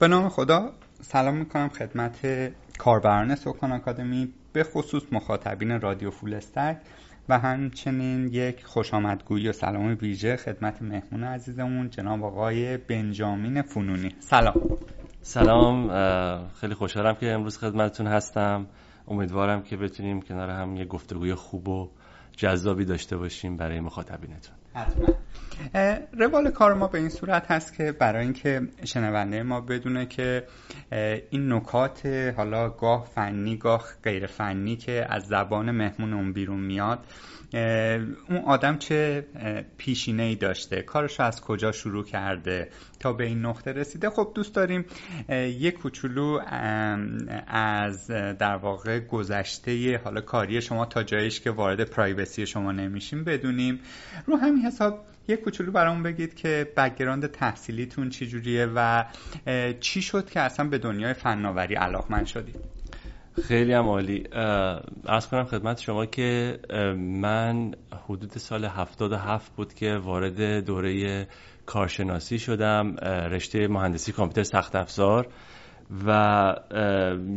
به نام خدا سلام می‌کنم خدمت کاربران سکان آکادمی به خصوص مخاطبین رادیو فول استک و همچنین یک خوش آمدگویی و سلام ویژه خدمت مهمون عزیزمون جناب آقای بنجامین فنونی. سلام. سلام خیلی خوشحالم که امروز خدمتتون هستم. امیدوارم که بتونیم کنار هم یه گفتگوی خوب و جذابی داشته باشیم برای مخاطبینتون. حتما. روال کار ما به این صورت هست که برای اینکه شنونده ما بدونه که این نکات حالا گاه فنی گاه غیر فنی که از زبان مهمون اون بیرون میاد اون آدم چه پیشینه ای داشته؟ کارش از کجا شروع کرده تا به این نقطه رسیده؟ خب دوست داریم یک کوچولو از در واقع گذشته حالا کاری شما تا جایش که وارد پرایوسی شما نمیشیم بدونیم. رو همین حساب یک کوچولو برامون بگید که background تحصیلیتون چجوریه و چی شد که اصلا به دنیای فناوری علاقمند شدید؟ خیلی هم عالی. عرض کنم خدمت شما که من حدود سال 77 بود که وارد دوره کارشناسی شدم رشته مهندسی کامپیوتر سخت افزار و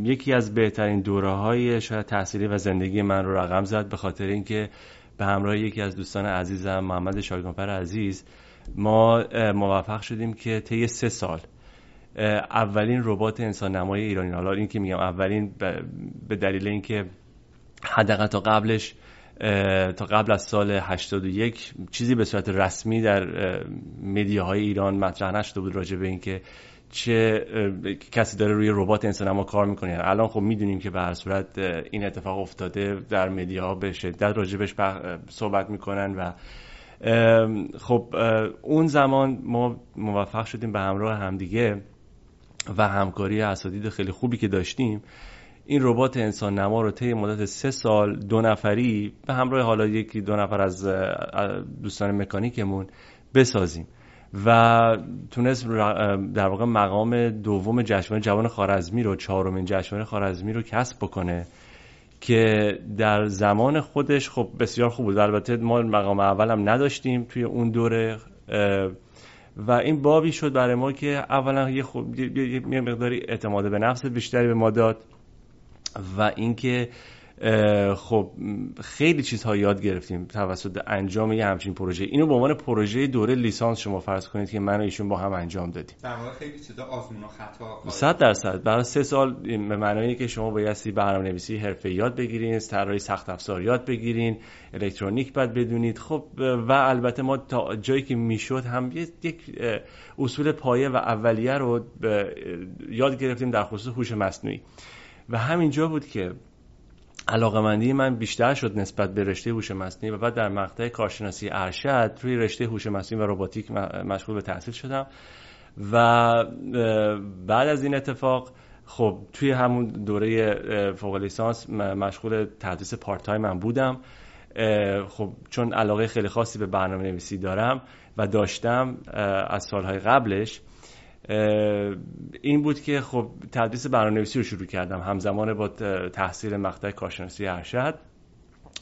یکی از بهترین دوره های شاید تحصیلی و زندگی من رو رقم زد به خاطر اینکه به همراه یکی از دوستان عزیزم محمد شایگانفر عزیز ما موفق شدیم که طی سه سال اولین ربات انسان نمای ایرانی. حالا این که میگم اولین به دلیل اینکه حداقل تا قبلش تا قبل از سال 81 چیزی به صورت رسمی در مدیاهای ایران مطرح نشده بود راجع به اینکه چه کسی داره روی ربات انسان نما کار می‌کنه. الان خب می‌دونیم که به هر صورت این اتفاق افتاده در مدیاها به شدت راجبش صحبت می‌کنن و خب اون زمان ما موفق شدیم به همراه همدیگه. و همکاری اساتید خیلی خوبی که داشتیم این ربات انسان نما رو طی مدت سه سال دو نفری به همراه حالا یکی دو نفر از دوستان مکانیکمون بسازیم و تونست در واقع مقام دوم جشنواره جوان خارزمی رو چهارمین جشنواره خارزمی رو کسب بکنه که در زمان خودش خب بسیار خوب بود. البته ما مقام اول هم نداشتیم توی اون دوره و این بابی شد برای ما که اولا یه, خوب یه مقداری اعتماد به نفس بیشتری به ما داد و اینکه خب خیلی چیزها یاد گرفتیم توسط انجام یه همچین پروژه. اینو به عنوان پروژه دوره لیسانس شما فرض کنید که من و ایشون با هم انجام دادیم. در واقع خیلی چیزا آزمون و خطا 100 درصد. برای سه سال به معنای که شما بایستی برنامه‌نویسی حرفه یاد بگیرین طراحی سخت افزار یاد بگیرین الکترونیک بعد بدونید. خب و البته ما تا جایی که می‌شد هم یک اصول پایه و اولیه رو یاد گرفتیم در خصوص هوش مصنوعی. و همینجا بود که علاقمندی من بیشتر شد نسبت به رشته هوش مصنوعی و بعد در مقطع کارشناسی ارشد توی رشته هوش مصنوعی و روباتیک مشغول به تحصیل شدم. و بعد از این اتفاق خب توی همون دوره فوق لیسانس مشغول تدریس پارت تایم من بودم خب چون علاقه خیلی خاصی به برنامه نویسی دارم و داشتم از سالهای قبلش این بود که خب تدریس برنامه‌نویسی رو شروع کردم همزمان با تحصیل مقطع کارشناسی ارشد.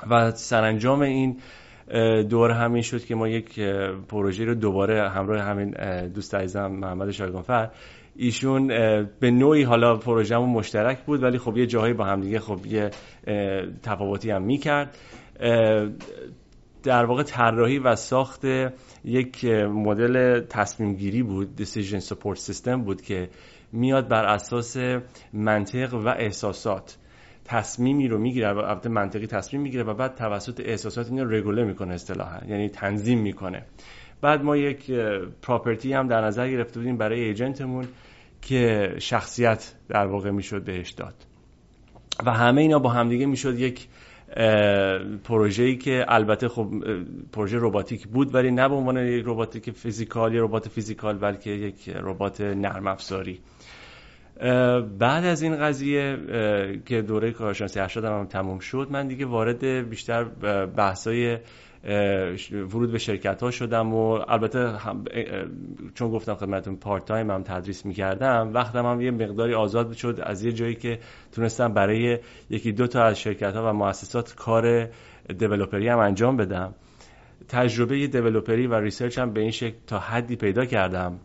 و سرانجام این دور همین شد که ما یک پروژه رو دوباره همراه همین دوست عزیزم محمد شایگانفر ایشون به نوعی حالا پروژهمون مشترک بود ولی خب یه جاهایی با همدیگه خب یه تفاوتی هم می‌کرد. در واقع طراحی و ساخت یک مدل تصمیم گیری بود Decision Support System بود که میاد بر اساس منطق و احساسات. تصمیمی رو می‌گیره البته منطقی تصمیم می‌گیره و بعد توسط احساسات اینو رگوله می‌کنه اصطلاحا یعنی تنظیم می‌کنه. بعد ما یک پراپرتی هم در نظر گرفته بودیم برای ایجنتمون که شخصیت در واقع می‌شد بهش داد. و همه اینا با همدیگه می‌شد یک ای که البته خب پروژه رباتیک بود ولی نه به عنوان یک رباتیک فیزیکال یا ربات فیزیکال بلکه یک ربات نرم افزاری. بعد از این قضیه که دوره کارشناسی ارشد هم تموم شد من دیگه وارد بیشتر بحثای ورود به شرکت ها شدم و البته چون گفتم خدمتتون part-time هم تدریس می‌کردم وقتم هم یه مقداری آزاد شد از یه جایی که تونستم برای یکی دو تا از شرکت ها و مؤسسات کار developer ی هم انجام بدم. تجربه developer ی و research هم به این شکل تا حدی پیدا کردم.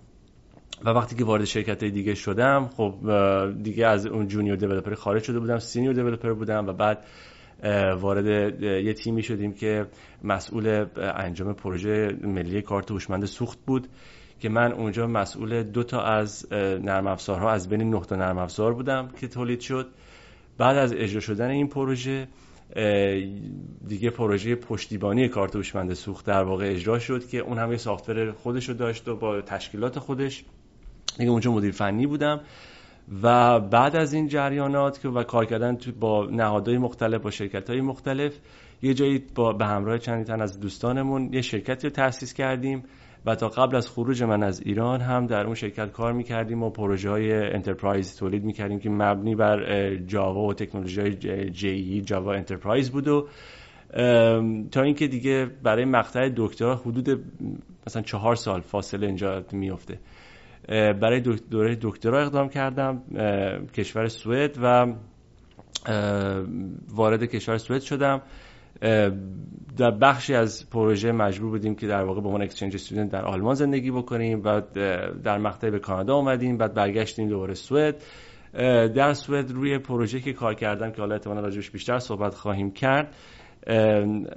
و وقتی که وارد شرکت دیگه شدم خب دیگه از اون junior developer خارج شده بودم senior developer بودم و بعد وارد یه تیمی شدیم که مسئول انجام پروژه ملی کارت هوشمند سوخت بود که من اونجا مسئول دو تا از نرم افزارها از بین نه تا نرم افزار بودم که تولید شد. بعد از اجرا شدن این پروژه دیگه پروژه پشتیبانی کارت هوشمند سوخت در واقع اجرا شد که اون هم یه software خودش رو داشت و با تشکیلات خودش. دیگه اونجا مدیر فنی بودم. و بعد از این جریانات که و کار کردن با نهادهای مختلف با شرکت های مختلف یه جایی با به همراه چند تن از دوستانمون یه شرکتی رو تأسیس کردیم و تا قبل از خروج من از ایران هم در اون شرکت کار می‌کردیم و پروژه های enterprise تولید می‌کردیم که مبنی بر جاوا و تکنولوژی های جی Java enterprise بود و تا اینکه دیگه برای مقطع دکترا حدود مثلا چهار سال فاصله اینجا میفته برای دوره دکترا اقدام کردم کشور سوئد و وارد کشور سوئد شدم. در بخشی از پروژه مجبور بودیم که در واقع به عنوان اکسچنج استودنت در آلمان زندگی بکنیم و در مقطعی به کانادا اومدیم بعد برگشتیم دوباره سوئد. در سوئد روی پروژه که کار کردم که حالا احتمالاً راجبش بیشتر صحبت خواهیم کرد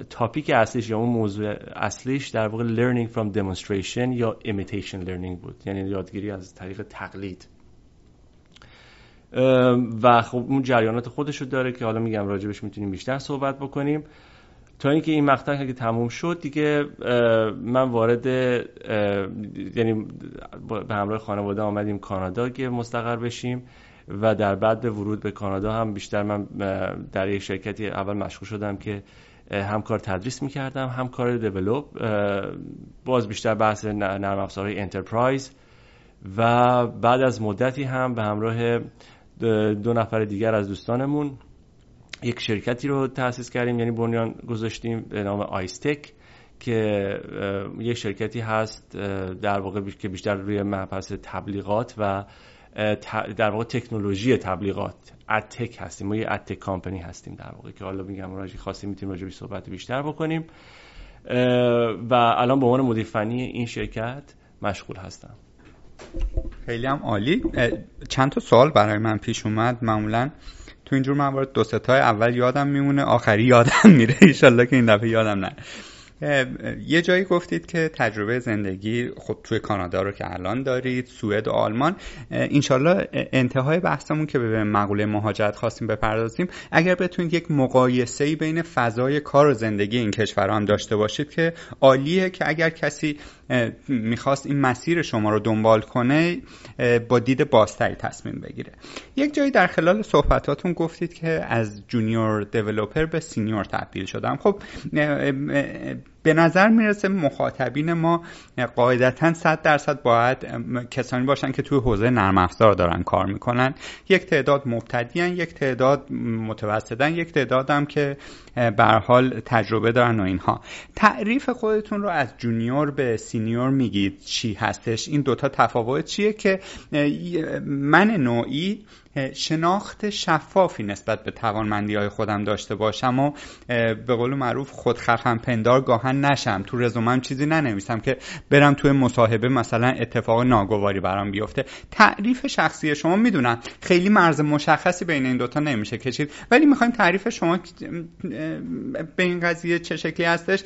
تاپیک اصلیش یا اون موضوع اصلیش در واقع learning from demonstration یا imitation learning بود. یعنی یادگیری از طریق تقلید. و خب اون جریانات خودش رو داره که حالا میگم راجبش می‌تونیم بیشتر صحبت بکنیم. تا اینکه این مقطع که تموم شد دیگه من وارد یعنی به همراه خانواده آمدیم کانادا که مستقر بشیم. و در بعد ورود به کانادا هم بیشتر من در یک شرکتی اول مشغول شدم که هم کار تدریس می‌کردم هم کار دیولوب باز بیشتر بحث نرم افزارهای انترپرایز و بعد از مدتی هم به همراه دو نفر دیگر از دوستانمون یک شرکتی رو تأسیس کردیم یعنی بنیان گذاشتیم به نام آیستک که یک شرکتی هست در واقع که بیشتر روی مبحث تبلیغات و در واقع تکنولوژی تبلیغات. اتک هستیم. ما یه اتک کامپنی هستیم در واقع که حالا میگم راجی خاصی می‌تونیم راجع صحبت بیشتر بکنیم. و الان به عنوان مدیر فنی این شرکت مشغول هستم. خیلی هم عالی. چند تا سوال برای من پیش اومد. معمولا تو اینجور موارد دو ستای اول یادم میمونه آخری یادم میره. ایشالله که این دفعه یادم نه. یه جایی گفتید که تجربه زندگی خب توی کانادا رو که الان دارید سوئد و آلمان انشالله انتهای بحثمون که به مقوله مهاجرت خواستیم بپردازیم اگر بتونید یک مقایسه بین فضای کار و زندگی این کشورها هم داشته باشید که عالیه که اگر کسی می‌خواست این مسیر شما رو دنبال کنه با دید بازتری تصمیم بگیره. یک جایی در خلال صحبتاتون گفتید که از junior developer به senior تبدیل شدم. خب به نظر می‌رسه مخاطبین ما قاعدتا 100 درصد باید کسانی باشن که توی حوزه نرم افزار دارن کار می‌کنن. یک تعداد مبتدیان یک تعداد متوسطن یک تعداد هم که به هر حال تجربه دارن و اینها. تعریف خودتون رو از junior به senior میگید چی هستش؟ این دوتا تفاوت چیه که من نوعی شناخت شفافی نسبت به توانمندی های خودم داشته باشم و به قول معروف خود خفن پندار گاها نشم. تو رزومم چیزی ننویسم که برم توی مصاحبه مثلا اتفاق ناگواری برام بیفته. تعریف شخصی شما می‌دونم خیلی مرز مشخصی بین این دوتا نمیشه کشید. ولی می‌خوایم تعریف شما به این قضیه چه شکلی هستش.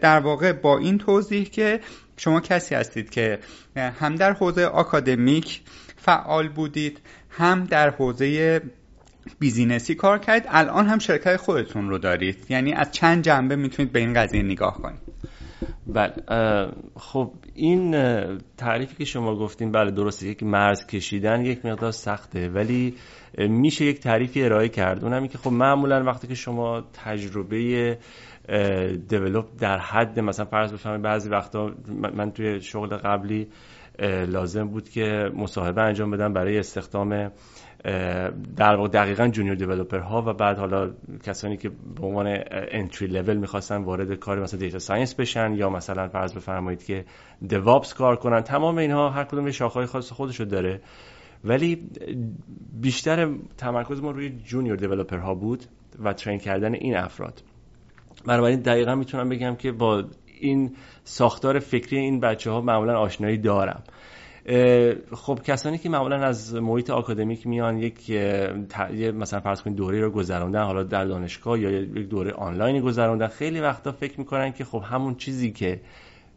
در واقع با این توضیح که شما کسی هستید که هم در حوزه آکادمیک فعال بودید هم در حوزه بیزینسی کار کرد الان هم شرکت خودتون رو دارید. یعنی از چند جنبه می‌تونید به این قضیه نگاه کنید. بله خب این تعریفی که شما گفتین بله درسته یک مرز کشیدن یک مقدار سخته ولی میشه یک تعریفی ارائه کرد. اونم که خب معمولا وقتی که شما تجربه دیولوب در حد مثلا فرض بفرمایید بعضی وقتا من توی شغل قبلی لازم بود که مصاحبه انجام بدم برای استخدام در واقع دقیقا جونیور دیولپر ها و بعد حالا کسانی که به عنوان entry level می‌خواستن وارد کار مثلا data science بشن یا مثلا فرض بفرمایید که DevOps کار کنن. تمام اینها هر کدوم یه شاخهای خاص خودشو داره. ولی بیشتر تمرکز ما روی junior developer ها بود و train کردن این افراد. بنابراین دقیقا می‌تونم بگم که با این ساختار فکری این بچه ها معمولا آشنایی دارم. خب کسانی که معمولا از محیط آکادمیک میان یک مثلا فرض کنید دوره رو گذروندن حالا در دانشگاه یا یک دوره آنلاینی گذروندن خیلی وقتا فکر می‌کنن که خب همون چیزی که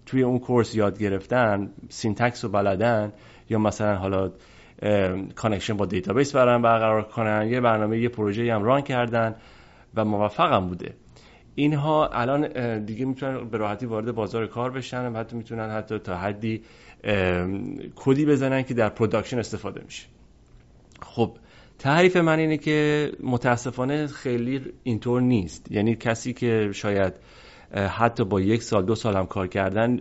توی اون course یاد گرفتن syntax رو بلدن یا مثلا حالا connection با database برن برقرار کنن یه برنامه یه پروژه هم run کردن و موفقم بوده. اینها الان دیگه می‌تونن به راحتی وارد بازار کار بشن و حتی می‌تونن حتی تا حدی کدی بزنن که در production استفاده میشه. خب تعریف من اینه که متاسفانه خیلی اینطور نیست. یعنی کسی که شاید حتی با یک سال دو سال هم کار کردن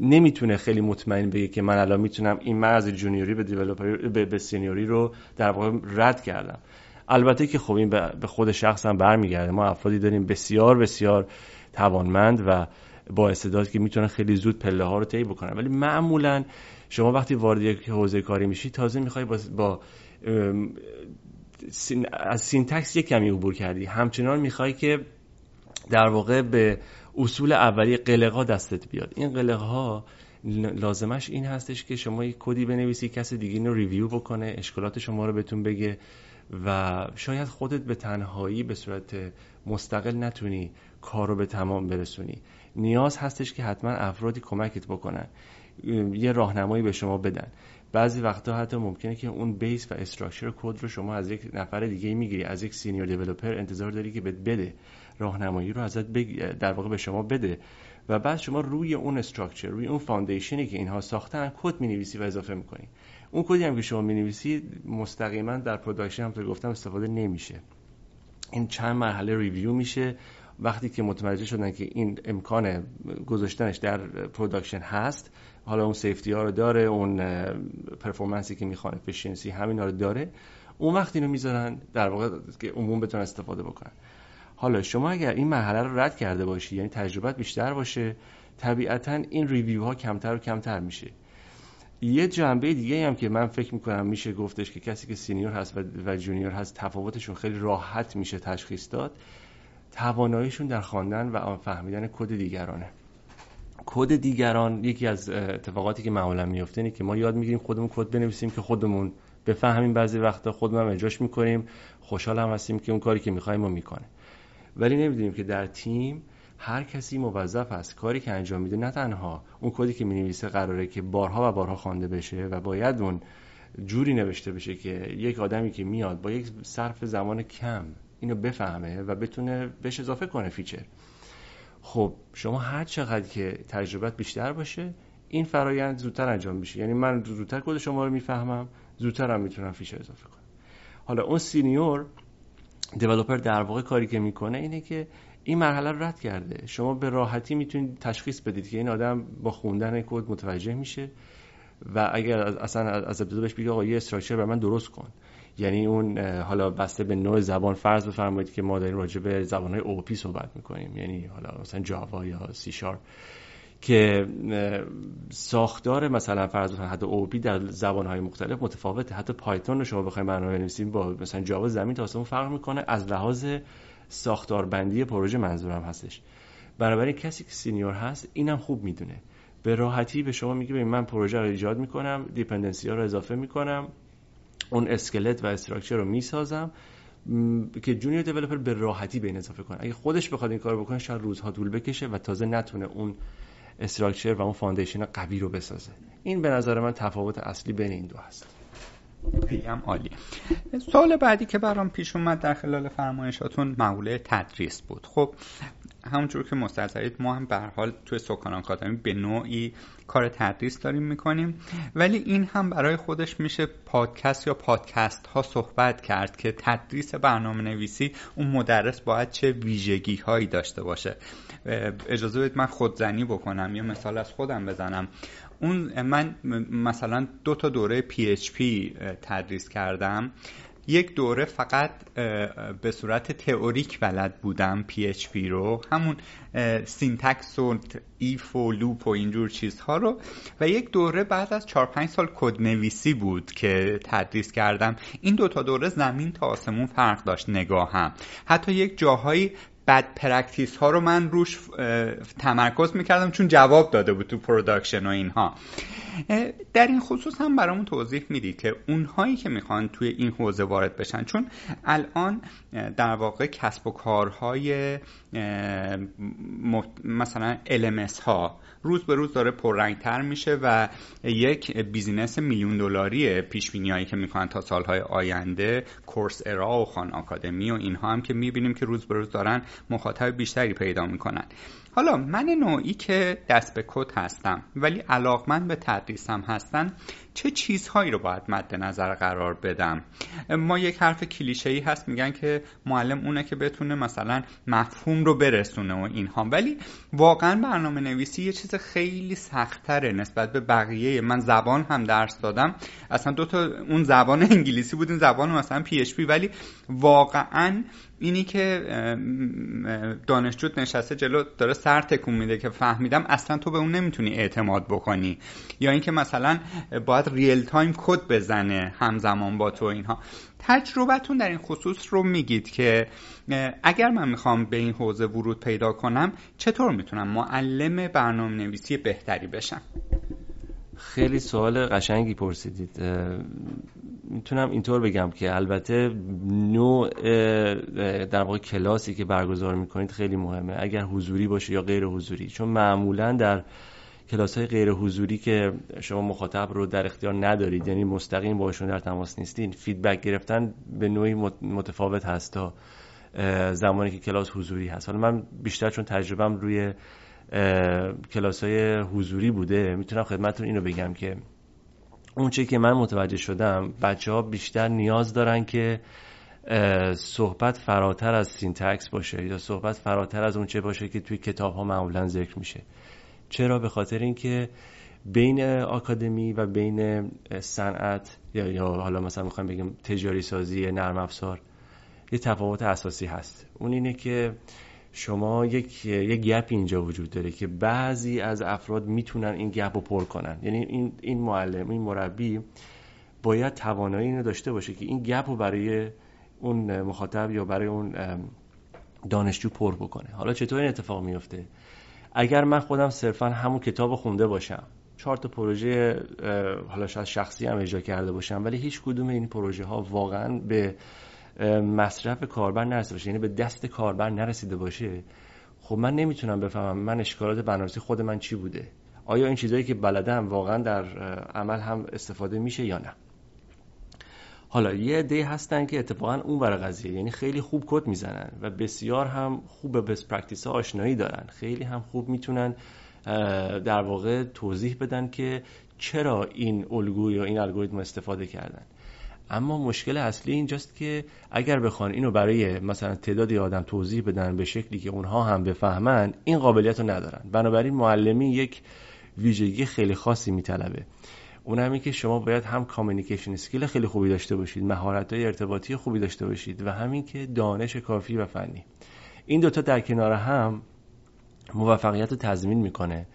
نمی‌تونه خیلی مطمئن بگه که من الان می‌تونم این مرز junior ی به developer به senior ی رو در واقع رد کردم. البته که خب این به خود شخص هم برمیگرده. ما افرادی داریم بسیار بسیار توانمند و با استعداد که می‌تونن خیلی زود پله ها رو طی بکنن ولی معمولا شما وقتی وارد یک حوزه کاری میشی تازه می‌خوای با, با از syntax یک کمی عبور کردی. همچنان می‌خوای که در واقع به اصول اولیه قلقا دستت بیاد. این قلقها لازمش این هستش که شما یک کدی بنویسی کسی دیگه اینو review بکنه اشکالات شما رو بهتون بگه. و شاید خودت به تنهایی به صورت مستقل نتونی کار رو به تمام برسونی. نیاز هستش که حتما افرادی کمکت بکنن. یه راهنمایی به شما بدن. بعضی وقتا حتی ممکنه که اون base و structure کد رو شما از یک نفر دیگه می‌گیری از یک senior developer انتظار داری که بهت بده. راهنمایی رو ازت در واقع به شما بده. و بعد شما روی اون structure روی اون foundation ی که اینها ساختن کد می‌نویسی و اضافه می‌کنی. اون کدی هم که شما می‌نویسی مستقیما در production هم گفتم استفاده نمیشه. این چند مرحله review میشه. وقتی که متوجه شدن که این امکان گذاشتنش در production هست حالا اون safety ها رو داره اون performance ی که می‌خوان efficiency همین رو داره اون وقت اینو می‌ذارن در واقع که عموم بتونن استفاده بکنن. حالا شما اگر این مرحله رو رد کرده باشی یعنی تجربت بیشتر باشه طبیعتا این review ها کمتر و کمتر میشه. یه جنبه دیگه هم که من فکر می‌کنم میشه گفتش که کسی که senior هست و junior هست تفاوتشون خیلی راحت میشه تشخیص داد تواناییشون در خواندن و فهمیدن کد دیگرانه. کد دیگران یکی از اتفاقاتی که معمولا میفته اینه که ما یاد می‌گیریم خودمون کد بنویسیم که خودمون بفهمیم بعضی وقتا خودمون اجراش می‌کنیم. خوشحال هم هستیم که اون کاری که می‌خوایم ما می‌کنه. ولی نمی‌دونیم که در تیم هر کسی موظف است کاری که انجام میده نه تنها اون کدی که می‌نویسه قراره که بارها و بارها خوانده بشه و باید اون جوری نوشته بشه که یک آدمی که میاد با یک صرف زمان کم اینو بفهمه و بتونه بهش اضافه کنه feature. خب شما هر چقدر که تجربت بیشتر باشه این فرایند زودتر انجام میشه. یعنی من زودتر کد شما رو می‌فهمم زودتر هم می‌تونم feature اضافه کنم. حالا اون senior developer در واقع کاری که می‌کنه اینه که این مرحله رو رد کرده. شما به راحتی می‌تونید تشخیص بدید که این آدم با خوندن کد متوجه میشه و اگر اصلا از ابتدا بهش بگه آقا یه structure برا من درست کن. یعنی اون حالا بسته به نوع زبان فرض بفرمایید که ما داریم راجع به زبان‌های OOP صحبت می‌کنیم. یعنی حالا مثلا Java یا سی شارپ که ساختار مثلا فرض بفرمایید حتی OOP در زبان‌های مختلف متفاوته. حتی Python رو شما بخواید برنامه بنویسید با مثلا Java زمین تا آسمون فرق می‌کنه. از لحاظ ساختاربندی پروژه منظورم هستش. بنابراین کسی که senior هست اینم خوب می‌دونه. به راحتی به شما میگه من پروژه رو ایجاد می‌کنم dependency ها رو اضافه می‌کنم اون اسکلت و structure رو می‌سازم که junior developer به راحتی به این اضافه کنه. اگه خودش بخواد این کار بکنه شاید روزها طول بکشه و تازه نتونه اون structure و اون foundation قوی رو بسازه. این به نظر من تفاوت اصلی بین این دو هست. هم عالی سوال بعدی که برام پیش اومد در خلال فرمایشاتون مقوله تدریس بود. خب همونجور که مستظرید ما هم به حال توی سکان آکادمی به نوعی کار تدریس داریم می‌کنیم. ولی این هم برای خودش میشه پادکست یا پادکست ها صحبت کرد که تدریس برنامه نویسی اون مدرس باید چه ویژگی هایی داشته باشه. اجازه بدید من خودزنی بکنم. یا مثال از خودم بزنم. اون من مثلا دو تا دوره PHP تدریس کردم. یک دوره فقط به صورت تئوریک بلد بودم PHP رو. همون syntax و if و loop و اینجور چیزها رو. و یک دوره بعد از 4 5 سال کد نویسی بود که تدریس کردم. این دوتا دوره زمین تا آسمون فرق داشت نگاهم حتی یک جاهایی bad practice ها رو من روش تمرکز می‌کردم چون جواب داده بود تو production و اینها. در این خصوص هم برامون توضیح می‌دید که اونهایی که می‌خوان توی این حوزه وارد بشن چون الان در واقع کسب و کارهای مثلا LMS ها روز به روز داره پررنگتر میشه و یک business میلیون دلاری پیش‌بینی هایی که می‌کنن تا سالهای آینده کورسرا و خان آکادمی و اینها هم که می‌بینیم که روز به روز دارن مخاطب بیشتری پیدا می‌کنن. حالا من نوعی که دست به کد هستم ولی علاقمند به تدریسم هستن چه چیزهایی رو باید مد نظر قرار بدم؟ ما یک حرف کلیشه ای هست میگن که معلم اونه که بتونه مثلا مفهوم رو برسونه و اینها. ولی واقعا برنامه نویسی یه چیز خیلی سختتره نسبت به بقیه. من زبان هم درس دادم. اصلا دو تا اون زبان انگلیسی بود این زبان مثلا پی ولی واقعا اینی که دانشجو نشسته جلو داره سر تکون میده که فهمیدم اصلا تو به اون نمی‌تونی اعتماد بکنی. یا اینکه مثلا باید real time کد بزنه همزمان با تو اینها. تجربتون در این خصوص رو میگید که اگر من می‌خوام به این حوزه ورود پیدا کنم چطور می‌تونم معلم برنامه نویسی بهتری بشم؟ خیلی سوال قشنگی پرسیدید. می‌تونم اینطور بگم که البته نوع در واقع کلاسی که برگزار می‌کنید خیلی مهمه. اگر حضوری باشه یا غیر حضوری. چون معمولا در کلاس های غیر حضوری که شما مخاطب رو در اختیار ندارید یعنی مستقیم باشون در تماس نیستین feedback گرفتن به نوعی متفاوت هست تا زمانی که کلاس حضوری هست. حالا من بیشتر چون تجربم روی کلاس های حضوری بوده می‌تونم خدمتتون اینو بگم که اون که من متوجه شدم بچه ها بیشتر نیاز دارن که صحبت فراتر از syntax باشه یا صحبت فراتر از اونچه باشه که توی کتاب ها معمولا ذکر میشه. چرا؟ به خاطر اینکه بین آکادمی و بین صنعت یا, یا حالا مثلا می‌خوایم بگیم تجاری سازی نرم افزار یه تفاوت اساسی هست. اون اینه که شما یک یک گپ اینجا وجود داره که بعضی از افراد می‌تونن این گپ رو پر کنن. یعنی این این معلم این مربی باید توانایی اینو داشته باشه که این گپ رو برای اون مخاطب یا برای اون دانشجو پر بکنه. حالا چطور این اتفاق میفته؟ اگر من خودم صرفا همون کتاب خونده باشم چهار تا پروژه حالا شاید شخصی هم اجرا کرده باشم ولی هیچ کدوم این پروژه ها واقعا به مصرف کاربر نرسیده باشه. یعنی به دست کاربر نرسیده باشه. خب من نمی‌تونم بفهمم من اشکالات برنامه‌نویسی خود من چی بوده. آیا این چیزهایی که بلدم واقعا در عمل هم استفاده میشه یا نه؟ حالا یه عده هستن که اتفاقا اونور قضیه. یعنی خیلی خوب کد می‌زنن و بسیار هم خوب به best practice ها آشنایی دارن. خیلی هم خوب می‌تونن در واقع توضیح بدن که چرا این الگو یا این الگوریتم استفاده کردن. اما مشکل اصلی اینجاست که اگر بخوان اینو برای مثلا تعدادی آدم توضیح بدن به شکلی که اونها هم بفهمن این قابلیت رو ندارن. بنابراین معلمی یک ویژگی خیلی خاصی میطلبه. اون همی که شما باید هم کامیکیشن اسکیل خیلی خوبی داشته باشید مهارت های ارتباطی خوبی داشته باشید و همین که دانش کافی و فنی. این دوتا در کنار هم موفقیت رو تضمین می‌کنه.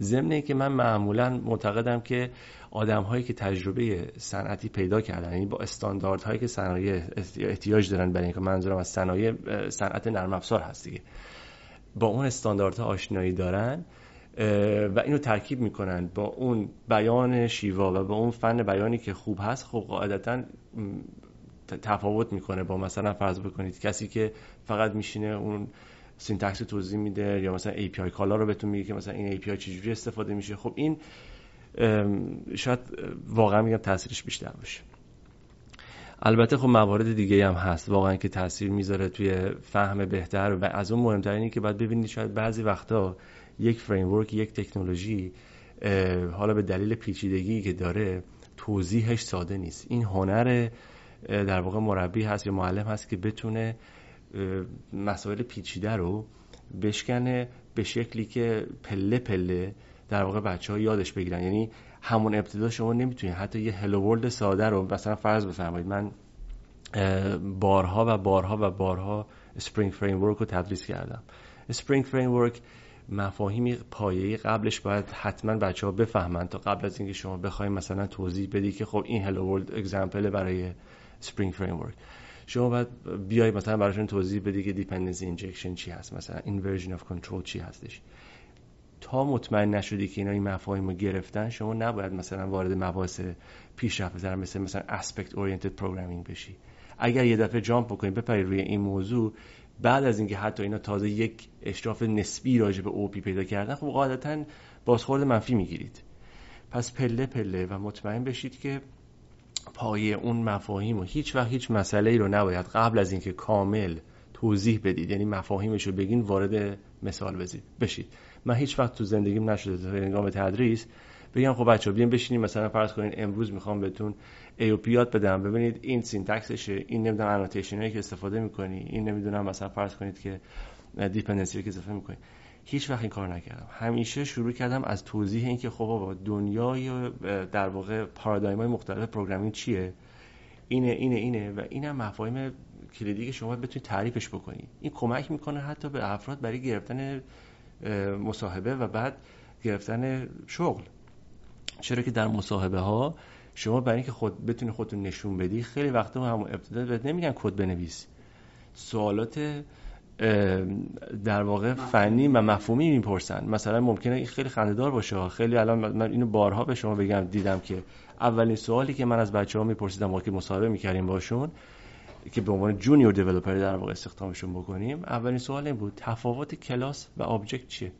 ضمن که من معمولا معتقدم که آدم هایی که تجربه صنعتی پیدا کردن یعنی با استانداردهایی که صنایع احتیاج دارن برای اینکه منظورم از صنایع صنعت نرم افزار هست دیگه. با اون استانداردها آشنایی دارن و اینو ترکیب می‌کنن با اون بیان شیوا و با اون فن بیانی که خوب هست خب قاعدتا تفاوت می‌کنه با مثلا فرض بکنید کسی که فقط میشینه اون syntax توضیح میده یا مثلا API call ها رو بهتون میگه که مثلا این API چجوری استفاده میشه. خب این شاید واقعا میگم تاثیرش بیشتر باشه. البته خب موارد دیگه هم هست. واقعا که تاثیر می‌ذاره توی فهم بهتر و از اون مهمتر اینه که باید ببینید شاید بعضی وقتا یک فریم یک تکنولوژی حالا به دلیل پیچیدگی که داره توضیحش ساده نیست. این هنر در واقع مربی هست یا معلم هست که بتونه مسائل پیچیده رو بشکنه به شکلی که پله پله در واقع بچه ها یادش بگیرن. یعنی همون ابتدا شما نمی‌تونید حتی یه هلو ورلد ساده رو مثلا فرض بفرمایید. من بارها و بارها و بارها Spring framework رو تدریس کردم. Spring framework مفاهیمی پایه‌ای قبلش باید حتما بچه ها بفهمن تا قبل از اینکه شما بخواید مثلا توضیح بدی که خب این hello world example برای Spring framework شما باید بیای مثلا براشون توضیح بدی که dependency injection چی هست مثلا inversion of control چی هستش. تا مطمئن نشدی که اینا این مفاهیم رو گرفتن شما نباید مثلا وارد مباحث پیشرفته‌تر مثل مثلا aspect oriented programming بشی. اگر یه دفعه جامپ بکنی بپری روی این موضوع بعد از اینکه حتی اینا تازه یک اشراف نسبی راجع به اوپی پیدا کردن خب قاعدتا بازخورد منفی می‌گیرید. پس پله پله و مطمئن بشید که پایه اون مفاهیم و هیچ وقت هیچ مسئله ای رو نباید قبل از اینکه کامل توضیح بدید یعنی مفاهیمش رو بگین وارد مثال بزید بشید. من هیچ وقت تو زندگیم نشده تا هنگام تدریس بگم خب بچه بیاین بشینیم مثلا فرض کنین امروز می‌خوام بهتون AOP بدم. ببینید این syntax شه این نمی‌دونم annotation هایی که استفاده می‌کنی این نمی‌دونم مثلا فرض کنید که dependency که اضافه می‌کنی. هیچ وقت این کار نکردم. همیشه شروع کردم از توضیح اینکه خب بابا دنیای در واقع paradigm های مختلف programming چیه؟ اینه اینه اینه و اینم مفاهیم کلیدی که شما بتونید تعریفش بکنید این کمک می‌کنه حتی به افراد برای گرفتن مصاحبه و بعد گرفتن شغل. چرا که در مصاحبه ها شما برای اینکه خود بتونی خودتون نشون بدی خیلی وقتا هم ابتدا بهت نمیگن کد بنویس. سوالات در واقع فنی و مفهومی می‌پرسن. مثلا ممکنه این خیلی خندهدار باشه. خیلی الان من اینو بارها به شما بگم دیدم که اولین سوالی که من از بچه ها میپرسیدم موقع مصاحبه می‌کردیم باشون که به عنوان junior developer در واقع استخدامشون بکنیم اولین سوال این بود تفاوت کلاس و object چیه؟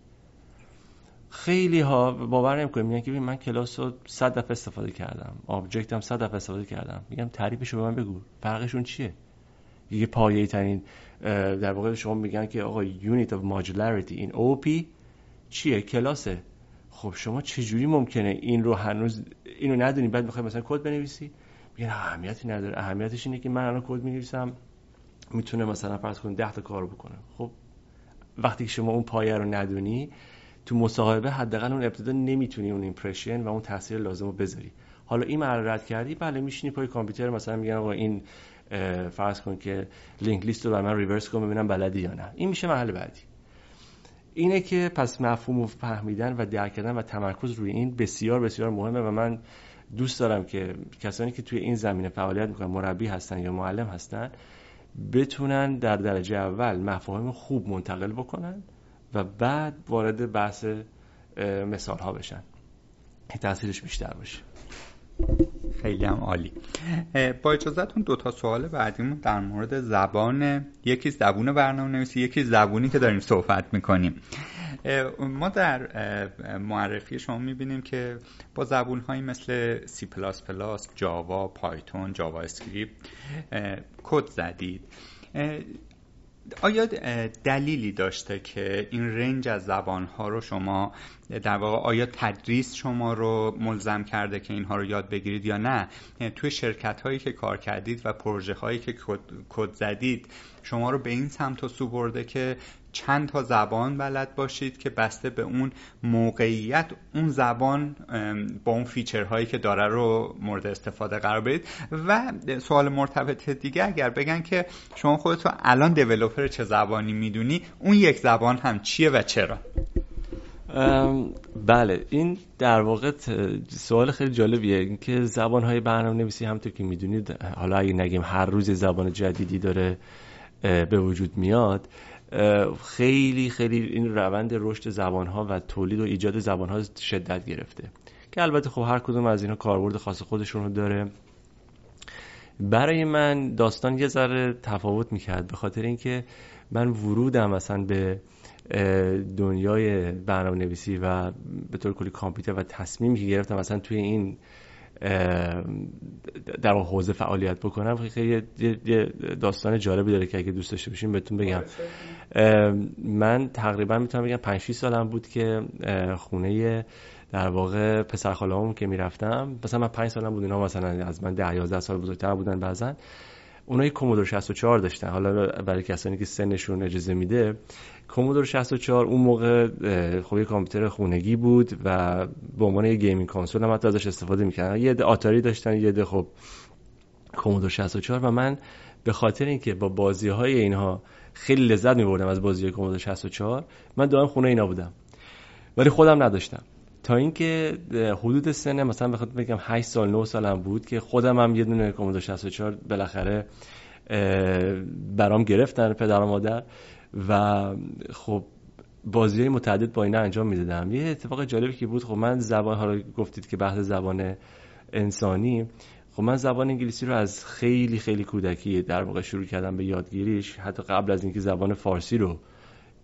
خیلی ها باور نمی‌کنیم. میگن که من کلاس رو 100 دفعه استفاده کردم object هم 100 دفعه استفاده کردم. میگم تعریفش رو به من بگو. فرقشون چیه؟ پایه‌ای ترین در واقع شما میگن که آقا unit of modularity این OOP چیه؟ کلاسه. خب شما چجوری ممکنه این رو هنوز اینو ندونی بعد می‌خوای مثلا کد بنویسی؟ میگن اهمیتی نداره. اهمیتش اینه که من الان کد می‌نویسم می‌تونه مثلا فرض کن 10 تا کار بکنه. خب وقتی شما اون پایه رو ندونی تو مصاحبه حداقل اون ابتدا نمی‌تونی اون impression و اون تاثیر لازم رو بذاری. حالا این رد کردی بله میشینی پای کامپیوتر مثلا میگن آقا این فرض کن که linked list رو برا من reverse کن ببینم بلدی یا نه. این میشه مرحله بعدی. اینه که پس مفهوم و فهمیدن و درک کردن و تمرکز روی این بسیار بسیار مهمه و من دوست دارم که کسانی که توی این زمینه فعالیت می‌کنن مربی هستن یا معلم هستن بتونن در درجه اول مفاهیم خوب منتقل بکنن و بعد وارد بحث مثال ها بشن تاثیرش بیشتر باشه. خیلی هم عالی. با اجازهتون دو تا سوال بعدیمون در مورد زبان. یکی زبون برنامه نویسی یکی زبونی که داریم صحبت می‌کنیم. ما در معرفی شما می‌بینیم که با زبون هایی مثل C++, جاوا، پایتون، جاوا اسکریپت کد زدید. آیا دلیلی داشته که این range از زبانها رو شما در واقع آیا تدریس شما رو ملزم کرده که اینها رو یاد بگیرید یا نه؟ توی شرکت هایی که کار کردید و پروژه هایی که کد زدید شما رو به این سمت سو برده که چند تا زبان بلد باشید که بسته به اون موقعیت اون زبان با اون فیچرهایی که داره رو مورد استفاده قرار بدید. و سوال مرتبط دیگه اگر بگن که شما خودتو الان دیولوپر چه زبانی می‌دونی اون یک زبان هم چیه و چرا؟ بله این در واقع سوال خیلی جالبیه. اینکه زبان های برنامه نویسی همونطور که می‌دونید حالا اگه نگیم هر روز زبان جدیدی داره به وجود میاد. خیلی خیلی این روند رشد زبان ها و تولید و ایجاد زبان ها شدت گرفته. که البته خب هر کدوم از اینا کاربرد خاص خودشون رو داره. برای من داستان یه ذره تفاوت می‌کرد به خاطر اینکه من ورودم مثلا به دنیای برنامه نویسی و به طور کلی کامپیوتر و تصمیمی که گرفتم مثلا توی این در حوزه فعالیت بکنم. خیلی یه داستان جالبی داره که اگه دوست داشته باشین بهتون بگم. من تقریبا می‌تونم بگم 5 سالم بود که خونه در واقع پسر خاله‌ام که می‌رفتم. مثلا من 5 سالم بود اینا مثلا از من 10 11 سال بزرگتر بودن بعضن اونا یک کومودور 64 داشتن. حالا برای کسانی که سنشون اجازه میده کومودور 64 اون موقع خب یه کامپیوتر خونگی بود و به عنوان یه gaming console هم حتی ازش استفاده می‌کردن. یه عده آتاری داشتن یه عده خب کومودور 64 و من به خاطر اینکه با بازی های اینها خیلی لذت میبردم از بازی کومودور 64 من دائم خونه اینا بودم. ولی خودم نداشتم. تا اینکه حدود سن مثلا بخاطر بگم 8 سال 9 سالم بود که خودم هم یه دونه کومودور 64 بالاخره برام گرفتن پدر و مادر. و خب بازی های متعدد با اینا انجام می‌دادم. یه اتفاق جالبی که بود خب من زبان حالا گفتید که بحث زبان انسانی خب من زبان انگلیسی رو از خیلی خیلی کودکی در واقع شروع کردم به یادگیریش. حتی قبل از اینکه زبان فارسی رو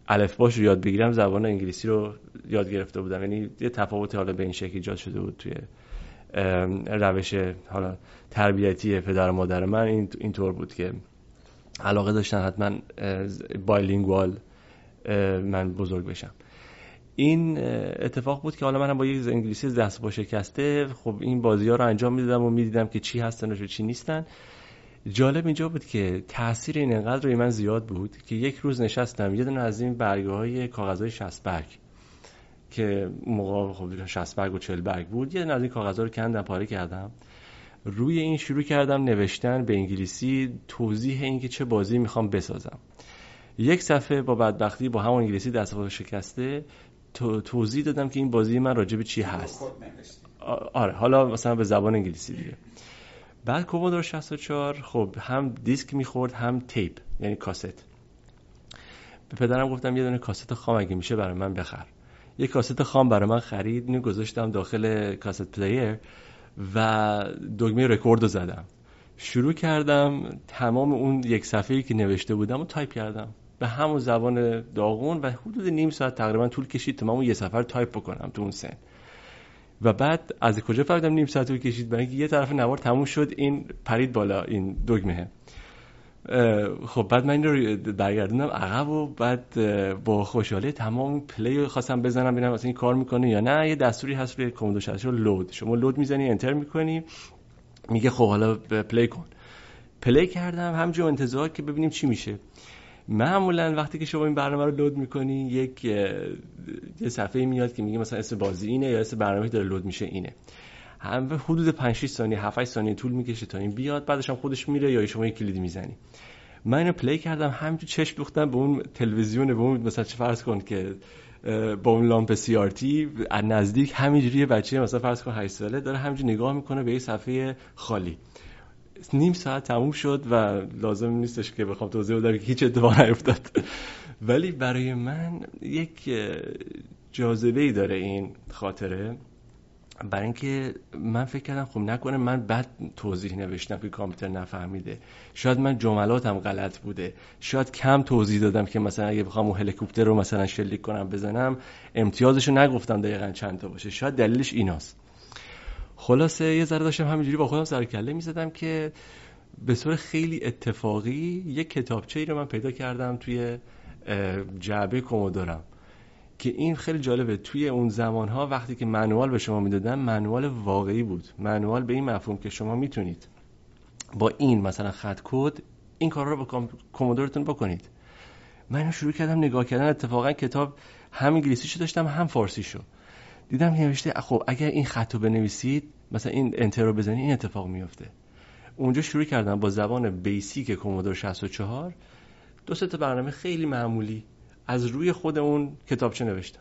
الفباش رو یاد بگیرم زبان انگلیسی رو یاد گرفته بودم. یعنی یه تفاوت حالا به این شکل ایجاد شده بود توی روش حالا تربیتی پدر و مادر من. این اینطور بود که علاقه داشتن حتما بایلینگوال من بزرگ بشم. این اتفاق بود که حالا منم با یک انگلیسی دست با شکسته. خب این بازی ها رو انجام می‌دادم و می‌دیدم که چی هستن و چی نیستن. جالب اینجا بود که تاثیر این انقدر روی من زیاد بود که یک روز نشستم یه دونه از این برگه های کاغذ های برگ که موقع خب 60 برگ و 40 برگ بود یه دونه از این کاغذ رو کندم پاره کردم. روی این شروع کردم نوشتن به انگلیسی توضیح اینکه چه بازی می‌خوام بسازم. یک صفحه با بدبختی با همون انگلیسی دست شکسته توضیح دادم که این بازی من راجع به چی هست. آره حالا مثلا به زبان انگلیسی دیگه. بعد کومودور 64 خب هم دیسک می‌خورد هم tape یعنی کاست. به پدرم گفتم یه دونه کاست خام اگه میشه برای من بخر. یه کاست خام برای من خرید اینو گذاشتم داخل cassette player. و دگمه رکورد رو زدم. شروع کردم تمام اون یک صفحه‌ای که نوشته بودم و تایپ کردم. به همون زبان داغون و حدود نیم ساعت تقریبا طول کشید تا اون یه صفحه رو تایپ بکنم تو اون سن. و بعد از کجا فهمیدم نیم ساعت طول کشید؟ برای اینکه یه طرف نوار تموم شد این پرید بالا این دگمه خب بعد من این رو برگردوندم عقب و بعد با خوشحالی تمام play خواستم بزنم ببینم اصلا این کار می‌کنه یا نه. یه دستوری هست روی کومودور 64 load. شما load می‌زنی enter می‌کنی میگه خب حالا play کن. play کردم همجور انتظار که ببینیم چی میشه. معمولا وقتی که شما این برنامه رو load می‌کنی یک یه صفحه میاد که میگه مثلا اسم بازی اینه یا اسم برنامه داره load میشه اینه. هم به حدود 5 6 ثانیه 7 8 ثانیه طول می‌کشه تا این بیاد بعدش هم خودش میره یا شما یک کلیدی می‌زنی. من اینو play کردم همینجور چشم دوختم به اون تلویزیون به اون مثلا چه فرض کن که با اون لامپ CRT از نزدیک همینجوری یه بچه مثلا فرض کن 8 ساله داره همینجوری نگاه می‌کنه به یه صفحه خالی. نیم ساعت تموم شد و لازم نیستش که بخوام توضیح بدم که هیچ اتفاق نیفتاد. ولی برای من یک جاذبه ای داره این خاطره. برای اینکه من فکر کردم خب نکنه من بد توضیح نوشتم که کامپیوتر نفهمیده. شاید من جملاتم غلط بوده. شاید کم توضیح دادم که مثلا اگه بخوام اون هلیکوپتر رو مثلا شلیک کنم بزنم امتیازش رو نگفتم دقیقا چند تا باشه. شاید دلیلش ایناست. خلاصه یه ذره داشتم همینجوری با خودم سر کله می‌زدم که به صورت خیلی اتفاقی یک کتابچه ای رو من پیدا کردم توی جعبه کومودورم. که این خیلی جالبه. توی اون زمان ها وقتی که منوال به شما می‌دادن منوال واقعی بود. منوال به این مفهوم که شما می‌تونید با این مثلا خط کد این کار رو با کومودورتون بکنید. من شروع کردم نگاه کردن. اتفاقا کتاب هم انگلیسیشو داشتم هم فارسیشو. دیدم که نوشته خب اگر این خط رو بنویسید مثلا این انتر رو بزنید این اتفاق میفته اونجا شروع کردم با زبان بیسیک کومودور 64 دو تا برنامه خیلی معمولی. از روی خود اون کتابچه نوشتم.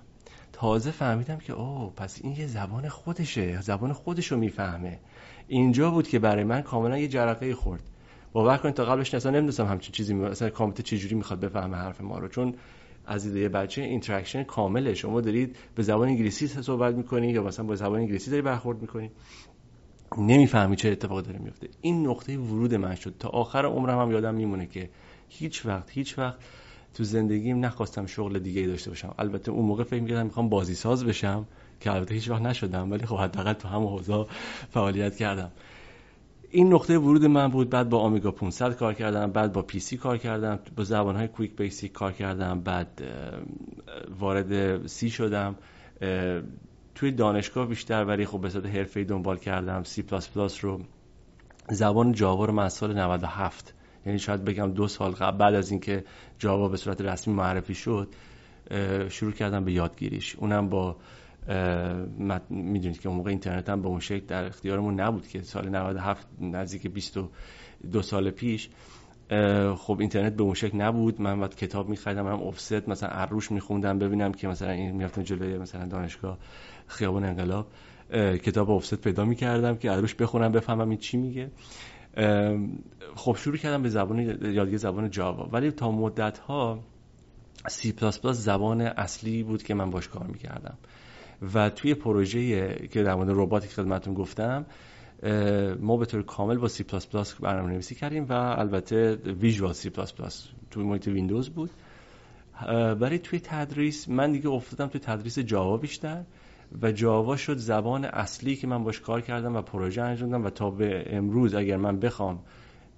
تازه فهمیدم که اوه پس این یه زبان خودشه زبان خودشو می‌فهمه. اینجا بود که برای من کاملا یه جرقه خورد. باور کنید تا قبلش اصلا نمی‌دونستم همچین چیزی می... مثلا کامپیوتر چجوری می‌خواد بفهمه حرف ما رو. چون از دید یه بچه interaction کامله. شما دارید به زبان انگلیسی صحبت می‌کنی یا مثلا با زبان انگلیسی داری برخورد می‌کنی. نمی‌فهمی چه اتفاقی داره میفته این نقطه ورود من شد. تا آخر عمرم هم یادم میمونه که هیچ وقت هیچ وقت تو زندگیم نخواستم شغل دیگه ای داشته باشم. البته اون موقع فکر می‌کردم می‌خوام بازی ساز بشم که البته هیچ وقت نشدم ولی خب حداقل تو همون حوزه فعالیت کردم. این نقطه ورود من بود بعد با آمیگا 500 کار کردم بعد با PC کار کردم با زبان های QuickBasic کار کردم بعد وارد C شدم. توی دانشگاه بیشتر ولی خب به صورت حرفه‌ای دنبال کردم. سی پلاس پلاس رو. زبان جاوا رو من سال 97 یعنی شاید بگم دو سال قبل بعد از اینکه جاوا به صورت رسمی معرفی شد شروع کردم به یادگیریش. اونم با می‌دونید که اون موقع اینترنت هم به اون شکل در اختیارمون نبود که سال 97 نزدیک 22 سال پیش. خب اینترنت به اون شکل نبود. من بعد کتاب میخریدم من افست مثلا از روش میخوندم ببینم که مثلا این می‌رفتم جلوی مثلا دانشگاه خیابان انقلاب. کتاب افست پیدا می‌کردم که از روش بخونم بفهمم این چی میگه. خب شروع کردم به زبان یادگیری زبان جاوا. ولی تا مدت ها سی پلاس پلاس زبان اصلی بود که من باش کار می‌کردم. و توی پروژه که در مورد ربات خدمتتون گفتم ما به طور کامل با سی پلاس پلاس برنامه نویسی کردیم و البته ویژوال سی پلاس پلاس توی محیط ویندوز بود. برای توی تدریس من دیگه افتادم توی تدریس جاوا بیشتر. و جاوا شد زبان اصلی که من باش کار کردم و پروژه انجام دادم و تا به امروز اگر من بخوام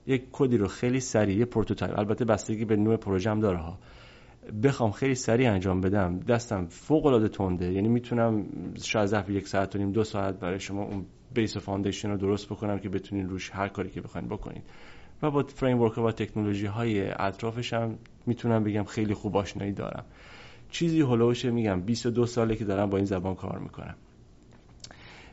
یک کدی رو خیلی سریع prototype البته بستگی به نوع پروژه هم داره ها بخوام خیلی سریع انجام بدم دستم فوق العاده تنده. یعنی می‌تونم شاید ظرف یک ساعت و نیم دو ساعت برای شما اون base foundation رو درست بکنم که بتونین روش هر کاری که بخواین بکنید و با framework و تکنولوژی های اطرافش هم می‌تونم بگم خیلی خوب آشنایی دارم. چیزی هلوش میگم. 22 ساله که دارم با این زبان کار می‌کنم.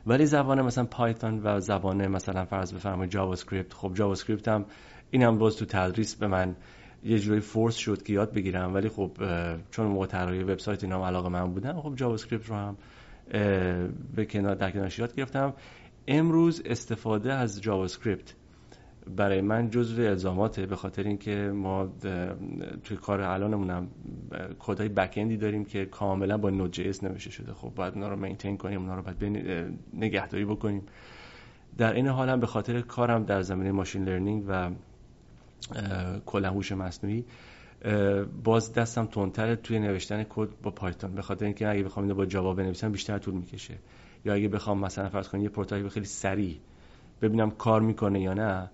ولی زبان مثلا پایتون و زبان مثلا فرض بفرمایید JavaScript خب JavaScript هم این هم باز تو تدریس به من یه جوری force شد که یاد بگیرم. ولی خب چون موقع طراحی وبسایت اینا علاقه من بودم خب JavaScript رو هم به کنار در کنارش یاد گرفتم. امروز استفاده از JavaScript برای من جزو الزاماته به خاطر اینکه ما توی کار الانمونم کدای back end ی داریم که کاملا با Node.js نوشته شده. خب باید اونا رو maintain کنیم اونا رو باید نگهداری بکنیم. در این حال هم به خاطر کارم در زمینه machine learning و کلا هوش مصنوعی باز دستم تندتر توی نوشتن کد با پایتون به خاطر اینکه اگه بخوام اینو با جاوا بنویسم بیشتر طول می‌کشه. یا اگه بخوام مثلا فرض کنید یه prototype خیلی سریع ببینم کار می‌کنه یا نه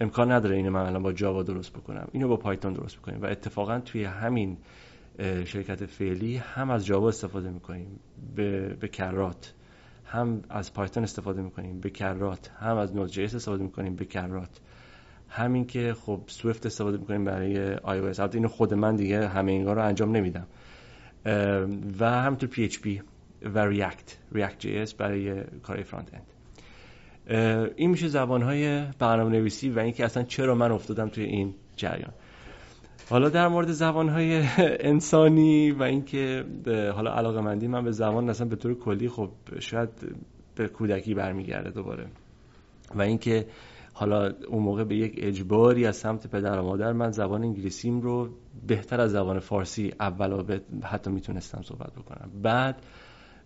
امکان نداره اینو من الان با جاوا درست بکنم. اینو با پایتون درست بکنیم. و اتفاقا توی همین شرکت فعلی هم از جاوا استفاده می‌کنیم. به, به کرات. هم از پایتون استفاده می‌کنیم. به کرات. هم از Node.js استفاده می‌کنیم. به کرات. همین که خب Swift استفاده می‌کنیم برای آی او البته اینو خود من دیگه همه اینا رو انجام نمیدم. و همینطور PHP و React. React JS برای کار front end. این میشه زبانهای برنامه نویسی و اینکه اصلا چرا من افتادم توی این جریان. حالا در مورد زبانهای انسانی و اینکه حالا علاقه مندی من به زبان اصلا به طور کلی خب شاید به کودکی برمیگرده دوباره. و اینکه حالا اون موقع به یک اجباری از سمت پدر و مادر من زبان انگلیسیم رو بهتر از زبان فارسی اول حتی می‌تونستم صحبت بکنم. بعد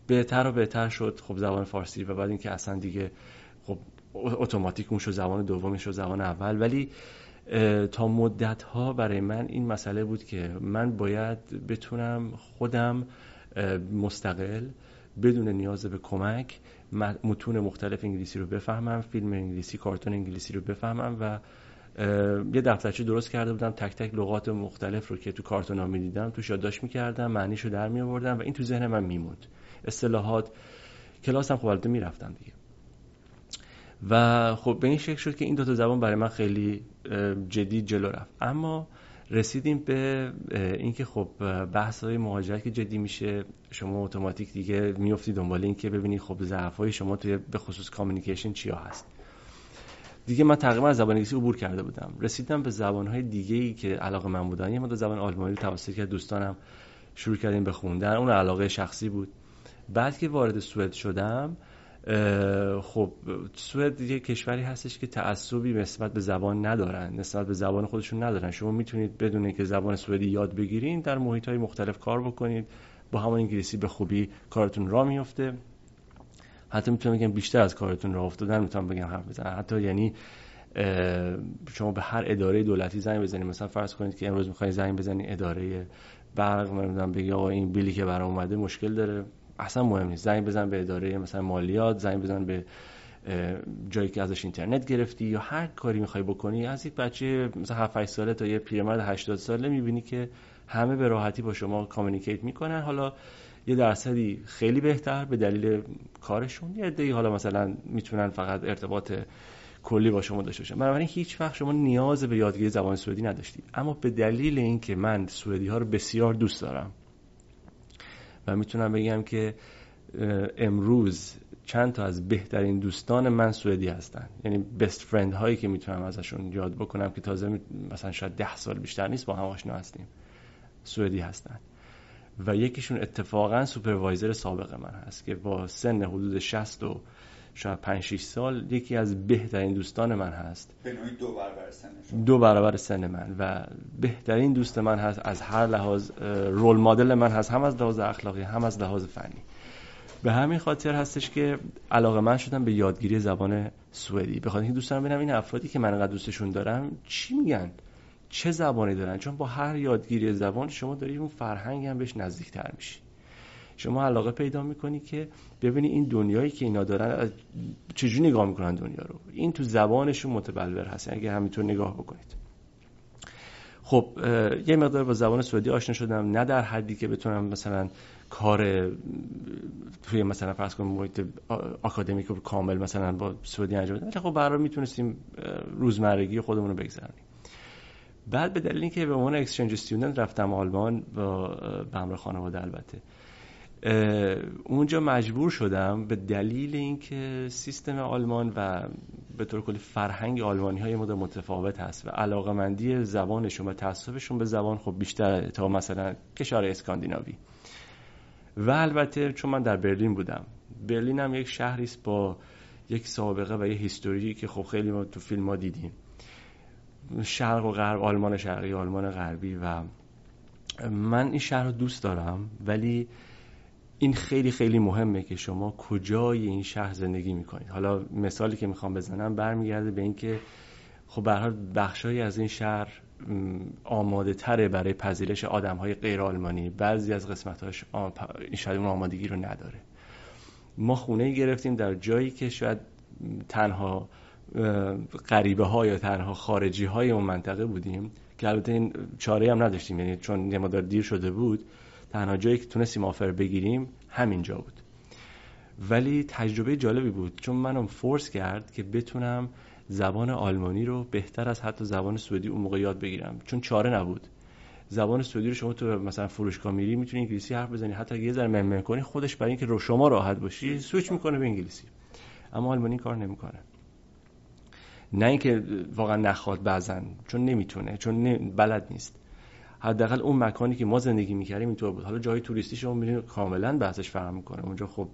بهتر و بهتر شد خب زبان فارسی و بعد اینکه اصلا دیگه خب اتوماتیک اون شد زبان دومش شد زبان اول. ولی تا مدت ها برای من این مسئله بود که من باید بتونم خودم مستقل بدون نیاز به کمک متون مختلف انگلیسی رو بفهمم فیلم انگلیسی کارتون انگلیسی رو بفهمم و یه دفترچه درست کرده بودم تک تک لغات مختلف رو که تو کارتون ها می‌دیدم تو یادداشت می‌کردم معنیش رو در می آوردم و این تو ذهن من میموند. اصطلاحات کلاس هم خب می‌رفتم دیگه. و خب به این شکل شد که این دوتا زبان برای من خیلی جدی جلو رفت. اما رسیدیم به اینکه خب بحث های مهاجرت که جدی میشه شما اتوماتیک دیگه میفتی دنبال اینکه ببینید خب ضعف های شما توی به خصوص کامیکیشن چیا هست. دیگه من تقریبا از زبان انگلیسی عبور کرده بودم. رسیدم به زبان های دیگه ای که علاقه من بودن. یه مدت زبان آلمانی رو توسط که دوستانم شروع کردیم به خوندن. اون علاقه شخصی بود. بعد که وارد سوئد شدم خب سوئد یه کشوری هستش که تعصبی نسبت به زبان ندارن نسبت به زبان خودشون ندارن. شما می‌تونید بدون که زبان سوئدی یاد بگیرین در محیط های مختلف کار بکنید. با همون انگلیسی به خوبی کارتون را میفته حتی می‌تونم بگم بیشتر از کارتون را افتادن می‌تونم بگم حرف بزنم. حتی یعنی شما به هر اداره دولتی زنگ بزنید. مثلا فرض کنید که امروز می‌خواین زنگ بزنید اداره برق نمی‌دونم بگی آقا این بیلی که برام اومده مشکل داره. اصلا مهم نیست. زنگ بزن به اداره مثلا مالیات زنگ بزن به جایی که ازش اینترنت گرفتی یا هر کاری می‌خوای بکنی. از یک بچه مثلا 7 8 ساله تا یه پیرمرد 80 ساله می‌بینی که همه به راحتی با شما کامیکیت می‌کنن. حالا یه درصدی خیلی بهتر به دلیل کارشون. یه عده‌ای حالا مثلا می‌تونن فقط ارتباط کلی با شما داشته باشن. بنابراین هیچ وقت شما نیاز به یادگیری زبان سوئدی نداشتی. اما به دلیل اینکه من سوئدی ها رو بسیار دوست دارم و می‌تونم بگم که امروز چند تا از بهترین دوستان من سوئدی هستن. یعنی بست فرند هایی که می‌تونم ازشون یاد بکنم که تازه مثلا شاید ده سال بیشتر نیست با هم آشنا هستیم. سوئدی هستن. و یکیشون اتفاقا سوپروایزر سابق من هست که با سن حدود 60 و شاید 5 6 سال یکی از بهترین دوستان من هست. به دو برابر سن دو برابر سن من و بهترین دوست من هست از هر لحاظ رول مدل من هست هم از لحاظ اخلاقی هم از لحاظ فنی. به همین خاطر هستش که علاقه من شدم به یادگیری زبان سوئدی. به خاطر اینکه دوست دارم ببینم این افرادی که من انقدر دوستشون دارم چی میگن؟ چه زبانی دارن؟ چون با هر یادگیری زبان شما داری اون فرهنگ هم بهش نزدیکتر میشی. شما علاقه پیدا می‌کنی که ببینی این دنیایی که اینا دارن چجوری نگاه می‌کنن دنیا رو؟ این تو زبانشون متبلور هست اگه همینطور نگاه بکنید. خب یه مقدار با زبان سعودی آشنا شدم نه در حدی که بتونم مثلا کار توی مثلا فرض کنیم محیط آکادمیک کامل مثلا با سعودی انجام بدم. خب برای می‌تونستیم روزمرگی خودمون رو بگذرونیم. بعد به دلیل اینکه به عنوان اکسچنج استودنت رفتم آلمان با به همراه خانواده البته. اونجا مجبور شدم به دلیل اینکه سیستم آلمان و به طور کلی فرهنگ آلمانی های مدر متفاوت هست و علاقمندی زبانشون و تعصبشون به زبان خب بیشتر تا مثلا کشور اسکاندیناوی. و البته چون من در برلین بودم برلین هم یک شهری است با یک سابقه و یک هیستوری که خب خیلی ما تو فیلم ها دیدیم. شرق و غرب آلمان شرقی آلمان غربی و من این شهر رو دوست دارم ولی این خیلی خیلی مهمه که شما کجای این شهر زندگی می‌کنید. حالا مثالی که می‌خوام بزنم برمیگرده به اینکه خب به بخشایی از این شهر آماده تره برای پذیرش آدم های غیر آلمانی بعضی از قسمتاش این شاید اون آمادگی رو نداره. ما خونه گرفتیم در جایی که شاید تنها غریبه ها یا تنها خارجی های اون منطقه بودیم که البته این چاره هم نداشتیم. یعنی چون یه دیر شده بود تنها جایی که تونستیم آفر بگیریم همینجا بود. ولی تجربه جالبی بود چون منم فورس کرد که بتونم زبان آلمانی رو بهتر از حتی زبان سوئدی اون موقع یاد بگیرم. چون چاره نبود. زبان سوئدی رو شما تو مثلا فروشگاه میری می‌تونی انگلیسی حرف بزنی. حتی یه ذره ممم کنی خودش برای اینکه رو شما راحت باشی سویچ می‌کنه به انگلیسی. اما آلمانی کار نمی‌کنه. نه اینکه واقعا نخواد بعضن چون نمی‌تونه چون بلد نیست. حداقل اون مکانی که ما زندگی می‌کردیم اینطور بود. حالا جای توریستی شما می‌بینید کاملا بحثش فرق می‌کنه. اونجا خب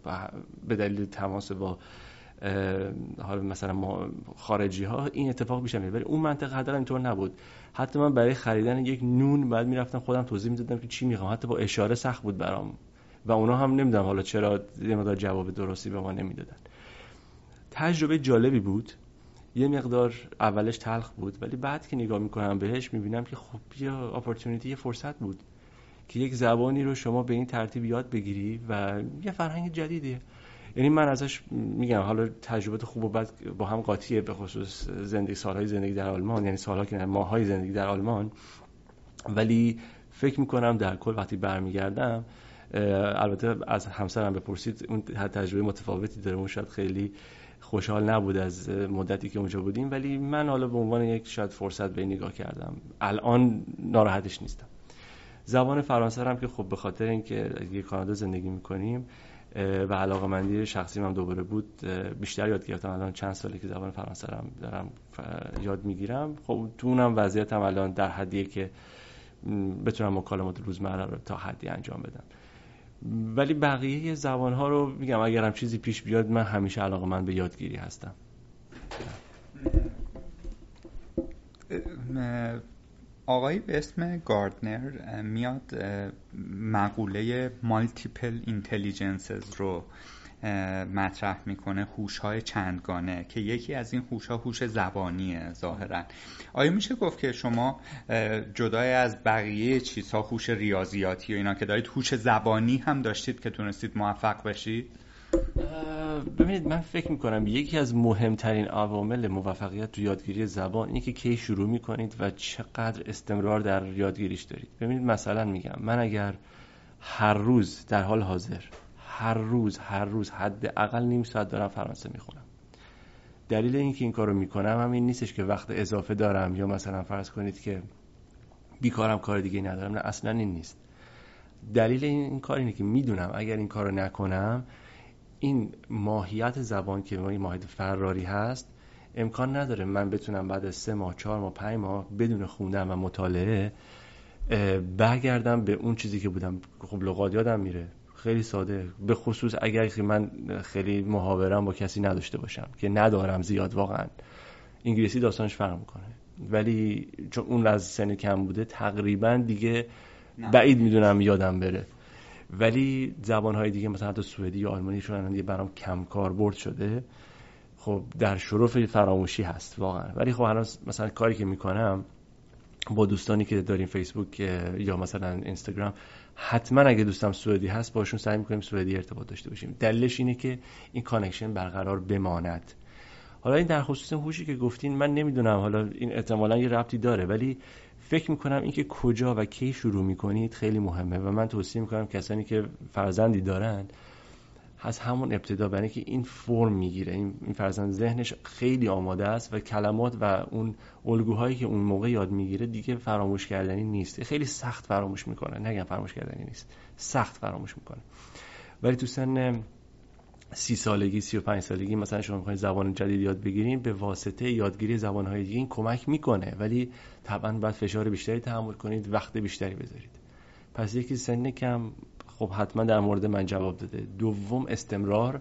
به دلیل تماس با حالا مثلا ما خارجی ها این اتفاق بیشتر میاد ولی اون منطقه حداقل اینطور نبود. حتی من برای خریدن یک نون بعد می‌رفتم خودم توضیح می‌دادم که چی می‌خوام. حتی با اشاره سخت بود برام. و اونا هم نمی‌دونم حالا چرا یه جواب درستی به ما نمی‌دادن. تجربه جالبی بود. یه مقدار اولش تلخ بود ولی بعد که نگاه می‌کنم بهش می‌بینم که خب یه اپورتونیتی یه فرصت بود که یک زبانی رو شما به این ترتیب یاد بگیری و یه فرهنگ جدیدیه یعنی من ازش میگم حالا تجربه خوب و بد با هم قاطیه به خصوص زندگی سالهای زندگی در آلمان یعنی سالها که ماهای زندگی در آلمان. ولی فکر می‌کنم در کل وقتی برمیگردم البته از همسرم بپرسید اون تجربه متفاوتی داره اون شاید خیلی خوشحال نبود از مدتی که اونجا بودیم ولی من حالا به عنوان یک شاید فرصت به نگاه کردم. الان ناراحتش نیستم. زبان فرانسه هم که خب به خاطر اینکه یه کانادا زندگی می‌کنیم و علاقه مندی شخصی هم دوباره بود بیشتر یاد گرفتم الان چند ساله که زبان فرانسه هم دارم یاد می‌گیرم. خب تو اونم وضعیتم الان در حدیه که بتونم مکالمات روزمره رو تا حدی انجام بدم. ولی بقیه زبان ها رو میگم اگرم چیزی پیش بیاد من همیشه علاقه من به یادگیری هستم. آقایی به اسم گاردنر میاد مقوله مالتیپل اینتلیجنسز رو مطرح می‌کنه هوش های چندگانه که یکی از این هوش ها هوش زبانیه ظاهرا. آیا میشه گفت که شما جدای از بقیه چیزها هوش ریاضیاتی و اینا که دارید هوش زبانی هم داشتید که تونستید موفق بشید؟ ببینید من فکر می‌کنم یکی از مهمترین عوامل موفقیت تو یادگیری زبان اینه که کی شروع می‌کنید و چقدر استمرار در یادگیریش دارید. ببینید مثلا میگم من اگر هر روز در حال حاضر هر روز هر روز حداقل نیم ساعت دارم فرانسه می‌خونم. دلیل اینکه این کارو می‌کنم همین نیستش که وقت اضافه دارم یا مثلا فرض کنید که بیکارم کار دیگه ندارم نه اصلا این نیست. دلیل این, این کار اینه که می‌دونم اگر این کارو نکنم این ماهیت زبان که ما ماهیت فراری هست امکان نداره من بتونم بعد از سه ماه چهار ماه پنج ماه بدون خوندن و مطالعه برگردم به اون چیزی که بودم. خب لغات یادم میره. خیلی ساده. به خصوص اگر که من خیلی محاورم با کسی نداشته باشم که ندارم زیاد واقعا. انگلیسی داستانش فرق می‌کنه. ولی چون اون از سن کم بوده تقریبا دیگه بعید می‌دونم یادم بره. ولی زبانهای دیگه مثلا حتی سوئدی یا آلمانی شدن دیگه برام کم کاربرد شده. خب در شرف فراموشی هست واقعا. ولی خب هنوز مثلا کاری که می‌کنم با دوستانی که داریم فیسبوک یا مثلا اینستاگرام حتما اگه دوستم سوئدی هست باشون سعی می‌کنیم سوئدی ارتباط داشته باشیم. دلیلش اینه که این connection برقرار بماند. حالا این در خصوص هوشی که گفتین من نمی‌دونم حالا این احتمالا یه ربطی داره ولی فکر می‌کنم اینکه کجا و کی شروع می‌کنید خیلی مهمه و من توصیه می‌کنم کسانی که فرزندی دارن از همون ابتدا برای که این فرم می‌گیره. این فرزند ذهنش خیلی آماده است و کلمات و اون الگوهایی که اون موقع یاد می‌گیره دیگه فراموش کردنی نیست. خیلی سخت فراموش می‌کنه. نگم فراموش کردنی نیست. سخت فراموش می‌کنه. ولی تو سن سی سالگی سی و پنج سالگی مثلا شما می‌خواین زبان جدید یاد بگیرین به واسطه یادگیری زبانهای دیگه این کمک می‌کنه. ولی طبعا باید فشار بیشتری تحمل کنید وقت بیشتری بذارید. پس یکی سن کم خب حتما در مورد من جواب داده. دوم استمرار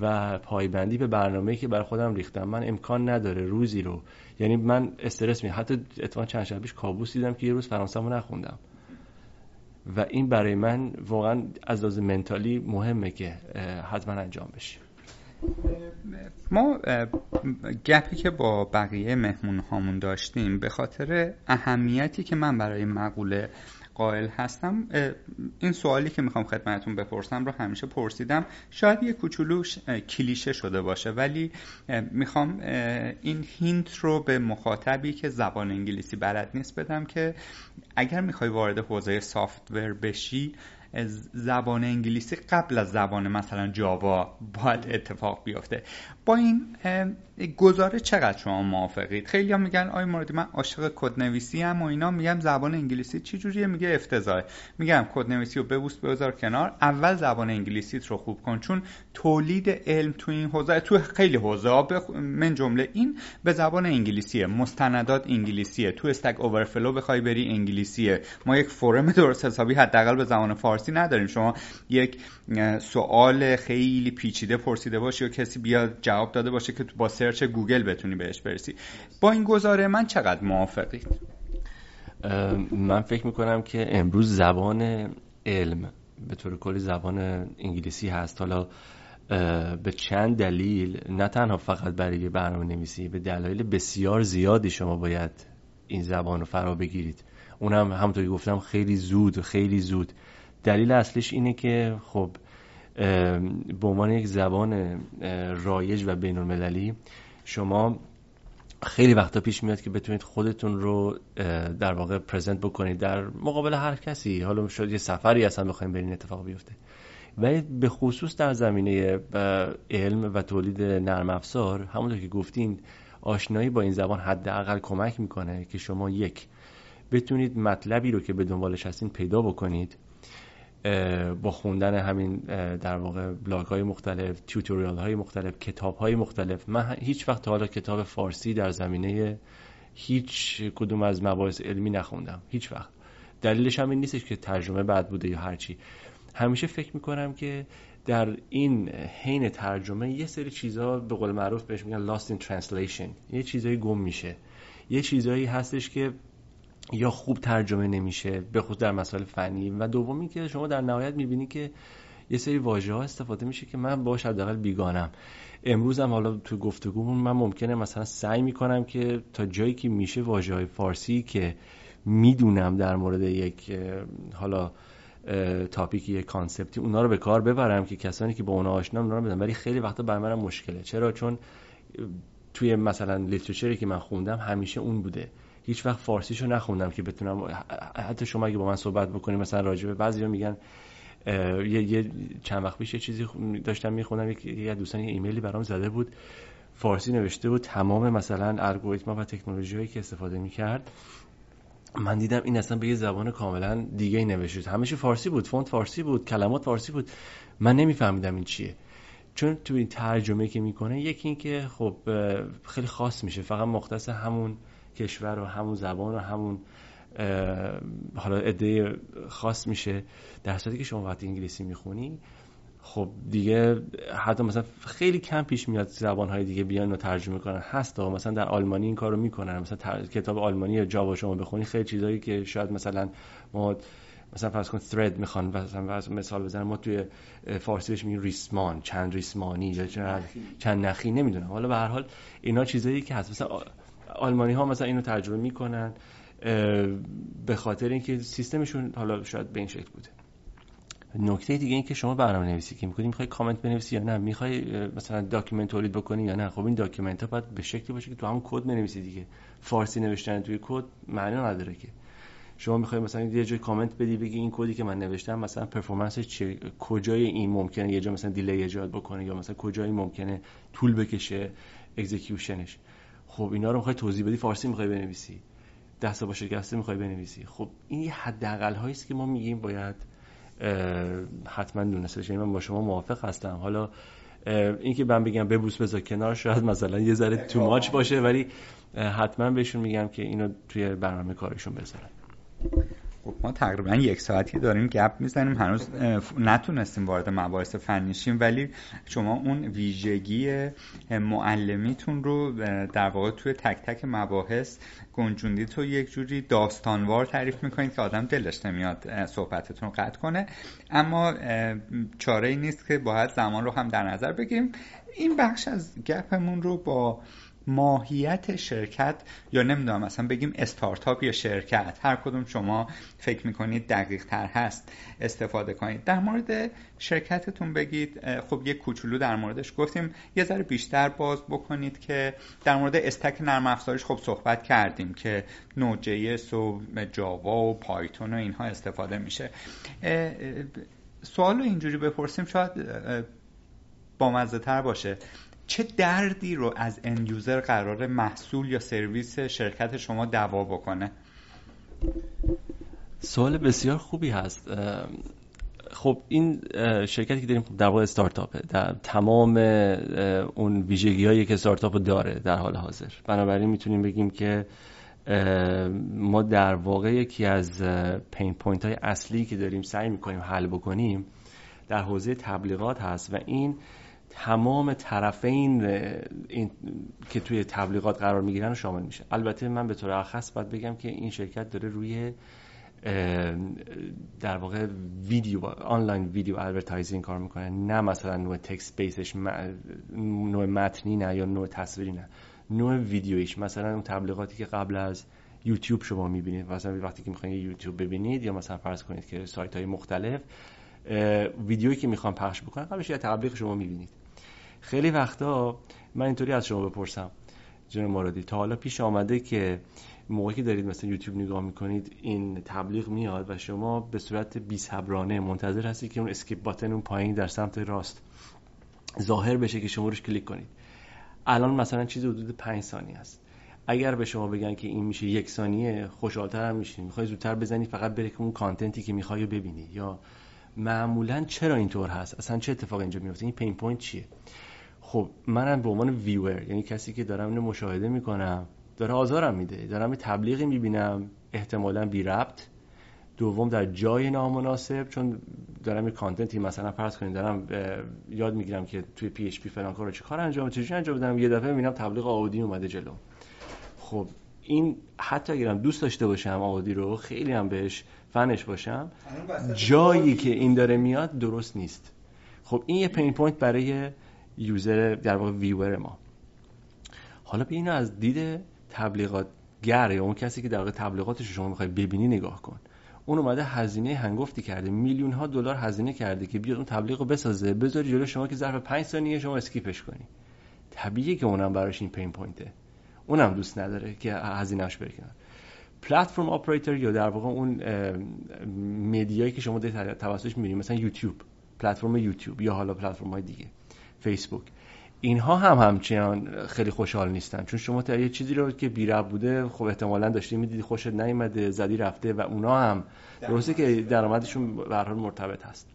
و پایبندی به برنامه که برای خودم ریختم. من امکان نداره روزی رو یعنی من استرس می حتی اتفاقا چند شب پیش کابوس دیدم که یه روز فرانسه نخوندم. و این برای من واقعا از لحاظ منتالی مهمه که حتما انجام بشه. ما گپی که با بقیه مهمون هامون داشتیم به خاطر اهمیتی که من برای مقوله قائل هستم این سوالی که می‌خوام خدمتتون بپرسم رو همیشه پرسیدم. شاید یه کوچولو کلیشه شده باشه ولی می‌خوام این hint رو به مخاطبی که زبان انگلیسی بلد نیست بدم که اگر می‌خوای وارد حوزه software بشی زبان انگلیسی قبل از زبان مثلا جاوا باید اتفاق بیفته. با این گزاره چقدر شما موافقید؟ خیلی هم میگن آی موردی من عاشق کدنویسی هم و اینا. میگم زبان انگلیسی چی جوریه؟ میگه افتضاح میگم کدنویسی رو ببوس بذار کنار. اول زبان انگلیسیت رو خوب کن چون تولید علم تو این حوزه تو خیلی حوزه من جمله این به زبان انگلیسیه. مستندات انگلیسیه. تو Stack Overflow بخوای بری انگلیسیه. ما یک forum درست حسابی حداقل به زبان فارسی نداریم. شما یک سوال خیلی پیچیده پرسیده باشی و کسی بیاد جواب داده باشه که با search گوگل بتونی بهش برسی. با این گزاره من چقدر موافقید؟ من فکر می‌کنم که امروز زبان علم به طور کلی زبان انگلیسی هست. حالا به چند دلیل نه تنها فقط برای برنامه نویسی به دلایل بسیار زیادی شما باید این زبان رو فرا بگیرید. اونم همونطوری گفتم خیلی زود خیلی زود. دلیل اصلیش اینه که خب به عنوان یک زبان رایج و بین المللی شما خیلی وقتا پیش میاد که بتونید خودتون رو در واقع پرزنت بکنید در مقابل هر کسی. حالا شاید یه سفری اصلا بخوایم برین اتفاق بیفته. ولی به خصوص در زمینه علم و تولید نرم افزار همونطور که گفتین آشنایی با این زبان حداقل کمک می‌کنه که شما یک بتونید مطلبی رو که به دنبالش هستین پیدا بکنید. با خوندن همین در واقع بلاگ های مختلف تیوتوریال های مختلف کتاب های مختلف. من هیچ وقت حالا کتاب فارسی در زمینه هیچ کدوم از مباحث علمی نخوندم. هیچ وقت. دلیلش هم این نیستش که ترجمه بد بوده یا هرچی. همیشه فکر می‌کنم که در این حین ترجمه یه سری چیزها به قول معروف بهش میگن lost in translation. یه چیزایی گم میشه. یه چیزایی هستش که یا خوب ترجمه نمیشه به خود در مسائل فنی. و دومی که شما در نهایت می‌بینی که یه سری واژه ها استفاده میشه که من باش حداقل بیگانم. امروز هم حالا تو گفتگومون من ممکنه مثلا سعی می‌کنم که تا جایی که میشه واژه های فارسی که می‌دونم در مورد یک حالا تاپیکی یک کانسپتی اونا رو به کار ببرم که کسانی که با اونا آشنا اونا رو بدم. ولی خیلی وقتا برای منم مشکله. چرا؟ چون توی مثلا لیترچری که من خوندم همیشه اون بوده. هیچ وقت فارسیشو نخوندم که بتونم حتی شما اگه با من صحبت بکنیم مثلا راجبه بعضیا میگن یه, یه چند وقت پیش یه چیزی داشتم میخوندم یه دوستان یه ایمیلی برام زده بود. فارسی نوشته بود تمام مثلا الگوریتم و تکنولوژی هایی که استفاده می‌کرد. من دیدم این اصلا به یه زبان کاملا دیگه ای نوشته همیشه فارسی بود فونت فارسی بود کلمات فارسی بود. من نمیفهمیدم این چیه. چون تو این ترجمه که می‌کنه یکی این که خب خیلی خاص میشه. فقط مختص همون کشور و همون زبان و همون حالا عده خاص میشه در که شما وقتی انگلیسی می‌خونی خب دیگه حتی مثلا خیلی کم پیش میاد زبان های دیگه بیان و ترجمه کنن. هست مثلا در آلمانی این کارو می‌کنن. مثلا کتاب آلمانی یا جاوا شما بخونی خیلی چیزایی که شاید مثلا ما مثلا فرض کن thread می‌خوان مثلا مثال بزنم ما توی فارسی بهش میگیم ریسمان چند ریسمانی یا چند نخی نمی‌دونم. حالا به هر حال اینا چیزایی که هست. مثلا آلمانی ها مثلا اینو ترجمه می‌کنن به خاطر اینکه سیستمشون حالا شاید به این شکل بوده. نکته دیگه این که شما برنامه نویسی که می‌کنی می‌خوای کامنت بنویسی یا نه؟ می‌خوای مثلا document تولید بکنی یا نه؟ خب این document ها باید به شکلی باشه که تو همون کد بنویسی دیگه. فارسی نوشتن توی کد معنی نداره که. شما می‌خوای مثلا یه جای کامنت بدی بگی این کدی که من نوشتم مثلا performance چه کجای این ممکنه یه جا مثلا delay ایجاد بکنه یا مثلا کجایی ممکنه طول بکشه؟ execution ش. خب اینا رو می‌خوای توضیح بدی؟ فارسی می‌خوای بنویسی. دست و پا شکسته می‌خوای بنویسی. خب این حداقل هایی است که ما میگیم باید حتما دونسته بشه من با شما موافق هستم. حالا اینکه من بگم ببوس بذار کنار شاید مثلا یه ذره تو ماچ باشه ولی حتما بهشون میگم که اینو توی برنامه کارشون بذارن. خب ما تقریبا یک ساعتی داریم گپ می‌زنیم. هنوز نتونستیم وارد مباحث فنی شیم ولی شما اون ویژگی معلمیتون رو در واقع توی تک تک مباحث گنجوندی تو یک جوری داستانوار تعریف می‌کنید که آدم دلش نمیاد صحبتتون رو قطع کنه. اما چاره ای نیست که باید زمان رو هم در نظر بگیریم. این بخش از گپمون رو با ماهیت شرکت یا نمی‌دونم مثلا بگیم استارتاپ یا شرکت هر کدوم شما فکر می‌کنید دقیق تر هست استفاده کنید. در مورد شرکتتون بگید خب یک کوچولو در موردش گفتیم. یه ذره بیشتر باز بکنید که در مورد استک نرم افزارش خب صحبت کردیم که نو جیس و جاوا و پایتون و اینها استفاده میشه. سوال رو اینجوری بپرسیم شاید با مزه تر باشه. چه دردی رو از اندیوزر قرار محصول یا سرویس شرکت شما دوا بکنه؟ سوال بسیار خوبی هست. خب این شرکتی که داریم در واقع استارتاپه. در تمام اون ویژگی هایی که استارتاپ داره در حال حاضر. بنابراین می‌تونیم بگیم که ما در واقع یکی از pain point های اصلی که داریم سعی می‌کنیم حل بکنیم در حوزه تبلیغات هست و این تمام طرفین این که توی تبلیغات قرار می‌گیرن شامل میشه. البته من به طور خاص باید بگم که این شرکت داره روی در واقع ویدیو online video advertising کار می‌کنه. نه مثلا نوع text-based ش نوع متنی نه یا نوع تصویری نه. نوع ویدیویش. مثلا اون تبلیغاتی که قبل از یوتیوب شما می‌بینید. مثلا وقتی که می‌خواین یوتیوب ببینید یا مثلا فرض کنید که سایت های مختلف ویدیویی که می‌خوام پخش بکنم قبلش یه تبلیغ شما می‌بینید. خیلی وقتا من اینطوری از شما بپرسم جناب مرادی تا حالا پیش آمده که موقعی که دارید مثلا یوتیوب نگاه می‌کنید این تبلیغ میاد و شما به صورت بی صبرانه منتظر هستید که اون اسکیپ باتن اون پایین در سمت راست ظاهر بشه که شما روش کلیک کنید. الان مثلا چیز حدود 5 ثانیه است. اگر به شما بگن که این میشه یک ثانیه خوشحالتر هم میشین. می‌خوای زودتر بزنی فقط بره که اون content ی که می‌خوای ببینی. یا معمولا چرا اینطور هست؟ اصلا چه اتفاق اینجا میفته این pain point چیه؟ خب منم به عنوان viewer یعنی کسی که دارم اینو مشاهده می‌کنم داره آزارم میده. دارم یه تبلیغی می‌بینم احتمالا بی ربط. دوم در جای نامناسب چون دارم یه content ی مثلا فرض کنید دارم یاد می‌گیرم که توی PHP فلان کارو چه کار انجام چه انجام بدم یه دفعه می‌بینم تبلیغ آودی اومده جلو. خب این حتی اگرم دوست داشته باشم آودی رو خیلی هم بهش فنش باشم جایی که این داره میاد درست نیست. خب این یه pain point برای user در واقع viewer ما. حالا به اینو از دید تبلیغات گر یا اون کسی که در واقع تبلیغاتش شما می‌خوای ببینی نگاه کن. اون اومده هزینه هنگفتی کرده. میلیون ها دلار هزینه کرده که بیاد اون تبلیغ رو بسازه بذاری جلو شما که ظرف 5 ثانیه شما اسکیپش کنی. طبیعیه که اونم براش این پین پوینته. اونم دوست نداره که هزینهش بره کنار. پلتفرم اپراتور یا در واقع اون مدیایی که شما توسطش می‌بینید مثلا یوتیوب. پلتفرم یوتیوب یا حالا پلتفرم های دیگه. فیسبوک اینها هم همچنان خیلی خوشحال نیستن. چون شما تا یه چیزی رو که بی بوده خب احتمالا داشتی می‌دیدی خوشت نیومده زدی رفته و اونا هم درسته که درآمدشون به حال مرتبط هست.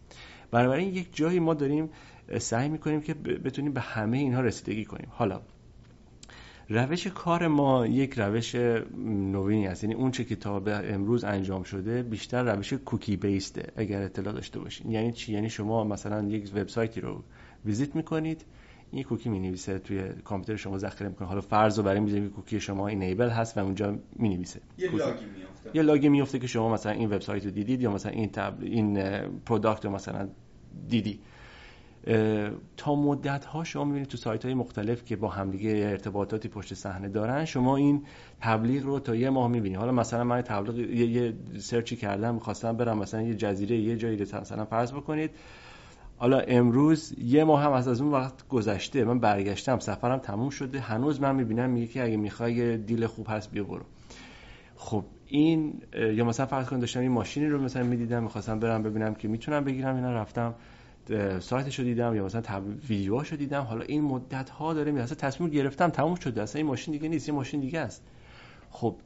بنابراین یک جایی ما داریم سعی می‌کنیم که بتونیم به همه اینها رسیدگی کنیم. حالا روش کار ما یک روش نوینی است. یعنی اون چه که تا به امروز انجام شده بیشتر روش کوکی بیسته اگر اطلاع داشته باشین. یعنی چی؟ یعنی شما مثلا یک وبسایتی رو ویزیت می‌کنید. این کوکی می نویسه توی کامپیوتر شما ذخیره می‌کنه. حالا فرض رو برای می‌ذاریم کوکی شما اینیبل هست و اونجا می نویسه یه لاگی میفته یه لاگی میفته که شما مثلا این وبسایت رو دیدید یا مثلا این تب... این پروداکت رو مثلا دیدی. تا مدت ها شما می‌بینید تو سایت های مختلف که با همدیگه ارتباطاتی پشت صحنه دارن شما این تبلیغ رو تا یه ماه می‌بینید. حالا مثلا من تبلیغ یه, یه سرچی کردم می‌خواستم برم مثلا یه جزیره یه جایی مثلا فرض بکنید. حالا امروز یه ماه هم از از اون وقت گذشته من برگشتم سفرم تموم شده. هنوز من می‌بینم میگه که اگه می‌خوای دیل خوب هست بیا برو. خب این یا مثلا فرض کنید داشتم این ماشینی رو مثلا می‌دیدم می‌خواستم برم ببینم که می‌تونم بگیرم اینا رفتم سایتش رو دیدم یا مثلا تب... ویدیوهاش رو دیدم. حالا این مدت ها داره میاد. تصمیم گرفتم تموم شده. اصلا این ماشین دیگه نیست یه ماشین دیگه است. خب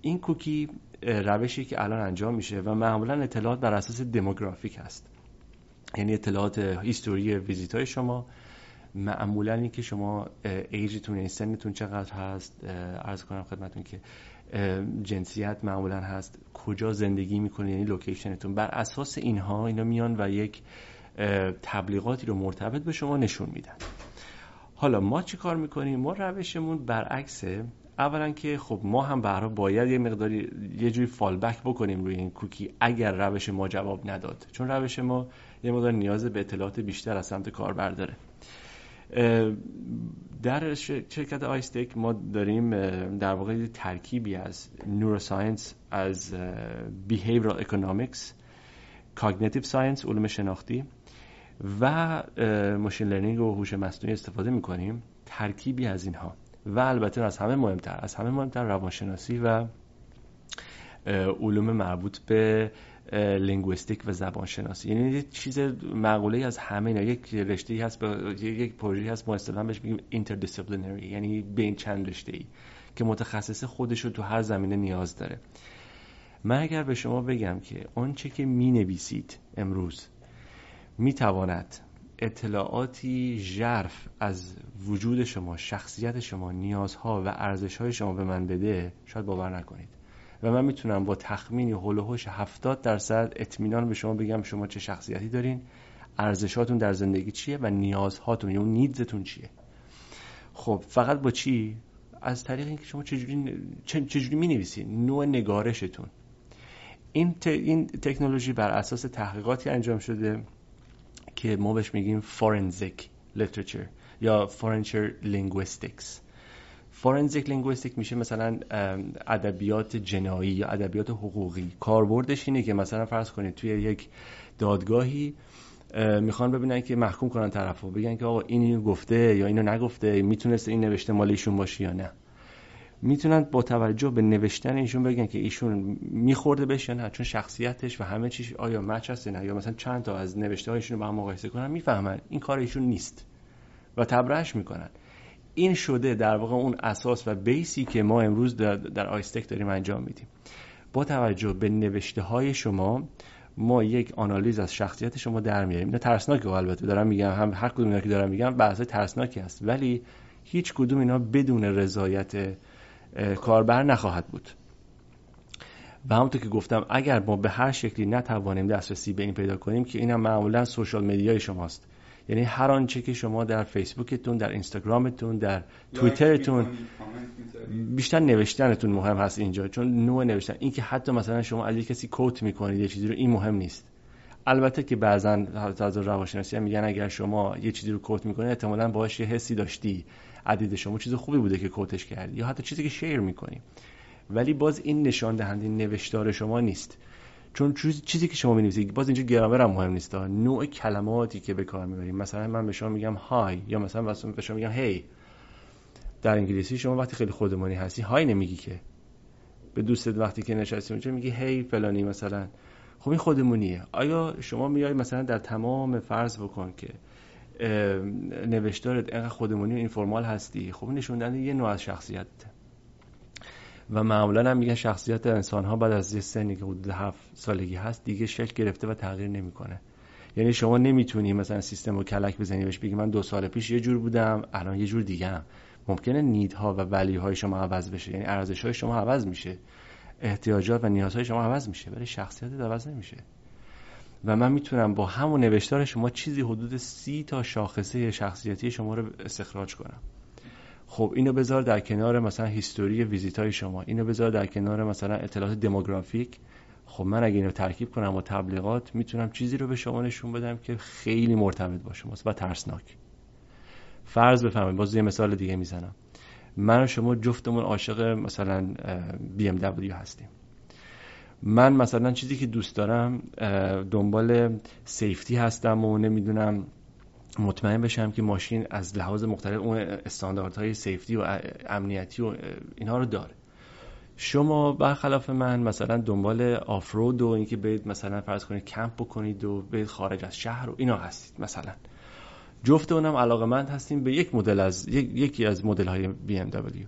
این کوکی روشی که الان انجام میشه و معمولا اطلاعات بر اساس دموگرافیک هست. یعنی اطلاعات هیستوری ویزیت های شما معمولا این که شما ایجتون یعنی سنتون چقدر هست؟ عرض کنم خدمتون که جنسیت معمولا هست. کجا زندگی می‌کنید یعنی لوکیشنتون. بر اساس اینها اینا میان و یک تبلیغاتی رو مرتبط به شما نشون میدن. حالا ما چی کار می‌کنیم؟ ما روشمون برعکسه. اولا که خب ما هم برای باید یه مقداری یه جوری فالبک بکنیم روی این کوکی اگر روش ما جواب نداد. چون روش ما یه مقدار نیاز به اطلاعات بیشتر از سمت کاربر داره. در شرکت AiZtech ما داریم در واقع ترکیبی از neuroscience از behavioral economics cognitive science علوم شناختی و machine learning و هوش مصنوعی استفاده می‌کنیم. ترکیبی از اینها. و البته از همه مهمتر از همه مهمتر روانشناسی و علوم مربوط به linguistic و زبان شناسی یعنی یه چیز مقوله از همه اینا. یک رشته هست به یک پروژه هست. ما اصطلاحا بهش میگیم interdisciplinary یعنی بین چند رشته ای که متخصص خودش رو تو هر زمینه نیاز داره. من اگر به شما بگم که آنچه که می نویسید امروز می تواند اطلاعاتی ژرف از وجود شما شخصیت شما نیازها و ارزشهای شما به من بده شاید باور نکنید. و من می‌تونم با تخمینی حول و 70 درصد اطمینان به شما بگم شما چه شخصیتی دارین ارزشاتون در زندگی چیه و نیازهاتون یا needs تون چیه. خب فقط با چی؟ از طریق اینکه شما چجوری چجوری می نویسید نوع نگارشتون. این, این تکنولوژی بر اساس تحقیقاتی انجام شده که ما بهش میگیم forensic literature یا forensic linguistics forensic linguistic میشه مثلا ادبیات جنایی یا ادبیات حقوقی. کاربردش اینه که مثلا فرض کنید توی یک دادگاهی می‌خوان ببینن که محکوم کنن طرف بگن که آقا این اینو گفته یا اینو نگفته می‌تونست این نوشته مال ایشون باشه یا نه. می‌تونن با توجه به نوشتن ایشون بگن که ایشون میخورده بهش یا نه چون شخصیتش و همه چیش آیا مچ هست نه یا مثلا چند تا از نوشته هایشون با هم مقایسه کنن می‌فهمن این کار ایشون نیست و تبرش می‌کنن. این شده در واقع اون اساس و بیسی که ما امروز در, در آیستک داریم انجام میدیم. با توجه به نوشته های شما ما یک آنالیز از شخصیت شما در میاریم. اینا ترسناکه البته دارم میگم هم هر کدوم اینا که دارم میگم بحث ترسناکی است ولی هیچ کدوم اینا بدون رضایت کاربر نخواهد بود. و همونطور که گفتم اگر ما به هر شکلی نتوانیم دسترسی به این پیدا کنیم که این هم معمولا سوشال مدیای شماست. یعنی هر آنچه که شما در فیسبوکتون در اینستاگرامتون در توییترتون بیشتر نوشتنتون مهم هست اینجا چون نوع نوشتن. این که حتی مثلا شما از کسی کوت می‌کنید یه چیزی رو این مهم نیست. البته که بعضا از روانشناسی هم میگن اگر شما یه چیزی رو کوت می‌کنید احتمالاً باهاش یه حسی داشتی. عدید شما چیز خوبی بوده که کوتش کردی. یا حتی چیزی که شیر می‌کنی. ولی باز این نشان دهنده نوشتار شما نیست. چون چیزی که شما می‌نویسید باز اینجا گرامر هم مهم نیست. نوع کلماتی که به کار می‌بریم. مثلا من به شما میگم های یا مثلا به شما میگم هی در انگلیسی شما وقتی خیلی خودمانی هستی های نمیگی که. به دوستت وقتی که نشستی اونجا میگی هی فلانی مثلا. خب این خودمونیه. آیا شما میای مثلا در تمام فرض بکن که نوشتارت اینقدر خودمونی و اینفورمال هستی؟ خب نشون یه نوع از شخصیت. و معمولا هم میگن شخصیت انسان ها بعد از یه سنی که حدود هفت سالگی هست دیگه شکل گرفته و تغییر نمی‌کنه. یعنی شما نمی‌تونی مثلا سیستم رو کلک بزنی بهش بگی من دو سال پیش یه جور بودم الان یه جور دیگه هم ممکنه نیدها و ولی های شما عوض بشه یعنی ارزش های شما عوض میشه. احتیاجات و نیازهای شما عوض میشه ولی شخصیت عوض نمیشه. و من می‌تونم با همون نوشتار شما چیزی حدود سی تا شاخصه شخصیتی شما رو استخراج کنم. خب اینو بذار در کنار مثلا هیستوری ویزیت های شما اینو بذار در کنار مثلا اطلاعات دموگرافیک. خب من اگه اینو ترکیب کنم با تبلیغات می‌تونم چیزی رو به شما نشون بدم که خیلی مرتبط با شماست و ترسناک. فرض بفرمایید باز یه مثال دیگه می‌زنم. من و شما جفتمون عاشق مثلا بی ام دبلیو هستیم. من مثلا چیزی که دوست دارم دنبال سیفتی هستم و نمی‌دونم مطمئن بشم که ماشین از لحاظ مختلف اون استانداردهای سیفتی و امنیتی و اینها رو داره. شما برخلاف من مثلا دنبال آفرود و اینکه برید مثلا فرض کنید کمپ بکنید و برید خارج از شهر و اینا هستید مثلا. جفت اونم علاقه مند هستیم به یک مدل از یکی از مدل های بی ام دبلیو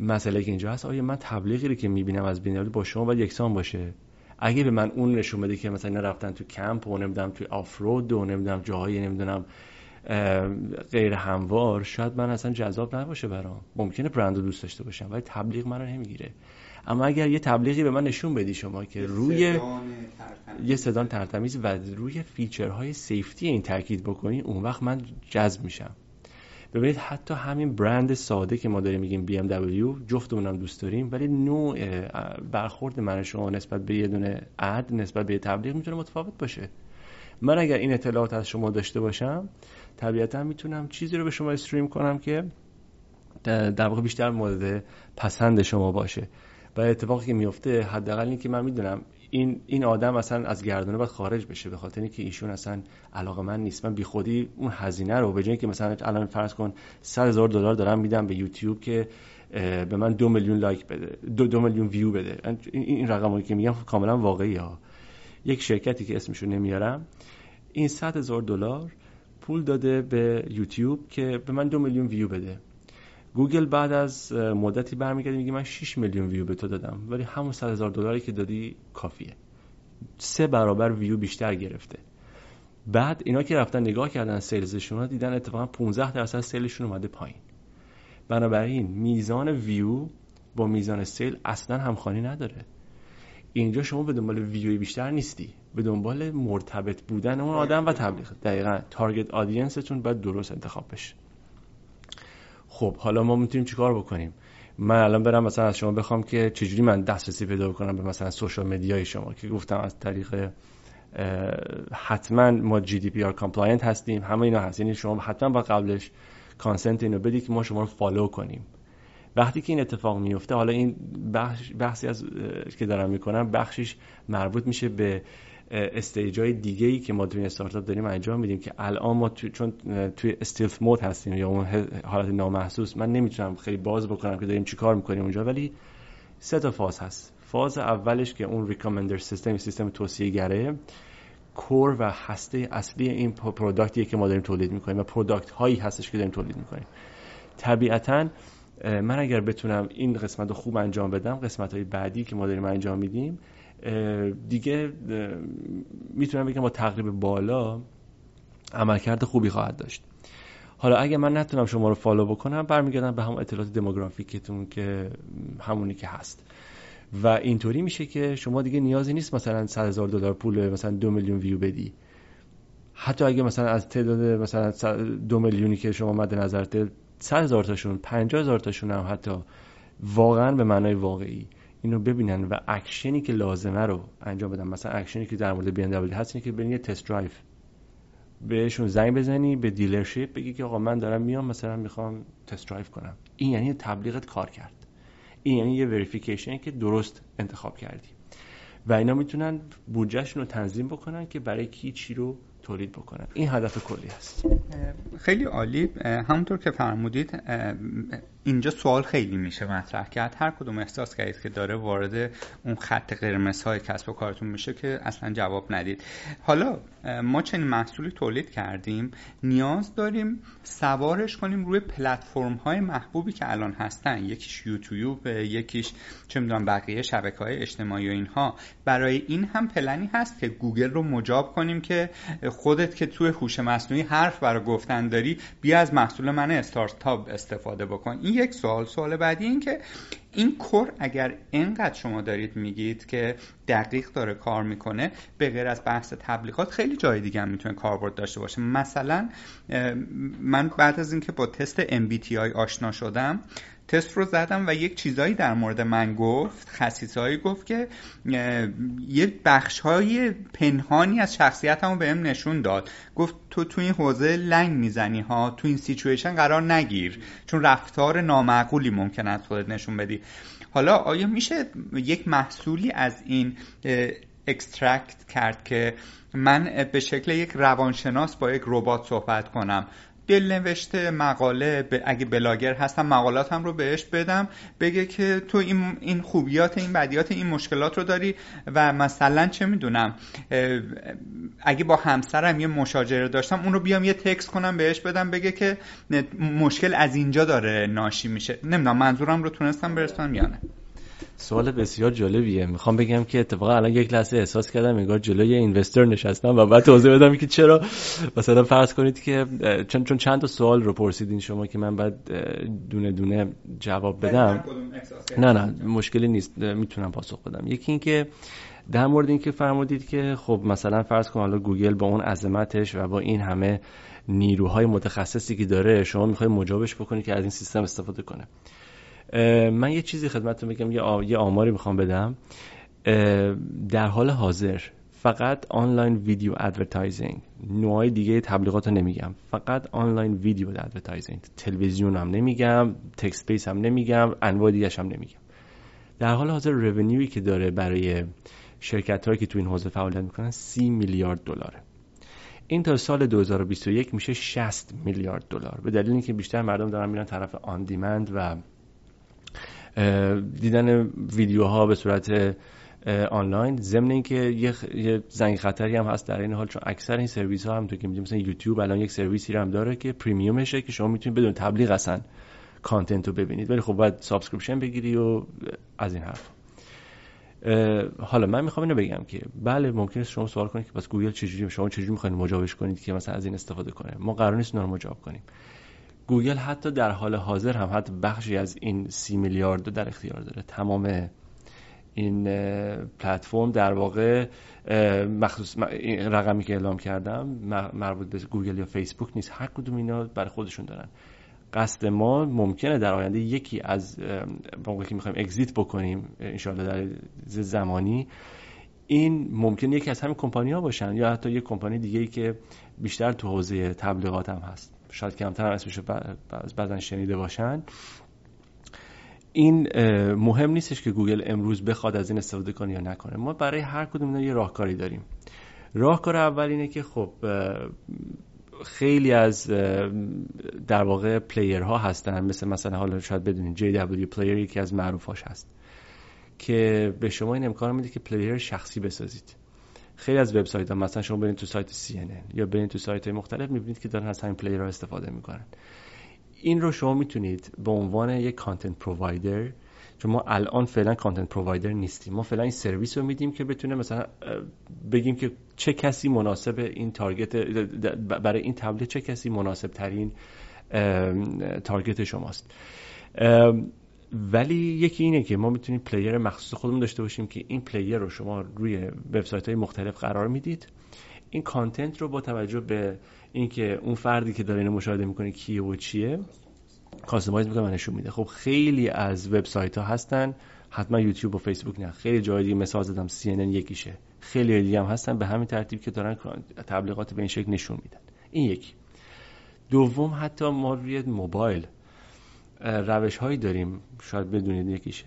مسئله که اینجا هست آیا من تبلیغی رو که می‌بینم از بی با شما باید یکسان باشه؟ اگه به من اون نشون بده که مثلا رفتن تو کمپ و نمی‌دونم تو آفرود و نمی‌دونم جاهای نمی‌دونم غیر هموار شاید من اصلا جذاب نباشه برام. ممکنه برند رو دوست داشته باشم ولی تبلیغ منو نمی‌گیره. اما اگر یه تبلیغی به من نشون بدی شما که روی یه صدان ترتمیز و روی فیچرهای سیفتی این تاکید بکنی اون وقت من جذب میشم. ببینید حتی همین برند ساده که ما داریم میگیم BMW جفتمون هم دوست داریم ولی نوع برخورد من شما نسبت به یه دونه اد نسبت به یه تبلیغ می‌تونه متفاوت باشه. من اگر این اطلاعات از شما داشته باشم طبیعتا می‌تونم چیزی رو به شما استریم کنم که در واقع بیشتر مورد پسند شما باشه. و اتفاقی که میفته حداقل اینکه من می‌دونم این این آدم اصلا از گردونه باید خارج بشه به خاطر اینکه ایشون اصلا علاقه من نیست. من بیخودی اون هزینه رو به جای که مثلا الان فرض کن 100 هزار دلار دارم میدم به یوتیوب که به من دو میلیون لایک بده دو, دو میلیون ویو بده. این, این رقمایی که میگم کاملا واقعی ها. یک شرکتی که اسمشو نمیارم. این 100 هزار دلار پول داده به یوتیوب که به من دو میلیون ویو بده. گوگل بعد از مدتی برمیگرده میگه من 6 میلیون ویو به تو دادم ولی همون 100 هزار دلاری که دادی کافیه. سه برابر ویو بیشتر گرفته. بعد اینا که رفتن نگاه کردن sales شون دیدن اتفاقا 15 درصد sale شون اومده پایین. بنابراین میزان ویو با میزان sale اصلا همخوانی نداره. اینجا شما به دنبال ویوی بیشتر نیستی. به دنبال مرتبط بودن اون آدم و تبلیغ. دقیقا target audience تون باید درست انتخاب بشه. خب حالا ما می‌تونیم چیکار بکنیم؟ من الان برم مثلا از شما بخوام که چجوری من دسترسی پیدا کنم به مثلا social media ی شما که گفتم از طریق حتما ما GDPR compliant هستیم همه اینا هست. یعنی شما حتما با قبلش consent اینو بدی که ما شما رو follow کنیم. وقتی که این اتفاق میفته حالا این بخش بحثی از که دارم می‌کنم بخشش مربوط میشه به stage های دیگه ای که ما توی استارتاپ داریم انجام میدیم که الان ما تو چون توی stealth mode هستیم یا اون حالت نامحسوس من نمی‌تونم خیلی باز بکنم که داریم چیکار می‌کنیم اونجا ولی سه تا فاز هست. فاز اولش که اون recommender system سیستم توصیه گره core و هسته اصلی این product یه که ما داریم تولید می‌کنیم و product هایی هستش که داریم تولید می‌کنیم. طبیعتا من اگر بتونم این قسمت رو خوب انجام بدم قسمت های بعدی که ما داریم انجام میدیم دیگه می‌تونم بگم با تقریب بالا عملکرد خوبی خواهد داشت. حالا اگه من نتونم شما رو فالو بکنم برمیگردم به همون اطلاعات دموگرافیکتون که همونی که هست. و اینطوری میشه که شما دیگه نیازی نیست مثلا 100 هزار دلار پول مثلا دو میلیون ویو بدی. حتی اگه مثلا از تعداد مثلا دو میلیونی که شما مد نظر 100 هزار تاشون 50 هزار تاشون هم حتی واقعا به معنای واقعی. اینو ببینن و اکشنی که لازمه رو انجام بدن. مثلا اکشنی که در مورد بی هست اینه که برین یه test drive بهشون زنگ بزنی به dealership بگی که آقا من دارم میام مثلا می‌خوام test drive کنم. این یعنی تبلیغت کار کرد. این یعنی یه verification که درست انتخاب کردی. و اینا می‌تونن بودجهشون رو تنظیم بکنن که برای کی چی رو تولید بکنن. این هدف کلی هست. خیلی عالی. همونطور که فرمودید اینجا سوال خیلی میشه مطرح کرد. هر کدوم احساس کردید که داره وارد اون خط قرمز های کسب و کارتون میشه که اصلا جواب ندید. حالا ما چنین محصولی تولید کردیم. نیاز داریم سوارش کنیم روی پلتفرم های محبوبی که الان هستن. یکیش یوتیوب یکیش چه می‌دونم بقیه شبکه های اجتماعی و اینها. برای این هم پلنی هست که گوگل رو مجاب کنیم که خودت که توی هوش مصنوعی حرف رو گفتن داری بیا از محصول من استارتاپ استفاده بکن. این یک سوال سوال بعدی این که این کور اگر اینقدر شما دارید میگید که دقیق داره کار می‌کنه به غیر از بحث تبلیغات خیلی جای دیگه هم می‌تونه کاربرد داشته باشه. مثلا من بعد از اینکه با تست MBTI آشنا شدم تست رو زدم و یک چیزایی در مورد من گفت خصیصه‌هایی گفت که یه بخش های پنهانی از شخصیتمو بهم نشون داد. گفت تو تو این حوزه لنگ می‌زنی ها تو این سیچویشن قرار نگیر. چون رفتار نامعقولی ممکن است خودت نشون بدی. حالا آیا میشه یک محصولی از این extract کرد که من به شکل یک روانشناس با یک ربات صحبت کنم؟ دل نوشته مقاله اگه بلاگر هستم مقالاتم رو بهش بدم بگه که تو این, این خوبیات این بدیات این مشکلات رو داری و مثلا چه می‌دونم اگه با همسرم یه مشاجره داشتم اون رو بیام یه تکس کنم بهش بدم بگه که مشکل از اینجا داره ناشی میشه. نمی‌دونم منظورم رو تونستم برسونم یا نه. سوال بسیار جالبیه. می‌خوام بگم که اتفاقا الان یک لحظه احساس کردم انگار جلوی اینوستر نشستم و بعد توضیح بدم که چرا. مثلا فرض کنید که چون چون چند تا سوال رو پرسیدین شما که من بعد دونه دونه جواب بدم. نه نه مشکلی نیست. می‌تونم پاسخ بدم. یکی اینکه در مورد اینکه فرمودید که خب مثلا فرض کن حالا گوگل با اون عظمتش و با این همه نیروهای متخصصی که داره شما می‌خوای مجابش بکنید که از این سیستم استفاده کنه. من یه چیزی خدمتتون بگم یه, یه آماری می‌خوام بدم. در حال حاضر فقط online video advertising. نوعای دیگه تبلیغات رو نمیگم. فقط online video advertising. تلویزیون هم نمیگم text base هم نمیگم انواع دیگه هم نمیگم. در حال حاضر revenue ی که داره برای شرکت هایی که تو این حوزه فعالیت می‌کنن 30 میلیارد دلاره. این تا سال 2021 میشه 60 میلیارد دلار. به دلیل اینکه بیشتر مردم دارن میرن طرف on demand و دیدن ویدیوها به صورت آنلاین. ضمن اینکه یه, زنگ خطری هم هست در این حال چون اکثر این سرویس ها هم تو که مثلا یوتیوب الان یک سرویسی رو هم داره که premium شه که شما می‌تونید بدون تبلیغ اصلا content رو ببینید. ولی خب باید subscription بگیری و از این حرف حالا من می‌خوام اینو بگم که بله ممکنه شما سوال کنید که پس گوگل چجوری شما چجوری می‌خواین مجابش کنید که مثلا از این استفاده کنه؟ ما قرار نیست رو مجاب کنیم. گوگل حتی در حال حاضر هم حتی بخشی از این سی میلیارد در اختیار داره. تمام این پلتفرم در واقع مخصوص رقمی که اعلام کردم مربوط به گوگل یا فیسبوک نیست. هر کدوم اینا برای خودشون دارن. قصد ما ممکنه در آینده یکی از موقعی که می‌خوایم exit بکنیم انشاءالله در زمانی این ممکن یکی از همین کمپانی ها باشن یا حتی یک کمپانی دیگه ای که بیشتر تو حوزه تبلیغات هم هست. شاید کمتر اسمشو بعضا شنیده باشن. این مهم نیستش که گوگل امروز بخواد از این استفاده کنه یا نکنه. ما برای هر کدوم اینا یه راهکاری داریم. راهکار اول اینه که خب خیلی از در واقع player ها هستن. مثل مثلا حالا شاید بدونید JW Player یکی از معروفاش هست. که به شما این امکان میده که player شخصی بسازید. خیلی از وبسایت ها مثلا شما برید تو سایت CNN یا برید تو سایت های مختلف می‌بینید که دارن از همین player ها استفاده می‌کنن. این رو شما می‌تونید به عنوان یک content provider چون ما الان فعلا content provider نیستیم. ما فعلا این سرویس رو میدیم که بتونه مثلا بگیم که چه کسی مناسب این target برای این تبلیغ چه کسی مناسب ترین target شماست. ولی یکی اینه که ما می‌تونیم player مخصوص خودمون داشته باشیم که این player رو شما روی وبسایت های مختلف قرار می‌دید. این کانتنت رو با توجه به اینکه اون فردی که داره اینو مشاهده می‌کنه کیه و چیه کاستماایز می‌کنه نشون میده. خب خیلی از وبسایت ها هستن. حتما یوتیوب و فیسبوک نه. خیلی جای دیگه مثال زدم سی یکیشه. خیلی دیگه هم هستن. به همین ترتیب که دارن تبلیغات به این شکل نشون میدن. این یکی. دوم حتی ما روی موبایل روش هایی داریم. شاید بدونید یکیش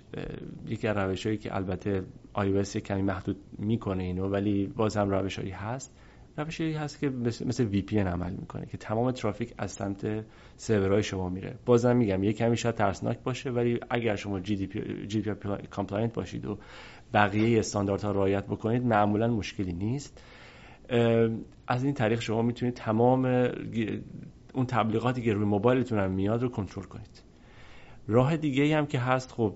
یکی از روش هایی که البته iOS کمی محدود می‌کنه اینو ولی باز هم روش هایی هست روش هایی هست که مثل VPN عمل می‌کنه که تمام ترافیک از سمت سرورهای شما میره. بازم میگم یه کمی شاید ترسناک باشه ولی اگر شما GDPR compliant باشید و بقیه استانداردها رعایت بکنید معمولا مشکلی نیست. از این طریق شما می‌تونید تمام اون تبلیغاتی که روی موبایلتون هم میاد رو کنترل کنید. راه دیگه هم که هست خب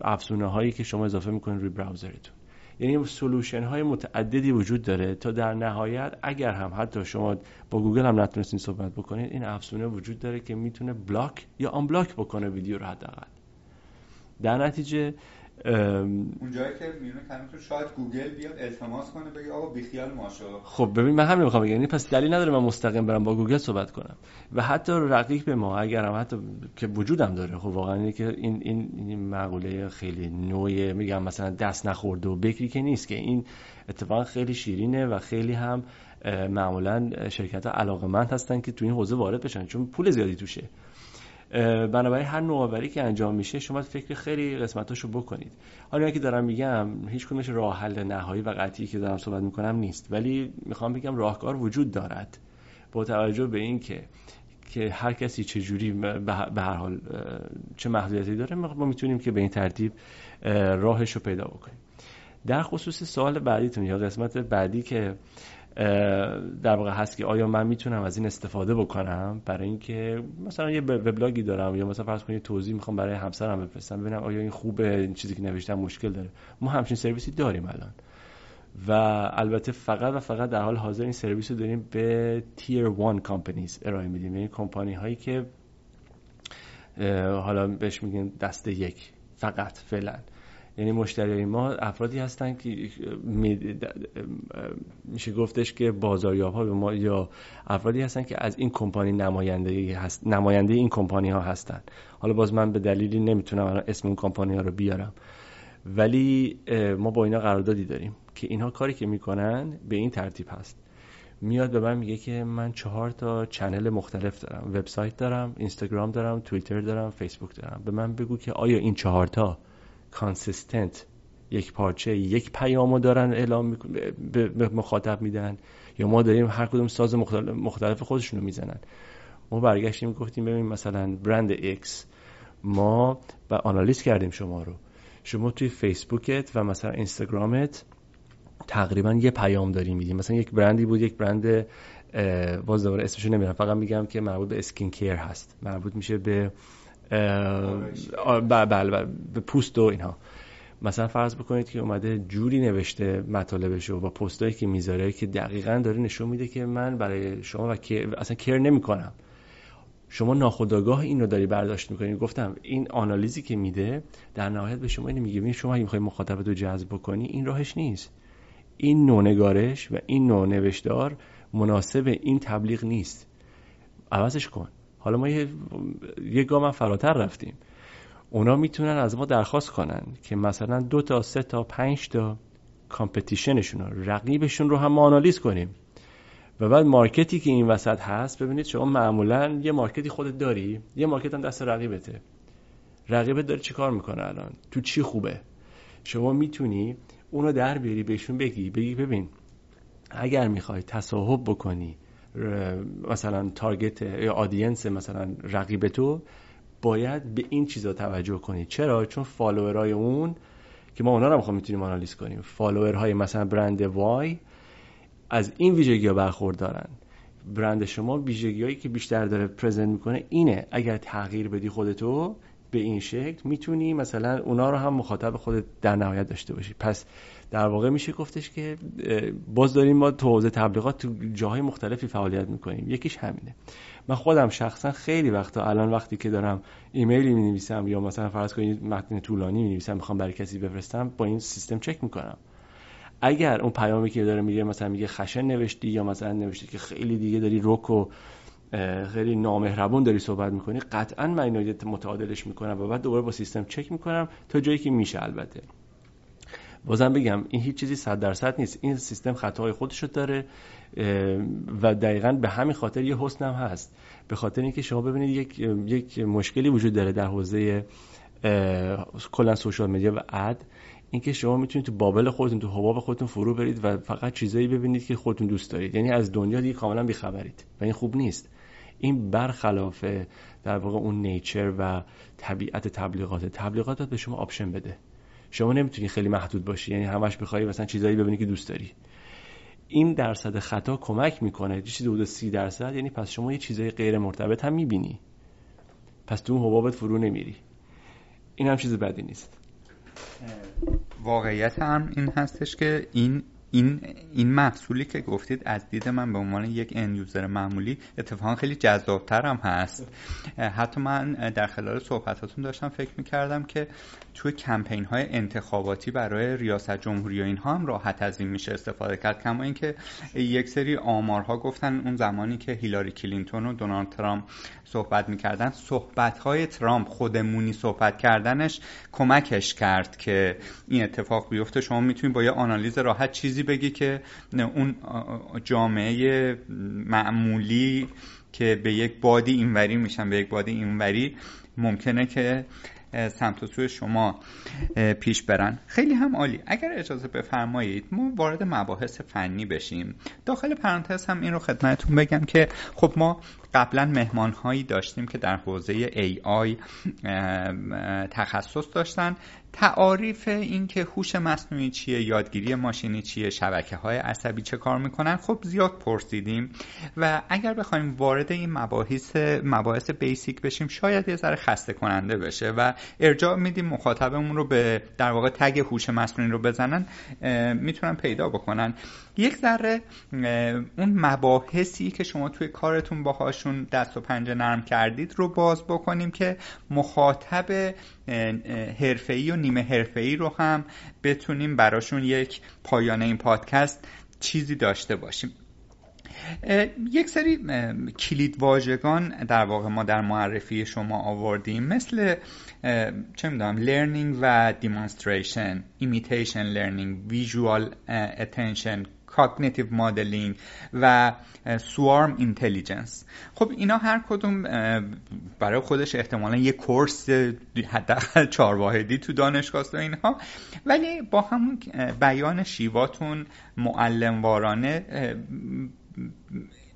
افزونه هایی که شما اضافه می‌کنید روی browser تون. یعنی solution های متعددی وجود داره تا در نهایت اگر هم حتی شما با گوگل هم نتونستین صحبت بکنید این افزونه وجود داره که می‌تونه block یا unblock بکنه ویدیو رو حداقل. در نتیجه اونجایی که میونه تو شاید گوگل بیاد التماس کنه بگه آقا بیخیال ما شو خب ببین من همین می‌خوام بگم. یعنی پس دلیل نداره من مستقیم برم با گوگل صحبت کنم. و حتی رقیق به ما اگر هم حتی که وجودم داره. خب واقعا اینه که این این این مقوله خیلی نوعی میگم مثلا دست نخورده و بکری که نیست که این اتفاق خیلی شیرینه و خیلی هم معمولا شرکت ها علاقمند هستن که تو این حوزه وارد بشن. چون پول زیادی توشه. بنابراین هر نوآوری که انجام میشه شما فکر خیلی قسمتاشو بکنید. حالا که دارم میگم هیچ کدومش راه حل نهایی و قطعی که دارم صحبت می‌کنم نیست. ولی می‌خوام بگم راهکار وجود دارد. با توجه به این که هر کسی چه جوری به هر حال چه محدودیتی داره ما می‌تونیم که به این ترتیب راهش رو پیدا بکنیم. در خصوص سوال بعدیتون یا قسمت بعدی که در واقع هست که آیا من می‌تونم از این استفاده بکنم؟ برای اینکه مثلا یه وبلاگی دارم یا مثلا فرض کنید توضیح می‌خوام برای همسرم بفرستم ببینم آیا این خوبه این چیزی که نوشتم مشکل داره. ما همچین سرویسی داریم الان. و البته فقط و فقط در حال حاضر این سرویس رو داریم به تیر 1 کامپنیز ارائه میدیم. یعنی کمپانی هایی که حالا بهش میگیم دسته یک فقط فعلا. یعنی مشتری ما افرادی هستن که میشه گفتش که بازاریاب ها به ما یا افرادی هستن که از این کمپانی نماینده هست نماینده این کمپانی ها هستن. حالا باز من به دلیلی نمی‌تونم اسم اون کمپانی ها رو بیارم. ولی ما با اینا قراردادی داریم که اینها کاری که می‌کنن به این ترتیب هست. میاد به من میگه که من چهار تا channel مختلف دارم. وبسایت دارم اینستاگرام دارم توییتر دارم فیسبوک دارم. به من بگو که آیا این چهار تا consistent یک پارچه یک پیامو دارن اعلام به مخاطب میدن یا ما داریم هر کدوم ساز مختلف خودشونو می‌زنن. ما برگشتیم گفتیم ببین مثلا برند X ما و آنالیز کردیم شما رو. شما توی فیسبوکت و مثلا اینستاگرامت تقریبا یه پیام داری میدیم مثلا یک برندی بود یک برند باز دوباره اسمشو نمی‌دونم فقط میگم که مربوط به اسکین کیر هست. مربوط میشه به بله بله به پوست و اینها. مثلا فرض بکنید که اومده جوری نوشته مطالبش و پستایی که می‌ذاره که دقیقا داره نشون میده که من برای شما و اصلا کر نمی‌کنم. شما ناخودآگاه این رو داری برداشت می‌کنی. گفتم این آنالیزی که میده در نهایت به شما اینو میگه. شما اگه می‌خوای مخاطبت رو جذب بکنی این راهش نیست. این نوع نگارش و این نوع نوشتار مناسب این تبلیغ نیست. عوضش کن. حالا ما یه, یه گام فراتر رفتیم. اونا می‌تونن از ما درخواست کنن که مثلا دو تا سه تا پنج تا کامپتیشنشون رو رقیبشون رو هم آنالیز کنیم. و بعد مارکتی که این وسط هست ببینید شما معمولا یه مارکتی خودت داری یه مارکت هم دست رقیبته. رقیبت داره چیکار می‌کنه الان؟ تو چی خوبه؟ شما می‌تونی اونو در بیاری بهشون بگی بگی ببین اگر می‌خوای تصاحب بکنی مثلا target یا audience مثلا رقیب تو باید به این چیزا توجه کنید چرا؟ چون followerای اون که ما اونا رو هم می‌تونیم آنالیز کنیم. followerهای مثلا برند Y از این ویژگی ها برخوردارن. برند شما ویژگی هایی که بیشتر داره پرزنت می‌کنه اینه. اگر تغییر بدی خودتو به این شکل می‌تونی مثلا اونا رو هم مخاطب خودت در نهایت داشته باشی. پس در واقع میشه گفتش که باز داریم ما تو حوزه تبلیغات تو جاهای مختلفی فعالیت می‌کنیم. یکیش همینه. من خودم شخصا خیلی وقتا الان وقتی که دارم ایمیلی می نویسم یا مثلا فرض کنید متن طولانی می نویسم می‌خوام برای کسی بفرستم با این سیستم چک می‌کنم. اگر اون پیامی که داره میگه مثلا میگه خشن نوشتی یا مثلا نوشتی که خیلی دیگه داری رک و خیلی نامهربون داری صحبت می‌کنی. قطعا من اینو متعادلش می‌کنم و بعد دوباره با سیستم چک می‌کنم تا جایی که میشه البته. بازم بگم این هیچ چیزی صد درصد نیست. این سیستم خطاهای خودشو داره و دقیقا به همین خاطر یه حسن هم هست. به خاطر اینکه شما ببینید یک, یک مشکلی وجود داره در حوزه کلا social media و ad. اینکه شما می‌تونید تو bubble خودتون تو حباب خودتون فرو برید و فقط چیزایی ببینید که خودتون دوست دارید. یعنی از دنیا دیگه کاملا بیخبرید و این خوب نیست. این برخلاف در واقع اون nature و طبیعت تبلیغات تبلیغات به شما option بده. شما نمی‌تونی خیلی محدود باشی یعنی همش بخوای مثلا چیزایی ببینی که دوست داری. این درصد خطا کمک می‌کنه. چیزی حدود سی درصد یعنی پس شما یه چیزای غیر مرتبط هم می‌بینی. پس تو اون حبابت فرو نمیری. این هم چیز بدی نیست. واقعیت هم این هستش که این این این محصولی که گفتید از دید من به عنوان یک end user معمولی اتفاقا خیلی جذابتر هم هست حتی من در خلال صحبتاتون داشتم فکر می‌کردم که توی کمپین های انتخاباتی برای ریاست جمهوری و اینها هم راحت از این میشه استفاده کرد. کما اینکه یک سری آمارها گفتن اون زمانی که هیلاری کلینتون و دونالد ترامپ صحبت می‌کردن. صحبت های ترامپ خودمونی صحبت کردنش کمکش کرد که این اتفاق بیفته. شما می‌تونید با یه آنالیز راحت چیزی بگی که اون جامعه معمولی که به یک بادی اینوری میشن به یک بادی اینوری ممکنه که سمت و سوی شما پیش برن. خیلی هم عالی. اگر اجازه بفرمایید ما وارد مباحث فنی بشیم. داخل پرانتز هم این رو خدمتتون بگم که خب ما قبلا مهمان هایی داشتیم که در حوزه AI تخصص داشتن. تعاریف این که هوش مصنوعی چیه یادگیری ماشینی چیه شبکه های عصبی چه کار می‌کنن خب زیاد پرسیدیم. و اگر بخوایم وارد این مباحث مباحث بیسیک بشیم شاید یه ذره خسته کننده بشه و ارجاع میدیم مخاطبمون رو به در واقع تگ هوش مصنوعی رو بزنن می‌تونن پیدا بکنن. یک ذره اون مباحثی که شما توی کارتون باهاشون دست و پنجه نرم کردید رو باز بکنیم که مخاطب حرفه‌ای و نیمه حرفه‌ای رو هم بتونیم براشون یک پایان این پادکست چیزی داشته باشیم. یک سری کلید واژگان در واقع ما در معرفی شما آوردیم مثل چه می‌دونم learning و demonstration imitation learning visual attention cognitive modeling و swarm intelligence خب اینا هر کدوم برای خودش احتمالا یه course حداقل چهار واحدی تو دانشگاه و اینها. ولی با همون بیان شیواتون معلم وارانه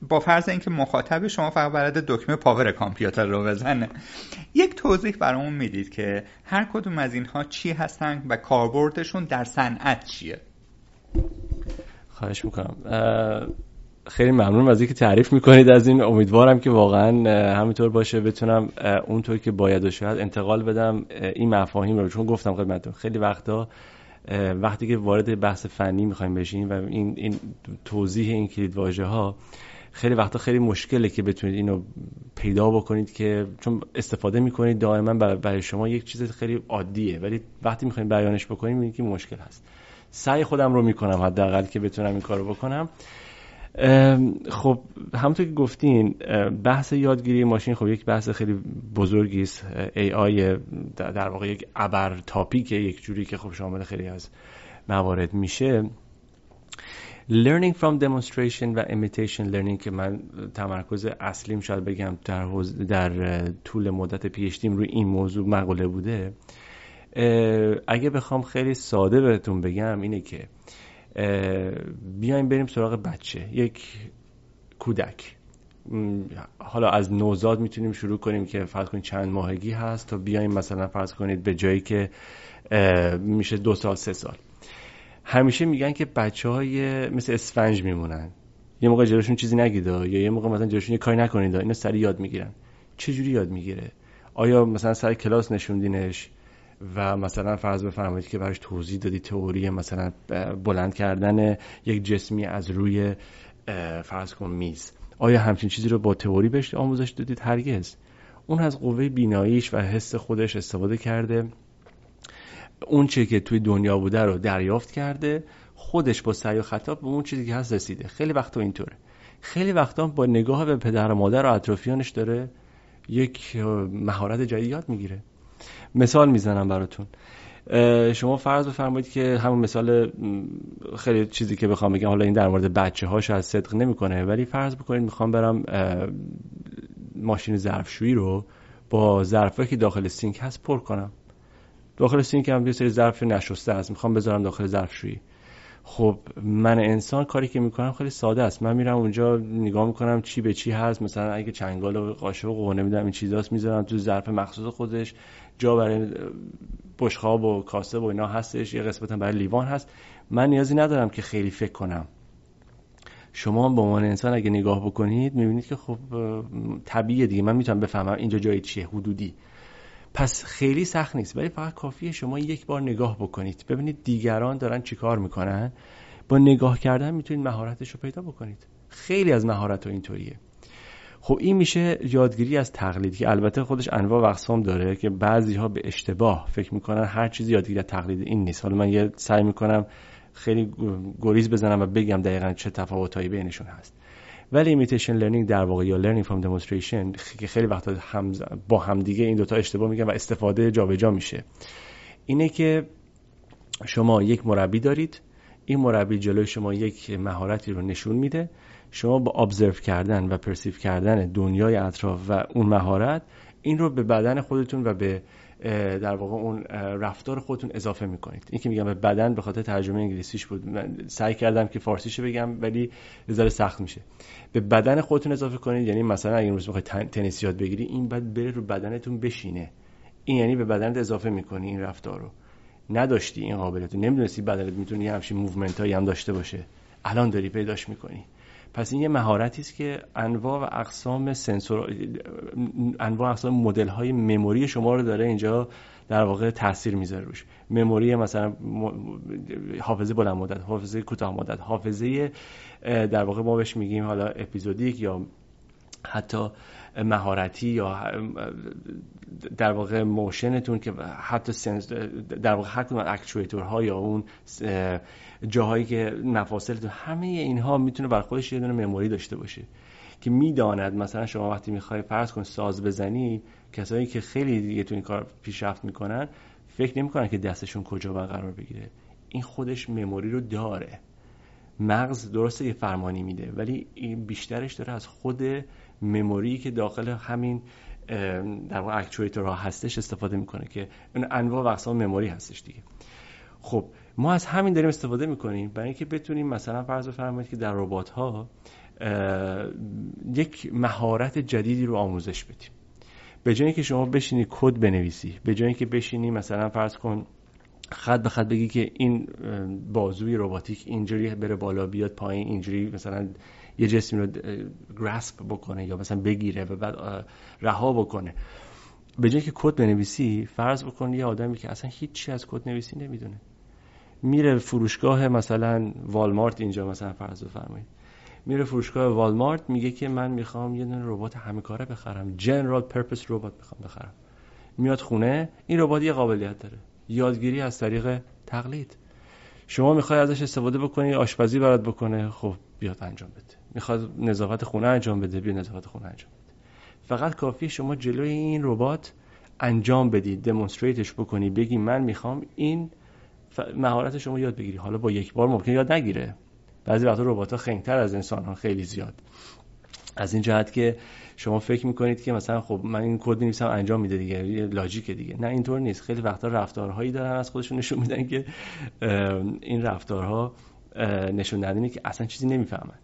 با فرض اینکه مخاطب شما فقط بلد دکمه power کامپیوتر رو بزنه. یک توضیح برامون می‌دید که هر کدوم از اینها چی هستن و کاربردشون در صنعت چیه. خواهش می‌کنم. خیلی ممنون از اینکه تعریف می‌کنید از این. امیدوارم که واقعا همینطور باشه. بتونم اونطور که باید و شاید انتقال بدم این مفاهیم رو چون گفتم خدمتتون خیلی وقتا وقتی که وارد بحث فنی می‌خوایم بشیم و این, این توضیح این کلید واژه ها خیلی وقتا خیلی مشکله که بتونید اینو پیدا بکنید که چون استفاده می‌کنید دائما برای شما یک چیز خیلی عادیه. ولی وقتی می‌خوایم بیانش بکنیم که مشکل هست. سعی خودم رو می‌کنم حداقل که بتونم این کارو بکنم. خب همونطور که گفتین بحث یادگیری ماشین خب یک بحث خیلی بزرگی است. ای آی در واقع یک ابر تاپیک یک جوری که خب شامل خیلی از موارد میشه. Learning from demonstration و imitation learning که من تمرکز اصلیم شاید بگم در, در طول مدت پیشتیم روی این موضوع مقاله بوده. اگه بخوام خیلی ساده بهتون بگم اینه که بیایم بریم سراغ بچه. یک کودک. حالا از نوزاد می‌تونیم شروع کنیم که فرض کنید چند ماهگی هست تا بیایم مثلا فرض کنید به جایی که میشه دو سال سه سال. همیشه میگن که بچه های مثل اسفنج میمونن. یه موقع جلوشون چیزی نگیده یا یه موقع مثلا جلوشون یه کاری نکنید اینو سری یاد می‌گیرن. چه جوری یاد می‌گیره؟ آیا مثلا سر کلاس نشوندینش؟ و مثلا فرض بفرمایید که براش توضیح دادی تئوری مثلا بلند کردن یک جسمی از روی فرض کن میز. آیا همچین چیزی رو با تئوری بهش آموزش دادید هرگز؟ اون از قوه بیناییش و حس خودش استفاده کرده. اون چیزی که توی دنیا بوده رو دریافت کرده. خودش با سعی و خطا به اون چیزی که هست رسیده. خیلی وقتا اینطوره. خیلی وقتا با نگاه به پدر و مادر و اطرافیانش داره یک مهارت جدید یاد می‌گیره. مثال می‌زنم براتون. شما فرض بفرمایید که همون مثال خیلی چیزی که بخوام بگم حالا این در مورد بچه ها شاید صدق نمی‌کنه ولی فرض بکنید می‌خوام برم ماشین ظرفشویی رو با ظرفایی که داخل سینک هست پر کنم. داخل سینک هم یه سری ظرف نشسته هست می‌خوام بذارم داخل ظرفشویی. خب من انسان کاری که می‌کنم خیلی ساده است. من میرم اونجا نگاه می‌کنم چی به چی هست. مثلا اگه چنگال و قاشق و نمی‌دونم این چیزاست می‌ذارم تو ظرف مخصوص خودش. جا برای بشخاب و کاسه و اینا هستش یه قسمت برای لیوان هست. من نیازی ندارم که خیلی فکر کنم. شما به عنوان انسان اگه نگاه بکنید می‌بینید که خب طبیعیه دیگه. من می‌تونم بفهمم اینجا جای چیه حدودی. پس خیلی سخت نیست ولی فقط کافیه شما یک بار نگاه بکنید. ببینید دیگران دارن چیکار می‌کنن. با نگاه کردن می‌تونید مهارتش رو پیدا بکنید. خیلی از مهارت ها اینطوریه. خب این میشه یادگیری از تقلید که البته خودش انواع و اقسام داره که بعضی ها به اشتباه فکر می‌کنن. هر چیزی یادگیری از تقلید این نیست. حالا من یه سعی می‌کنم خیلی گریز بزنم و بگم دقیقا چه تفاوتایی بینشون هست. ولی imitation learning در واقع یا learning from demonstration که خیلی وقتا هم با همدیگه این دوتا اشتباه میگن و استفاده جابجا میشه. اینه که شما یک مربی دارید. این مربی جلوی شما یک مهارتی رو نشون میده. شما با observe کردن و perceive کردن دنیای اطراف و اون مهارت این رو به بدن خودتون و به در واقع اون رفتار خودتون اضافه می‌کنید. این که میگم به بدن به خاطر ترجمه انگلیسیش بود. من سعی کردم که فارسیشو بگم ولی ذره سخت میشه. به بدن خودتون اضافه کنید یعنی مثلا اگه امروز بخواید تنیس یاد بگیری این بعد بره رو بدنتون بشینه. این یعنی به بدنت اضافه می‌کنی این رفتار رو. نداشتی این قابلیت. نمی‌دونستی بدنت می‌تونه یه همچین movement هایی هم داشته باشه. الان داری پیداش می‌کنی. پس این یه مهارتی است که انواع و اقسام سنسور انواع و اقسام مدل های مموری شما رو داره اینجا در واقع تاثیر می‌ذاره روش. مموری مثلا حافظه بلند مدت حافظه کوتاه مدت حافظه در واقع ما بهش میگیم حالا اپیزودیک یا حتی مهارتی یا در واقع موشنتون که حتی سنس در واقع هر کدوم ها یا اون جاهایی که مفاصلتون همه اینها می‌تونه بر خودش یه دونه مموری داشته باشه. که می‌داند مثلا شما وقتی می‌خوای فرض کن ساز بزنی کسایی که خیلی دیگه تو این کار پیشرفت می‌کنن فکر نمی‌کنن که دستشون کجا باید قرار بگیره. این خودش مموری رو داره. مغز درسته یه فرمانی میده ولی این بیشترش داره از خود مموری که داخل همین در واقع ها هستش استفاده می‌کنه که اون انواع و اقسام مموری هستش دیگه. خب ما از همین داریم استفاده می‌کنیم. برای اینکه بتونیم مثلا فرض بفرمایید که در ربات ها یک مهارت جدیدی رو آموزش بدیم. به جایی که شما بشینی کد بنویسی به جایی که بشینی مثلا فرض کن خط به خط بگی که این بازوی رباتیک اینجوری بره بالا بیاد پایین اینجوری مثلا یه جسمی رو گراسپ بکنه یا مثلا بگیره و بعد رها بکنه. به جای که کد بنویسی فرض بکن یه آدمی که اصلا هیچی از کد نویسی نمی‌دونه. میره فروشگاه مثلا والمارت اینجا مثلا فرض بفرمایید. میره فروشگاه والمارت میگه که من می‌خوام یه دونه ربات همه کاره بخرم. جنرال پرپس ربات می‌خوام بخرم. میاد خونه این ربات یه قابلیت داره. یادگیری از طریق تقلید. شما می‌خوای ازش استفاده بکنی آشپزی برات بکنه خب بیاد انجام بده. می‌خواد نظافت خونه انجام بده بیا نظافت خونه انجام بده. فقط کافی شما جلوی این ربات انجام بدید دمونستریتش بکنی بگی من می‌خوام این مهارت شما یاد بگیری. حالا با یک بار ممکن یاد نگیره. بعضی وقتا ربات ها خنگتر از انسان ها خیلی زیاد. از این جهت که شما فکر می‌کنید که مثلا خب من این کد نیستم انجام میده دیگه لاجیک دیگه. نه اینطور نیست. خیلی وقتا رفتارهایی دارن از خودشون نشون میدن که این رفتارها نشون دهنده که اصلا چیزی نمی‌فهمن.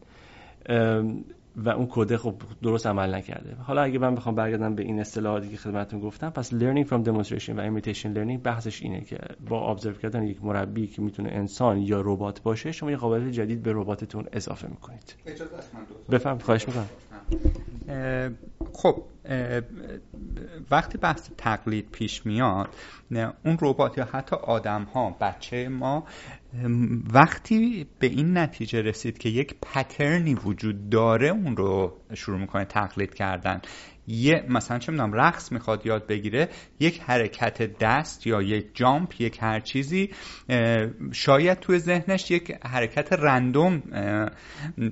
و اون کد خب درست عمل نکرده. حالا اگه من بخوام برگردم به این اصطلاحاتی که خدمتتون گفتم پس learning from demonstration و imitation learning بحثش اینه که با observe کردن یک مربی که می‌تونه انسان یا ربات باشه شما یه قابلیت جدید به رباتتون اضافه می‌کنید. بفهم خواهش می‌کنم. خب وقتی بحث تقلید پیش میاد اون ربات یا حتی آدم ها بچه ما وقتی به این نتیجه رسید که یک پترنی وجود داره اون رو شروع می‌کنه تقلید کردن. یه مثلا چه می‌دونم رقص می‌خواد یاد بگیره یک حرکت دست یا یک jump یک هر چیزی شاید توی ذهنش یک حرکت random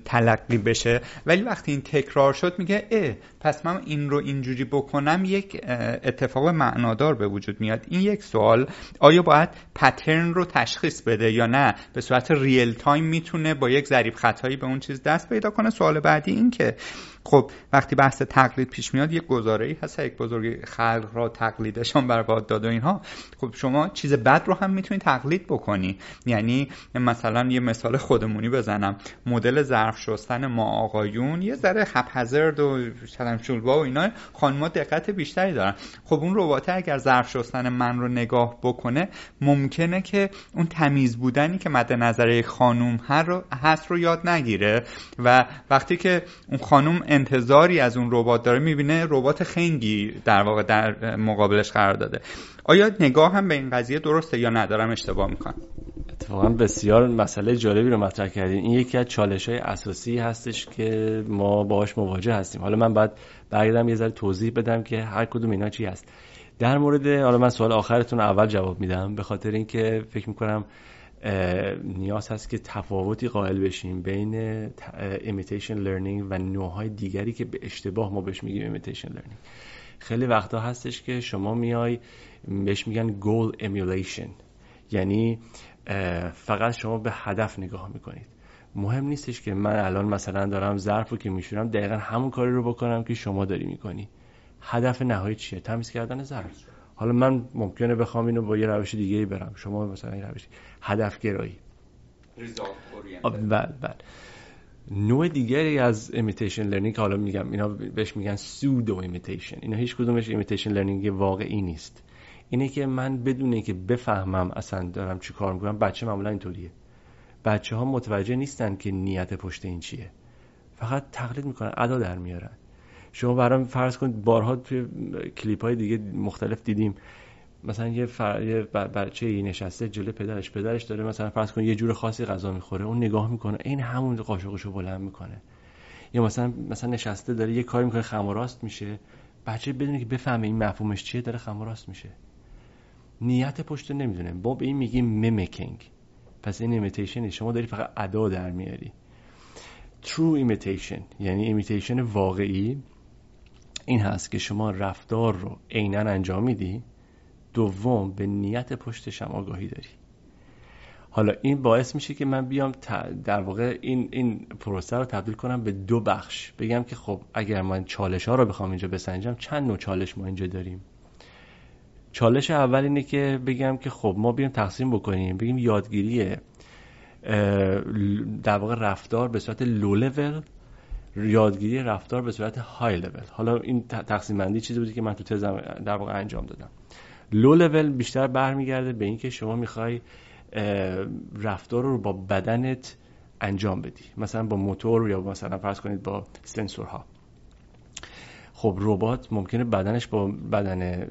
تلقی بشه. ولی وقتی این تکرار شد میگه اه پس من این رو اینجوری بکنم یک اتفاق معنادار به وجود میاد. این یک سوال آیا باید pattern رو تشخیص بده یا نه؟ به صورت real time می‌تونه با یک ضریب خطایی به اون چیز دست پیدا کنه؟ سوال بعدی این که خب وقتی بحث تقلید پیش میاد یک گزاره ای هست یک بزرگی خلق را تقلیدشان برباد داد و اینها. خب شما چیز بد رو هم می‌تونید تقلید بکنی. یعنی مثلا یه مثال خودمونی بزنم. مدل ظرف شستن ما آقایون یه ذره هپهزرد و شلم شلبا و اینا. خانم‌ها دقت بیشتری دارن. خب اون ربات اگر ظرف شستن من رو نگاه بکنه ممکنه که اون تمیز بودنی که مد نظر یک خانم هر رو هست رو یاد نگیره. و وقتی که اون خانم انتظاری از اون ربات داره می‌بینه ربات خنگی در واقع در مقابلش قرار داده. آیا نگاه هم به این قضیه درسته یا ندارم اشتباه می‌کنم. اتفاقا بسیار مسئله جالبی رو مطرح کردیم این یکی از چالش های اساسی هستش که ما باهاش مواجه هستیم. حالا من بعد برگردم یه ذره توضیح بدم که هر کدوم اینا چی هست. در مورد حالا من سوال آخرتون اول جواب میدم به خاطر اینکه فکر می‌کنم نیاز هست که تفاوتی قائل بشیم بین imitation learning و نوعهای دیگری که به اشتباه ما بهش میگیم imitation learning. خیلی وقتا هستش که شما میای بهش میگن goal emulation. یعنی فقط شما به هدف نگاه می‌کنید. مهم نیستش که من الان مثلا دارم ظرف رو که میشورم دقیقا همون کاری رو بکنم که شما داری می‌کنی. هدف نهایی چیه؟ تمیز کردن ظرف. حالا من ممکنه بخوام اینو با یه روش دیگه برم. شما مثلا این روش هدف گرایی بله بله. نوع دیگری از imitation learning که حالا میگم اینا بهش میگن pseudo imitation اینا هیچ کدومش imitation learning واقعی نیست. اینه که من بدون که بفهمم اصلا دارم چی کار می‌کنم بچه معمولا اینطوریه. بچه ها متوجه نیستن که نیت پشت این چیه. فقط تقلید می‌کنن ادا در میارن. شما برام فرض کنید بارها توی کلیپ های دیگه مختلف دیدیم. مثلا یه, فر... یه بچه ای نشسته جلو پدرش پدرش داره مثلا فرض کن یه جور خاصی غذا می‌خوره اون نگاه می‌کنه این همون قاشقشو بلند می‌کنه. یا مثلا مثلا نشسته داره یه کاری می‌کنه خم راست میشه. بچه بدونه که بفهمه این مفهومش چیه داره خم راست میشه. نیت پشت نمی‌دونه. با به این میگیم mimicking پس این imitation شما داری فقط ادا در میاری. True imitation یعنی imitation واقعی. این هست که شما رفتار رو عینا انجام میدی دوم به نیت پشتش هم آگاهی داری. حالا این باعث میشه که من بیام در واقع این این پروسه رو تبدیل کنم به دو بخش. بگم که خب اگر من چالش ها رو بخوام اینجا بسنجم چند نوع چالش ما اینجا داریم؟ چالش اول اینه که بگم که خب ما بیام تقسیم بکنیم. بگیم یادگیری در واقع رفتار به صورت لو لول یادگیری رفتار به صورت های لول حالا این تقسیم بندی چیزی بودی که من تو تزم در واقع انجام دادم. لو لول بیشتر برمیگرده به اینکه شما می‌خوای رفتار رو با بدنت انجام بدی. مثلا با موتور یا مثلا فرض کنید با سنسورها. خب ربات ممکنه بدنش با بدن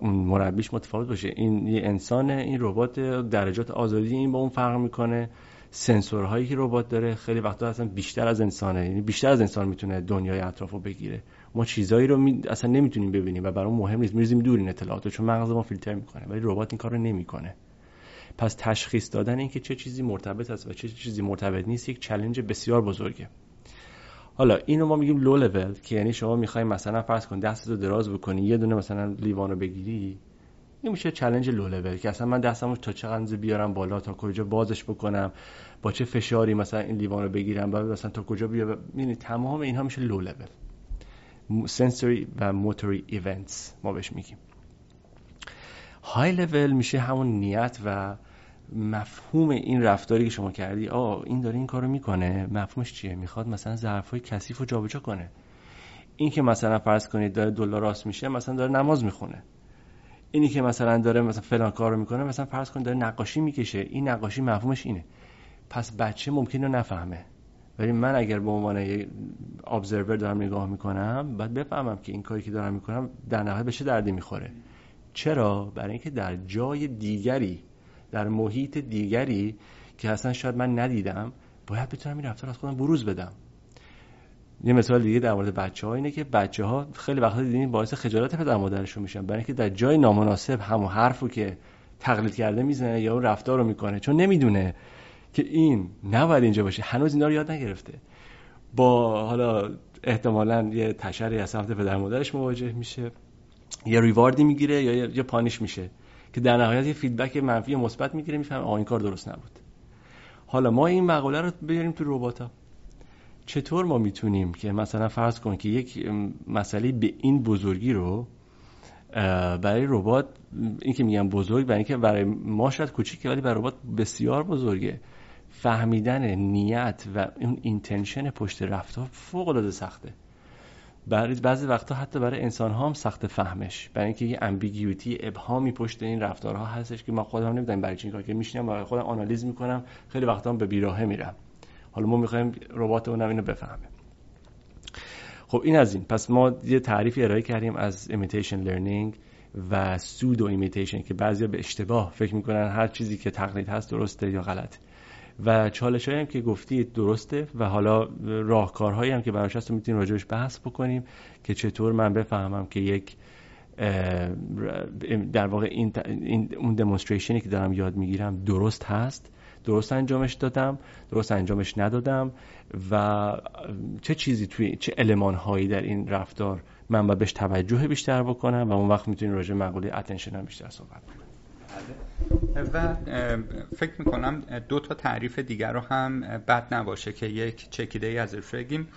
اون مربیش متفاوت باشه. این یه انسان این ربات درجات آزادی این با اون فرق می‌کنه. سنسورهایی که ربات داره خیلی وقتا اصلا بیشتر از انسانه. یعنی بیشتر از انسان می‌تونه دنیای اطراف رو بگیره. ما چیزایی رو می... اصلا نمی‌تونیم ببینیم و برای مهم نیست. میرزیم دور این اطلاعات چون مغز ما فیلتر می‌کنه. ولی ربات این کار رو نمی‌کنه. پس تشخیص دادن اینکه چه چیزی مرتبط است و چه چیزی مرتبط نیست یک چلنج بسیار بزرگه. حالا اینو ما میگیم لو لول که یعنی شما می‌خوای مثلا فرض کن دستتو دراز بکنی یه دونه مثلا لیوان رو بگیری این میشه challenge low level که اصلا من دستمو تا چقدر بیارم بالا تا کجا بازش بکنم با چه فشاری مثلا این لیوان رو بگیرم بعد مثلا تا کجا بیا یعنی تمام اینها میشه لو لول سنسوری و motory events ما بهش میگیم. های لول میشه همون نیت و مفهوم این رفتاری که شما کردی. آه این داره این کارو می‌کنه. مفهومش چیه؟ می‌خواد مثلا ظرفای کثیف رو جابجا کنه. این که مثلا فرض کنید داره دلار راست میشه مثلا داره نماز می‌خونه. اینی که مثلا داره مثلا فلان کارو می‌کنه مثلا فرض کنید داره نقاشی می‌کشه این نقاشی مفهومش اینه. پس بچه ممکنه نفهمه. ولی من اگر به عنوان یه ابزرور دارم نگاه می‌کنم بعد بفهمم که این کاری که دارم می‌کنم در نهایت بشه دردی می‌خوره. چرا؟ برای اینکه در جای دیگری در محیط دیگری که اصلا شاید من ندیدم باید بتونم این رفتار از خودم بروز بدم. یه مثال دیگه در مورد بچه ها اینه که بچه ها خیلی وقتا دیدین باعث خجالت پدر مادرشون میشن. برای اینکه در جای نامناسب همون حرفو که تقلید کرده می‌زنه یا اون رفتار رو می‌کنه. چون نمی‌دونه که این نباید اینجا باشه. هنوز اینا رو یاد نگرفته. با حالا احتمالا یه تشری از سمت پدر مادرش مواجه میشه. یه ریواردی می‌گیره یا یه پانیش میشه. که در نهایت یه فیدبک منفی مثبت می‌گیره می‌فهمه این کار درست نبود. حالا ما این مقاله رو بیاریم تو ربات چطور ما می‌تونیم که مثلا فرض کن که یک مسئله به این بزرگی رو برای ربات این که میگم بزرگ برای اینکه برای ما شاید کوچیکه ولی برای ربات بسیار بزرگه. فهمیدن نیت و اون intention پشت رفتار فوق العاده سخته. برای بعضی وقتا حتی برای انسان ها هم سخت فهمش. برای اینکه یه ambiguity ابهامی پشت این رفتارها هستش که من خودم نمی‌دونم برای چی کار که میشینم و خودم آنالیز می‌کنم. خیلی وقتا هم به بیراهه میرم. حالا ما می‌خوایم ربات اونم اینو بفهمه خب این از این. پس ما یه تعریفی ارائه کردیم از imitation learning و pseudo imitation که بعضیا به اشتباه فکر می‌کنن هر چیزی که تقلید هست درسته یا غلط و چالش هم که گفتید درسته و حالا راهکارهایی هم که براش هست می‌تونیم راجبش بحث بکنیم که چطور من بفهمم که یک در واقع این, اون demonstrationی که دارم یاد می‌گیرم درست هست درست انجامش دادم درست انجامش ندادم و چه چیزی توی چه المان هایی در این رفتار من باید بهش توجه بیشتر بکنم و اون وقت می‌تونیم راجع مقوله attention هم بیشتر صحبت کنم و فکر می‌کنم دو تا تعریف دیگر رو هم بد نباشه که یک چکیده ای ازش بگیم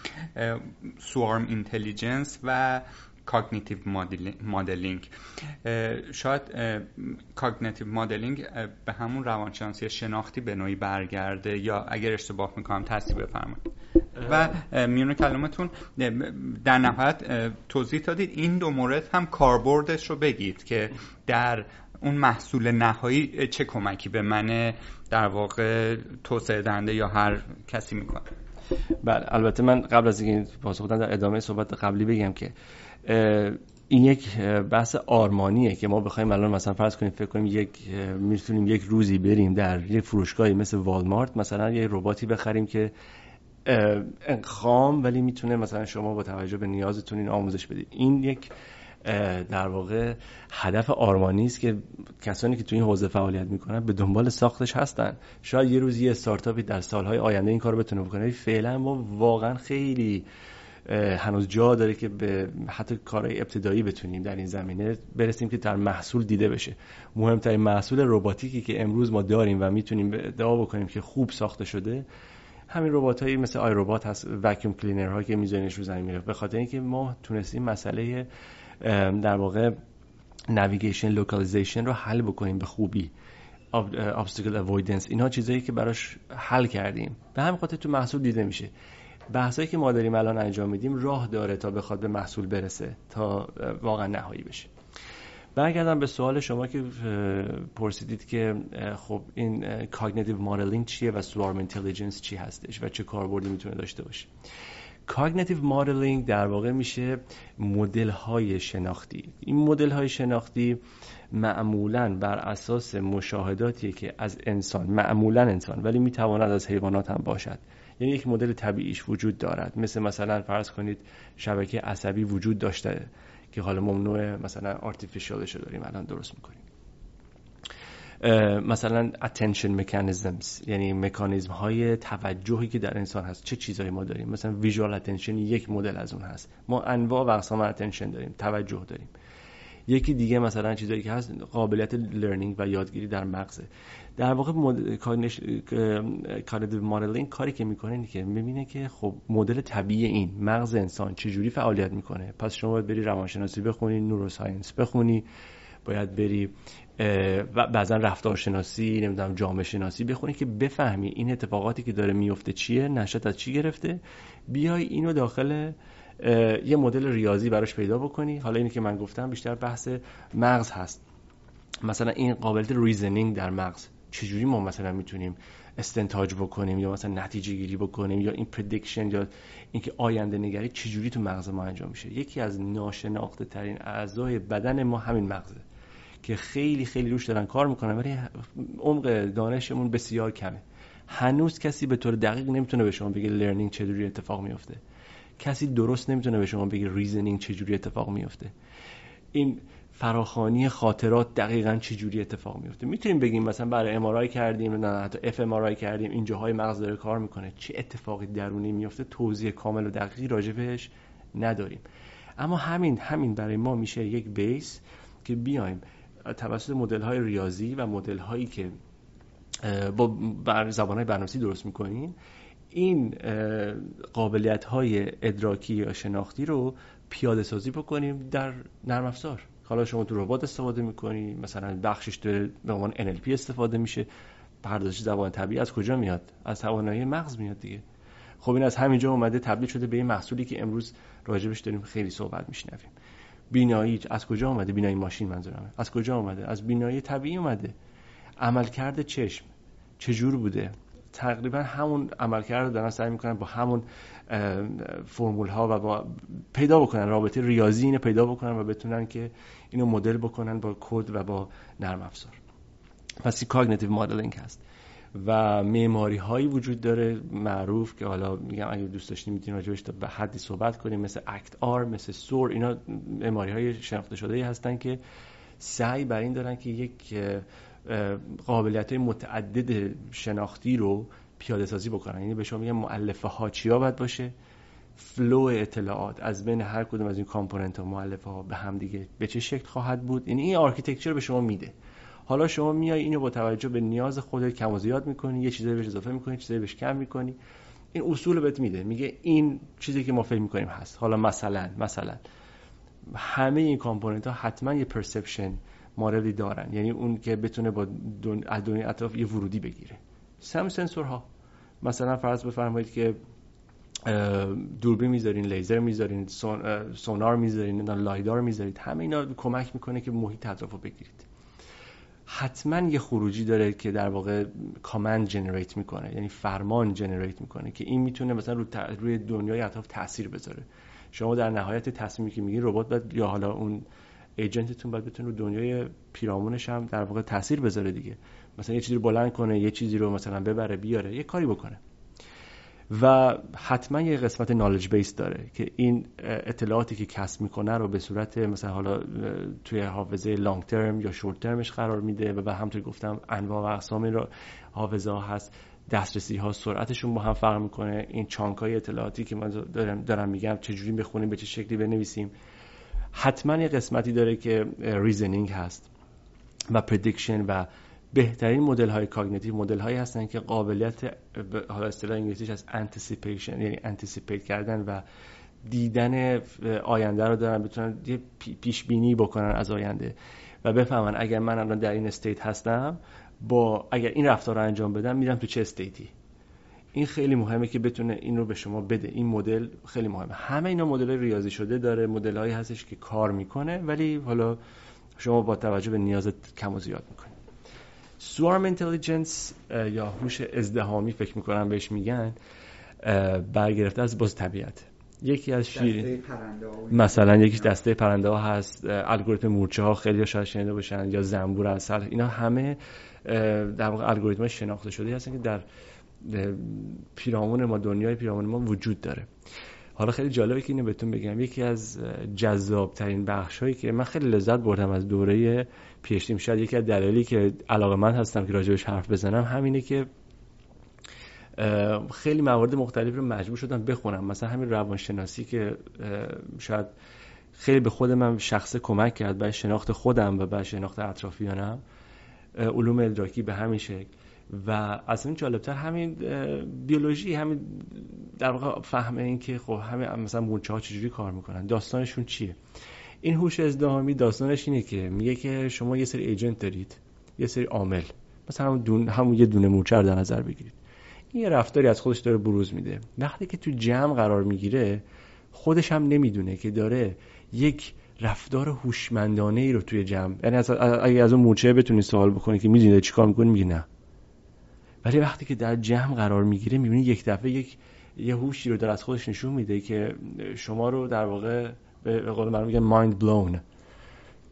swarm intelligence و cognitive modeling شاید کاگنیتیو مدلینگ به همون روانشناسی شناختی به نوعی برگرده یا اگر اشتباه می‌کنم تصدیق بفرمایید. و میون کلمتون در نهایت توضیح دادید این دو مورد هم کاربردش رو بگید که در اون محصول نهایی چه کمکی به من در واقع توسعه دهنده یا هر کسی می‌کنه. بله البته من قبل از اینکه پاسخ در ادامه صحبت قبلی بگم که این یک بحث آرمانیه که ما بخوایم الان مثلا فرض کنیم فکر کنیم یک می‌تونیم یک روزی بریم در یک فروشگاهی مثل والمارت مثلا یه رباتی بخریم که خام ولی می‌تونه مثلا شما با توجه به نیازتون این آموزش بدید. این یک در واقع هدف آرمانی است که کسانی که تو این حوزه فعالیت می‌کنن به دنبال ساختش هستن. شاید یه روز یه استارتاپی در سالهای آینده این کارو بتونه بکنه فعلا ما واقعا خیلی هنوز جا داره که به حتی کارهای ابتدایی بتونیم در این زمینه برسیم که در محصول دیده بشه. مهمترین محصول رباتیکی که امروز ما داریم و می‌تونیم ادعا بکنیم که خوب ساخته شده همین ربات هایی مثل iRobot هست vacuum cleaner هایی که میذارنش رو زمین میره. به خاطر اینکه ما تونستیم مسئله در واقع navigation localization رو حل بکنیم به خوبی. Obstacle avoidance اینها چیزایی که براش حل کردیم. به همین خاطر تو محصول دیده میشه. بحثایی که ما داریم الان انجام میدیم راه داره تا بخواد به محصول برسه تا واقعا نهایی بشه. برگردم به سوال شما که پرسیدید که خب این cognitive modeling چیه و swarm intelligence چی هستش و چه کاربردی می‌تونه داشته باشه؟ cognitive modeling در واقع میشه مدل های شناختی. این مدل های شناختی معمولا بر اساس مشاهداتی که از انسان معمولا انسان ولی می‌تواند از حیوانات هم باشد. یعنی یک مدل طبیعیش وجود دارد. مثل مثلا فرض کنید شبکه عصبی وجود داشته که حالا ممنوع مثلا آرتیفیشالش رو داریم الان درست می‌کنیم. مثلا attention mechanisms یعنی مکانیزم های توجهی که در انسان هست. چه چیزهایی ما داریم؟ مثلا visual attention یک مدل از اون هست. ما انواع و اقسام attention داریم توجه داریم. یکی دیگه مثلا چیزایی که هست قابلیت لرنینگ و یادگیری در مغزه. در واقع کاردیو مدلینگ کاری که می‌کنه اینه که می‌بینه که خب مدل طبیعی این مغز انسان چجوری فعالیت می‌کنه. پس شما باید بری روانشناسی بخونی نوروساینس بخونی باید بری و بعضا رفتارشناسی نمی‌دونم جامعه شناسی بخونی که بفهمی این اتفاقاتی که داره میفته چیه نشد از چی گرفته. بیای اینو داخل یه مدل ریاضی براش پیدا بکنی. حالا اینی که من گفتم بیشتر بحث مغز هست. مثلا این قابلیت reasoning در مغز. چجوری ما مثلا می‌تونیم استنتاج بکنیم یا مثلا نتیجه گیری بکنیم یا این prediction یا اینکه آینده نگری چجوری تو مغز ما انجام میشه؟ یکی از ناشناخته ترین اعضای بدن ما همین مغزه که خیلی خیلی روش دارن کار می‌کنن ولی عمق دانشمون بسیار کمه. هنوز کسی به طور دقیق نمی‌تونه به شما بگه learning چجوری اتفاق میفته کسی درست نمی‌تونه به شما بگه reasoning چجوری اتفاق میفته این فراخوانی خاطرات دقیقا چجوری اتفاق میفته؟ می‌تونیم بگیم مثلا برای MRI کردیم نه حتی fMRI کردیم این جاهای مغز داره کار می‌کنه. چه اتفاقی درونی میفته؟ توضیح کامل و دقیقی راجبش نداریم. اما همین همین برای ما میشه یک base که بیایم توسط مدل های ریاضی و مدل هایی که با بر زبان های برنامه‌نویسی درست می‌کنیم این قابلیت های ادراکی یا شناختی رو پیاده سازی بکنیم در نرم افزار. حالا شما تو ربات استفاده می‌کنی مثلا بخشش داره به عنوان NLP استفاده میشه. پردازش زبان طبیعی از کجا میاد؟ از توانایی مغز میاد دیگه. خب این از همینجا اومده تبدیل شده به این محصولی که امروز راجبش داریم خیلی صحبت میشنویم. بینایی از کجا اومده؟ بینایی ماشین منظورمه از کجا اومده؟ از بینایی طبیعی اومده. عملکرد چشم چجور بوده؟ تقریبا همون عملکرد رو دارن سعی می‌کنن با همون فرمول ها و با پیدا بکنن. رابطه ریاضی اینو پیدا بکنن و بتونن که اینو مدل بکنن با کد و با نرم افزار. پس cognitive modeling هست. و معماری هایی وجود داره معروف که حالا میگم اگه دوست داشتین می‌تونید راجبش یه حدی صحبت کنیم مثل ACT-R مثل Soar اینا معماری های شناخته شده ای هستن که سعی بر این دارن که یک قابلیت متعدد شناختی رو پیاده سازی بکنن. یعنی به شما میگم مؤلفه ها چیا باید باشه؟ flow اطلاعات از بین هر کدوم از این component ها مؤلفه ها به هم دیگه به چه شکل خواهد بود؟ یعنی این architecture به شما میده. حالا شما میای اینو با توجه به نیاز خودت کم و زیاد می‌کنی یه چیزایی بهش اضافه می‌کنی چیزایی بهش کم می‌کنی. این اصول بهت میده. میگه این چیزی که ما فکر می‌کنیم هست. حالا مثلا مثلا همه این component ها حتما یه perception ماژولی دارن. یعنی اون که بتونه با. دنیا اطراف یه ورودی بگیره. سم سنسورها. مثلا فرض بفرمایید که دوربین می‌ذارین لیزر می‌ذارین سونار می‌ذارین lidar می‌ذارید. همه اینا کمک می‌کنه که محیط اطراف رو بگیرید. حتما یه خروجی داره که در واقع command generate می‌کنه. یعنی فرمان generate می‌کنه که این می‌تونه مثلا رو روی دنیای اطراف تاثیر بذاره. شما در نهایت تصمیمی که میگین ربات باید یا حالا اون ایجنتتون باید بتونه دنیای پیرامونش هم در واقع تاثیر بذاره دیگه. مثلا یه چیزی رو بلند کنه یه چیزی رو مثلا ببره بیاره یه کاری بکنه. و حتما یه قسمت نالج بیس داره که این اطلاعاتی که کسب می‌کنه رو به صورت مثلا حالا توی حافظه لانگ ترم یا شورت ترمش قرار میده و به همطور گفتم انواع و اقسام رو حافظه ها هست. دسترسی ها سرعتشون با هم فرق می‌کنه. این chunk های اطلاعاتی که من دارم, دارم میگم چجوری بخونیم به چه شکلی بنویسیم. حتما یه قسمتی داره که reasoning هست و prediction و بهترین مدل های cognitive مدل هایی هستن که قابلیت حالا اصطلاح انگلیسیش از anticipation یعنی anticipate کردن و دیدن آینده رو دارن بتونن یه پیش بینی بکنن از آینده. و بفهمن اگر من الان در این state هستم با اگر این رفتار رو انجام بدم میرم تو چه state ی این خیلی مهمه که بتونه این رو به شما بده. این مدل خیلی مهمه. همه اینا مدل ریاضی شده داره. مدل هایی هستش که کار می‌کنه ولی حالا شما با توجه به نیازت کم و زیاد می‌کنی. swarm intelligence یا هوش ازدحامی فکر می‌کنم بهش میگن برگرفته از باز طبیعت. یکی از شیر مثلا یکیش دسته پرنده ها هست. الگوریتم مورچه ها خیلی شاید شنیده باشن یا زنبور اصل. اینا همه در واقع الگوریتم شناخته شده هستن که در پیرامون ما دنیای پیرامون ما وجود داره. حالا خیلی جالبه که اینو بهتون بگم. یکی از جذاب ترین بخش هایی که من خیلی لذت بردم از دوره پیشتیم شاید یکی از دلایلی که علاقه من هستم که راجبش حرف بزنم همینه که خیلی موارد مختلف رو مجبور شدم بخونم. مثلا همین روانشناسی که شاید خیلی به خود من شخصه کمک کرد برای شناخت خودم و برای شناخت اطرافیانم. علوم ادراکی به همین شکل. و از این جالبتر همین بیولوژی همین در واقع فهم این که خب همین مثلا مورچه ها چجوری کار می‌کنن داستانشون چیه؟ این هوش ازدهامی داستانش اینه که میگه که شما یه سری ایجنت دارید یه سری عامل مثلا همون, دون، همون یه دونه مورچه رو در نظر بگیرید. این یه رفتاری از خودش داره بروز میده. وقتی که تو جمع قرار می‌گیره خودش هم نمی‌دونه که داره یک رفتار هوشمندانه ای رو توی جمع یعنی اگه از اون مورچه بتونی سوال بکنی که می‌دونی چیکار می‌کنی میگه نه. ولی وقتی که در جمع قرار می‌گیره می‌بینی یک دفعه یک یه هوشی رو در از خودش نشون میده که شما رو در واقع به قول من میگن مایند بلون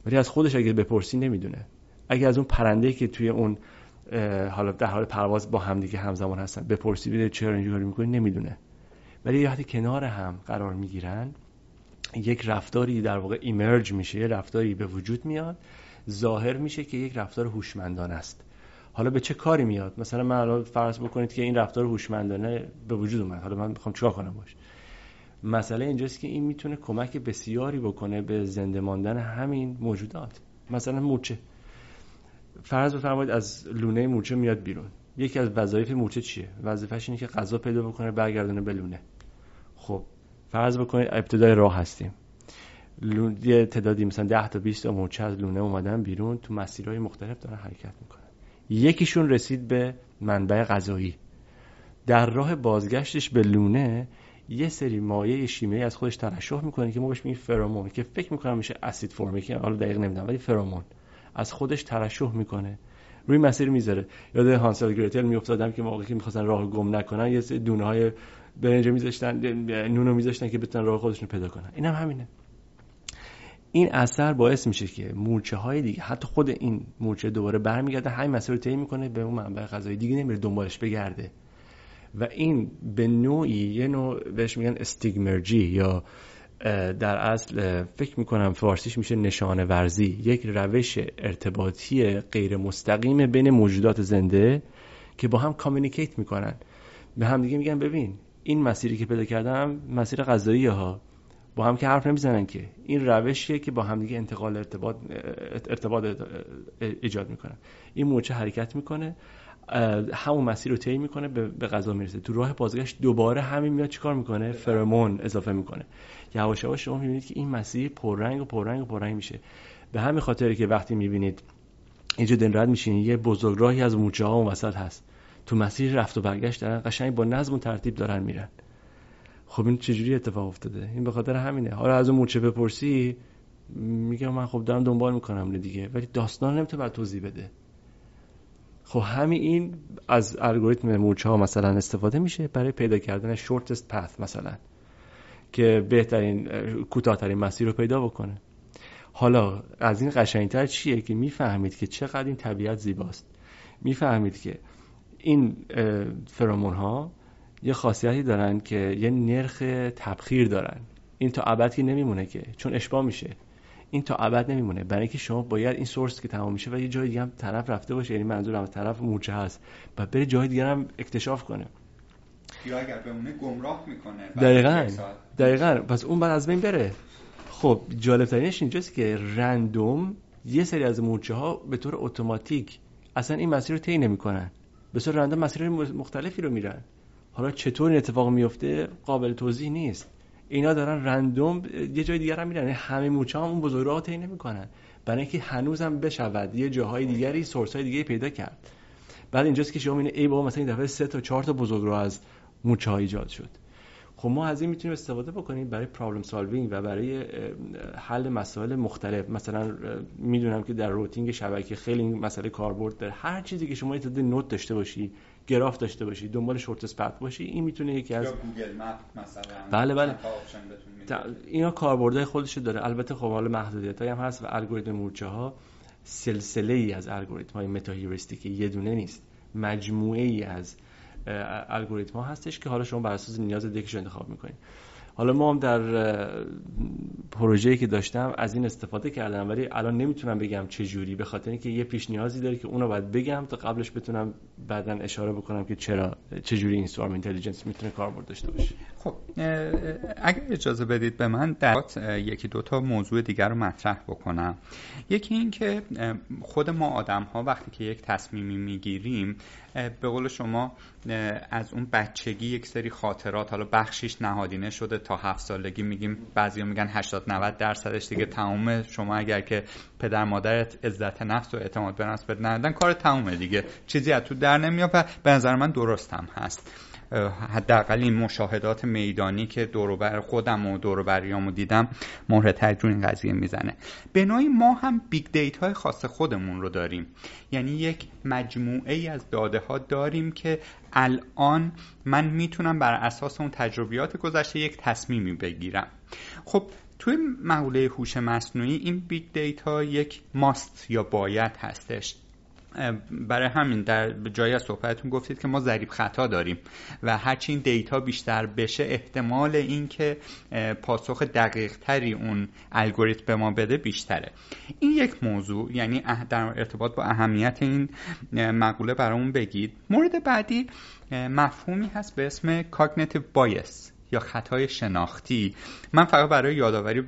ولی از خودش اگه بپرسی نمی‌دونه. اگه از اون پرنده که توی اون حالا در حال پرواز با همدیگه همزمان هستن بپرسی بده چرا اینجوری می‌کنی نمی‌دونه. ولی وقتی کنار هم قرار می‌گیرن یک رفتاری در واقع ایمرج میشه یه رفتاری به وجود میاد ظاهر میشه که یک رفتار هوشمندانه است. حالا به چه کاری میاد؟ مثلا من الان فرض بکنید که این رفتار هوشمندانه به وجود اومد. حالا من می‌خوام چیکار کنم باش؟ مسئله اینجاست که این می‌تونه کمک بسیاری بکنه به زنده ماندن همین موجودات. مثلا مورچه. فرض بفرمایید از لونه مورچه میاد بیرون. یکی از وظایف مورچه چیه؟ وظیفش اینه که غذا پیدا بکنه برگردونه به لونه. خب فرض بکنید ابتدای راه هستیم. یه تعدادی مثلا 10 تا 20 تا مورچه از لونه اومدن بیرون تو مسیرهای مختلف دارن حرکت می‌کنن. یکیشون رسید به منبع غذایی. در راه بازگشتش به لونه یه سری مایع شیمیایی از خودش ترشح می‌کنه که ما بهش میگیم فرامون که فکر می‌کنم میشه اسید فرمی که حالا دقیق نمی‌دونم ولی فرامون. از خودش ترشح می‌کنه. روی مسیر می‌ذاره. یاد هانسل گریتل میافتادم که موقعی که می‌خواستن راه گم نکنن یه دونه های برنج میذاشتن نونو میذاشتن که بتونن راه خودشون پیدا کنن. اینم هم همینه. این اثر باعث میشه که مورچه های دیگه حتی خود این مورچه دوباره برمیگرده همین مسیر رو طی می‌کنه به اون منبع غذای دیگه نمیره دنبالش بگرده. و این به نوعی یه نوع بهش میگن استیگمرجی یا در اصل فکر می‌کنم فارسیش میشه نشانه ورزی. یک روش ارتباطی غیر مستقیم بین موجودات زنده که با هم کامیونیکیت می‌کنن. به هم دیگه میگن ببین این مسیری که پیدا کردم مسیر غذایی ها. با هم که حرف نمی‌زنن که. این روشیه که با همدیگه انتقال ارتباط ارتباط ایجاد می‌کنن. این موچه حرکت می‌کنه همون مسیر رو طی می‌کنه به غذا می‌رسه. تو راه بازگشت دوباره همین میاد چیکار می‌کنه؟ فرمون اضافه می‌کنه. یواش یواش شما می‌بینید که این مسیر پررنگ و پررنگ و پررنگ میشه. به همین خاطری که وقتی می‌بینید اینجا دن رد میشین یه بزرگراهی از موچه ها اون وسط هست. تو مسیر رفت و برگشت دارن قشنگ با نظم و ترتیب دارن میرن. خب این چجوری اتفاق افتاده؟ این به خاطر همینه. حالا از اون مورچه بپرسی میگم من خب دارم دنبال می‌کنم دیگه. ولی داستان نمی‌تونه بعد توضیح بده. خب همین این از الگوریتم مورچه ها مثلا استفاده میشه برای پیدا کردن شورتست پث مثلا که بهترین کوتاهترین مسیر رو پیدا بکنه. حالا از این قشنگتر چیه که می‌فهمید که چقدر این طبیعت زیباست؟ می‌فهمید که این فرامون ها یه خاصیتی دارن که یه نرخ تبخیر دارن. این تا ابدی نمیمونه که چون اشباه میشه. این تا ابد نمیمونه. برای اینکه شما باید این سورس که تمام میشه و یه جای دیگه هم طرف رفته باشه یعنی منظورم طرف مورچه هست و بره جای دیگه هم اکتشاف کنه. یا اگر بمونه گمراه می‌کنه. دقیقا. دقیقا. پس اون بعد از بین بره. خب جالب ترینش اینجاست که رندوم یه سری از مورچه ها به طور اتوماتیک اصلا این مسیر رو طی نمی‌کنن. به صورت رندوم مسیر مختلفی رو میرن. حالا چطور این اتفاق میفته قابل توضیح نیست. اینا دارن رندوم یه جای دیگر هم میرن. همه موچه هم اون بزرگ راه طی نمی‌کنن. برای اینکه هنوزم بشود. یه جاهای دیگری سورس های دیگه پیدا کرد. بعد اینجاست که شما ای بابا مثلا این دفعه سه تا چهار تا بزرگ راه از موچه ها ایجاد شد. خب ما از این می‌تونیم استفاده بکنیم برای پرابلم سالوینگ و برای حل مسائل مختلف. مثلا می‌دونم که در روتینگ شبکه خیلی مسئله کاربرد داره. هر چیزی که شما یه نوت داشته باشی گراف داشته باشی دنبال shortest path باشی این می‌تونه یکی از Google Map مثلا. بله بله. اینا کاربردهای خودش داره. البته خب حالا محدودیت هم هست و الگوریتم مورچه ها سلسله ای از الگوریتم های متا یه دونه نیست. مجموعه ای از الگوریتم ها هستش که حالا شما بر اساس نیاز دکش انتخاب می‌کنید حالا ما هم در پروژه‌ای که داشتم از این استفاده کردم ولی الان نمی‌تونم بگم چه جوری به خاطر اینکه یه پیش نیازی داره که اونو باید بگم تا قبلش بتونم بعدا اشاره بکنم که چرا چه جوری این سوارم اینتلیجنس می‌تونه کاربرد داشته باشه. خب اگر اجازه بدید به من در یکی دو تا موضوع دیگر رو مطرح بکنم. یکی این که خود ما آدم ها وقتی که یک تصمیمی می‌گیریم به قول شما از اون بچگی یک سری خاطرات حالا بخشیش نهادینه شده تا هفت سالگی میگیم بعضیا میگن 80 90 درصدش دیگه تمام شما اگر که پدر مادرت عزت نفس و اعتماد به نفس بد کار تمومه دیگه. چیزی از تو در نمیاد به نظر من درست هم هست. حداقل این مشاهدات میدانی که دور خودم و دور بریامو دیدم مهر تجربه این قضیه می‌زنه. به نوعی ما هم big data های خاص خودمون رو داریم. یعنی یک مجموعه ای از داده ها داریم که الان من می‌تونم بر اساس اون تجربیات گذشته یک تصمیمی بگیرم. خب توی مقوله هوش مصنوعی این big data یک must یا باید هستش. برای همین در جایی از صحبتتون گفتید که ما ضریب خطا داریم و هرچی این دیتا بیشتر بشه احتمال اینکه پاسخ دقیق تری اون الگوریتم به ما بده بیشتره. این یک موضوع یعنی در ارتباط با اهمیت این مقوله برامون بگید. مورد بعدی مفهومی هست به اسم cognitive bias یا خطای شناختی. من فقط برای یادآوری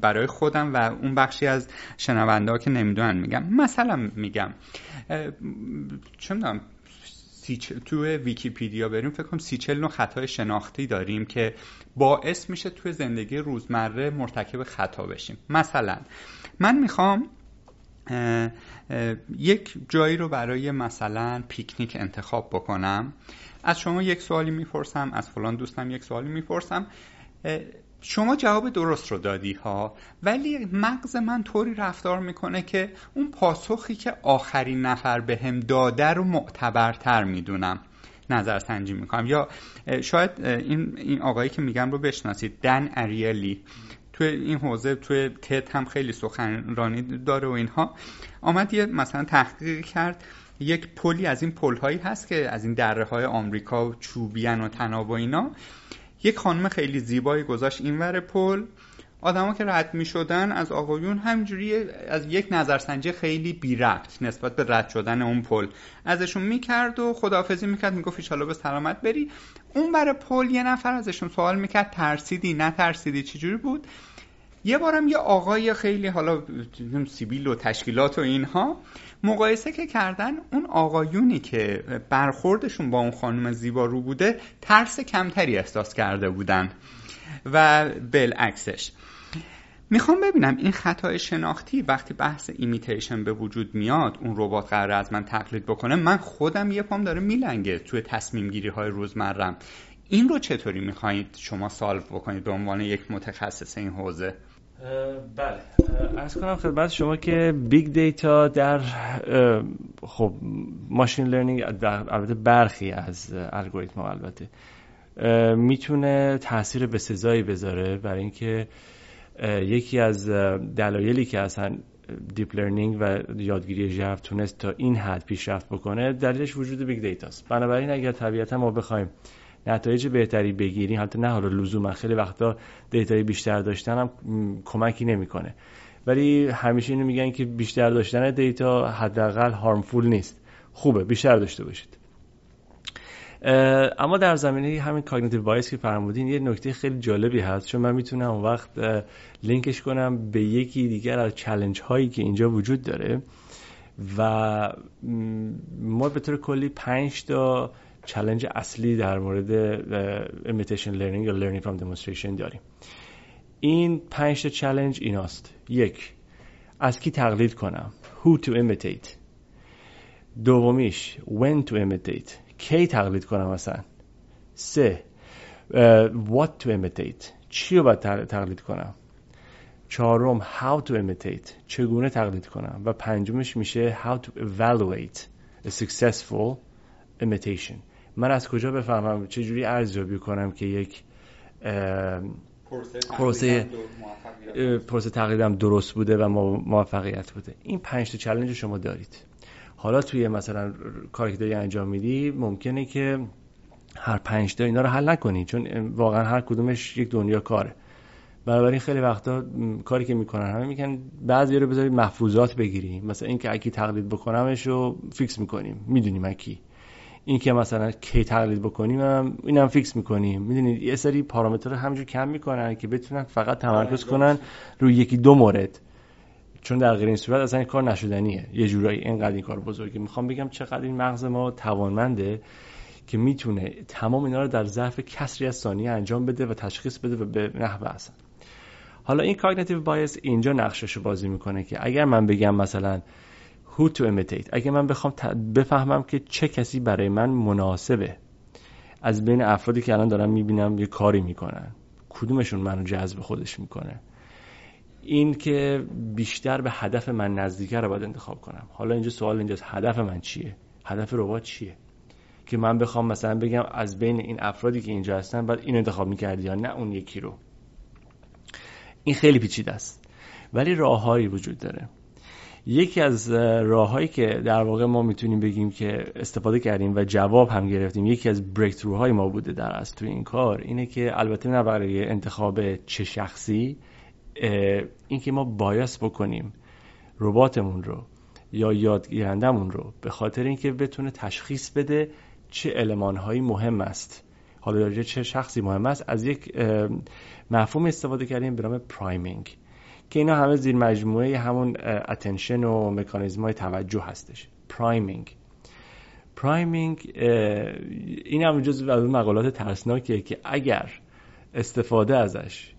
برای خودم و اون بخشی از شنونده ها که نمی‌دونن میگم. مثلا میگم چه می‌دونم تو ویکیپیدیا بریم فکر کنم سی چل نوع خطای شناختی داریم که باعث میشه توی زندگی روزمره مرتکب خطا بشیم. مثلا من می‌خوام یک جایی رو برای مثلا پیکنیک انتخاب بکنم. از شما یک سوالی می‌پرسم از فلان دوستم یک سوالی می‌پرسم. شما جواب درست رو دادی ها؟ ولی مغز من طوری رفتار می‌کنه که اون پاسخی که آخرین نفر به هم داده رو معتبرتر می‌دونم. نظرسنجی می‌کنم. یا شاید این, این آقایی که میگم رو بشناسید دن اریلی. توی این حوزه توی تت هم خیلی سخنرانی داره و اینها. آمد یه مثلا تحقیق کرد. یک پلی از این پل هایی هست که از این دره های آمریکا و چوبیان و طناب و اینا. یک خانم خیلی زیبایی گذاشت اینور پل. آدما که رد می شدن از آقایون همینجوری از یک نظرسنجی خیلی بی ربط نسبت به رد شدن اون پل. ازشون می‌کرد و خداحافظی می‌کرد می‌گفت ایشالا به سلامت بری. اون بر پل یه نفر ازشون سوال می‌کرد ترسیدی نه ترسیدی چجوری بود؟ یه بارم یه آقای خیلی حالا سیبیل و تشکیلات و اینها مقایسه که کردن اون آقایونی که برخوردشون با اون خانم زیبا رو بوده ترس کمتری احساس کرده بودن. و بالعکسش. می‌خوام ببینم این خطای شناختی وقتی بحث imitation به وجود میاد اون ربات قرار از من تقلید بکنه من خودم یه پام داره میلنگه توی تصمیم گیری های روزمرم. این رو چطوری می‌خواهید شما solve بکنید به عنوان یک متخصص این حوزه؟ بله. عرض کنم خدمت شما که big data در خب machine learning البته برخی از الگوریتم البته می‌تونه تاثیر بسزایی بذاره برای اینکه یکی از دلایلی که اصلا deep learning و یادگیری ژرف تونست تا این حد پیشرفت بکنه دلیلش وجود big data ست بنابراین اگر طبیعتا ما بخوایم نتایج بهتری بگیریم حتی نه حالا لزوما خیلی وقتا data ی بیشتر داشتن هم کمکی نمی‌کنه. ولی همیشه اینو میگن که بیشتر داشتن data حداقل harmful نیست. خوبه بیشتر داشته باشید. اما در زمینه همین cognitive bias که فرمودین یه نکته خیلی جالبی هست. چون من می‌تونم وقت لینکش کنم به یکی دیگر از challenge هایی که اینجا وجود داره. و ما به طور کلی پنج تا چلنج اصلی در مورد imitation learning یا learning from demonstration داریم این پنج تا چلنج ایناست یک از کی تقلید کنم who to imitate دومیش when to imitate کی تقلید کنم مثلا سه what to imitate چی رو باید تقلید کنم چهارم how to imitate چگونه تقلید کنم و پنجمش میشه how to evaluate a successful imitation من از کجا بفهمم چجوری ارزیابی کنم که یک پروسه پروسه تقلیدم درست بوده و موفقیت بوده. این پنج تا challenge شما دارید. حالا توی مثلا کاری که داری انجام میدی ممکنه که هر پنج تا اینا رو حل نکنی چون واقعا هر کدومش یک دنیا کاره. بنابراین خیلی وقتا کاری که می‌کنن همه میگن بعضی رو بذارید محفوظات بگیریم. مثلا اینکه کی تقلید بکنمش رو fix می‌کنیم. می‌دونیم okay این که مثلا کی تقلید بکنیم هم اینم fix می‌کنیم. می‌دونید یه سری پارامتر همینجور کم می‌کنن که بتونن فقط تمرکز کنن روی یکی دو مورد. چون در غیر این صورت اصلا این کار نشدنیه. یه جورایی اینقدر این کار بزرگی می‌خوام بگم چقدر این مغز ما توانمنده که می‌تونه تمام اینا رو در ظرف کسری از ثانیه انجام بده و تشخیص بده و به نحو اصلا. حالا این cognitive bias اینجا نقشش رو بازی می‌کنه که اگر من بگم مثلا who to imitate. اگه من بخوام بفهمم که چه کسی برای من مناسبه. از بین افرادی که الان دارم می‌بینم یه کاری می‌کنن. کدومشون منو جذب خودش می‌کنه؟ این که بیشتر به هدف من نزدیکه رو باید انتخاب کنم. حالا اینجا سوال اینجاست. هدف من چیه؟ هدف ربات چیه؟ که من بخوام مثلا بگم از بین این افرادی که اینجا هستن باید این انتخاب می‌کردی یا نه اون یکی رو. این خیلی پیچیده است. ولی راههایی وجود داره. یکی از راههایی که در واقع ما می‌تونیم بگیم که استفاده کردیم و جواب هم گرفتیم یکی از بریک های ما بوده در از توی این کار اینه که البته نه برای انتخاب چه شخصی اینکه ما بایاس بکنیم رباتمون رو یا یادگیرندمون رو به خاطر اینکه بتونه تشخیص بده چه المانهایی مهم است. حالا چه شخصی مهم است؟ از یک مفهوم استفاده کردیم به نام priming که اینا همه زیر مجموعه همون attention و مکانیزم های توجه هستش. priming priming این هم جز از مقالات ترسناکیه که اگر استفاده ازش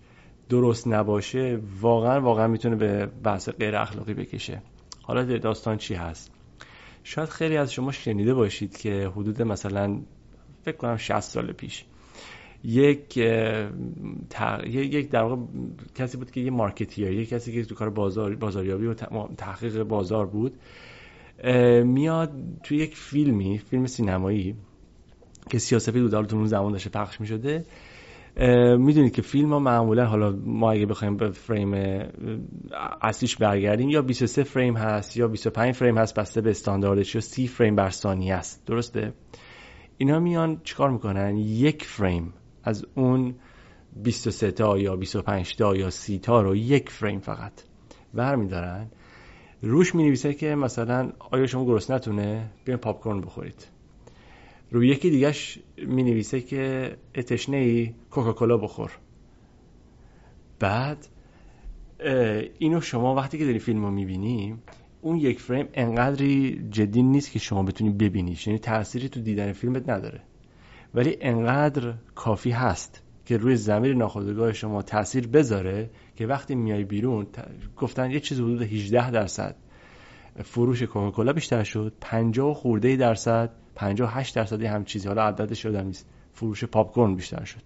درست نباشه واقعا واقعا می‌تونه به بحث غیر اخلاقی بکشه. حالا داستان چی هست؟ شاید خیلی از شما شنیده باشید که حدود مثلا فکر کنم 60 سال پیش یک یک در واقع کسی بود که یه مارکتیر یک کسی که تو کار بازار بازاریابی و تحقیق بازار بود میاد توی یک فیلمی فیلم سینمایی که سیاسفید بود حالا تو اون زمان داشته پخش می شده می‌دونید که فیلم ها معمولا حالا ما اگه بخوایم به فریم اصلیش برگردیم یا 23 فریم هست یا 25 فریم هست بسته به استانداردش یا 30 فریم بر ثانیه است. درسته؟ اینا میان چیکار می‌کنن؟ یک فریم از اون 23 تا یا 25 تا یا 30 تا رو یک فریم فقط برمیدارن. روش می نویسه که مثلا آیا شما گرسنتونه نتونه بیاین پاپ کورن بخورید. روی یکی دیگهش می نویسه که اتشنه ای کوکاکولا بخور. بعد اینو شما وقتی که داری فیلم رو می‌بینی اون یک فریم انقدری جدی نیست که شما بتونی ببینیش. یعنی تأثیری تو دیدن فیلمت نداره. ولی انقدر کافی هست که روی زمیر ناخودآگاه شما تاثیر بذاره که وقتی میای بیرون گفتن یه چیز حدود 18 درصد فروش کوکاکولا بیشتر شد 50 خورده درصد 58 درصدی هم چیزی. حالا عددش شده نیست فروش پاپ بیشتر شد.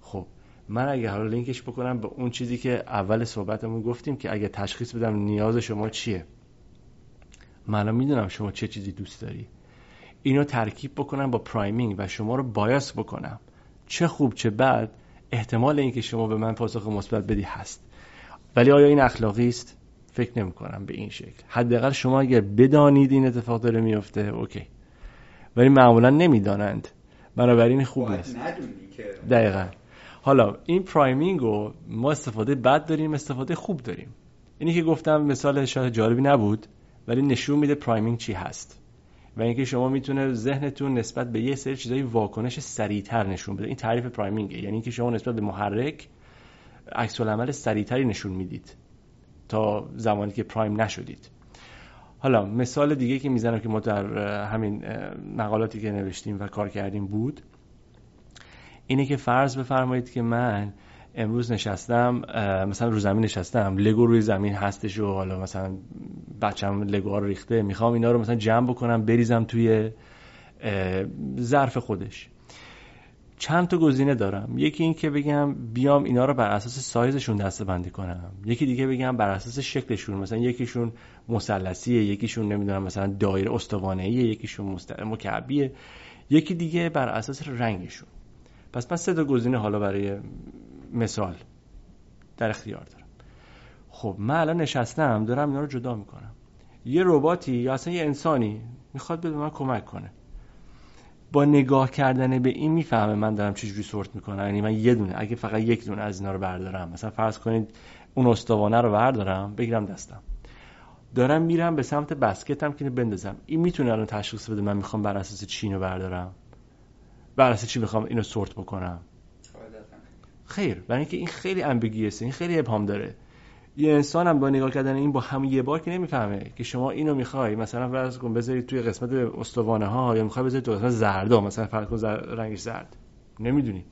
خب من اگه حالا لینکش بکنم به اون چیزی که اول صحبتمون گفتیم که اگه تشخیص بدم نیاز شما چیه؟ من می‌دونم شما چه چیزی دوست داری. اینو ترکیب بکنم با priming و شما رو bias بکنم. چه خوب چه بد احتمال اینکه شما به من پاسخ مثبت بدی هست. ولی آیا این اخلاقی است؟ فکر نمی کنم به این شکل. حداقل شما اگر بدانید این اتفاق داره میفته okay. ولی معمولا نمی‌دانند. بنابراین خوب نیست دقیقا. حالا این priming رو ما استفاده بد داریم استفاده خوب داریم. اینی که گفتم مثال شاید جالبی نبود ولی نشون میده priming چی هست. و اینکه شما می‌تونه ذهنتون نسبت به یه سری چیزای واکنش سریعتر نشون بده. این تعریف priming ه. یعنی اینکه شما نسبت به محرک عکس العمل سریعتری نشون می‌دید تا زمانی که prime نشدید. حالا مثال دیگه که می‌زنم که ما در همین مقالاتی که نوشتیم و کار کردیم بود اینه که فرض بفرمایید که من امروز نشستم مثلا رو زمین نشستم لگو روی زمین هستش و حالا مثلا بچم لگو رو ریخته می‌خوام اینا رو مثلا جمع بکنم بریزم توی ظرف خودش. چند تا گزینه دارم. یکی این که بگم بیام اینا رو بر اساس سایزشون دسته بندی کنم. یکی دیگه بگم بر اساس شکلشون. مثلا یکیشون مثلثیه یکیشون نمی‌دونم مثلا دایره استوانه یکیشون مست... مکعبیه. یکی دیگه بر اساس رنگشون. پس من سه تا گزینه حالا برای مثال در اختیار دارم. خب من الان نشستم دارم اینا رو جدا می‌کنم. یه رباتی یا اصلا یه انسانی می‌خواد به من کمک کنه. با نگاه کردن به این می‌فهمه من دارم چجوری سورت می‌کنم. یعنی من یه دونه اگه فقط یک دونه از اینا رو بردارم مثلا فرض کنید اون استوانه رو بردارم بگیرم دستم. دارم میرم به سمت بسکتم که بندازم. این می‌تونه الان تشخیص بده من می‌خوام بر اساس چی اینو بردارم؟ بر اساس چی می‌خوام اینو سورت بکنم؟ خیر برای اینکه این خیلی امبیگیسه این خیلی ابهام داره. یه انسان هم با نگاه کردن این با هم یه بار که نمی‌فهمه که شما اینو می‌خوای مثلا فرض کن بذارید توی قسمت استوانه ها یا می‌خوای بذارید توی قسمت زردا مثلا فرض کن رنگش زرد. نمی‌دونی.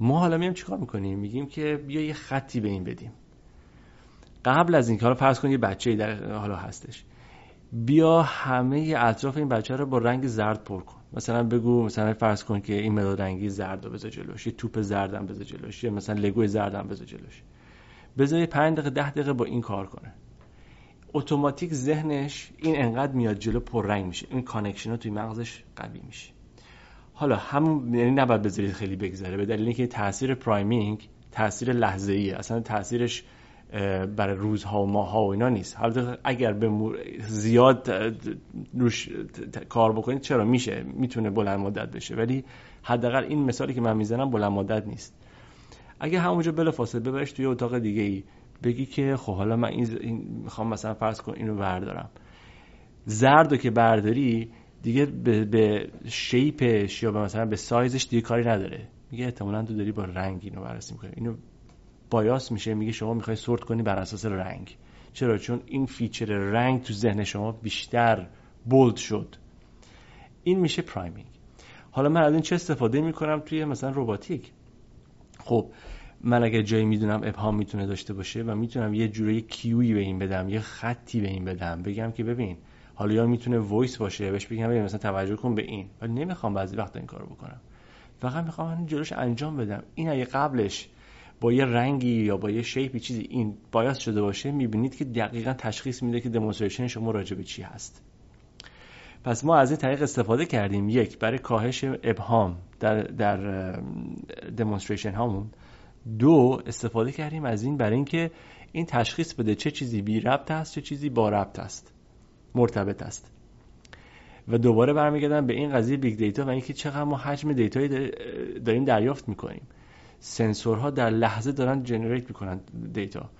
ما حالا میام چیکار می‌کنیم؟ میگیم که بیا یه خطی به این بدیم. قبل از اینکه حالا فرض کن یه بچه در حالا هستش. بیا همه اطراف این بچه رو با رنگ زرد پر کن. مثلا بگو مثلا فرض کن که این مداد رنگی زرد رو بذار جلوش یه توپ زردم بذار جلوش یا مثلا لگو زردم بذار جلوش. بذاری 5 دقیقه 10 دقیقه با این کار کنه. اتوماتیک ذهنش این انقدر میاد جلو رنگ میشه. این connection توی مغزش قوی میشه. حالا همون یعنی نباید بذارید خیلی بگذره به دلیل اینکه تاثیر پرایمینگ تاثیر لحظه ایه اصلا تاثیرش برای روزها و ماهها و اینا نیست. حالا اگر به زیاد روش کار بکنید چرا؟ میشه. می‌تونه بلند مدت بشه. ولی حداقل این مثالی که من می‌زنم بلند مدت نیست. اگه همونجا بلا فاصله ببرش توی اتاق دیگه ای بگی که خب حالا من این, می‌خوام مثلا فرض کن اینو بردارم. زردو که برداری دیگه به, به شیپش یا به مثلا به سایزش دیگه کاری نداره. میگه احتمالا تو داری با رنگ اینو بررسی می‌کنی. اینو bias میشه میگه شما می‌خوای sort کنی بر اساس رنگ. چرا؟ چون این feature رنگ تو ذهن شما بیشتر bold شد. این میشه priming. حالا من از این چه استفاده می‌کنم توی مثلا روباتیک خب من اگر جایی می‌دونم ابهام می‌تونه داشته باشه و می‌تونم یه جوری cue یی به این بدم یه خطی به این بدم بگم که ببین حالا یا می‌تونه voice باشه بهش بگم مثلا توجه کن به این. ولی نمی‌خوام بعضی وقت این کارو بکنم. فقط می‌خوام جلوش انجام بدم. این اگه قبلش با یه رنگی یا با یه shape ی چیزی این bias شده باشه می‌بینید که دقیقا تشخیص میده که demonstration شما راجع به چی هست. پس ما از این طریق استفاده کردیم. یک برای کاهش ابهام در در demonstration هامون. دو استفاده کردیم از این برای اینکه این تشخیص بده چه چیزی بی ربط است چه چیزی با ربط است مرتبط است. و دوباره برمیگردم به این قضیه big data و اینکه چقدر ما حجم data یی داریم دریافت می‌کنیم. سنسورها در لحظه دارن generate می‌کنن data.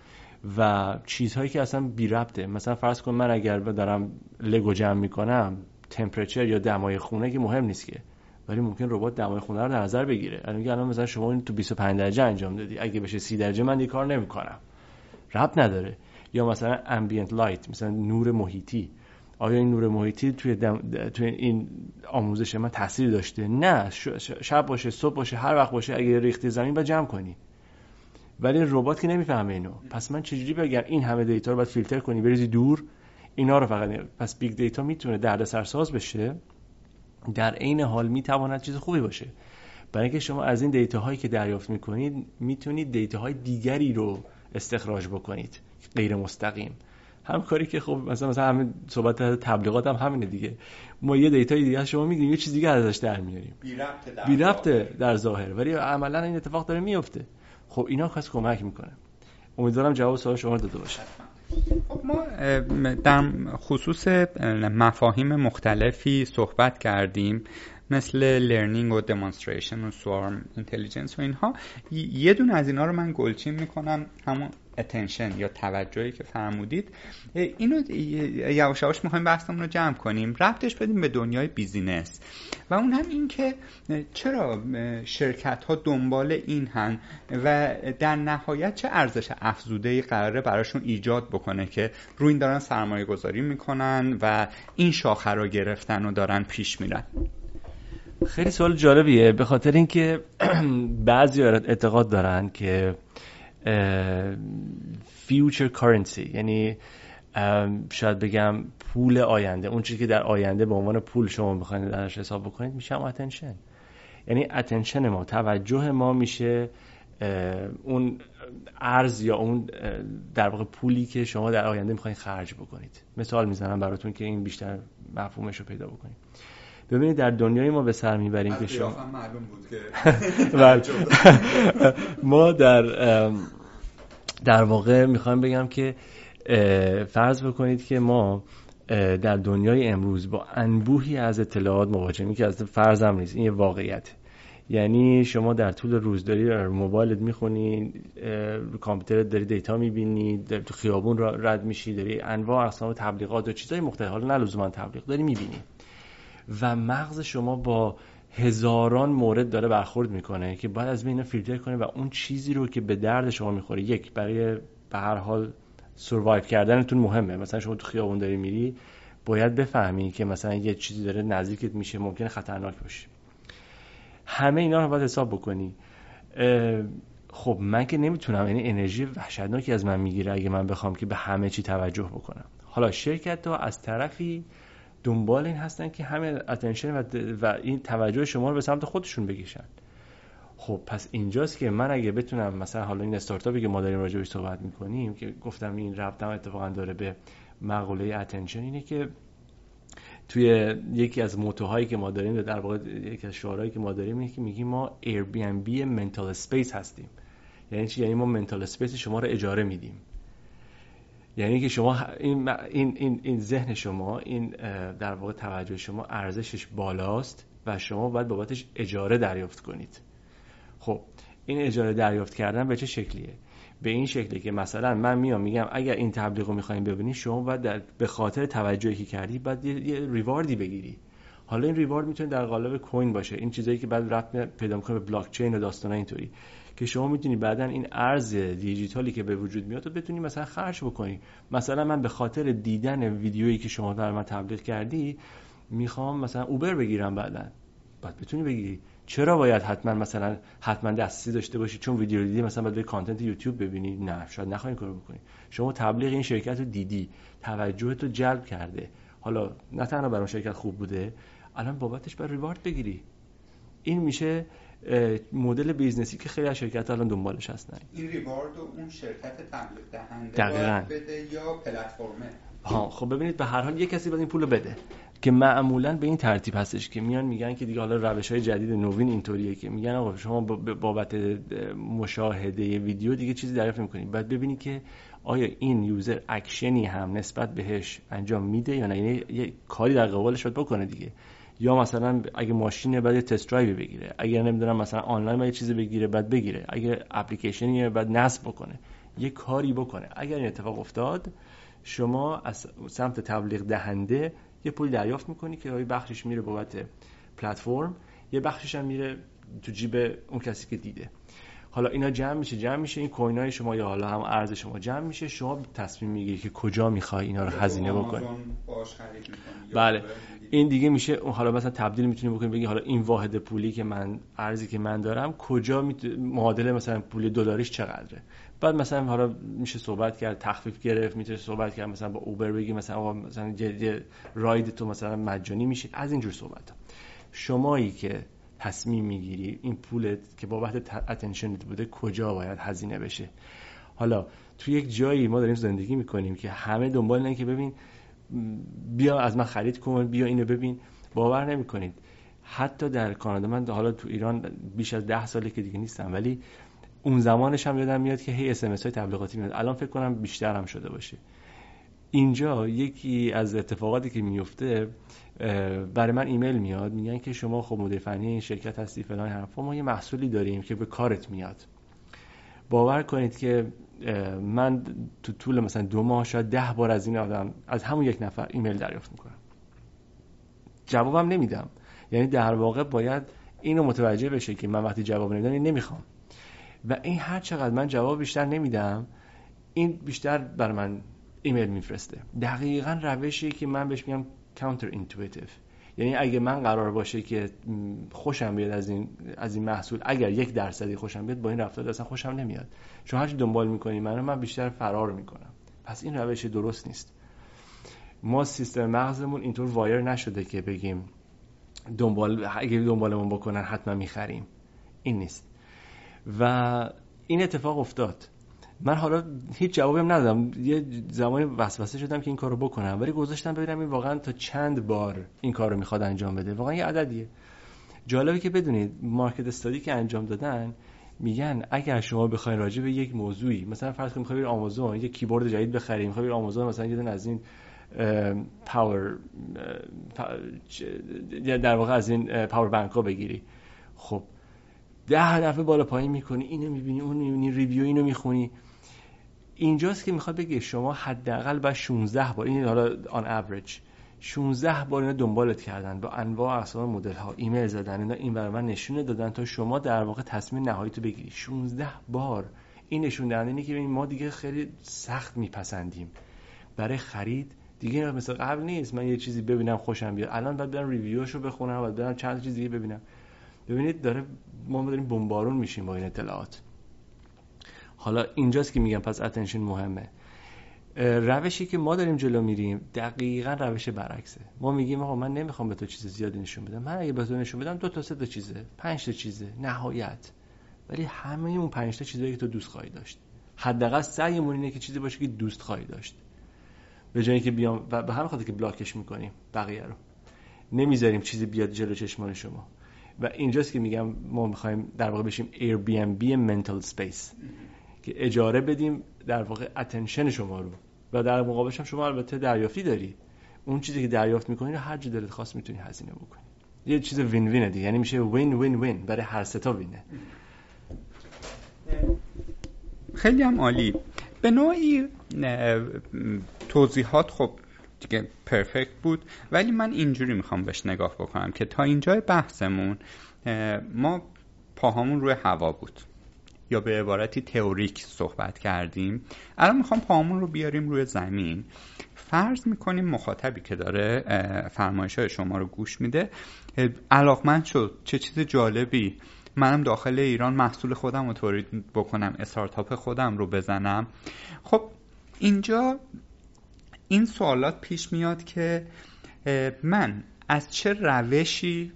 و چیزهایی که اصلا بی ربطه. مثلا فرض کن من اگر دارم لگو جمع می‌کنم temperature یا دمای خونه که مهم نیست که. ولی ممکن ربات دمای خونه رو در نظر بگیره. الان الان مثلا شما این تو 25 درجه انجام دادی. اگه بشه 30 درجه من دیگه کار نمی‌کنم. ربط نداره. یا مثلا ambient light مثلا نور محیطی. آیا این نور محیطی توی, توی این آموزش من تاثیر داشته؟ نه شب باشه صبح باشه هر وقت باشه اگه ریختی زمین باید جمع کنی. ولی ربات که نمی‌فهمه اینو. پس من چجوری بگم این همه data رو باید فیلتر کنی بریزی دور اینا رو فقط پس big data می‌تونه دردسرساز بشه. در عین حال می‌تواند چیز خوبی باشه. برای اینکه شما از این data هایی که دریافت می‌کنید می‌تونید data های دیگری رو استخراج بکنید غیر مستقیم. هم کاری که خب مثلا مثلا همین صحبت تبلیغات هم همینه دیگه. ما یه data ی دیگه شما میگیم یه چیز دیگه ازش در میاریم. بی ربطه در, ظاهر. ولی عملا این اتفاق داره میفته خب اینا کس کمک می‌کنه. امیدوارم جواب سوال شما داده باشه. خب ما در خصوص مفاهیم مختلفی صحبت کردیم مثل learning و demonstration و swarm intelligence و اینها. یه دونه از اینا رو من گلچین می‌کنم. همون attention یا توجهی که فرمودید. اینو یواش یواش می‌خوایم بحثمون رو جمع کنیم. ربطش بدیم به دنیای business. و اون هم این که چرا شرکت ها دنبال این هن و در نهایت چه ارزش افزوده قراره براشون ایجاد بکنه که روی این دارن سرمایه گذاری می‌کنن و این شاخه رو گرفتن و دارن پیش میرن؟ خیلی سوال جالبیه. به خاطر اینکه بعضی اعتقاد دارن که future currency یعنی شاید بگم پول آینده. اون چیزی که در آینده به عنوان پول شما بخواید درش حساب بکنید میشه هم attention یعنی attention ما توجه ما میشه اون ارز یا اون در واقع پولی که شما در آینده می‌خواین خرج بکنید. مثال می‌زنم براتون که این بیشتر مفهومش رو پیدا بکنید ببینید در دنیای ما به سر می‌بریم که شما معلوم بود که بله. ما در در واقع می‌خوایم بگم که فرض بکنید که ما در دنیای امروز با انبوهی از اطلاعات مواجهیم که از فرض هم نیست این یه واقعیت. یعنی شما در طول روز داری در موبایلت می‌خونی رو کامپیوترت داری دیتا می‌بینی در تو خیابون رد میشی داری انواع اقسام تبلیغات و چیزای مختلف حالا نه لزوما تبلیغ داری می‌بینی. و مغز شما با هزاران مورد داره برخورد می‌کنه که باید از بین فیلتر کنه و اون چیزی رو که به درد شما می‌خوره یک برای به هر حال سروایو کردنتون مهمه. مثلا شما تو خیابون داری میری باید بفهمی که مثلا یه چیزی داره نزدیکت میشه ممکنه خطرناک باشه همه اینا رو باید حساب بکنی. خب من که نمی‌تونم یعنی انرژی وحشتناکی از من می‌گیره اگه من بخوام که به همه چی توجه بکنم. حالا شرکت ها از طرفی دنبال این هستن که همه attention و, و این توجه شما رو به سمت خودشون بکشن. خب پس اینجاست که من اگه بتونم مثلا حالا این استارتاپی که ما داریم راجبش صحبت می‌کنیم که گفتم این ربط هم اتفاقا داره به مقوله attention اینه که توی یکی از motto هایی که ما داریم در واقع یکی از شعارهایی که ما داریم اینه که میگیم ما Airbnb mental space هستیم. یعنی چی؟ یعنی ما mental space شما رو اجاره میدیم. یعنی که شما این, این, این, این ذهن شما این در واقع توجه شما ارزشش بالاست و شما باید بابتش اجاره دریافت کنید. خب این اجاره دریافت کردن به چه شکلیه؟ به این شکلی که مثلا من میام میگم اگر این تبلیغ رو می‌خوایم ببینید شما باید در به خاطر توجهی که کردی باید یه, یه ریواردی بگیری. حالا این ریوارد می‌تونه در قالب کوین باشه. این چیزایی که بعد رفت پیدا می‌کنه به بلاک چین و داستانا اینطوری. که شما می‌تونی بعدا این ارز دیجیتالی که به وجود میاد تو بتونی مثلا خرج بکنی. مثلا من به خاطر دیدن ویدیویی که شما در من تبلیغ کردی می‌خوام مثلا اوبر بگیرم بعدا. بعد بتونی بگیری. چرا باید حتما مثلا حتما دستی داشته باشی؟ چون ویدیو دیدی مثلا باید به کانتنت یوتیوب ببینی. نه شاید نخواهی کار بکنی. شما تبلیغ این شرکت رو دیدی. توجه تو جلب کرده. حالا نه تنها برای شرکت خوب بوده الان بابتش بر ریوارد بگیری. این میشه مدل business ی که خیلی از شرکت الان دنبالش هستن. این reward و اون شرکت تبلیغ دهنده دقیقاً. بده یا پلتفرمه؟ ها خب ببینید به هر حال یه کسی باید این پولو بده که معمولا به این ترتیب هستش که میان میگن که دیگه حالا روش های جدید نوین اینطوریه که میگن آقا شما بابت مشاهده ویدیو دیگه چیزی دریافت می‌کنید بعد ببینید که آیا این user action ی هم نسبت بهش انجام میده یا نه. یعنی یه کاری در قبالش باید بکنه دیگه. یا مثلا اگه ماشینه بعد test drive بگیره. اگر نمی‌دونم مثلا آنلاین یه چیزی بگیره بعد بگیره. اگه اپلیکیشنی بعد نصب بکنه. یه کاری بکنه. اگر این اتفاق افتاد شما از سمت تبلیغ دهنده یه پول دریافت می‌کنی که یه بخشش میره بابت پلتفرم. یه بخشش هم میره تو جیب اون کسی که دیده. حالا اینا جمع میشه جمع میشه. این coin های شما یا حالا هم ارز شما جمع میشه. شما تصمیم می‌گیری که کجا می‌خوای اینا رو هزینه بکنی. بله. این دیگه میشه حالا مثلا تبدیل می‌تونی بکنی بگی حالا این واحد پولی که من ارزی که من دارم کجا معادل مثلا پول دلاریش چقدره؟ بعد مثلا حالا میشه صحبت کرد تخفیف گرفت می‌تونه صحبت کرد مثلا با اوبر بگی مثلا مثلا یه راید تو مثلا مجانی میشه. از اینجور صحبت ها. شمایی که تصمیم می‌گیری این پولت که بابت اتنشنت بوده کجا باید هزینه بشه؟ حالا تو یک جایی ما داریم زندگی می‌کنیم که همه دنبال اینه که ببین بیا از من خرید کن بیا اینو ببین. باور نمی‌کنید. حتی در کانادا من حالا تو ایران بیش از ده ساله که دیگه نیستم ولی اون زمانش هم یادم میاد که هی اس های تبلیغاتی میاد الان فکر کنم بیشتر هم شده باشه. اینجا یکی از اتفاقاتی که میفته برای من ایمیل میاد میگن که شما خب مدیر فنی این شرکت هستی فلان حرفا ما یه محصولی داریم که به کارت میاد. باور کنید که من تو طول مثلا دو ماه شاید ده بار از این آدم از همون یک نفر ایمیل دریافت می‌کنم. جوابم نمیدم. یعنی در واقع باید اینو متوجه بشه که من وقتی جواب نمیدم نمی‌خوام. و این هر چقدر من جواب بیشتر نمیدم این بیشتر بر من ایمیل میفرسته. دقیقا روشی که من بهش میگم counterintuitive یعنی اگه من قرار باشه که خوشم بیاد از این از این محصول اگر یک درصدی خوشم بیاد با این رفتار اصلا خوشم نمیاد. چون هرچی دنبال می‌کنی من من بیشتر فرار می‌کنم. پس این روش درست نیست. ما سیستم مغزمون اینطور وایر نشده که بگیم دنبال اگه دنبالمون بکنن حتما می‌خریم. این نیست. و این اتفاق افتاد. من حالا هیچ جوابی هم ندادم. یه زمانی وسوسه شدم که این کارو بکنم. ولی گذاشتم ببینم این واقعا تا چند بار این کارو می‌خواد انجام بده. واقعا یه عددیه. جالبه که بدونید market study که انجام دادن میگن اگر شما بخواید راجع به یک موضوعی مثلا فرض کنید می‌خواید آمازون یک کیبورد جدید بخرید می‌خواید آمازون مثلا یه از این پاور در واقع از این پاور بانک ها بگیری. خب ده دفعه بالا پایین می‌کنی اینو می‌بینی اون می‌بینی review اینو می‌خونی. اینجاست که می‌خواد بگه شما حداقل با 16 بار این حالا on average 16 بار اینو دنبالت کردن. با انواع اقسام مدل ها ایمیل زدن اینا این برای من نشونه دادن تا شما در واقع تصمیم نهایی تو بگیری. 16 بار. این نشون دهنده اینه که ما دیگه خیلی سخت میپسندیم. برای خرید دیگه مثل قبل نیست. من یه چیزی ببینم خوشم بیاد. الان باید برم review شو بخونم و برم چند چیز دیگه ببینم. ببینید داره ما داریم بمبارون میشیم با این اطلاعات. حالا اینجاست که میگم پس attention مهمه. روشی که ما داریم جلو میریم دقیقا روش برعکسه. ما میگیم آقا من نمی‌خوام به تو چیز زیادی نشون بدم. من اگه به تو نشون بدم دو تا سه تا چیزه پنج تا چیزه نهایت. ولی همه اون پنج تا چیزایی که تو دوست خواهی داشت. حداقل سعیمون اینه که چیزی باشه که دوست خواهی داشت. به جایی که بیام و به همین خاطر که بلاکش می‌کنیم بقیه رو. نمی‌ذاریم چیزی بیاد جلو چشمان شما. و اینجاست که میگم ما می‌خوایم در واقع بشیم Airbnb mental space. که اجاره بدیم در واقع اتنشن شما رو. و در مقابلش هم شما البته دریافتی داری. اون چیزی که دریافت می‌کنی رو هر جا دلت خواست می‌تونی هزینه بکنی. یه چیز وین وینه دیگه. یعنی میشه وین وین وین برای هر ستا وینه خیلی هم عالی. به نوعی توضیحات خب دیگه پرفکت بود. ولی من اینجوری می‌خوام بهش نگاه بکنم که تا اینجای بحثمون ما پاهامون روی هوا بود. یا به عبارتی تئوریک صحبت کردیم. الان می‌خوام پاهامون رو بیاریم روی زمین. فرض می‌کنیم مخاطبی که داره فرمایش های شما رو گوش میده. علاقمند شد چه چیز جالبی. منم داخل ایران محصول خودم رو تولید بکنم استارتاپ خودم رو بزنم. خب اینجا این سوالات پیش میاد که من از چه روشی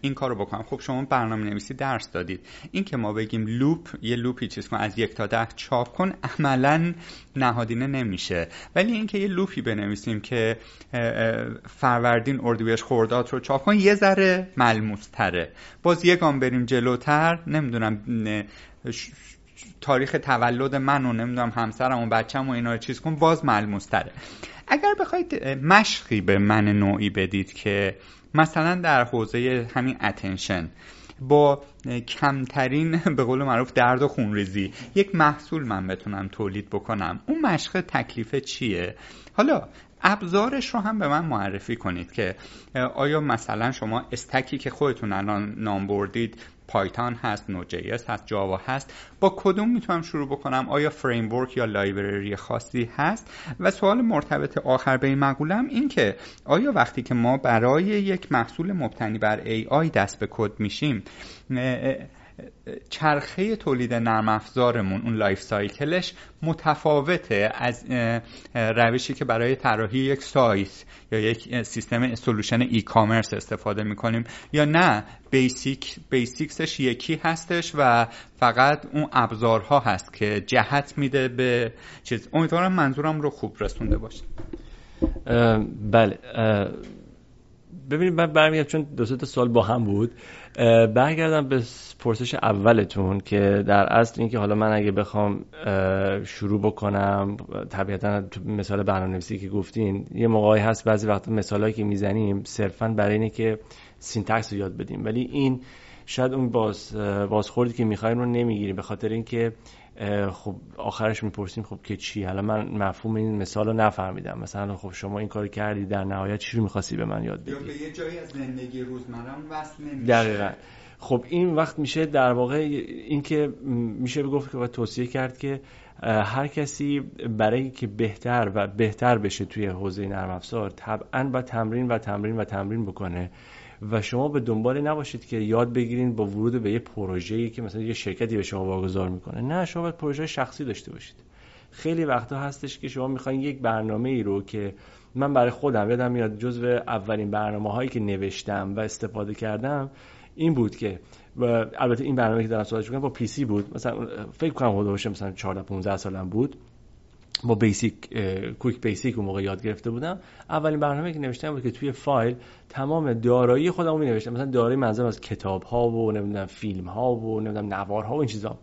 این کارو بکنم. خب شما برنامه نویسی درس دادید. این که ما بگیم loop یه loop ی چیز کن از یک تا ده چاپ کن عملا نهادینه نمیشه. ولی اینکه یه loop ی بنویسیم که فروردین اردیبهشت خرداد رو چاپ کن یه ذره ملموس تره باز یه گام بریم جلوتر نمی‌دونم تاریخ تولد من و نمی‌دونم همسرم و بچم و اینا رو چیز کن باز ملموس تره اگر بخواید مشقی به من نوعی بدید که مثلا در حوزه همین attention با کمترین به قول معروف درد و خونریزی یک محصول من بتونم تولید بکنم. اون مشق تکلیف چیه؟ حالا ابزارش رو هم به من معرفی کنید که آیا مثلا شما stack ی که خودتون الان نام بردید Python هست Node.js هست Java هست. با کدوم می‌تونم شروع بکنم؟ آیا framework یا library خاصی هست؟ و سوال مرتبط آخر به این مقولم این که آیا وقتی که ما برای یک محصول مبتنی بر AI دست به کد میشیم چرخه تولید نرم افزارمون اون life cycle ش متفاوته از روشی که برای طراحی یک سایت یا یک سیستم solution e-commerce استفاده می‌کنیم یا نه basic basics ش یکی هستش و فقط اون ابزارها هست که جهت میده به چیز. امیدوارم منظورم رو خوب رسونده باشه. بله ببینید من برمیگردم چون دو تا سال با هم بود. برگردم به پرسش اولتون که در اصل اینکه حالا من اگه بخوام شروع بکنم طبیعتا مثال برنامه‌نویسی که گفتین یه موقعی هست بعضی وقتا مثالایی که می‌زنیم صرفا برای اینه که سینتکس رو یاد بدیم. ولی این شاید اون باز بازخوردی که می‌خوایم رو نمی‌گیریم به خاطر اینکه خب آخرش می‌پرسیم خب که چی؟ حالا من مفهوم این مثال رو نفهمیدم. مثلا خب شما این کار کردی در نهایت چی رو می‌خواستی به من یاد بدی؟ به یه جایی از زندگی روزمرم وصل نمیشه. دقیقا. خب این وقت میشه در واقع این که میشه بگفت که توصیه کرد که هر کسی برای که بهتر و بهتر بشه توی حوزه نرم افزار طبعا با تمرین و تمرین و تمرین بکنه. و شما به دنبال نباشید که یاد بگیرید با ورود به یه پروژه‌ای که مثلا یه شرکتی به شما واگذار می‌کنه. نه شما باید پروژه شخصی داشته باشید. خیلی وقتا هستش که شما می‌خواین یک برنامه ای رو که من برای خودم یادم میاد جزو اولین برنامه هایی که نوشتم و استفاده کردم این بود که و البته این برنامه که دارم صحبت می‌کنم با پی سی بود. مثلا فکر کنم حدود باشه مثلا 14 15 سالم بود. با بیسیک کویک بیسیک اون موقع یاد گرفته بودم. اولین برنامه که نوشتم بود که توی فایل تمام دارایی خودم می نوشتم. مثلا دارایی منظورم از کتاب ها و نمی‌دونم فیلم ها و نمی‌دونم نوارها و این چیزا.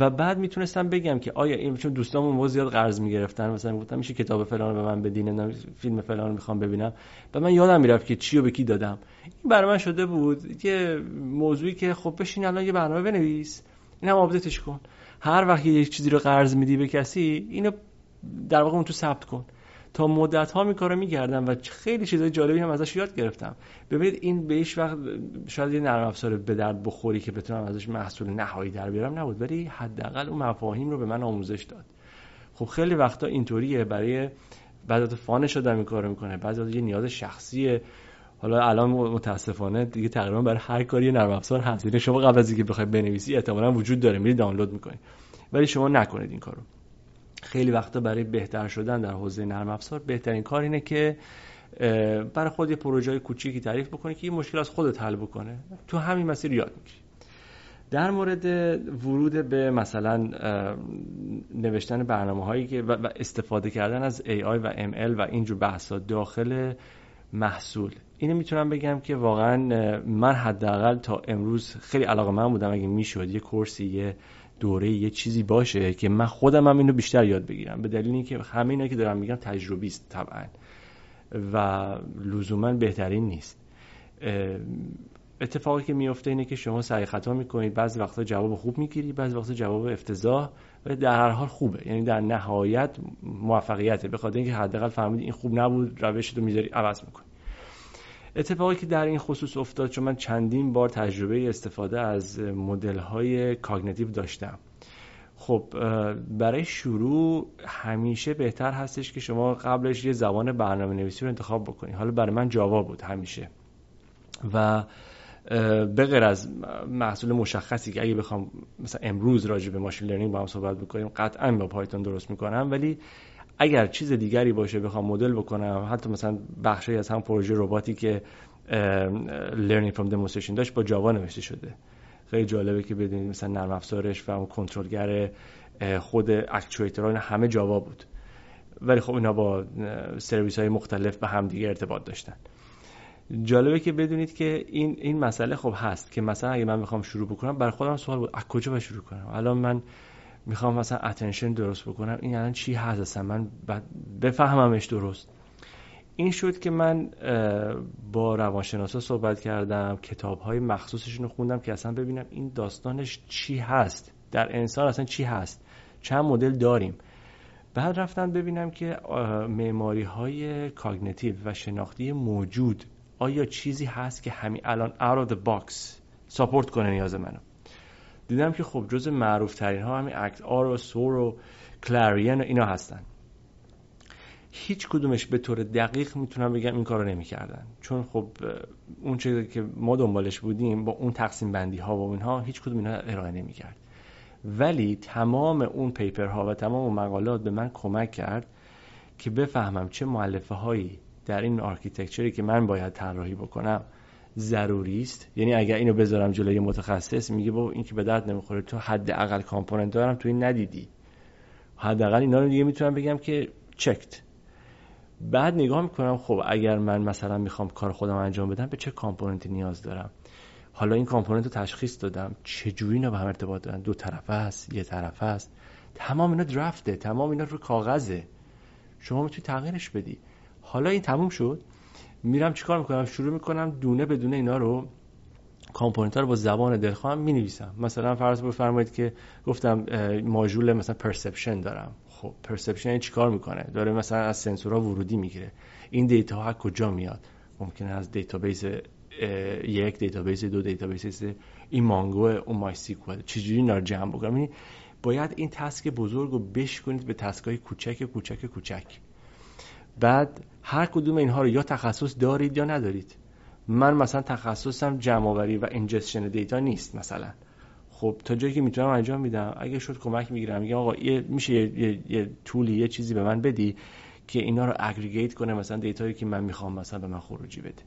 و بعد می‌تونستم بگم که آیا این چون دوستامون موقع زیاد قرض می‌گرفتن مثلا گفتم میشه کتاب فلان به من بدین فیلم فلان رو می‌خوام ببینم. و من یادم می‌رفت که چی و به کی دادم. این برای من شده بود یه موضوعی که خب بشین الان یه برنامه بنویس. اینم update ش کن. هر وقت یک چیزی رو قرض میدی به کسی اینو در واقع اون تو ثبت کن. تا مدت ها می کارو میگردم و خیلی چیزای جالبی هم ازش یاد گرفتم. ببینید این به هیچ وقت شاید یه نرم افزار به درد بخوری که بتونم ازش محصول نهایی در بیارم نبود ولی حداقل اون مفاهیم رو به من آموزش داد. خب خیلی وقتا اینطوریه برای بعضی فانش آدم این کارو می‌کنه بعضی یه نیاز شخصیه حالا الان متاسفانه دیگه تقریبا برای هر کاری نرم افزار هست. یعنی شما قبل از اینکه بخوای بنویسی احتمالاً وجود داره میری دانلود می‌کنی. ولی شما نکنید این کارو. خیلی وقتا برای بهتر شدن در حوزه نرم افزار بهترین کار اینه که برای خود یه پروژه کوچیکی تعریف بکنی که یه مشکل از خودت حل بکنه. تو همین مسیر یاد می‌گیری. در مورد ورود به مثلا نوشتن برنامه هایی که و استفاده کردن از AI و ML و اینجور بحثا داخل محصول. اینو می‌تونم بگم که واقعا من حداقل تا امروز خیلی علاقه من بودم اگه می‌شد یه کورسی یه دوره یه چیزی باشه که من خودم هم اینو بیشتر یاد بگیرم. به دلیل اینکه همه اینا که دارم میگم تجربی است طبعا و لزوما بهترین نیست. اتفاقی که میفته اینه که شما سعی خطا می‌کنید بعضی وقتا جواب خوب می‌گیری بعضی وقتا جواب افتضاح و در هر حال خوبه. یعنی در نهایت موفقیته. به خاطر اینکه حداقل فهمیدی این خوب نبود روش رو می‌ذاری عوض می‌کنی. اتفاقی که در این خصوص افتاد چون من چندین بار تجربه استفاده از مدل های کاگنیتیو داشتم. خب برای شروع همیشه بهتر هستش که شما قبلش یه زبان برنامه نویسی رو انتخاب بکنید حالا برای من جاوا بود همیشه. و به غیر از محصول مشخصی که اگه بخوام مثلا امروز راجع به ماشین لرنینگ با هم صحبت بکنیم قطعا با پایتون درست می‌کنم ولی اگر چیز دیگری باشه بخوام مدل بکنم حتی مثلا بخشی از هم پروژه رباتی که learning from demonstration داشت با جاوا نوشته شده. خیلی جالبه که بدونید مثلا نرم افزارش و اون کنترلگر خود اکچویترها همه جاوا بود. ولی خب اینا با سرویس های مختلف به هم دیگه ارتباط داشتن. جالبه که بدونید که این این مسئله خب هست که مثلا اگه من می‌خوام شروع بکنم برای خودم سوال بود از کجا شروع کنم؟ الان من می‌خوام مثلا اتنشن درست بکنم. این الان چی هست اصلا من بفهممش درست. این شد که من با روانشناسا صحبت کردم کتاب های مخصوصشون رو خوندم که اصلا ببینم این داستانش چی هست. در انسان اصلا چی هست؟ چند مدل داریم. بعد رفتم ببینم که معماری های cognitive و شناختی موجود آیا چیزی هست که همین الان out of the box support کنه نیاز منو؟ دیدم که خب جز معروف ترین ها همین ACT-R و Soar و CLARION و اینا هستن. هیچ کدومش به طور دقیق می‌تونم بگم این کارو نمی‌کردن. چون خب اون چیزی که ما دنبالش بودیم با اون تقسیم بندی ها و اینها هیچ کدوم اینا ارائه نمی‌کرد. ولی تمام اون paper ها و تمام اون مقالات به من کمک کرد که بفهمم چه مؤلفه هایی در این architecture ی که من باید طراحی بکنم ضروری است. یعنی اگر اینو بذارم جلوی متخصص میگه با این که به درد نمی‌خوره تو حداقل component دارم تو این ندیدی. حداقل اینا رو دیگه می‌تونم بگم که checked بعد نگاه می‌کنم خب اگر من مثلا می‌خوام کار خودم انجام بدم به چه component ی نیاز دارم؟ حالا این component رو تشخیص دادم. چجوری اینا به هم ارتباط دارن؟ دو طرفه است یه طرفه است. تمام اینا draft ه تمام اینا رو کاغذه. شما می‌تونی تغییرش بدی. حالا این تموم شد. میرم چیکار می‌کنم؟ شروع می‌کنم دونه بدونه اینا رو component رو با زبان دلخواهم می نویسم مثلا فرض بفرمایید که گفتم ماژول مثلا perception دارم. خب perception چیکار می‌کنه؟ داره مثلا از سنسورها ورودی می‌گیره. این data ها کجا میاد؟ ممکنه از database یک database دو دیتابیس این Mongo اون MySQL چجوری اینا رو جمع بکنم؟ یعنی باید این task بزرگ رو بشکنید به task کوچک کوچک کوچک. بعد هر کدوم اینها رو یا تخصص دارید یا ندارید. من مثلا تخصصم جمع آوری و ingestion data نیست مثلا. خب تا جایی که می‌تونم انجام میدم. اگه شد کمک می‌گیرم. میگم آقا یه میشه یه, یه،, یه طولی یه چیزی به من بدی که اینا رو اگریگیت کنه مثلا دیتایی که من می‌خوام مثلا به من خروجی بده.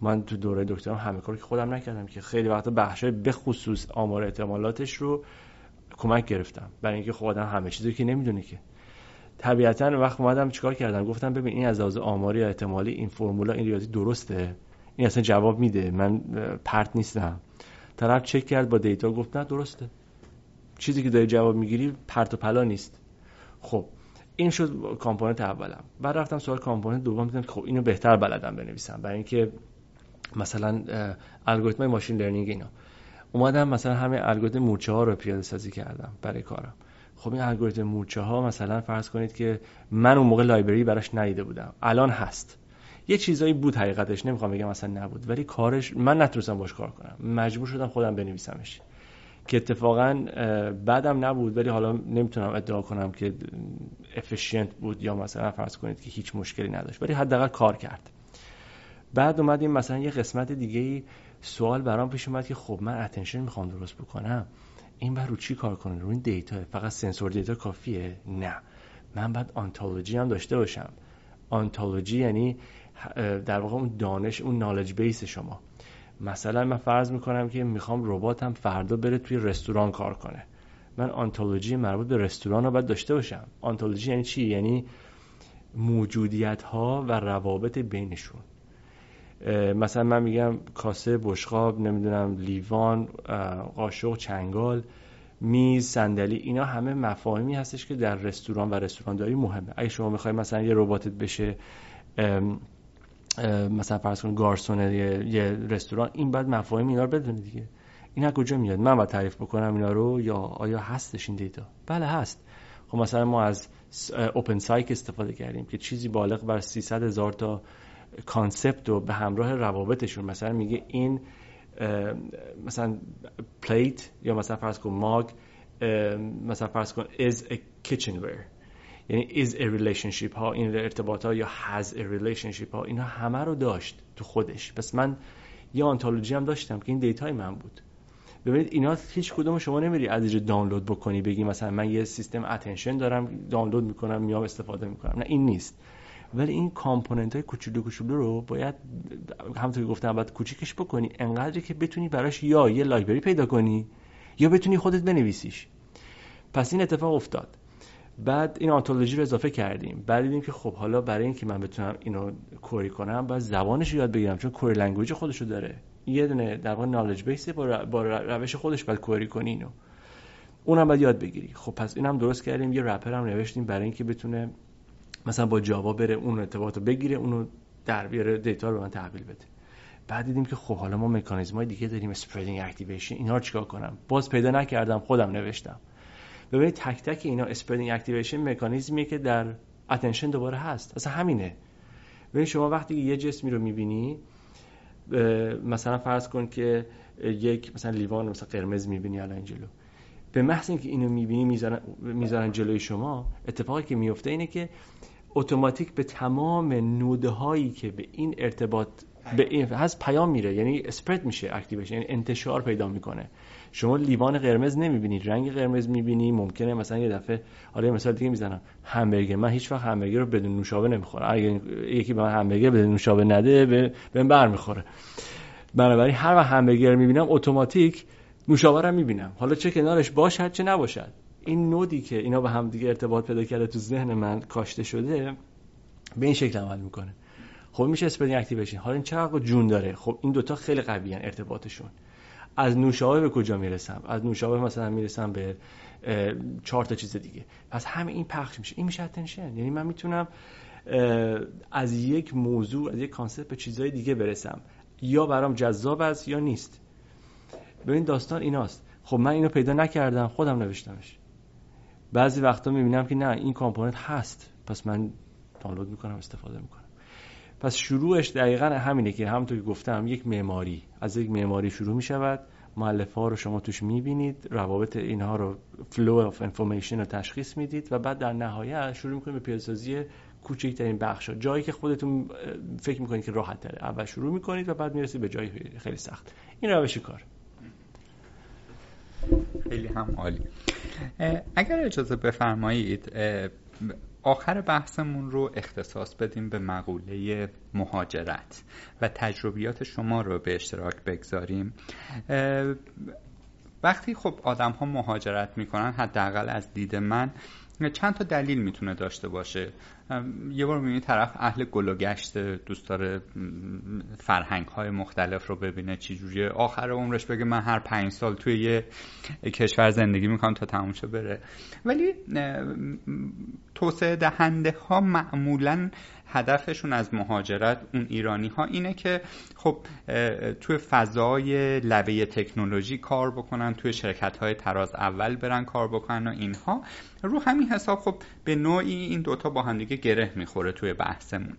من تو دوره دکترم همه کاری که خودم نکردم که خیلی وقتا بخشای به خصوص آمار احتمالاتش رو کمک گرفتم. برای اینکه خب آدم همه چیزی که نمی‌دونه که. طبیعتا وقت اومدم چیکار کردم؟ گفتم ببین این از لحاظ آماری یا احتمالی این فرمولا این ریاضی درسته. این اصلا جواب میده. من پرت نیستم. طرف چک کرد با data گفت نه درسته. چیزی که داری جواب می‌گیری پرت و پلا نیست. خب این شد component اولم. بعد رفتم سراغ component دوم. دیدم خب اینو بهتر بلدم بنویسم. برای اینکه مثلا الگوریتم machine learning اینا. اومدم مثلا همه الگوریتم مورچه ها رو پیاده سازی کردم برای کارم. خب این الگوریتم مورچه ها مثلا فرض کنید که من اون موقع library براش ندیده بودم. الان هست. یه چیزایی بود حقیقتش نمی‌خوام بگم اصلا نبود. ولی کارش من نتونستم باش کار کنم. مجبور شدم خودم بنویسمش. که اتفاقا بدم نبود ولی حالا نمی‌تونم ادعا کنم که efficient بود یا مثلا فرض کنید که هیچ مشکلی نداشت. ولی حداقل کار کرد. بعد اومدیم مثلا یه قسمت دیگه سوال برام پیش اومد که خب من attention می‌خوام درست بکنم. این بر رو چی کار کنه رو این data؟ فقط sensor data کافیه؟ نه. من بعد آنتولوژی هم داشته باشم. آنتولوژی یعنی در واقع اون دانش اون نالج بیس شما. مثلا من فرض می‌کنم که می‌خوام رباتم فردا بره توی رستوران کار کنه. من آنتولوژی مربوط به رستوران رو باید داشته باشم. آنتولوژی یعنی چی؟ یعنی موجودیت ها و روابط بینشون. مثلا من میگم کاسه بشقاب نمی‌دونم لیوان قاشق چنگال میز صندلی اینا همه مفاهیمی هستش که در رستوران و رستورانداری مهمه. اگه شما می‌خوای مثلا یه رباتت بشه مثلا فرض کن گارسون یه،, رستوران این باید مفاهیم اینا رو بدونه دیگه. این از کجا میاد؟ من باید تعریف بکنم اینا رو یا آیا هستش این data؟ بله هست. خب مثلا ما از OpenCyc استفاده کردیم که چیزی بالغ بر 300 هزار تا concept رو به همراه روابطشون مثلا میگه این مثلا plate یا مثلا فرض کن mug مثلا فرض کن is a kitchenware. یعنی is a relationship ها این ارتباط ها یا has a relationship ها اینا همه رو داشت تو خودش. پس من یه ontology هم داشتم که این data ی من بود. ببینید اینا هیچ کدوم شما نمیری از اینجا دانلود بکنی بگی مثلا من یه سیستم attention دارم دانلود می‌کنم میام استفاده می‌کنم. نه این نیست. ولی این component های کوچولو کوچولو رو باید همونطور گفتم باید کوچیکش بکنی. انقدری که بتونی براش یا یه library پیدا کنی یا بتونی خودت بنویسیش. پس این اتفاق افتاد. بعد این ontology رو اضافه کردیم. بعد دیدیم که خب حالا برای اینکه من بتونم اینو query کنم باید زبانش رو یاد بگیرم چون query language خودشو داره. یه دونه در واقع knowledge base با, روش خودش باید query کنی اینو. اونم باید یاد بگیری. خب پس اینم درست کردیم. یه wrapper هم نوشتیم برای اینکه بتونه مثلا با Java بره اون ارتباط بگیره اونو در بیاره دیتا رو به من تحویل بده. بعد دیدیم که خب حالا ما مکانیزم های دیگه داریم spreading activation اینا رو چیکار کنم؟ باز پیدا نکردم خودم نوشتم. ببینید تک تک اینا spreading activation مکانیزمیه که در attention دوباره هست. اصلا همینه. ببین شما وقتی یه جسمی رو می‌بینی مثلا فرض کن که یک مثلا لیوان مثلا قرمز می‌بینی الان جلو. به محض اینکه اینو می‌بینی می‌ذارن می‌ذارن جلوی شما اتفاقی که میفته اینه که اتوماتیک به تمام نوده هایی که به این ارتباط به این هست پیام میره یعنی اسپرد میشه اکتیویشن یعنی انتشار پیدا می‌کنه. شما لیوان قرمز نمی‌بینید رنگ قرمز می‌بینی ممکنه مثلا یه دفعه حالا یه مثال دیگه می‌زنم. همبرگر من هیچ وقت همبرگر رو بدون نوشابه نمی‌خورم. اگه یکی به من همبرگر بدون نوشابه نده به من بر می‌خوره بنابراین هر وقت همبرگر می‌بینم اتوماتیک نوشابه رو می‌بینم. حالا چه کنارش باشد چه نباشد. این node ی که اینا به هم دیگه ارتباط پیدا کرده تو ذهن من کاشته شده به این شکل عمل می‌کنه. خب میشه spreading activation حالا این چقدر جون داره؟ خب این دوتا خیلی قوی ارتباطشون. از نوشابه به کجا می‌رسم؟ از نوشابه مثلا می‌رسم به چهار تا چیز دیگه. پس همه این پخش میشه. این میشه attention یعنی من می‌تونم از یک موضوع از یک concept به چیزهای دیگه برسم. یا برام جذاب است یا نیست. ببین داستان ایناست. خب من اینو پیدا نکردم خودم نوشتمش. بعضی وقتا می‌بینم که نه این component هست. پس من دانلود می‌کنم استفاده می‌کنم. پس شروعش دقیقا همینه که همونطور که گفتم یک معماری. از یک معماری شروع می‌شود. مؤلفه ها رو شما توش می‌بینید. روابط اینها رو flow of information رو تشخیص می‌دید و بعد در نهایت شروع می‌کنید به پیاده‌سازی کوچکترین بخش ها. جایی که خودتون فکر می‌کنید که راحت تره. اول شروع می‌کنید و بعد می‌رسید به جایی خیلی سخت. این روش کار. خیلی هم عالی. اگر اجازه بفرمایید آخر بحثمون رو اختصاص بدیم به مقوله مهاجرت و تجربیات شما رو به اشتراک بگذاریم. وقتی خب آدم ها مهاجرت می‌کنن حداقل از دید من چند تا دلیل می‌تونه داشته باشه. یه بار می‌بینی طرف اهل گل و گشت دوست داره فرهنگ های مختلف رو ببینه چی جوریه. آخر عمرش بگه من هر پنج سال توی یه کشور زندگی می‌کنم تا تموم بره. ولی توسعه دهنده ها معمولا هدفشون از مهاجرت اون ایرانی ها اینه که خب توی فضای لبه تکنولوژی کار بکنن توی شرکت های تراز اول برن کار بکنن و اینها. رو همین حساب خب به نوعی این دوتا با هم دیگه گره می‌خوره توی بحثمون.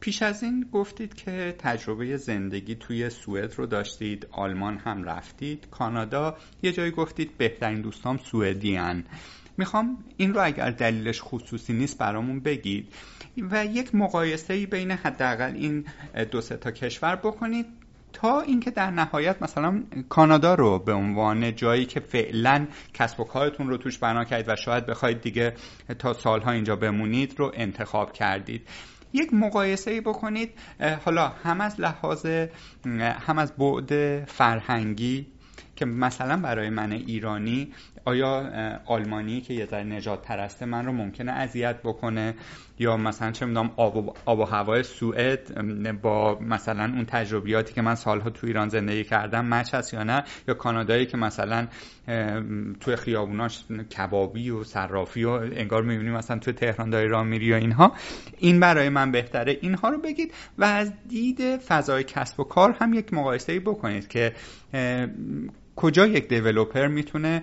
پیش از این گفتید که تجربه زندگی توی سوئد رو داشتید آلمان هم رفتید کانادا یه جایی گفتید بهترین دوستام سوئدیان می‌خوام این رو اگر دلیلش خصوصی نیست برامون بگید. و یک مقایسه ای بین حداقل این دو سه تا کشور بکنید تا اینکه در نهایت مثلا کانادا رو به عنوان جایی که فعلا کسب و کارتون رو توش بنا کردید و شاید بخواید دیگه تا سالها اینجا بمونید رو انتخاب کردید. یک مقایسه ای بکنید حالا هم از لحاظ هم از بعد فرهنگی که مثلا برای من ایرانی آیا آلمانی که یه ذره نجات پرسته من رو ممکنه اذیت بکنه؟ یا مثلا چه می‌دونم آب, آب و هوای سوئد با مثلا اون تجربیاتی که من سالها تو ایران زندگی کردم مچ هست یا نه؟ یا کانادایی که مثلا توی خیابوناش کبابی و صرافی و انگار می‌بینیم مثلا توی تهران داری راه میری یا اینها؟ این برای من بهتره. اینها رو بگید و از دید فضای کسب و کار هم یک مقایسه بکنید که کجا یک دیولوپر می‌تونه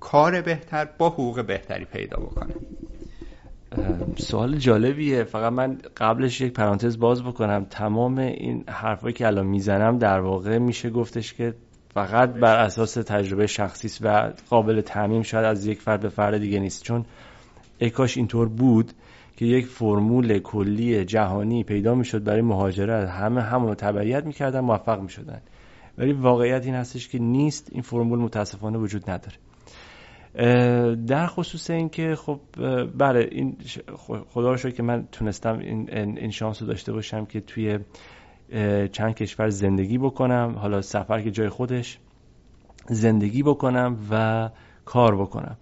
کار بهتر با حقوق بهتری پیدا بکنه؟ سوال جالبیه. فقط من قبلش یک پرانتز باز بکنم. تمام این حرفایی که الان می‌زنم در واقع میشه گفتش که فقط بر اساس تجربه شخصی و قابل تعمیم شاید از یک فرد به فرد دیگه نیست. چون اکاش اینطور بود که یک فرمول کلی جهانی پیدا می‌شد برای مهاجرت. همه همون رو تبعیت می‌کردن موفق می‌شدن. ولی واقعیت این هستش که نیست این فرمول متاسفانه وجود نداره. در خصوص اینکه خب بله این خدا رو که من تونستم این, این شانس رو داشته باشم که توی چند کشور زندگی بکنم. حالا سفر که جای خودش زندگی بکنم و کار بکنم.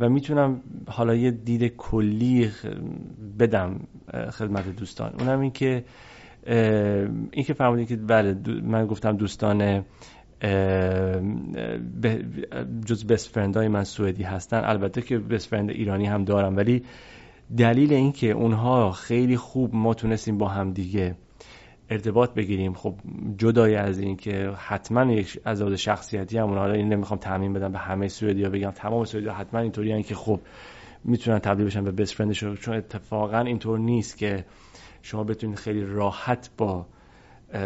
و می‌تونم حالا یه دید کلی بدم خدمت دوستان. اونم این که این که فرمودین که بله من گفتم دوستان جز best friend های من سوئدی هستن. البته که best friend ایرانی هم دارم ولی دلیل این که اونها خیلی خوب ما تونستیم با هم دیگه ارتباط بگیریم. خب جدای از این که حتما یک از شخصیتی هم حالا این نمی‌خوام تعمیم بدم به همه سوئدیا بگم تمام سوئدیا حتما اینطوری که خب می‌تونن تبدیل بشن به best friend شون چون اتفاقا اینطور نیست که شما بتونید خیلی راحت با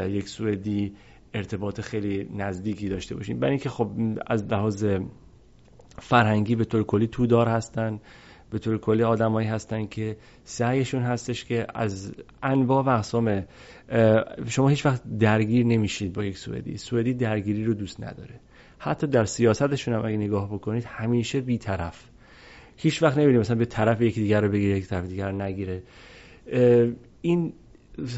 یک سوئدی ارتباط خیلی نزدیکی داشته باشین. برای اینکه خب از لحاظ فرهنگی به طور کلی تودار هستن به طور کلی آدمایی هستن که سعیشون هستش که از انواع و اقسام شما هیچ وقت درگیر نمیشید با یک سوئدی. سوئدی درگیری رو دوست نداره. حتی در سیاستشون هم اگه نگاه بکنید همیشه بیطرف. هیچ وقت نمی‌بینید مثلا به طرف یکی دیگر رو بگیره یک طرف دیگر رو نگیره. این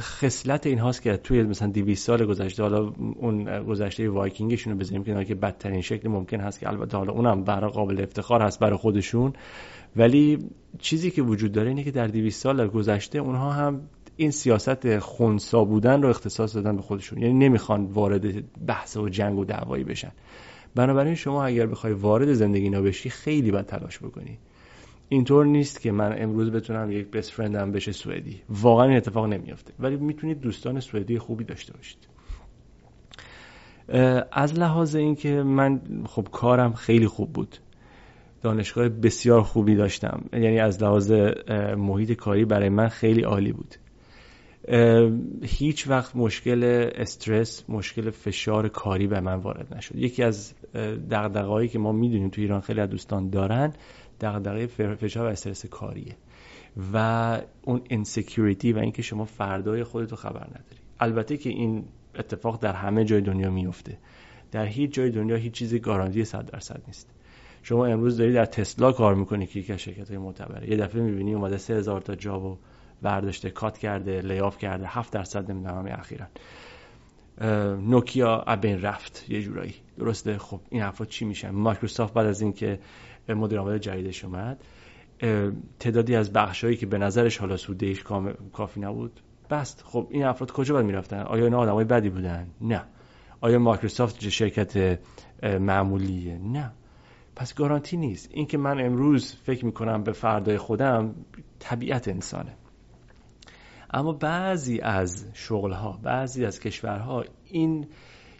خصلت این هاست که توی مثلا 200 سال گذشته حالا اون گذشته وایکینگشون رو بزنیم که که بدترین شکل ممکن هست که البته حالا اونم برای قابل افتخار هست برای خودشون. ولی چیزی که وجود داره اینه که در 200 سال گذشته اونها هم این سیاست خونسا بودن رو اختصاص دادن به خودشون. یعنی نمی‌خوان وارد بحث و جنگ و دعوایی بشن. بنابراین شما اگر بخوای وارد زندگی اینا خیلی باید تلاش بکنی. اینطور نیست که من امروز بتونم یک بست فرندم بشه سوئدی. واقعا این اتفاق نمیافته. ولی می‌تونید دوستان سوئدی خوبی داشته باشید. از لحاظ اینکه من خب کارم خیلی خوب بود. دانشگاه بسیار خوبی داشتم. یعنی از لحاظ محیط کاری برای من خیلی عالی بود. هیچ وقت مشکل استرس مشکل فشار کاری به من وارد نشد. یکی از دغدغه‌هایی که ما می‌دونیم تو ایران خیلی از دوستان دارن دغدغه فشار و استرس کاریه. و اون insecurity و اینکه شما فردای خودتو خبر نداری. البته که این اتفاق در همه جای دنیا میفته. در هیچ جای دنیا هیچ چیزی guarantee 100 درصد نیست. شما امروز داری در تسلا کار می‌کنی که از شرکت های معتبره. یه دفعه می‌بینی اومده 3000 تا job و برداشته cut کرده lay off کرده. 7 درصد نمی‌دونم اخیرا. نوکیا ابین رفت یه جورایی. درسته؟ خب این افراد چی میشن؟ مایکروسافت بعد از اینکه مدیر عامل جدیدش اومد. تعدادی از بخشهایی که به نظرش حالا سودهش کافی نبود. بست خب این افراد کجا باید می‌رفتن؟ آیا اینا آدمای بدی بودن؟ نه. آیا مایکروسافت شرکت معمولیه؟ نه. پس گارانتی نیست. اینکه من امروز فکر می‌کنم به فردای خودم طبیعت انسانه. اما بعضی از شغلها بعضی از کشورها این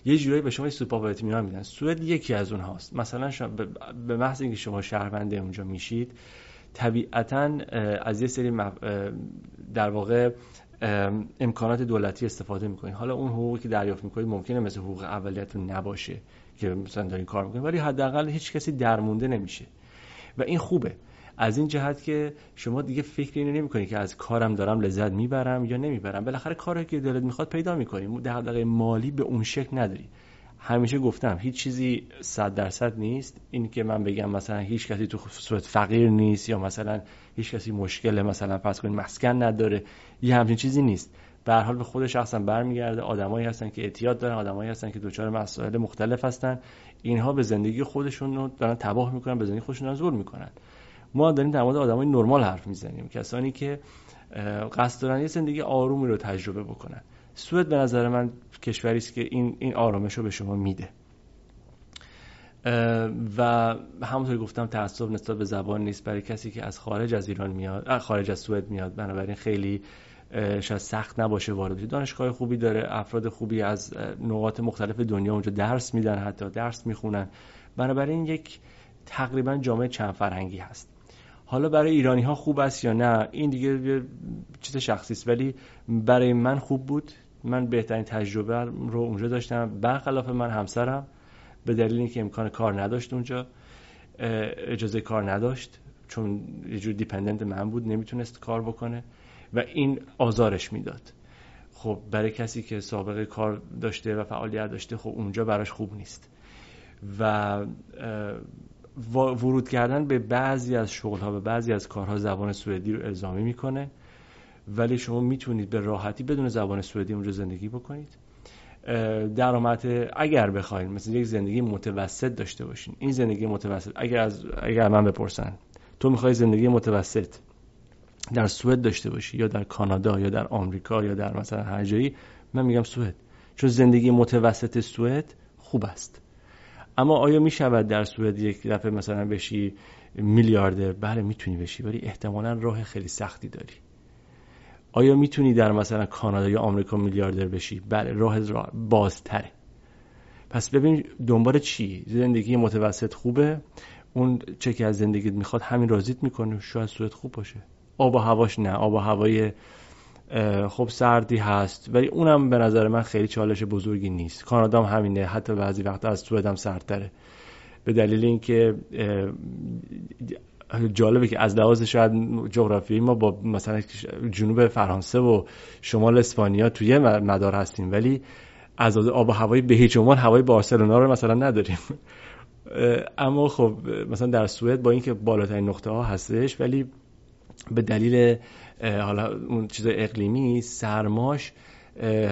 یه جورایی به شما سوپا اطمینان میدن. سوئد یکی از اونهاست. مثلا شما به محض اینکه شما شهرونده اونجا میشید طبیعتا از یه سری در واقع امکانات دولتی استفاده می‌کنید. حالا اون حقوقی که دریافت می‌کنید ممکنه مثل حقوق اولیتون نباشه که مثلا دارین کار می‌کنید ولی حداقل هیچ کسی درمونده نمیشه. و این خوبه. از این جهت که شما دیگه فکر اینو نمی‌کنید که از کارم دارم لذت می‌برم یا نمی‌برم. بالاخره کاری که دلت می‌خواد پیدا می‌کنی. دغدغه مالی به اون شکل نداری. همیشه گفتم هیچ چیزی صد درصد نیست. این که من بگم مثلا هیچ کسی تو صورت فقیر نیست یا مثلا هیچ کسی مشکل مثلا پس کنید مسکن نداره. یه همچین چیزی نیست. به حال به خود شخصا برمیگرده. آدمایی هستن که اعتیاد دارن آدمایی هستن که دچار مسائل مختلف هستن. اینها به زندگی خودشون رو دارن تباه می‌کنن به زندگی خودشون رو زور می‌کنن. ما داریم در مورد آدمای نرمال حرف می‌زنیم. کسانی که قصد دارن یه زندگی آرومی رو تجربه بکنن. سوئد به نظر من کشوری است که این این آرامش رو به شما میده. و همونطور گفتم تعصب نسبت به زبان نیست. برای کسی که از خارج از ایران میاد خارج از سوئد میاد بنابراین خیلی شاید سخت نباشه وارد بشه. دانشگاه خوبی داره افراد خوبی از نقاط مختلف دنیا اونجا درس میدن حتی درس می‌خونن. بنابراین یک تقریبا جامعه چند فرهنگی هست. حالا برای ایرانی ها خوب است یا نه؟ این دیگه چیز شخصی است ولی برای من خوب بود. من بهترین تجربه رو اونجا داشتم. برخلاف من همسرم به دلیل اینکه امکان کار نداشت اونجا اجازه کار نداشت. چون یه جور دیپندنت من بود نمی‌تونست کار بکنه و این آزارش می‌داد. خب برای کسی که سابقه کار داشته و فعالیت داشته خب اونجا براش خوب نیست. و ورود کردن به بعضی از شغل ها به بعضی از کارها زبان سوئدی رو الزامی می‌کنه. ولی شما می‌تونید به راحتی بدون زبان سوئدی اونجا زندگی بکنید. درآمد اگر بخواید مثل یک زندگی متوسط داشته باشین. این زندگی متوسط اگر از اگر من بپرسن تو می‌خوای زندگی متوسط در سوئد داشته باشی یا در کانادا یا در آمریکا یا در مثلا هر جایی من میگم سوئد. چون زندگی متوسط سوئد خوب است. اما آیا می‌شود در سوئد یک دفعه مثلا بشی میلیاردر؟ بله می‌تونی بشی ولی احتمالا راه خیلی سختی داری. آیا می‌تونی در مثلا کانادا یا آمریکا میلیاردر بشی؟ بله راه بازتره. پس ببین دنبال چی؟ زندگی متوسط خوبه. اون چه که از زندگیت می‌خواد همین راضیت می‌کنه. شاید سوئد خوب باشه. آب و هواش نه. آب و هوای خب سردی هست. ولی اونم به نظر من خیلی چالش بزرگی نیست. کانادا هم همینه. حتی بعضی وقت از سوئد هم سردتره. به دلیل اینکه جالبه که از لحاظ شاید جغرافیایی ما با مثلا جنوب فرانسه و شمال اسپانیا توی مدار هستیم. ولی از آب و هوای به هیچ عنوان هوای بارسلونا رو مثلا نداریم. اما خب مثلا در سوئد با اینکه بالاترین نقطه ها هستش ولی به دلیل حالا اون چیز اقلیمی سرماش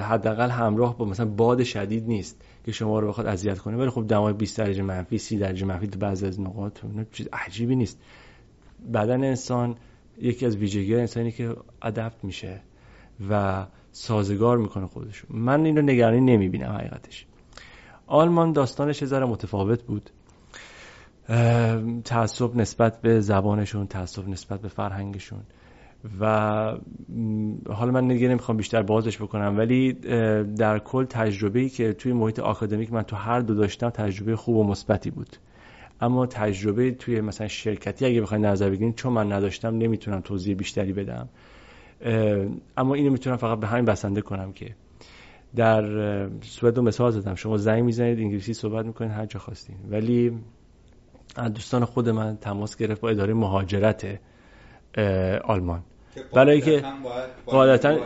حداقل همراه با مثلا باد شدید نیست که شما رو بخواد اذیت کنه. ولی خب دمای 20 درجه منفی 30 درجه منفی تو بعضی از نقاط چیز عجیبی نیست. بدن انسان یکی از ویژگی انسانی که ادپت میشه و سازگار می‌کنه خودش. من این رو نگرانی نمی‌بینم حقیقتش. آلمان داستانش ذره متفاوت بود. تعصب نسبت به زبانشون تعصب نسبت به فرهنگشون. و حالا من نگه نمی‌خوام بیشتر بازش بکنم ولی در کل تجربه ای که توی محیط آکادمیک من تو هر دو داشتم تجربه خوب و مثبتی بود. اما تجربه توی مثلا شرکتی اگه بخواید نظر بگیرین چون من نداشتم نمی‌تونم توضیح بیشتری بدم. اما اینو می‌تونم فقط به همین بسنده کنم که در سوئد مثال زدم. شما زنگ می‌زنید انگلیسی صحبت می‌کنید هر جا خواستین. ولی دوستان خود من تماس گرفت با اداره مهاجرت آلمان. برای که قاعدتا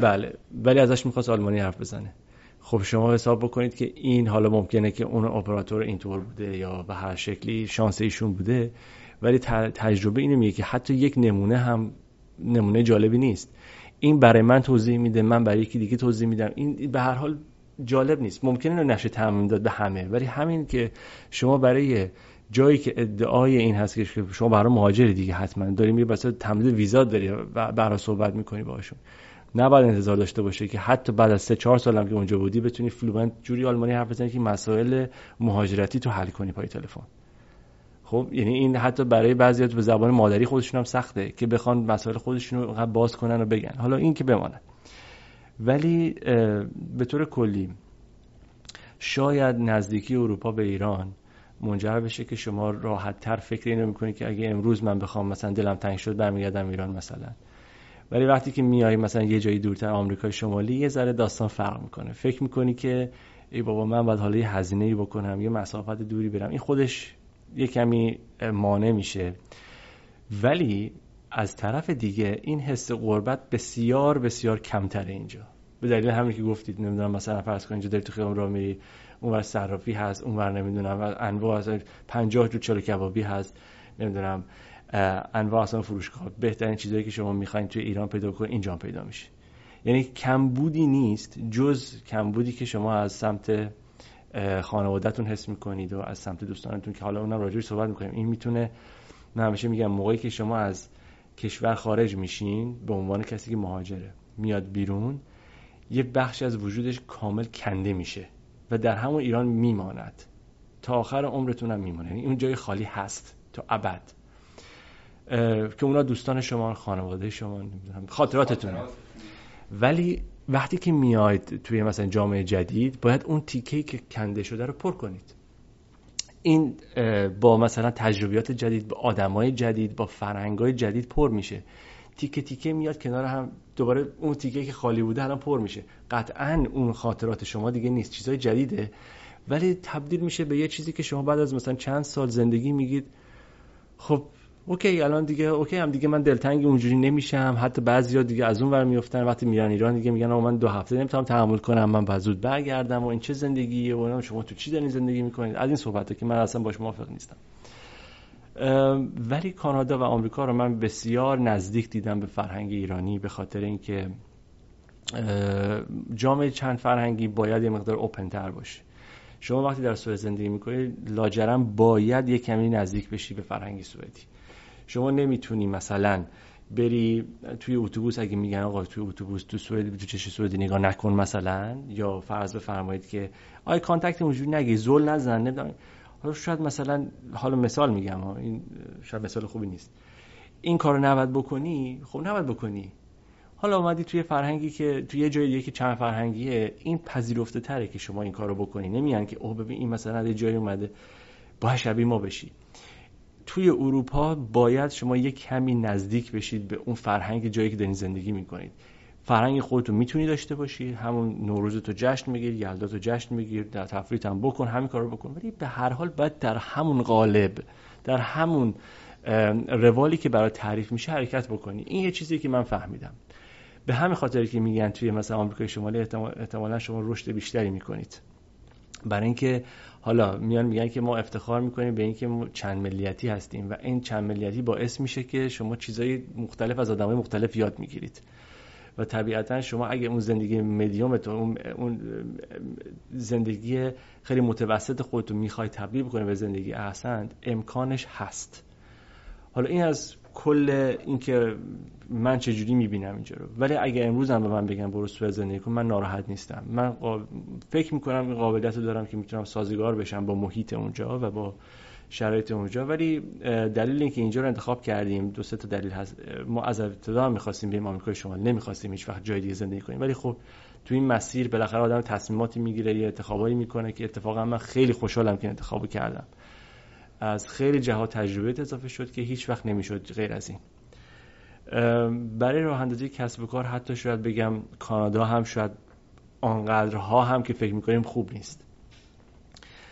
بله. ولی ازش می‌خواست آلمانی حرف بزنه. خب شما حساب بکنید که این حالا ممکنه که اون اپراتور اینطور بوده یا به هر شکلی شانس ایشون بوده. ولی تجربه اینو میگه که حتی یک نمونه هم نمونه جالبی نیست. این برای من توضیح میده من برای یکی دیگه توضیح میدم. این به هر حال جالب نیست. ممکنه نشه تعمیم داد به همه. ولی همین که شما برای جایی که ادعای این هست که شما برای مهاجر دیگه حتما داری میری واسه تمدید ویزا داری و برای صحبت می‌کنی باشون نباید انتظار داشته باشه که حتی بعد از 3 4 سال که اونجا بودی بتونی فلوئنت جوری آلمانی حرف بزنی که مسائل مهاجرتی تو حل کنی پای تلفن. خب یعنی این حتی برای بعضی به زبان مادری خودشون هم سخته که بخوان مسائل خودشون رو باز کنن و بگن. حالا این که بماند ولی به طور کلی شاید نزدیکی اروپا به ایران منجر بشه که شما راحت تر فکر اینو می‌کنید که اگه امروز من بخوام مثلا دلم تنگ شد برمیگردم ایران مثلا. ولی وقتی که میای مثلا یه جایی دورتر آمریکای شمالی یه ذره داستان فرق می‌کنه. فکر می‌کنی که ای بابا من باید حالا یه هزینه ای بکنم یه مسافت دوری برم. این خودش یه کمی مانع میشه. ولی از طرف دیگه این حس غربت بسیار بسیار کمتره اینجا. به دلیل همین که گفتید نمی‌دونم مثلا فرض کن اینجا داری تو خیابون راه میری. اونور صرافی هست اونور نمی‌دونم انواع از 50 جو چلو کبابی هست نمی‌دونم انواع اصلا فروشگاه. بهترین چیزایی که شما می‌خواین توی ایران پیدا کنید اینجا پیدا میشه. یعنی کمبودی نیست جز کمبودی که شما از سمت خانوادهتون حس می‌کنید و از سمت دوستانتون که حالا اونم راجعش صحبت می‌کنیم. این می‌تونه من همیشه میگم موقعی که شما از کشور خارج میشین به عنوان کسی که مهاجره میاد بیرون یه بخش از وجودش کامل کنده میشه. و در همون ایران میماند. تا آخر عمرتون هم میمونه. یعنی اون جای خالی هست. تا ابد. که اونا دوستان شما خانواده شما خاطراتتون ولی وقتی که میاید توی مثلا جامعه جدید باید اون تیکه که کنده شده رو پر کنید. این با مثلا تجربیات جدید با آدمای جدید با فرهنگای جدید پر میشه. تیکه تیکه میاد کنار هم دوباره اون تیکه که خالی بوده الان پر میشه. قطعا اون خاطرات شما دیگه نیست چیزای جدیده. ولی تبدیل میشه به یه چیزی که شما بعد از مثلا چند سال زندگی میگید خب okay الان دیگه okay هم دیگه من دلتنگ اونجوری نمیشم. حتی بعضیا دیگه از اون ور میافتن وقتی میرن ایران دیگه میگن من دو هفته نمی‌تونم تحمل کنم من بعد زود برگردم. و این چه زندگیه و شما تو چی دارین زندگی می‌کنید؟ از این صحبته که من اصلا باش موافق نیستم. ولی کانادا و آمریکا رو من بسیار نزدیک دیدم به فرهنگ ایرانی به خاطر اینکه جامعه چند فرهنگی باید یه مقدار open تر باشه. شما وقتی در سوئد زندگی می‌کنید لاجرم باید یه کمی نزدیک بشی به فرهنگ سوئدی. شما نمی‌تونی مثلا بری توی اتوبوس اگه میگن آقا توی اتوبوس تو سوئد تو چش سوئدی نگاه نکن مثلا یا فرض بفرمایید که eye contact اونجوری نگی زل نزن نمی‌دونم. حالا شاید مثلا حالا مثال میگم ها این شاید مثال خوبی نیست. این کارو نباید بکنی؟ خب نباید بکنی. حالا اومدی توی فرهنگی که توی یه جایی که چند فرهنگیه این پذیرفته تره که شما این کارو بکنی. نمیان که اوه ببین این مثلا یه جایی اومده. با شبیه ما بشی. توی اروپا باید شما یه کمی نزدیک بشید به اون فرهنگ جایی که دارین زندگی می‌کنید. فرهنگ خودتو می‌تونی داشته باشی همون نوروز تو جشن میگیر یلدا تو جشن میگیر در تفریح هم بکن همین کارو بکن. ولی به هر حال باید در همون قالب در همون روالی که برای تعریف میشه حرکت بکنی. این یه چیزی که من فهمیدم. به همین خاطر که میگن توی مثلا آمریکای شمالی احتمالا شما رشد بیشتری می‌کنید. برای اینکه حالا میان میگن که ما افتخار می‌کنیم به اینکه چند ملیتی هستیم و این چند ملیتی باعث میشه که شما چیزای مختلف از آدمای مختلف یاد می‌گیرید. و طبیعتا شما اگه اون زندگی مدیومتون اون, اون زندگی خیلی متوسط خودتون می‌خوای تبدیل بکنه به زندگی احسن امکانش هست. حالا این از کل اینکه من چجوری می‌بینم اینجا رو. ولی اگه امروز هم به من بگم برو سوئد زندگی کن من ناراحت نیستم. من فکر می‌کنم این قابلیت رو دارم که می‌تونم سازگار بشم با محیط اونجا و با شرایط اونجا. ولی دلیل اینکه اینجا رو انتخاب کردیم دو سه تا دلیل هست. ما از ابتدا می‌خواستیم بریم آمریکای شمال. نمی‌خواستیم هیچ وقت جای دیگه زندگی کنیم. ولی خب تو این مسیر بالاخره آدم تصمیماتی می‌گیره یا انتخابایی می‌کنه که اتفاقا من خیلی خوشحالم که انتخابو کردم. از خیلی جهات تجربه اضافه شد که هیچ وقت نمی‌شد غیر از این. برای راه اندازی کسب و کار حتی شاید بگم کانادا هم شاید آنقدرها هم که فکر می‌کنیم خوب نیست.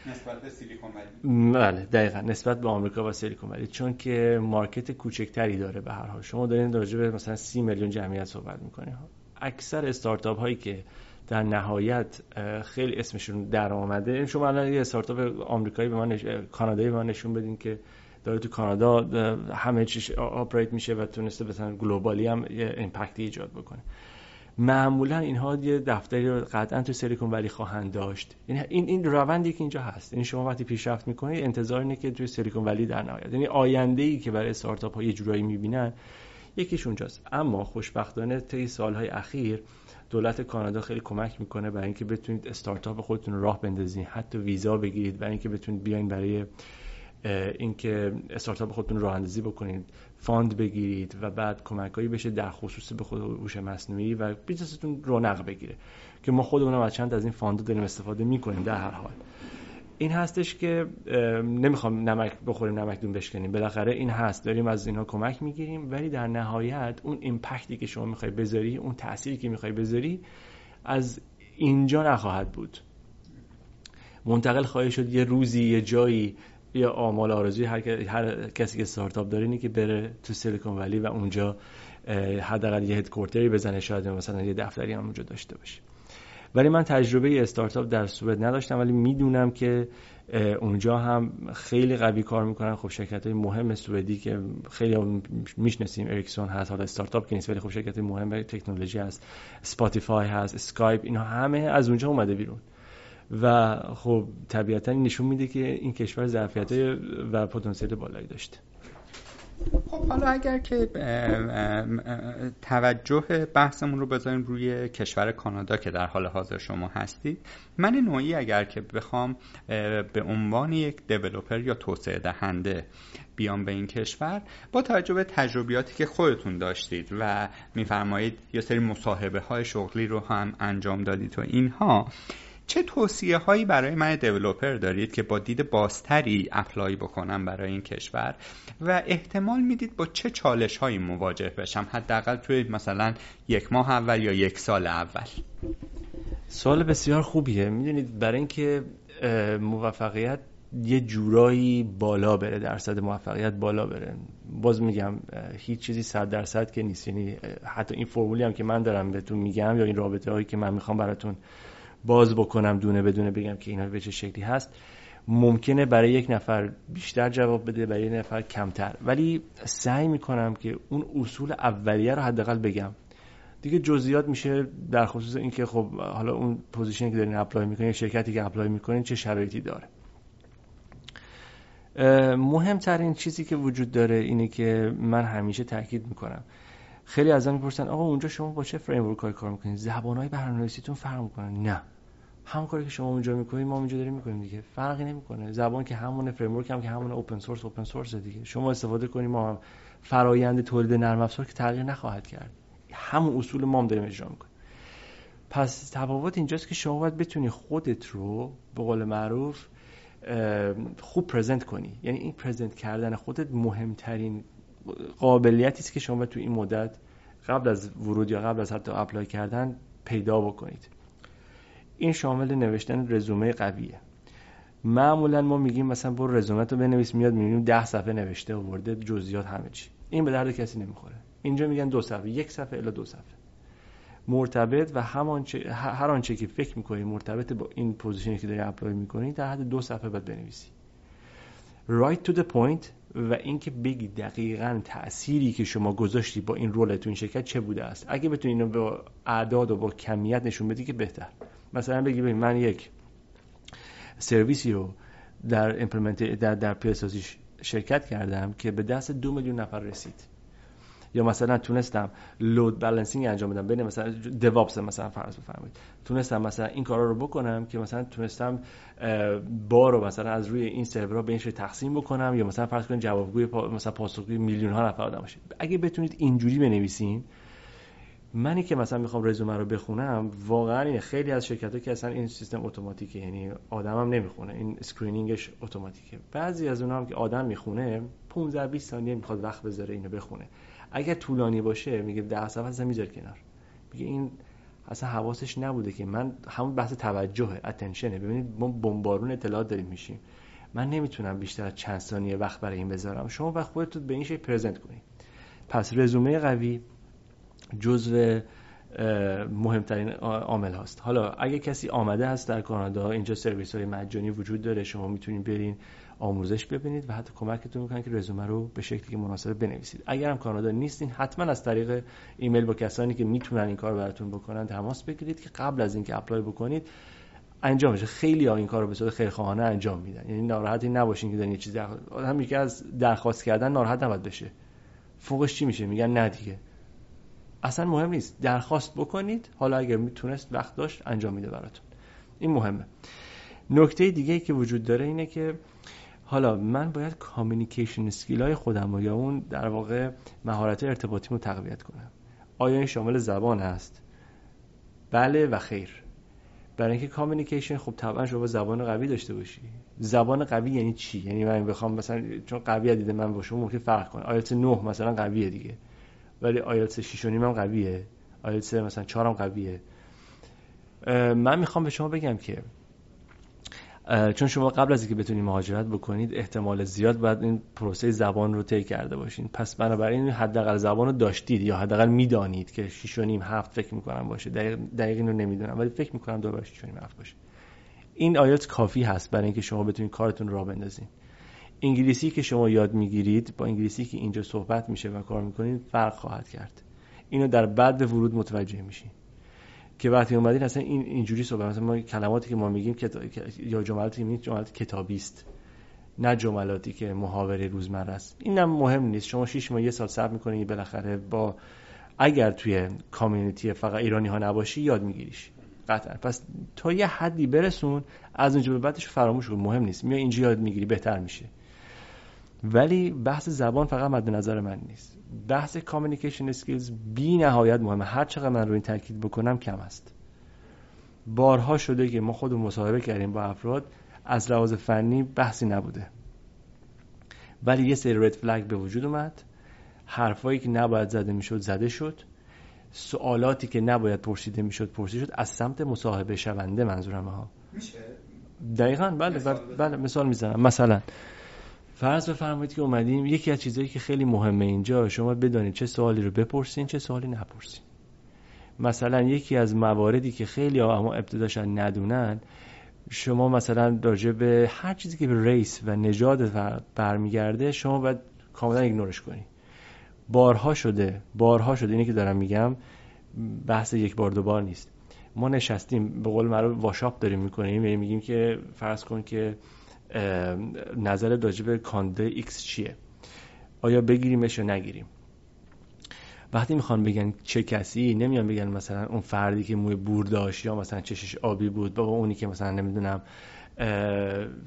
نسبت به سیلیکون ولی. بله دقیقا. نسبت به آمریکا و سیلیکون ولی. چون که market کوچکتری داره به هر حال. شما دارین راجع به مثلا سی میلیون جمعیت صحبت می‌کنید اکثر استارتاپ هایی که در نهایت خیلی اسمشون در آمده شما الان یه استارتاپ آمریکایی به من کانادایی به من نشون بدین که داره تو کانادا همه چیش operate میشه و تونسته مثلا globally هم یه impact ی ایجاد بکنه. معمولا اینها یه دفتری رو قطعا تو سیلیکون ولی خواهند داشت. یعنی این این روندی که اینجا هست. یعنی شما وقتی پیشرفت می‌کنید انتظار اینه که توی سیلیکون ولی در نهایت یعنی آینده ای که برای استارتاپ ها یه جورایی می‌بینن یکیش اونجاست. اما خوشبختانه طی سالهای اخیر دولت کانادا خیلی کمک می‌کنه برای اینکه بتونید استارتاپ خودتون راه بندازین حتی ویزا بگیرید برای اینکه بتونید بیاین برای اینکه استارتاپ خودتون راه اندازی بکنید. fund بگیرید و بعد کمکایی بشه در خصوص به خود هوش مصنوعی و business تون رونق بگیره. که ما خودمون از چند از این fund داریم استفاده می‌کنیم در هر حال. این هستش که نمی‌خوام نمک بخوریم نمک دون بشکنیم. بالاخره این هست. داریم از اینها کمک می‌گیریم. ولی در نهایت اون impact ی که شما می‌خوای بذاری اون تأثیری که می‌خوای بذاری از اینجا نخواهد بود. منتقل خواهی شد. یه روزی یه جایی یا آمال آرزوی هر, هر کسی که استارتاپ داره اینه که بره تو سیلیکون ولی و اونجا حداقل یه headquarter ی بزنه شاید مثلا یه دفتری هم اونجا داشته باشه. ولی من تجربه استارتاپ در سوئد نداشتم ولی می‌دونم که اونجا هم خیلی قوی کار می‌کنن. خب شرکت های مهم سوئدی که خیلی می‌شناسیم اریکسون هست حالا استارتاپ که نیست ولی خب شرکت مهم تکنولوژی هست سپاتیفای هست اسکایپ اینا همه از اونجا اومده بیرون. و خب طبیعتا نشون میده که این کشور ظرفیت و پتانسیل بالایی داشته خب حالا اگر که توجه بحثمون رو بذاریم روی کشور کانادا که در حال حاضر شما هستید من نوعی اگر که بخوام به عنوان یک دیولوپر یا توسعه دهنده بیام به این کشور با توجه به تجربیاتی که خودتون داشتید و میفرمایید یا سری مصاحبه های شغلی رو هم انجام دادید و اینها چه توصیه هایی برای من دیولوپر دارید که با دید بازتری اپلای بکنم برای این کشور؟ و احتمال می‌دید با چه چالش هایی مواجه بشم؟ حداقل توی مثلا یک ماه اول یا یک سال اول. سوال بسیار خوبیه. می‌دونید برای اینکه موفقیت یه جورایی بالا بره درصد موفقیت بالا بره. باز میگم هیچ چیزی صد درصد که نیست. یعنی حتی این فرمولی هم که من دارم بهتون میگم یا این رابطه هایی که من می‌خوام براتون باز بکنم دونه بدونه بگم که اینا به چه شکلی هست. ممکنه برای یک نفر بیشتر جواب بده برای یک نفر کمتر. ولی سعی می‌کنم که اون اصول اولیه رو حداقل بگم. دیگه جزئیات میشه در خصوص اینکه خب حالا اون position ی که دارین apply می‌کنین شرکتی که apply می‌کنین چه شرایطی داره. مهمترین چیزی که وجود داره اینه که من همیشه تاکید می‌کنم. خیلی از می‌پرسن آقا اونجا شما با چه فریم ورک کار می‌کنید؟ زبانهای برنامه‌نویسیتون فرق می‌کنه؟ نه. همون کاری که شما اونجا می‌کنید ما اونجا داریم می‌کنیم دیگه. فرقی نمی‌کنه. زبان که همون فریم ورک هم که همون اوپن سورس اوپن سورس دیگه. شما استفاده کنیم ما هم فرایند تولید نرم افزار که تغییر نخواهد کرد. همون اصول ما هم داریم اجرا می‌کنیم. پس تفاوت اینجاست که شما باید بتونی خودت رو به قول معروف خوب پرزنت کنی. یعنی این پرزنت کردن خودت مهمترین قابلیتی است که شما تو این مدت قبل از ورود یا قبل از حتی apply کردن پیدا بکنید. این شامل نوشتن رزومه قویه. معمولا ما میگیم مثلا برو رزومه رو بنویس میاد می‌بینیم ده صفحه نوشته ورده جزئیات همه چی. این به درد کسی نمی‌خوره. اینجا میگن دو صفحه یک صفحه الا دو صفحه. مرتبط و همان چه، هر آنچه که فکر می‌کنی مرتبط با این position ی که داری apply می‌کنی در حد دو صفحه باید بنویسی. Right to the point و اینکه بگی دقیقا تأثیری که شما گذاشتی با این رول تو این شرکت چه بوده است. اگه بتونی اینو با اعداد و با کمیت نشون بدی که بهتر. مثلا بگی ببین من یک سرویسی رو در در در شرکت کردم که به دست دو میلیون نفر رسید. یا مثلا تونستم لود بالانسینگ انجام بدم. بین مثلا دیوابس مثلا فرض بفرمایید. تونستم مثلا این کارا رو بکنم که مثلا تونستم بار رو مثلا از روی این سرورها به این تقسیم بکنم یا مثلا فرض کنید جوابگوی پا... مثلا پاسخگوی میلیون ها نفر آدم باشید اگه بتونید اینجوری بنویسین منی که مثلا می‌خوام رزومه رو بخونم واقعا این خیلی از شرکت ها که اصلا این سیستم automatic ه یعنی آدمم نمی‌خونه. این screening ش automatic ه. بعضی از اونها هم که آدم می‌خونه 15 20 ثانیه می‌خواد وقت بذاره اینو بخونه. اگر طولانی باشه میگه ده صفحه اصلا می‌ذاره کنار. میگه این اصلا حواسش نبوده که من همون بحث توجهه اتنشنه ببینید ما بمبارون اطلاعات داریم میشیم. من نمی‌تونم بیشتر از چند ثانیه وقت برای این بذارم. شما وقت خودتون به این شکل پرزنت کنید. پس رزومه قوی جزو مهمترین عامل هست حالا اگه کسی آمده هست در کانادا اینجا سرویس های مجانی وجود داره شما می‌تونید برین. آموزش ببینید و حتی کمکتون می‌کنن که رزومه رو به شکلی که مناسب بنویسید. اگر هم کانادا نیستین حتما از طریق ایمیل با کسانی که می‌تونن این کار براتون بکنن تماس بگیرید که قبل از اینکه apply بکنید انجام بشه. خیلی ها این کار رو به صورت خیرخواهانه انجام میدن. یعنی ناراحتی نباشین که دارین یه چیزی آدم میگه از درخواست کردن ناراحت نباید بشه. فوقش چی میشه؟ میگن نه دیگه. اصلا مهم نیست. درخواست بکنید حالا اگر می‌تونست وقت داشت انجام میده براتون. این مهمه. نکته دیگه که وجود داره اینه که حالا من باید communication skill های خودم و یا اون در واقع مهارت ارتباطی رو تقویت کنم. آیا این شامل زبان هست بله و خیر. برای اینکه communication خب طبعا شما زبان قوی داشته باشی. زبان قوی یعنی چی؟ یعنی من بخوام مثلا چون قوی دیده من با شما ممکن فرق کنه. آیلتس 9 مثلا قویه دیگه. ولی آیلتس 6 و هم قویه. آیلتس مثلا 4 هم قویه. من می‌خوام به شما بگم که چون شما قبل از اینکه بتونید مهاجرت بکنید احتمال زیاد باید این پروسه زبان رو طی کرده باشین. پس بنابراین حداقل زبان رو داشتید یا حداقل می‌دانید که 6 و نیم هفت فکر می‌کنم باشه. دقیق, دقیق رو نمی‌دونم ولی فکر می‌کنم دو 6 و نیم هفت باشه. این آیات کافی هست برای اینکه شما بتونید کارتون راه بندازین. انگلیسی که شما یاد می‌گیرید با انگلیسی که اینجا صحبت میشه و کار می‌کنید فرق خواهد کرد. اینو در بعد ورود متوجه میشین. که وقتی اومدین اصلا این اینجوری صحبت مثلا ما کلماتی که ما میگیم یا جملاتی میگیم جملات کتابی است نه جملاتی که محاوره روزمره است. اینم مهم نیست. شما 6 ماه یه سال صبر می‌کنید بالاخره با اگر توی کامیونیتی فقط ایرانی ها نباشی یاد میگیریش. قطعا. پس تا یه حدی برسون از اونجا به بعدش فراموش کن. مهم نیست. میای اینجا یاد می‌گیری بهتر میشه. ولی بحث زبان فقط مد نظر من نیست. بحث communication skills بی نهایت مهمه. هر چقدر من رو این تاکید بکنم کم است. بارها شده که ما خود مصاحبه کردیم با افراد از لحاظ فنی بحثی نبوده. ولی یه سری red flag به وجود اومد. حرفایی که نباید زده می‌شد زده شد. سوالاتی که نباید پرسیده می‌شد پرسیده شد. از سمت مصاحبه شونده منظورم ها. میشه؟ دقیقا. بله مثال, بله مثال می‌زنم. مثلا فرض بفرمایید که اومدیم یکی از چیزهایی که خیلی مهمه اینجا شما بدانید چه سوالی رو بپرسین چه سوالی نپرسین. مثلا یکی از مواردی که خیلی اما ابتداشن ندونن شما مثلا راجع به هر چیزی که به ریس و نژاد برمیگرده شما باید کاملا ignore ش کنی. بارها شده بارها شده اینی که دارم میگم بحث یک بار دو بار نیست. ما نشستیم به قول معروف wash-up داریم می‌کنیم یعنی میگیم که فرض کن که نظر راجع به candidate X چیه؟ آیا بگیریمش یا نگیریم؟ وقتی می‌خوان بگن چه کسی نمیان بگن مثلا اون فردی که موی بور داشت یا مثلا چشش آبی بود بابا اونی که مثلا نمی‌دونم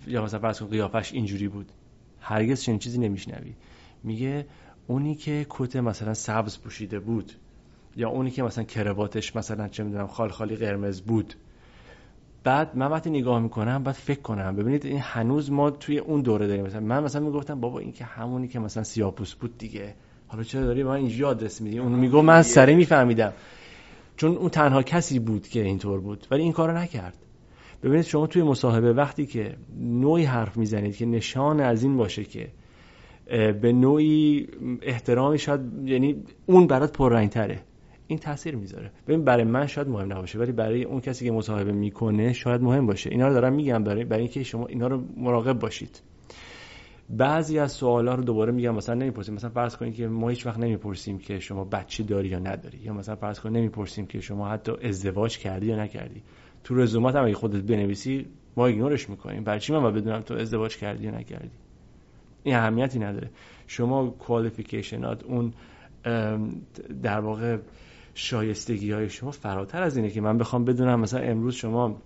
یا مثلا فرض کن قیافش اینجوری بود. هرگز چنین چیزی نمیشنوی. میگه اونی که کت مثلا سبز پوشیده بود یا اونی که مثلا کرواتش مثلا چه می‌دونم خال خالی قرمز بود. بعد من وقتی نگاه می‌کنم بعد فکر کنم. ببینید این هنوز ما توی اون دوره داریم. مثلا من مثلا می‌گفتم بابا این که همونی که مثلا سیاپوس بود دیگه. حالا چرا داری؟ من اینجا آدرس میدی. اون میگو من سری میفهمیدم. چون اون تنها کسی بود که اینطور بود. ولی این کارو نکرد. ببینید شما توی مصاحبه وقتی که نوعی حرف می‌زنید که نشان از این باشه که به نوعی احترامی شاید یعنی اون برات پررنگتره. این تاثیر می‌ذاره. ببین برای من شاید مهم نباشه ولی برای اون کسی که مصاحبه می‌کنه شاید مهم باشه. اینا رو دارم میگم برای برای اینکه شما اینا رو مراقب باشید. بعضی از سوالا رو دوباره میگم مثلا نمی‌پرسیم. مثلا فرض کنید که ما هیچ وقت نمی‌پرسیم که شما بچه داری یا نداری. یا مثلا فرض کنید نمی‌پرسیم که شما حتی ازدواج کردی یا نکردی. تو رزومات هم اگه خودت بنویسی ما ایگنورش می‌کنیم. برای چی من بدونم تو ازدواج کردی یا نکردی؟ این اهمیتی نداره. شما کوالیفیکیشنات اون در واقع شایستگی های شما فراتر از اینه که من بخوام بدونم مثلا امروز شما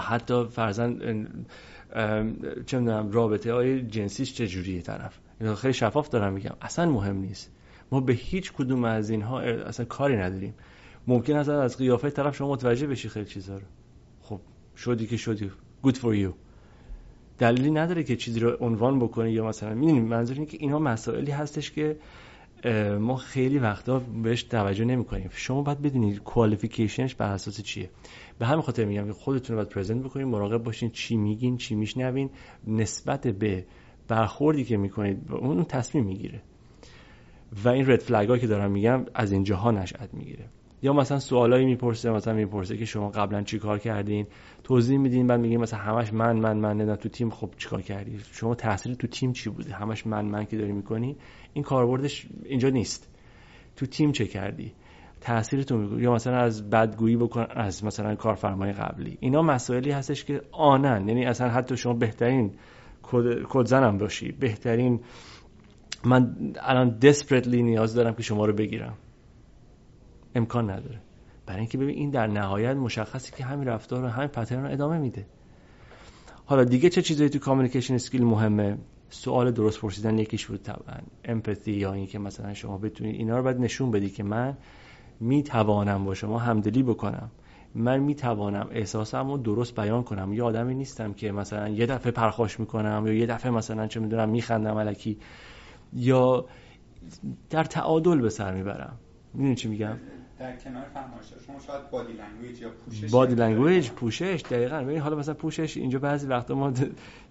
حتی فرزن چه می‌دونم رابطه های جنسیش چجوریه طرف؟ خیلی شفاف دارم میگم. اصلا مهم نیست. ما به هیچ کدوم از اینها اصلا کاری نداریم. ممکن است از قیافه طرف شما متوجه بشی خیلی چیزا رو. خب شدی که شدی. Good for you. دلیلی نداره که چیزی رو عنوان بکنی یا مثلا می‌دونیم منظور اینه که اینها مسائلی هستش که ما خیلی وقتا بهش توجه نمی کنیم شما باید بدونید کوالیفیکیشنش بر اساس چیه. به همین خاطر میگم خودتون رو باید پرزنت بکنید مراقب باشین چی میگین چی میشنوین. نسبت به برخوردی که می‌کنید اون تصمیم می‌گیره. و این رد فلگ که دارم میگم از اینجاها نشأت می‌گیره. یا مثلا سوالایی می‌پرسه مثلا می‌پرسه که شما قبلا چیکار کردین؟ توضیح میدین بعد میگین مثلا همش من من من نه تو تیم خب چیکار کردی؟ شما تاثیر تو تیم چی بوده؟ همش من من که داری می‌کنی؟ این کاربردش اینجا نیست. تو تیم چه کردی؟ تاثیرتون یا مثلا از بدگویی بکن از مثلا کارفرمای قبلی. اینا مسائلی هستش که آنن. یعنی اصلا حتی شما بهترین کد زنم باشی. بهترین من الان دسپرتلی نیاز دارم که شما رو بگیرم. امکان نداره. برای اینکه ببین این در نهایت مشخصی که همین رفتار رو همین پترن رو ادامه میده. حالا دیگه چه چیزایی تو کامیکیشن اسکیل مهمه؟ سوال درست پرسیدن یکیش بود طبعا امپاتی یا اینکه مثلا شما بتونید اینا رو باید نشون بدی که من می‌توانم با شما همدلی بکنم. من می‌توانم احساسم رو درست بیان کنم. یه آدمی نیستم که مثلا یه دفعه پرخاش می‌کنم یا یه دفعه مثلا چه می‌دونم میخندم علکی. یا در تعادل به سر می‌برم. می‌دونی چی میگم؟ در کنار شما شاید body language یا پوشش body language پوشش دقیقاً. ببین حالا مثلا پوشش اینجا بعضی وقتا ما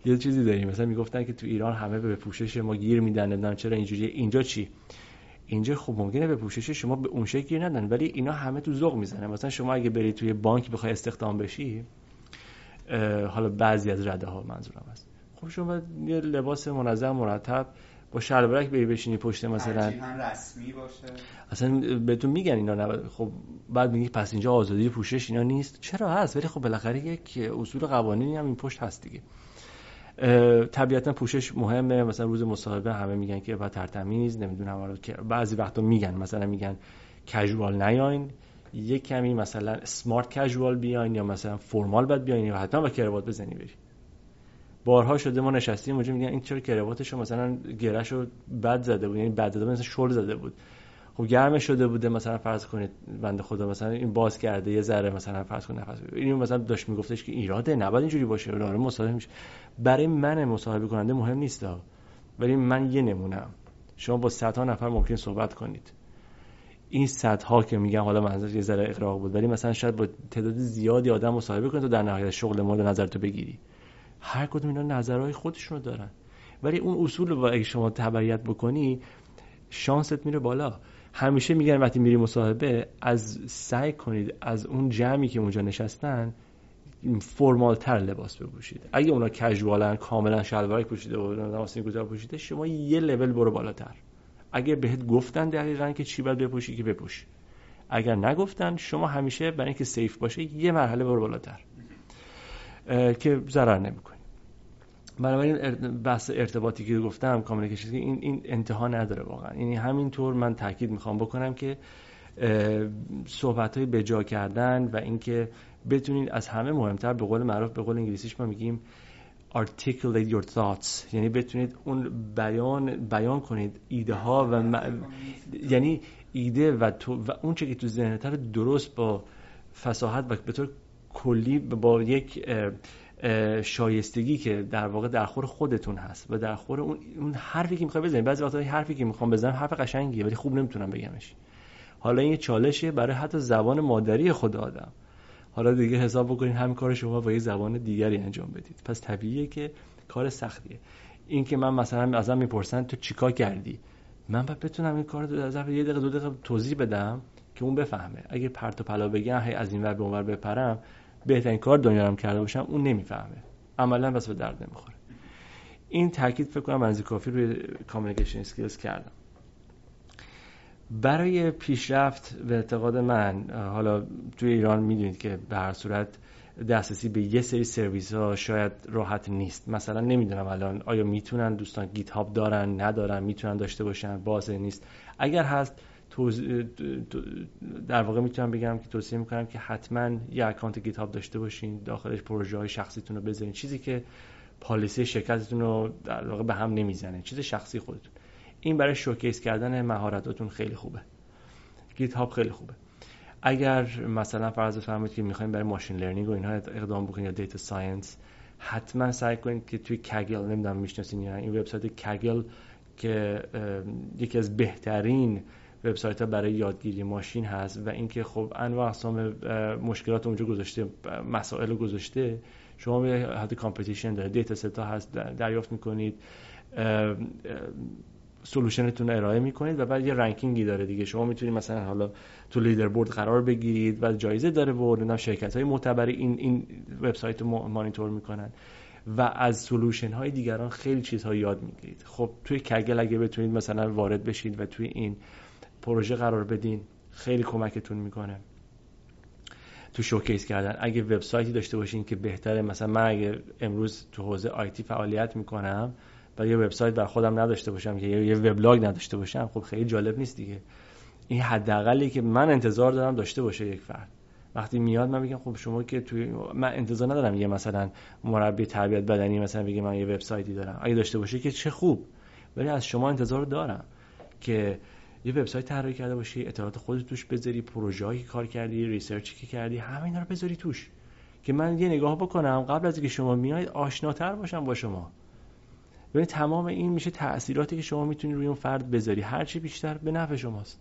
یه چیزی داریم. مثلا می‌گفتن که تو ایران همه به پوشش ما گیر میدن نمی‌دونم چرا اینجوری اینجا چی؟ اینجا خب ممکنه به پوشش شما به اون شکل گیر ندن ولی اینا همه تو ذوق می‌زنه مثلا شما اگه بری توی بانک بخوای استخدام بشی حالا بعضی از رده ها منظورم هست. خب شما یه لباس منظم مرتب با شلوارک بری بشینی پشت مثلا. هم رسمی باشه. اصلا بهتون میگن اینا نباید خب بعد میگی پس اینجا آزادی پوشش اینا نیست. چرا؟ هست ولی خب بالاخره یک اصول قوانینی هم این پشت هست دیگه. طبیعتا پوشش مهمه. مثلا روز مصاحبه همه میگن که با ترتمیز نمی‌دونم که بعضی وقتا میگن. مثلا میگن کژوال نیاین. یک کمی مثلا سمارت کژوال بیاین یا مثلا فرمال بد بیاین یا حتما با کراوات بزنی بری. بارها شده ما نشستیم اونجا میگن این چرا کراواتشو مثلا گرهشو بد زده بود یعنی بد زده بود مثلا شل زده بود. خب گرم شده بوده مثلا فرض کنید بنده خدا مثلا این باز کرده یه ذره مثلا فرض کنید نفس. این مثلا داشت میگفتش که ایراده نباید اینجوری باشه داره مصاحبه میشه. برای من مصاحبه کننده مهم نیست ولی من یه نمونم شما با صدها نفر ممکن صحبت کنید. این صدها که میگم حالا منظور یه ذره اقراق بود ولی مثلا شاید با تعداد زیادی آدم مصاحبه کنید تا در نهایت شغل مورد نظر تو بگیری. هر کدوم اینا نظرهای خودشونو دارن. ولی اون اصول رو اگه شما تبعیت بکنی شانست میره بالا. همیشه میگن وقتی میری مصاحبه از سعی کنید از اون جمعی که اونجا نشستن فرمال تر لباس بپوشید. اگه اونا کژوالن کاملا شلوار پوشیده و نماسین کوتاه پوشیده شما یه لول برو بالاتر. اگه بهت گفتن دقیقا که چی باید بپوشی که بپوش. اگر نگفتن شما همیشه برای اینکه سیف باشه یه مرحله برو بالاتر. که ضرر نمی‌کنی بنابراین بحث ارتباطی که گفتم کامیکیشن این این انتها نداره واقعا. یعنی همینطور من تاکید می‌خوام بکنم که صحبت های بجا کردن و اینکه بتونید از همه مهمتر به قول معروف به قول انگلیسیش ما میگیم articulate your thoughts. یعنی بتونید اون بیان بیان کنید ایده ها و یعنی ایده و, تو و اون چه که تو ذهنت درست با فساحت و به طور کلی با یک شایستگی که در واقع در خور خودتون هست و در خور اون, حرفی که می‌خوای بزنید بعضی وقتا حرفی که می‌خوام بزنم حرف قشنگیه ولی خوب نمی‌تونم بگمش. حالا این چالشه برای حتی زبان مادری خود آدم. حالا دیگه حساب بکنید همین کار شما با یه زبان دیگری انجام بدید. پس طبیعیه که کار سختیه. این که من مثلا ازم می‌پرسن تو چیکار کردی؟ من باید بتونم این کار رو در یه دقیقه دو دقیقه توضیح بدم که اون بفهمه. اگه پرت و پلا بگم هی از این ور به اون ور بپرم بهترین کار دنیا رو کرده باشم اون نمی‌فهمه. عملا بس به درد نمی‌خوره. این تاکید فکر کنم از کافی روی communication skills کردم. برای پیشرفت به اعتقاد من حالا توی ایران می‌دونید که به هر صورت دسترسی به یه سری سرویس ها شاید راحت نیست. مثلا نمی‌دونم الان آیا می‌تونن دوستان GitHub دارن ندارن می‌تونن داشته باشن بازه نیست. اگر هست در واقع می‌تونم بگم که توصیه می‌کنم که حتما یه account GitHub داشته باشین داخلش پروژه های شخصیتون رو بذارین چیزی که policy شرکتتون رو در واقع به هم نمی‌زنه چیز شخصی خودتون. این برای showcase کردن مهارتاتون خیلی خوبه. GitHub خیلی خوبه. اگر مثلا فرض فرمایید که می‌خواین برای machine learning و اینها اقدام بکنید یا data science حتما سعی کنید که توی Kaggle نمی‌دونم می‌شناسین یا این وبسایت Kaggle که یکی از بهترین وبسایت ها برای یادگیری ماشین هست و اینکه خب انواع اقسام مشکلات اونجا گذاشته مسائل گذاشته شما یه حد competition داره dataset ا هست دریافت می‌کنید solution تون رو ارائه می‌کنید و بعد یه ranking ی داره دیگه. شما می‌تونید مثلا حالا تو leaderboard قرار بگیرید و جایزه داره و شرکت های معتبر این این وبسایت رو مانیتور می‌کنن و از سولوشن های دیگران خیلی چیزها یاد می‌گیرید. خب توی کگل اگه بتونید مثلا وارد بشید و توی این پروژه قرار بدین خیلی کمکتون می‌کنه. تو شوکیس کردن. اگه وبسایتی داشته باشین که بهتره مثلا من اگه امروز تو حوزه آیتی فعالیت می‌کنم و یه وبسایت بر خودم نداشته باشم که یه وبلاگ نداشته باشم خب خیلی جالب نیست دیگه. این حداقلی که من انتظار دارم داشته باشه یک فرد. وقتی میاد من میگم خب شما که توی من انتظار ندارم یه مثلا مربی تربیت بدنی مثلا بگه من یه وبسایتی دارم. اگه داشته باشه که چه خوب. ولی از شما انتظار دارم که یه وبسایت طراحی کرده باشی اطلاعات خودت توش بذاری پروژه‌ای کار کردی ریسرچی که کردی همه رو بذاری توش. که من یه نگاه بکنم قبل از اینکه شما میایید آشناتر باشم با شما. ببین تمام این میشه تاثیراتی که شما می‌تونید روی اون فرد بذاری. هرچی بیشتر به نفع شماست.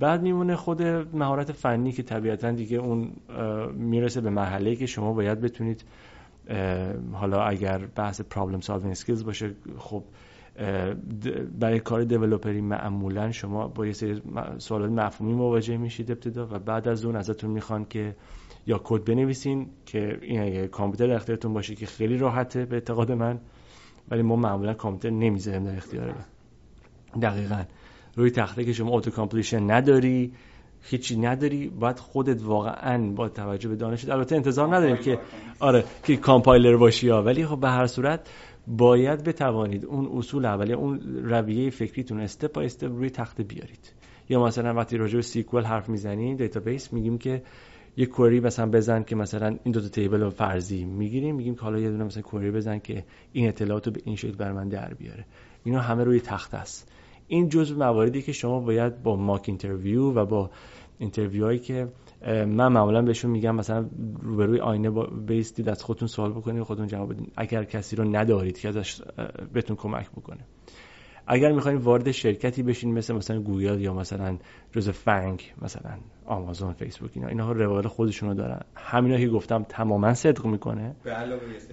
بعد میمونه خود مهارت فنی که طبیعتا دیگه اون می‌رسه به مرحله که شما باید بتونید حالا اگر بحث problem solving skills باشه خب برای کار developer ی معمولا شما با یه سری سوالات مفهومی مواجه میشید ابتدا و بعد از اون ازتون می‌خوان که یا کد بنویسین که این اگه کامپیوتر اختیارتون باشه که خیلی راحته به اعتقاد من ولی ما معمولا کامپیوتر نمی‌ذاریم در اختیار من. دقیقا. روی تخته که شما auto completion نداری هیچی نداری باید خودت واقعا با توجه به دانشت البته انتظار نداریم که آره که کامپایلر باشی ها. ولی خب به هر صورت باید بتوانید اون اصول اولیه اون رویه فکریتون step by step روی تخته بیارید. یا مثلا وقتی راجع به SQL حرف می‌زنیم database میگیم که یه query مثلا بزن که مثلا این دو تا table رو فرضی می‌گیریم میگیم که حالا یه دونه مثلا query بزن که این اطلاعات رو به این شکل بر من در بیاره. اینا همه روی تخته است. این جزء مواردی که شما باید با mock interview و با interview هایی که من معمولا بهشون میگم مثلا روبروی آینه بیستید از خودتون سوال بکنید خودتون جواب بدین. اگر کسی رو ندارید که ازش بهتون کمک بکنه. اگر می‌خواین وارد شرکتی بشین مثل مثلا گوگل یا مثلا جز FAANG مثلا آمازون فیسبوک اینا اینها روال خودشونو دارن. همینا که گفتم تماما صدق می‌کنه.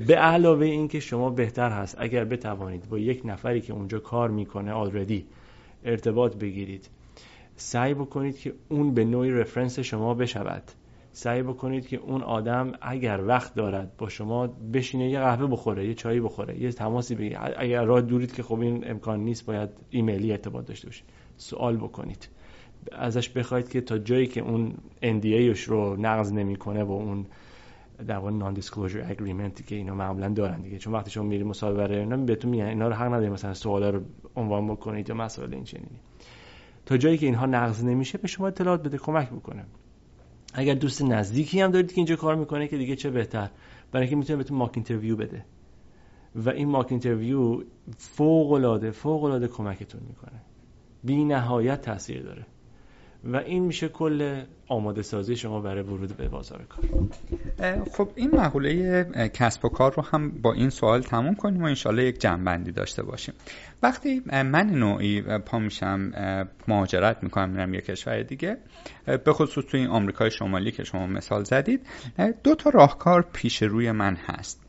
به علاوه اینکه شما بهتر هست. اگر بتوانید با یک نفری که اونجا کار می‌کنه آلردی ارتباط بگیرید. سعی بکنید که اون به نوعی رفرنس شما بشود. سعی بکنید که اون آدم اگر وقت دارد با شما بشینه یه قهوه بخوره یه چایی بخوره یه تماسی بگیره اگر راه دورید که خب این امکان نیست باید ایمیلی ارتباط داشته باشید. سوال بکنید. ازش بخواید که تا جایی که اون NDAش رو نقض نمی‌کنه با اون در واقع non-disclosure agreement ی که اینا معمولا دارن دیگه. چون وقتی شما میری مصاحبه اینا بهتون میگن اینا رو حق ندارید مثلا سوالا رو عنوان بکنید یا مسائل این چنینی تا جایی که اینها نقض نمیشه به شما اطلاعات بده کمک بکنه. اگر دوست نزدیکی هم دارید که اینجا کار می‌کنه که دیگه چه بهتر؟ برای اینکه می‌تونه بهتون mock interview بده. و این mock interview فوق العاده فوق العاده کمکتون می‌کنه. بی نهایت تاثیر داره. و این میشه کل آماده سازی شما برای ورود به بازار کار. خب این مقوله کسب و کار رو هم با این سوال تموم کنیم و انشالله یک جنبندی داشته باشیم. وقتی من نوعی پا میشم مهاجرت می‌کنم میرم یک کشور دیگه به خصوص توی این آمریکای شمالی که شما مثال زدید دو تا راهکار پیش روی من هست.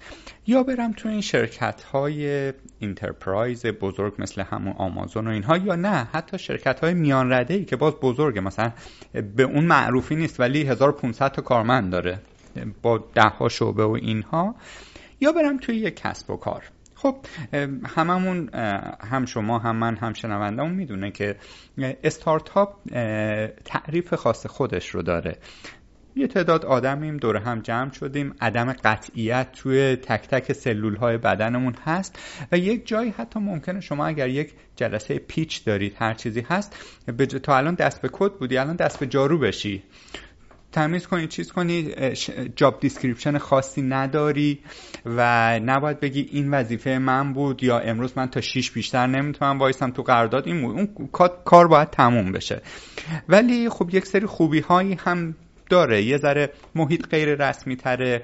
یا برم تو این شرکت های انترپرایز بزرگ مثل همون آمازون و اینها یا نه حتی شرکت های میان رده ای که باز بزرگه مثلا به اون معروفی نیست ولی 1500 تا کارمند داره با ده ها شعبه و اینها یا برم توی یک کسب و کار. خب هممون هم شما هم من هم شنوندهمون می‌دونه که استارتاپ تعریف خاص خودش رو داره. یه تعداد آدمیم دور هم جمع شدیم. عدم قطعیت توی تک تک سلول های بدنمون هست و یک جایی حتی ممکنه شما اگر یک جلسه پیچ دارید هر چیزی هست تا الان دست به کد بودی الان دست به جارو بشی. تمیز کنی چیز کنی job description خاصی نداری و نباید بگی این وظیفه من بود یا امروز من تا 6 بیشتر نمی‌تونم وایسم تو قرارداد. این اون کار باید تموم بشه. ولی خب یک سری خوبی هایی هم داره. یه ذره محیط غیر رسمی تره.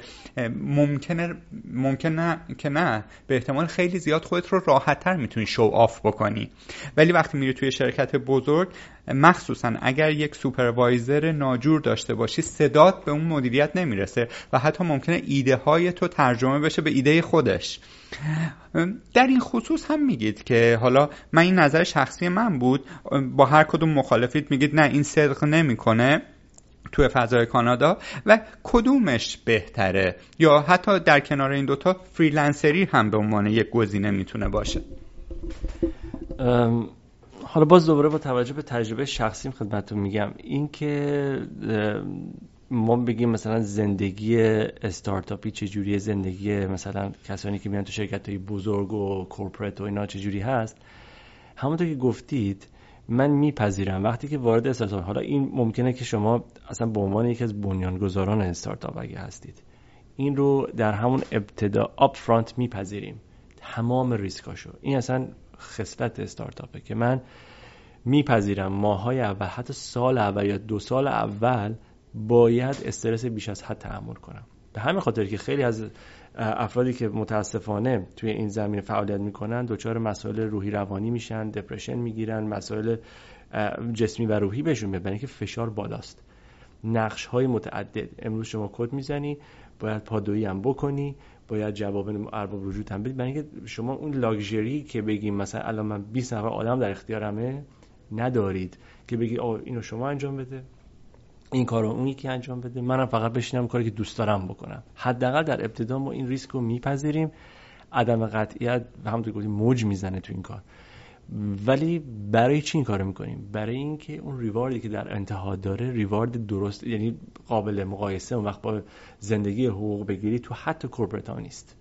ممکنه ممکنه که نه. به احتمال خیلی زیاد خودت رو راحت تر می‌تونی show off بکنی. ولی وقتی میری توی شرکت بزرگ مخصوصا اگر یک supervisor ناجور داشته باشی صدات به اون مدیریت نمی‌رسه و حتی ممکنه ایده های تو ترجمه بشه به ایده خودش. در این خصوص هم میگید که حالا من این نظر شخصی من بود. با هر کدوم مخالفید میگید نه این صدق نمی‌کنه. توی فضای کانادا و کدومش بهتره؟ یا حتی در کنار این دوتا freelancer ی هم به عنوان یک گزینه می‌تونه باشه؟ حالا باز دوباره با توجه به تجربه شخصیم خدمتتون میگم. این که ما بگیم مثلا زندگی استارتاپی چجوری زندگی مثلا کسانی که میان تو شرکت های بزرگ و کورپرات و اینا چجوری هست؟ همونطور که گفتید من میپذیرم. وقتی که وارد استارتاپ حالا این ممکنه که شما اصلا به عنوان یکی از بنیانگذاران استارتاپ اگه هستید این رو در همون ابتدا آپ فرانت میپذیریم. تمام ریسکاشو. این اصلا خصلت استارتاپه که من میپذیرم. ماهای اول حتی سال اول یا دو سال اول باید استرس بیش از حد تحمل کنم. به همین خاطر که خیلی از افرادی که متاسفانه توی این زمین فعالیت می‌کنن دچار مسائل روحی روانی میشن دپرشن می‌گیرن مسائل جسمی و روحی بهشون میاد که فشار بالاست. نقش های متعدد. امروز شما کد می‌زنی باید پادویی هم بکنی باید جواب ارباب وجود هم بدی. برای اینکه شما اون لاکچری که بگیم مثلا الان من 20 نفر آدم در اختیارمه ندارید که بگی آ اینو شما انجام بده. این کارو اون یکی انجام بده. منم فقط بشینم کاری که دوست دارم بکنم. حداقل در ابتدا ما این ریسک رو میپذیریم. عدم قطعیت همونطور گفتیم موج می‌زنه تو این کار. ولی برای چی این کارو می‌کنیم؟ برای اینکه اون ریواردی که در انتها داره ریوارد درست یعنی قابل مقایسه اون وقت با زندگی حقوق بگیری تو حتی کورپرات نیست.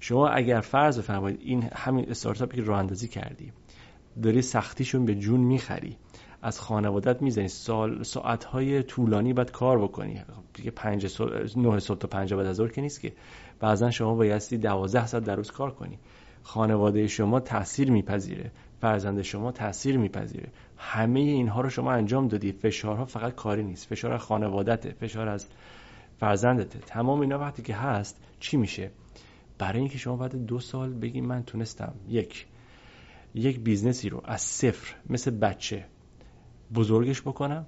شما اگر فرض بفرمایید این همین استارتاپی که راه اندازی کردی داری سختیشون به جون می‌خری. از خانوادت می‌زنی. سال های طولانی باید کار بکنی. دیگه 5 صبح 9 صبح تا 5 بعد از ظهر که نیست که. بعضا شما بایستی 12 ساعت در روز کار کنی. خانواده شما تاثیر میپذیره. فرزند شما تاثیر میپذیره. همه اینها رو شما انجام دادی. فشارها فقط کاری نیست. فشار از خانوادته. فشار از فرزندته. تمام اینا وقتی که هست چی میشه؟ برای اینکه شما بعد دو سال بگی من تونستم. یک یک business ی رو از صفر مثل بچه بزرگش بکنم.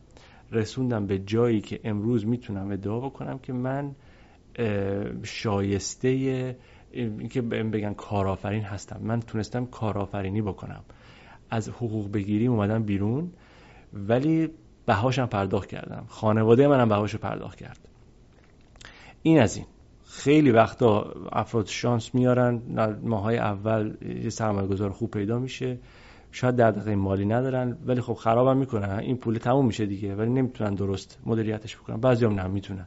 رسوندم به جایی که امروز می‌تونم ادعا بکنم که من شایسته اینکه بگن کارآفرین هستم. من تونستم کارآفرینی بکنم. از حقوق بگیری اومدم بیرون ولی بهاشم پرداخت کردم. خانواده منم بهاش پرداخت کرد. این از این. خیلی وقتا افراد شانس میارن. ماهای اول یه سرمایه گذار خوب پیدا میشه. شاید دقیقه مالی ندارن ولی خب خرابم می‌کنن. این پول تموم میشه دیگه ولی نمی‌تونن درست مدیریتش بکنن. بعضی هم نمی‌تونن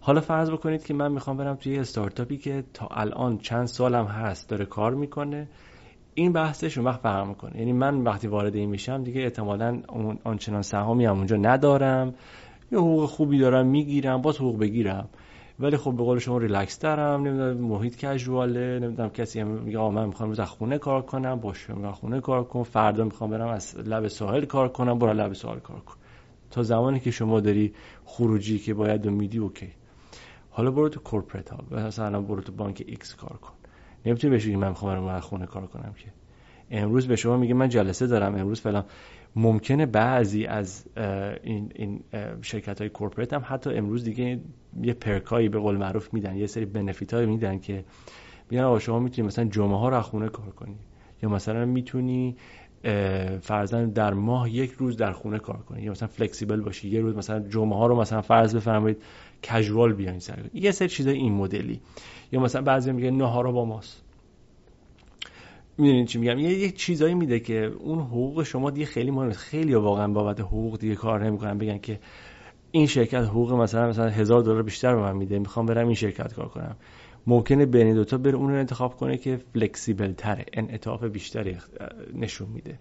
حالا فرض بکنید که من می‌خوام برم توی استارتاپی که تا الان چند سالم هست داره کار می‌کنه. این بحثش اون وقت فرق می‌کنه. یعنی من وقتی وارد این میشم دیگه احتمالا آنچنان سهامی هم اونجا ندارم. یه حقوق خوبی دارم می‌گیرم باز حقوق بگیرم. ولی خب به قول شما ریلکس ترم نمی‌دونم محیط casual ه نمی‌دونم کسی هم میگه آقا من می‌خوام روز خونه کار کنم باشه من خونه کار کنم فردا می‌خوام برم از لب ساحل کار کنم برو لب ساحل کار کن. تا زمانی که شما داری خروجی که باید و میدی okay. حالا برو تو corporate ها مثلا برو تو بانک X کار کن. نمی‌تونی بهش من می‌خوام برم خونه کار کنم که. امروز به شما میگه من جلسه دارم امروز فلان. ممکنه بعضی از این, این شرکت های کورپریت هم حتی امروز دیگه یه پرکایی به قول معروف میدن یه سری بنفیت های میدن که میگن آقا شما می‌تونی مثلا جمعه ها رو خونه کار کنی یا مثلا می‌تونی فرزن در ماه یک روز در خونه کار کنی یا مثلا فلکسیبل باشی یه روز مثلا جمعه ها رو مثلا فرض بفرمایید کژوال بیاین سر. یه سری چیزای این مدلی. یا مثلا بعضی میگه نهارا با ماست. می‌دونین چی میگم؟ یه, یه چیزایی میده که اون حقوق شما دیگه خیلی مهمه. خیلی واقعا بابت حقوق دیگه کار نمی‌کنن. بگن که این شرکت حقوق مثلا مثلا هزار دلار بیشتر به من میده. می‌خوام برم این شرکت کار کنم. ممکنه بین دوتا بره اون رو انتخاب کنه که فلکسیبل تره. انعطاف بیشتری نشون میده.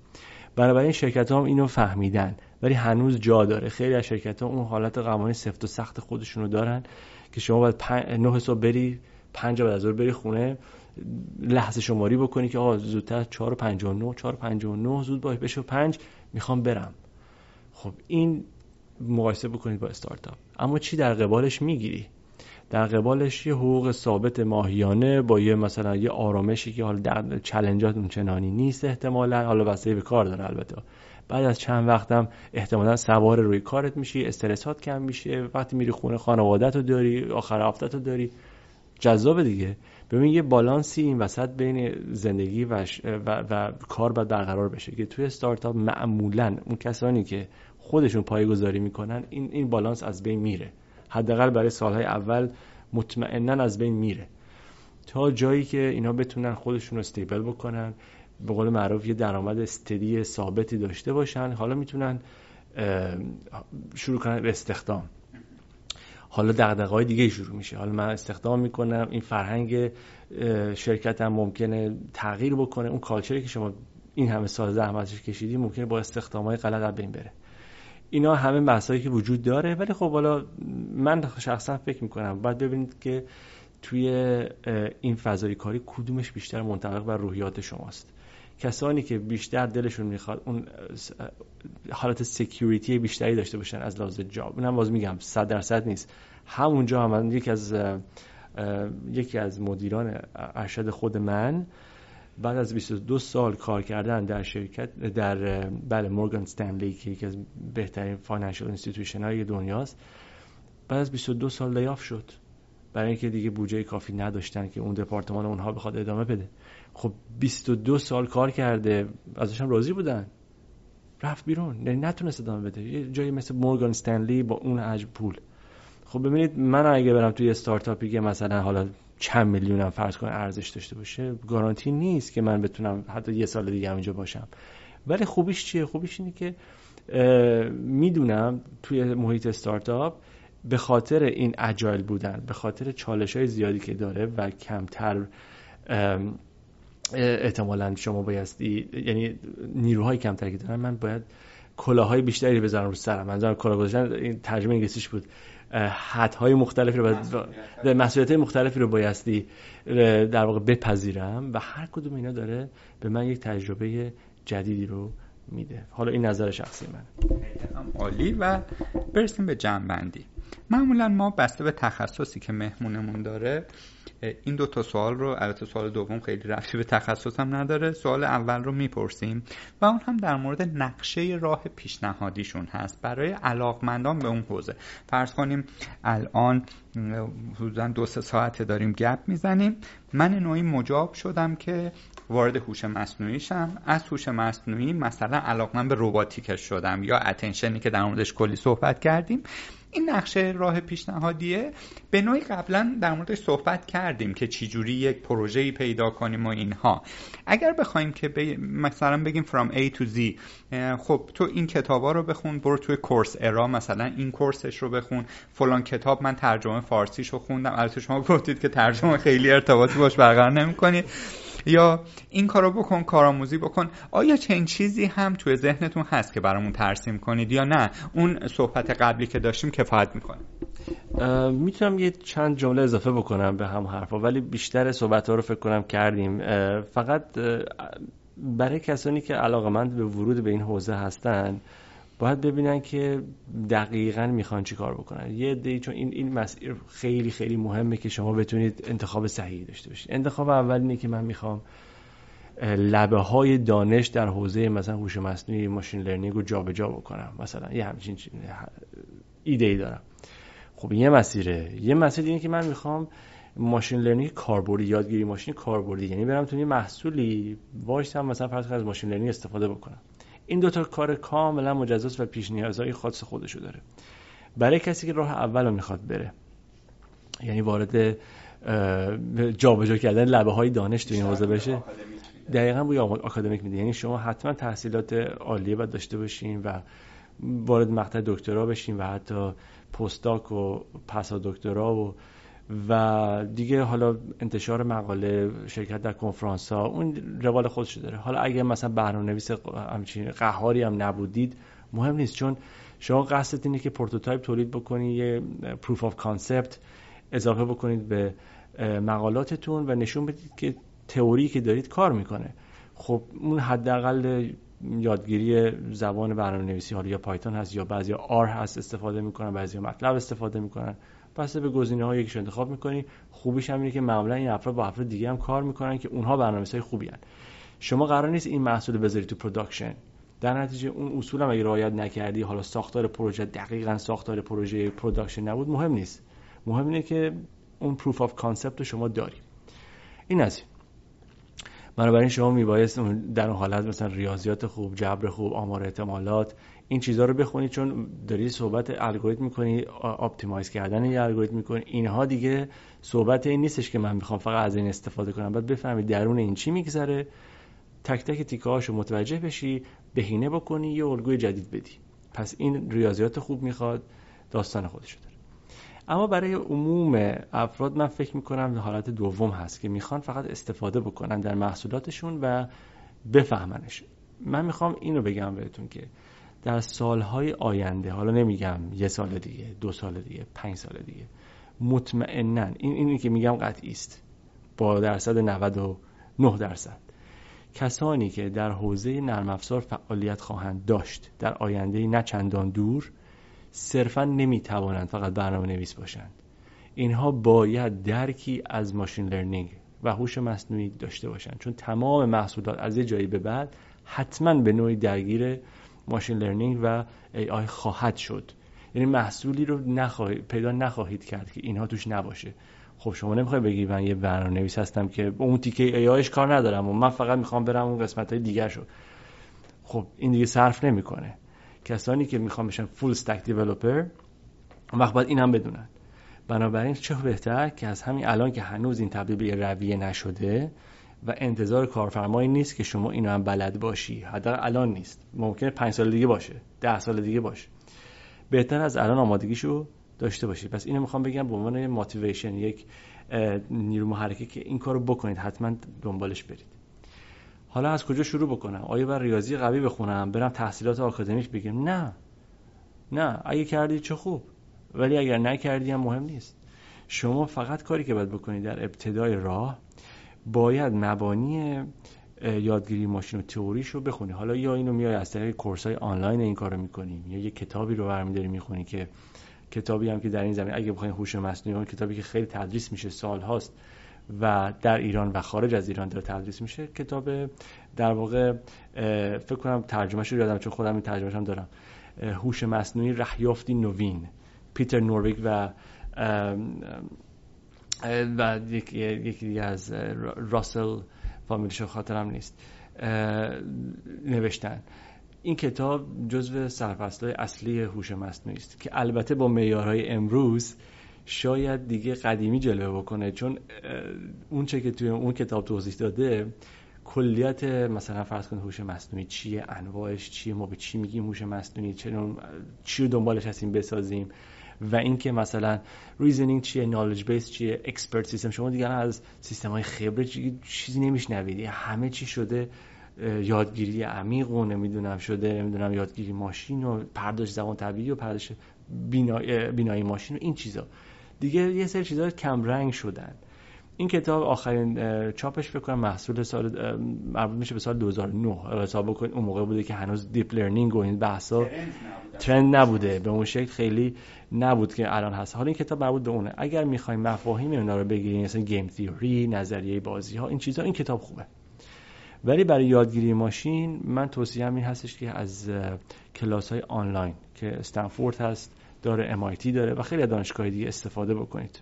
بنابراین شرکت هم اینو فهمیدن. ولی هنوز جا داره. خیلی از شرکت ها اون حالت قوانین سفت و سخت خودشونو دارن که شما باید نه صبح بری پنج بعد از بری خونه. لحظه شماری بکنی که آقا زودتر 4 59 4 59 زود باش بشه 5 می‌خوام برم. خب این مقایسه بکنید با استارتاپ. اما چی در قبالش می‌گیری؟ در قبالش یه حقوق ثابت ماهیانه با یه مثلا یه آرامشی که حالا در چلنجات اون چنانی نیست احتمالا. حالا بسته به کار داره البته. بعد از چند وقتم احتمالا سوار روی کارت میشی استرسات کم میشه. وقتی میری خونه خانوادت رو داری آخر هفتت رو داری. جذاب دیگه. ببین یه بالانسی این وسط بین زندگی و, و, و کار باید برقرار بشه که توی استارتاپ معمولا اون کسانی که خودشون پایگذاری می‌کنن این این بالانس از بین میره. حداقل برای سالهای اول مطمئنا از بین میره. تا جایی که اینا بتونن خودشون رو استیبل بکنن به قول معروف یه درآمد استدی ثابتی داشته باشن حالا می‌تونن شروع کنن به استخدام. حالا دغدغه‌های دیگه شروع میشه. حالا من استخدام می‌کنم این فرهنگ شرکتم ممکنه تغییر بکنه. اون کالچری که شما این همه سال زحمتش کشیدی ممکنه با استخدامای غلط بین بره. اینا همه بحثایی که وجود داره ولی خب حالا من شخصا فکر می‌کنم باید ببینید که توی این فضای کاری کدومش بیشتر منطبق بر روحیات شماست. کسانی که بیشتر دلشون می‌خواد اون حالت security بیشتری داشته باشن از لحاظ job اونم باز میگم 100 درصد نیست. همونجا هم من یکی از یکی از مدیران ارشد خود من بعد از 22 سال کار کردن در شرکت در بله Morgan Stanley که یکی از بهترین financial institution های دنیاست. بعد از 22 سال لیاف شد. برای اینکه دیگه بودجه کافی نداشتن که اون دپارتمان اونها بخواد ادامه بده. خب 22 سال کار کرده ازش هم راضی بودن. رفت بیرون. یعنی نتونست ادامه بده. یه جایی مثل مورگان استنلی با اون حجم پول. خب ببینید من اگه برم توی استارتاپی که مثلا حالا چند میلیونم فرض کنه ارزش داشته باشه گارانتی نیست که من بتونم حتی یه سال دیگه اینجا باشم. ولی خوبیش چیه؟ خوبیش اینه که می‌دونم توی محیط استارتاپ به خاطر این اجایل بودن به خاطر چالش های زیادی که داره و کمتر احتمالا شما بایستی یعنی نیروهای کمتری که دارن من باید کلاهای بیشتری بذارم رو سرم. منظورم کلاه گذاشتن این ترجمه انگلیسیش بود. های مختلفی رو باید مسئولیت مختلفی رو بایستی در واقع بپذیرم و هر کدوم اینا داره به من یک تجربه جدیدی رو میده. حالا این نظر شخصی من. عالی و برسیم به جنبندی. معمولا ما بسته به تخصصی که مهمونمون داره این دو تا سوال رو البته سوال دوم خیلی رفتی به تخصصم نداره سوال اول رو می‌پرسیم و اون هم در مورد نقشه راه پیشنهادیشون هست. برای علاقمندان به اون حوزه. فرض کنیم الان حدودا دو سه ساعته داریم گپ می‌زنیم. من نوعی مجاب شدم که وارد هوش مصنوعی شم از هوش مصنوعی مثلا علاقمند به روباتیکش شدم یا اتنشنی که در موردش کلی صحبت کردیم. این نقشه راه پیشنهادیه. به نوعی قبلا در موردش صحبت کردیم که چجوری یک پروژه‌ای پیدا کنیم و اینها. اگر بخوایم که مثلا بگیم from A to Z خب تو این کتابا رو بخون برو توی کورس ارا مثلا این کورسش رو بخون. فلان کتاب من ترجمه فارسیش رو خوندم. البته شما گفتید که ترجمه خیلی ارتباطی باش برقرار نمی‌کنید یا این کارو بکن کارآموزی بکن. آیا چنین چیزی هم توی ذهنتون هست که برامون ترسیم کنید یا نه؟ اون صحبت قبلی که داشتیم کفایت می‌کنه. می‌تونم یه چند جمله اضافه بکنم به هم حرفا ولی بیشتر صحبت ها رو فکر کنم کردیم. فقط برای کسانی که علاقمند به ورود به این حوزه هستن باید ببینن که دقیقا می‌خوان چی کار بکنن. یه دی چون این این مسیر خیلی خیلی مهمه که شما بتونید انتخاب صحیحی داشته باشید. انتخاب اول اینه که من می‌خوام لبه های دانش در حوزه مثلا هوش مصنوعی machine learning رو جابجا بکنم. مثلا یه همچین ایده ای دارم. خب یه مسیره. یه مسیر اینه که من می‌خوام machine learning کاربردی یادگیری ماشین کاربردی. یعنی برم تو محصولی وایسم مثلا فرض از ماشین لرنینگ استفاده بکنم. این دوتا کار کاملا مجزاست و پیش نیازهای خاص خودشو داره. برای کسی که راه اول رو می‌خواد بره یعنی وارد جابجا کردن لبه های دانش تو این حوزه بشه دقیقا بوی آکادمیک میده یعنی شما حتما تحصیلات عالیه باید داشته باشین و وارد مقطع دکترا بشین و حتی پستاک و پسا دکترا و و دیگه حالا انتشار مقاله شرکت در کنفرانس ها اون روال خودش داره. حالا اگه مثلا برنامه نویس همچین قهاری هم نبودید مهم نیست چون شما قصدت اینه که prototype تولید بکنی یه proof of concept اضافه بکنید به مقالاتتون و نشون بدید که تئوری که دارید کار می‌کنه. خب اون حداقل یادگیری زبان برنامه نویسی حالا یا Python هست یا بعضی R هست استفاده می‌کنن بعضی MATLAB استفاده می‌کنن. پس به گزینه ها یکیش انتخاب می‌کنی. خوبیش هم اینه که معمولا این افراد با افراد دیگه هم کار می‌کنن که اونها برنامه‌نویسای خوبی هن. شما قرار نیست این محصول بذاری تو production در نتیجه اون اصول هم اگه رعایت نکردی حالا ساختار پروژه دقیقا ساختار پروژه production نبود مهم نیست. مهم اینه که اون proof of concept رو شما داری. این از این. بنابراین شما میبایست در اون حالت مثلا ریاضیات خوب جبر خوب آمار احتمالات این چیزها رو بخونید چون داری صحبت الگوریتم می‌کنی optimize کردن یه الگوریتم می‌کنی. اینها دیگه صحبت این نیستش که من می‌خوام فقط از این استفاده کنم. بعد بفهمی درون این چی میگذره. تک تک تیکه هاشو متوجه بشی بهینه بکنی یه الگوی جدید بدی. پس این ریاضیات خوب می‌خواد داستان خودشو داره. اما برای عموم افراد من فکر می‌کنم حالت دوم هست که می‌خوان فقط استفاده بکنن در محصولاتشون و بفهمنش. من می‌خوام اینو بگم بهتون که در سالهای آینده حالا نمیگم یه سال دیگه دو سال دیگه پنج سال دیگه مطمئنا این اینی که میگم قطعی است با درصد 99 درصد. کسانی که در حوزه نرم افزار فعالیت خواهند داشت در آینده نه چندان دور صرفا نمی‌توانند فقط برنامه نویس باشند. اینها باید درکی از ماشین لرنینگ و هوش مصنوعی داشته باشند. چون تمام محصولات از یه جایی به بعد حتما به نوعی درگیر machine learning و AI خواهد شد. یعنی محصولی رو پیدا نخواهید کرد که اینها توش نباشه. خب شما نمی‌خوای بگی من یه برنامه نویس هستم که اون تیکه AI ش کار ندارم و من فقط می‌خوام برم اون قسمت های دیگر شد خب این دیگه صرف نمی‌کنه. کسانی که می‌خوام بشن full stack developer وقت باید این هم بدونن. بنابراین چه بهتر که از همین الان که هنوز این تبدیل به رویه نشده و انتظار کارفرمایی نیست که شما اینو هم بلد باشی. حداقل الان نیست. ممکنه پنج سال دیگه باشه. ده سال دیگه باشه. بهتر از الان آمادگیشو داشته باشید. پس اینو می‌خوام بگم به عنوان ماتیویشن یک نیرو محرکه که این کارو بکنید. حتما دنبالش برید. حالا از کجا شروع بکنم؟ آیا بر ریاضی قوی بخونم؟ برم تحصیلات آکادمیک بگم نه. نه. اگه کردی چه خوب. ولی اگر نکردی هم مهم نیست. شما فقط کاری که باید بکنید در ابتدای راه باید مبانی یادگیری ماشین و تئوریش رو بخونی. حالا یا اینو میای از طریق کورس های آنلاین این کارو می‌کنی. یا یه کتابی رو برمیداری می‌خونی که کتابی هم که در این زمین اگه بخواین هوش مصنوعی کتابی که خیلی تدریس میشه سال هاست و در ایران و خارج از ایران داره تدریس میشه کتاب در واقع فکر کنم ترجمهش رو یادم چون خودم این ترجمهش هم دارم. هوش مصنوعی رهیافتی نوین. پیتر نورویک و و یکی یکی از راسل فامیلشو خاطرم نیست. نوشتن. این کتاب جزو سرفصلهای اصلی هوش مصنوعی است که البته با معیارهای امروز شاید دیگه قدیمی جلوه بکنه چون اون چه که توی اون کتاب توضیح داده کلیت مثلا فرض کنید هوش مصنوعی چیه انواعش چیه ما به چی میگیم هوش مصنوعی چی رو دنبالش هستیم بسازیم. و اینکه مثلا reasoning چیه knowledge base چیه expert system شما دیگه از سیستم های خبره چیزی نمیشنوید. همه چی شده یادگیری عمیق و نمی‌دونم شده نمی‌دونم یادگیری ماشین و پردازش زبان طبیعی و پردازش بینایی, بینایی ماشین و این چیزا. دیگه یه سری چیزا کم رنگ شدن. این کتاب آخرین چاپش فکر کنم محصول سال مربوط میشه به سال 2009 حساب بکنید اون موقع بوده که هنوز deep learning و این بحثا trend نبوده به اون شکل خیلی نبود که الان هست. حالا این کتاب مربوط به اونه. اگر می‌خوایم مفاهیم اونا رو بگیریم مثلا game theory نظریه بازی ها این چیزها این کتاب خوبه. ولی برای یادگیری ماشین من توصیه‌ام این هستش که از کلاس های آنلاین که استنفورد هست داره MIT داره و خیلی دانشگاه دیگه استفاده بکنید.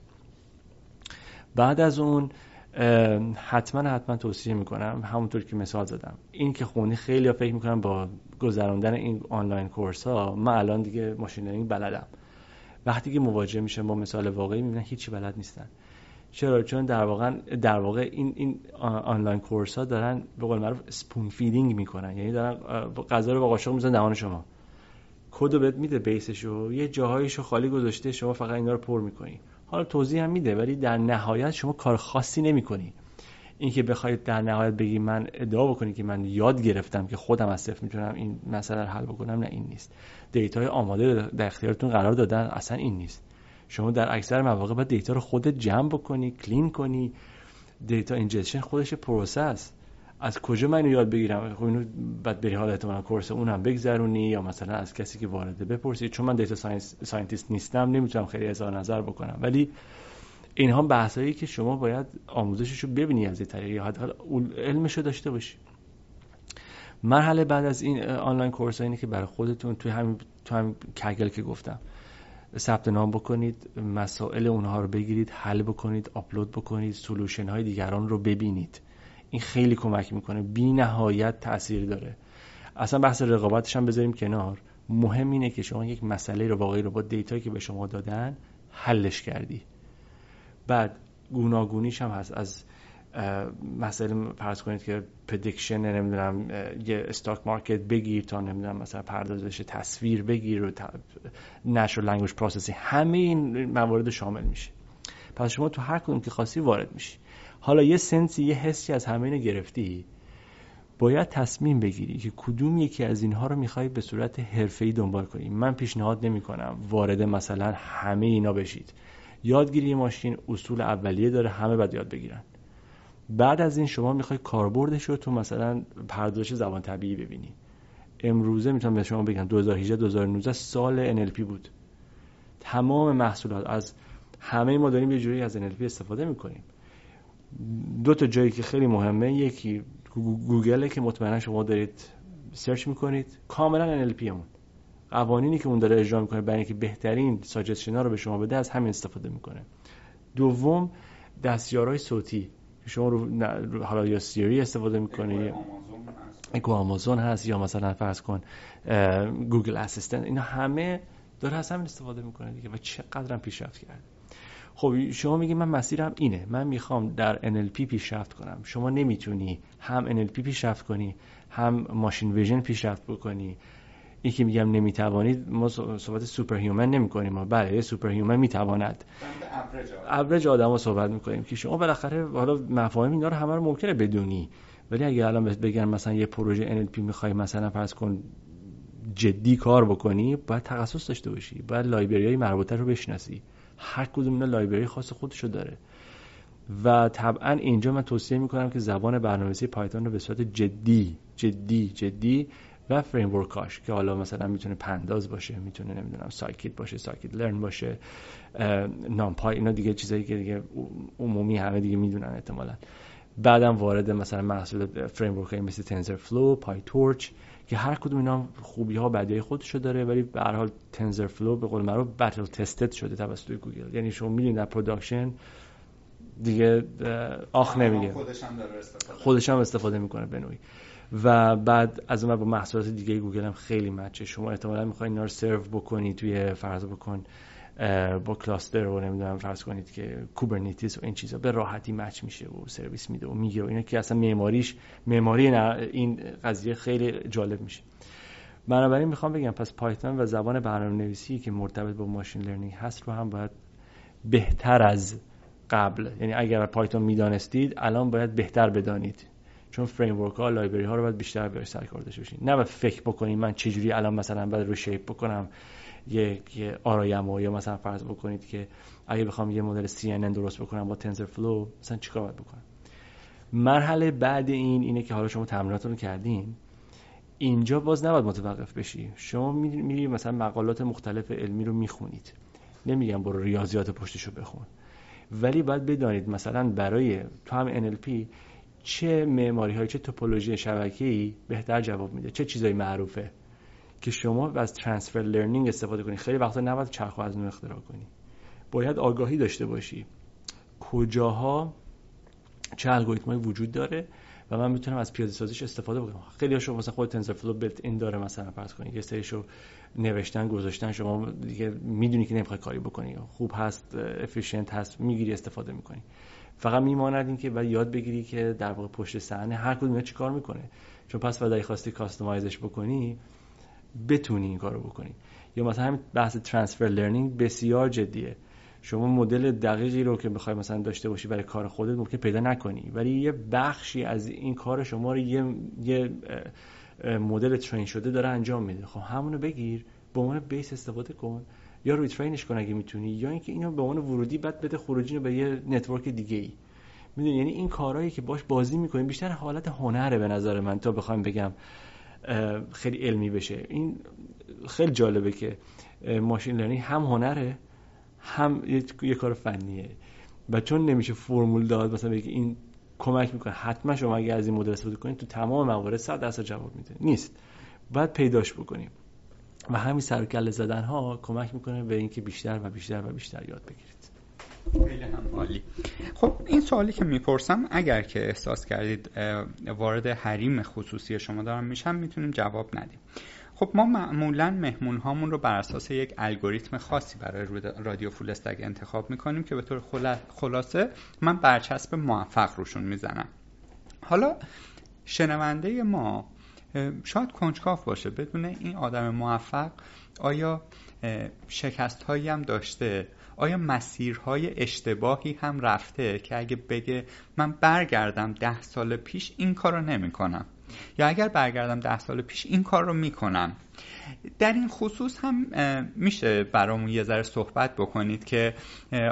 بعد از اون حتما حتما توصیه می‌کنم همونطور که مثال زدم. این که خونی خیلی فکر می‌کنم با گذراندن این online course ها من الان دیگه machine learning بلدم. وقتی که مواجه میشه با مثال واقعی می‌بینن هیچی بلد نیستن. چرا؟ چون در واقع در واقع این این online course ها دارن به قول معروف spoon feeding می‌کنن. یعنی دارن غذا رو با قاشق می‌ذارن دهان شما. کد بهت میده base شو یه جاهایشو خالی گذاشته شما فقط اینا رو پر می‌کنی. حالا توضیح هم میده ولی در نهایت شما کار خاصی نمی‌کنی. اینکه بخواید در نهایت بگی من ادعا بکنی که من یاد گرفتم که خودم از صفر می‌تونم این مسئله رو حل بکنم نه این نیست. data ی آماده در اختیارتون قرار دادن اصلا این نیست. شما در اکثر مواقع باید data رو خودت جمع بکنی clean کنی. data ingestion خودش process از کجا من یاد بگیرم؟ خب اینو بعد بری حالا احتمالاً course اونم بگذرونی یا مثلا از کسی که وارده بپرسی؟ چون من data science scientist نیستم نمی‌تونم خیلی اظهار نظر بکنم. ولی اینها بحثایی که شما باید آموزشش رو ببینی از این طریق حداقل علمش رو داشته باشی. مرحله بعد از این online course اینه که برای خودتون توی همین تو هم Kaggle که گفتم ثبت نام بکنید مسائل اونها رو بگیرید حل بکنید آپلود بکنید solution های دیگران رو ببینید. این خیلی کمک می‌کنه. بی نهایت تاثیر داره. اصلا بحث رقابتش هم بذاریم کنار. مهم اینه که شما یک مسئله رو واقعی رو با data یی که به شما دادن حلش کردی. بعد گوناگونیش هم هست. از مسئله فرض کنید که prediction نمی‌دونم یه stock market بگیر تا نمی‌دونم مثلا پردازش تصویر بگیر و natural language processing همه این موارد شامل میشه. پس شما تو هر کدوم که خاصی وارد میشی. حالا یه سنسی یه حسی از همه اینو گرفتی؟ باید تصمیم بگیری که کدوم یکی از اینها رو می‌خوای به صورت حرفه‌ای دنبال کنی. من پیشنهاد نمی کنم وارد مثلا همه اینا بشید. یادگیری ماشین اصول اولیه داره همه باید یاد بگیرن. بعد از این شما می‌خوای کاربردش رو تو مثلا پردازش زبان طبیعی ببینی. امروزه می‌تونم به شما بگم 2018 2019 سال NLP بود. تمام محصولات از همه ما داریم یه جوری از NLP استفاده می‌کنیم. دو تا جایی که خیلی مهمه یکی گوگله که مطمئنا شما دارید سرچ می‌کنید. کاملا NLP همون. قوانینی که اون داره اجرا می‌کنه برای اینکه بهترین ساجستشن رو به شما بده از همین استفاده می‌کنه. دوم دستیارهای صوتی. شما رو حالا یا سیری استفاده می‌کنی اکو آمازون هست. یا مثلا فرض کن Google Assistant اینا همه داره از همین استفاده می‌کنه دیگه. و چقدرم پیشرفت کرده. خب شما میگی من مسیرم اینه. من می‌خوام در NLP پیشرفت کنم. شما نمی‌تونی هم NLP پیشرفت کنی هم machine vision پیشرفت بکنی. این که میگم نمی‌توانید ما صحبت super human نمی کنیم ما. بله super human می‌تواند. average آدم. ها صحبت می‌کنیم که شما بالاخره حالا مفاهیم اینا رو همه رو ممکنه بدونی. ولی اگه الان بگن مثلا یه پروژه NLP می‌خوای مثلا فرض کن جدی کار بکنی باید تخصص داشته باشی. باید library های مربوطه رو بشناسی. هر کدوم اینا library خاص خودشو داره. و طبعا اینجا من توصیه می‌کنم که زبان برنامه‌نویسی پایتون رو به صورت جدی جدی جدی و framework اش که حالا مثلا می‌تونه Pandas باشه می‌تونه نمی‌دونم scikit باشه scikit-learn باشه NumPy اینا دیگه چیزایی که دیگه عمومی همه دیگه می‌دونن احتمالا. بعدم وارد مثلا محصول framework مثل TensorFlow PyTorch که هر کدوم اینا خوبی ها بدی خودشو داره ولی به هر حال TensorFlow به قول معروف battle tested شده توسط گوگل. یعنی شما می‌دونید در production دیگه آخ نمیگه. خودش هم, استفاده. خودش هم استفاده می‌کنه به نوعی. و بعد از اون با محصولات دیگه گوگل هم خیلی match ه. شما احتمالا می‌خواین اینا رو سرو بکنید توی فرض بکن با cluster و نمی‌دونم فرض کنید که Kubernetes و این چیزا به راحتی match میشه و سرویس میده و می‌گیره و اینا که اصلا معماریش معماری این قضیه خیلی جالب میشه. بنابراین می‌خوام بگم پس پایتون و زبان برنامه نویسی که مرتبط با machine learning هست رو هم باید بهتر از قبل. یعنی اگر پایتون می‌دانستید الان باید بهتر بدانید. چون framework ها library ها رو باید بیشتر بهش سر کار داشته باشین. نه فکر بکنید من چجوری الان مثلا باید reshape بکنم. یک آرایم یا مثلا فرض بکنید که اگه بخوام یه مدل CNN درست بکنم با تنزر فلو مثلا چیکار باید بکنم؟ مرحله بعد این اینه که حالا شما تمریناتون رو کردین. اینجا باز نباید متوقف بشی. شما میری مثلا مقالات مختلف علمی رو می‌خونید. نمیگم برو ریاضیات پشتشو بخون. ولی باید بدانید مثلا برای تو هم NLP چه معماری های چه توپولوژی شبکه‌ای بهتر جواب میده چه چیزایی معروفه. که شما از transfer learning استفاده کنی. خیلی وقتا نباید چرخ از نو اختراع کنی. باید آگاهی داشته باشی. کجاها چه الگوریتمایی وجود داره و من می‌تونم از پیاده سازیش استفاده بکنم. خیلی هاشو مثلا خود TensorFlow built-in داره مثلا فرض کنید یه سریشو نوشتن گذاشتن شما دیگه می‌دونی که نمی‌خوای کاری بکنی. خوب هست efficient هست می‌گیری استفاده می‌کنی. فقط میماند این که یاد بگیری که در واقع پشت صحنه هر کدوم چی کار می‌کنه. چون پس وقتی خواستی customize ش بکنی بتونی این کارو بکنی. یا مثلا همین بحث transfer learning بسیار جدیه. شما مدل دقیقی رو که بخوای مثلا داشته باشی برای کار خودت ممکن پیدا نکنی. ولی یه بخشی از این کار شما رو یه, یه مدل train شده داره انجام میده. خب همونو بگیر به عنوان base استفاده کن یا روی train ش کن اگه می‌تونی. یا اینکه اینو به عنوان ورودی بعد بده خروجی رو به یه network دیگه ای می‌دونی؟ یعنی این کارهایی که باش بازی می‌کنیم بیشتر حالت هنره به نظر من. تا بخوایم بگم خیلی علمی بشه. این خیلی جالبه که ماشین لرنینگ هم هنره هم یه, کار فنیه. و چون نمیشه فرمول داد مثلا بگی این کمک می‌کنه حتما شما اگه از این مدل استفاده کنید تو تمام موارد 100 درصد جواب میده. نیست. باید پیداش بکنیم. و همین سر زدن ها کمک می‌کنه به اینکه بیشتر و بیشتر و بیشتر یاد بگیرید. خب این سوالی که می‌پرسم اگر که احساس کردید وارد حریم خصوصی شما دارم میشم می‌تونیم جواب ندیم. خب ما معمولا مهمون هامون رو بر اساس یک الگوریتم خاصی برای رادیو فول استگ انتخاب می‌کنیم که به طور خلاصه من برچسب موفق روشون می‌زنم. حالا شنونده ما شاید کنجکاف باشه بدون این آدم موفق آیا شکست هایی هم داشته آیا مسیرهای اشتباهی هم رفته که اگه بگه من برگردم ده سال پیش این کار رو نمی کنم یا اگر برگردم ده سال پیش این کار رو می‌کنم؟ در این خصوص هم میشه برامون یه ذره صحبت بکنید که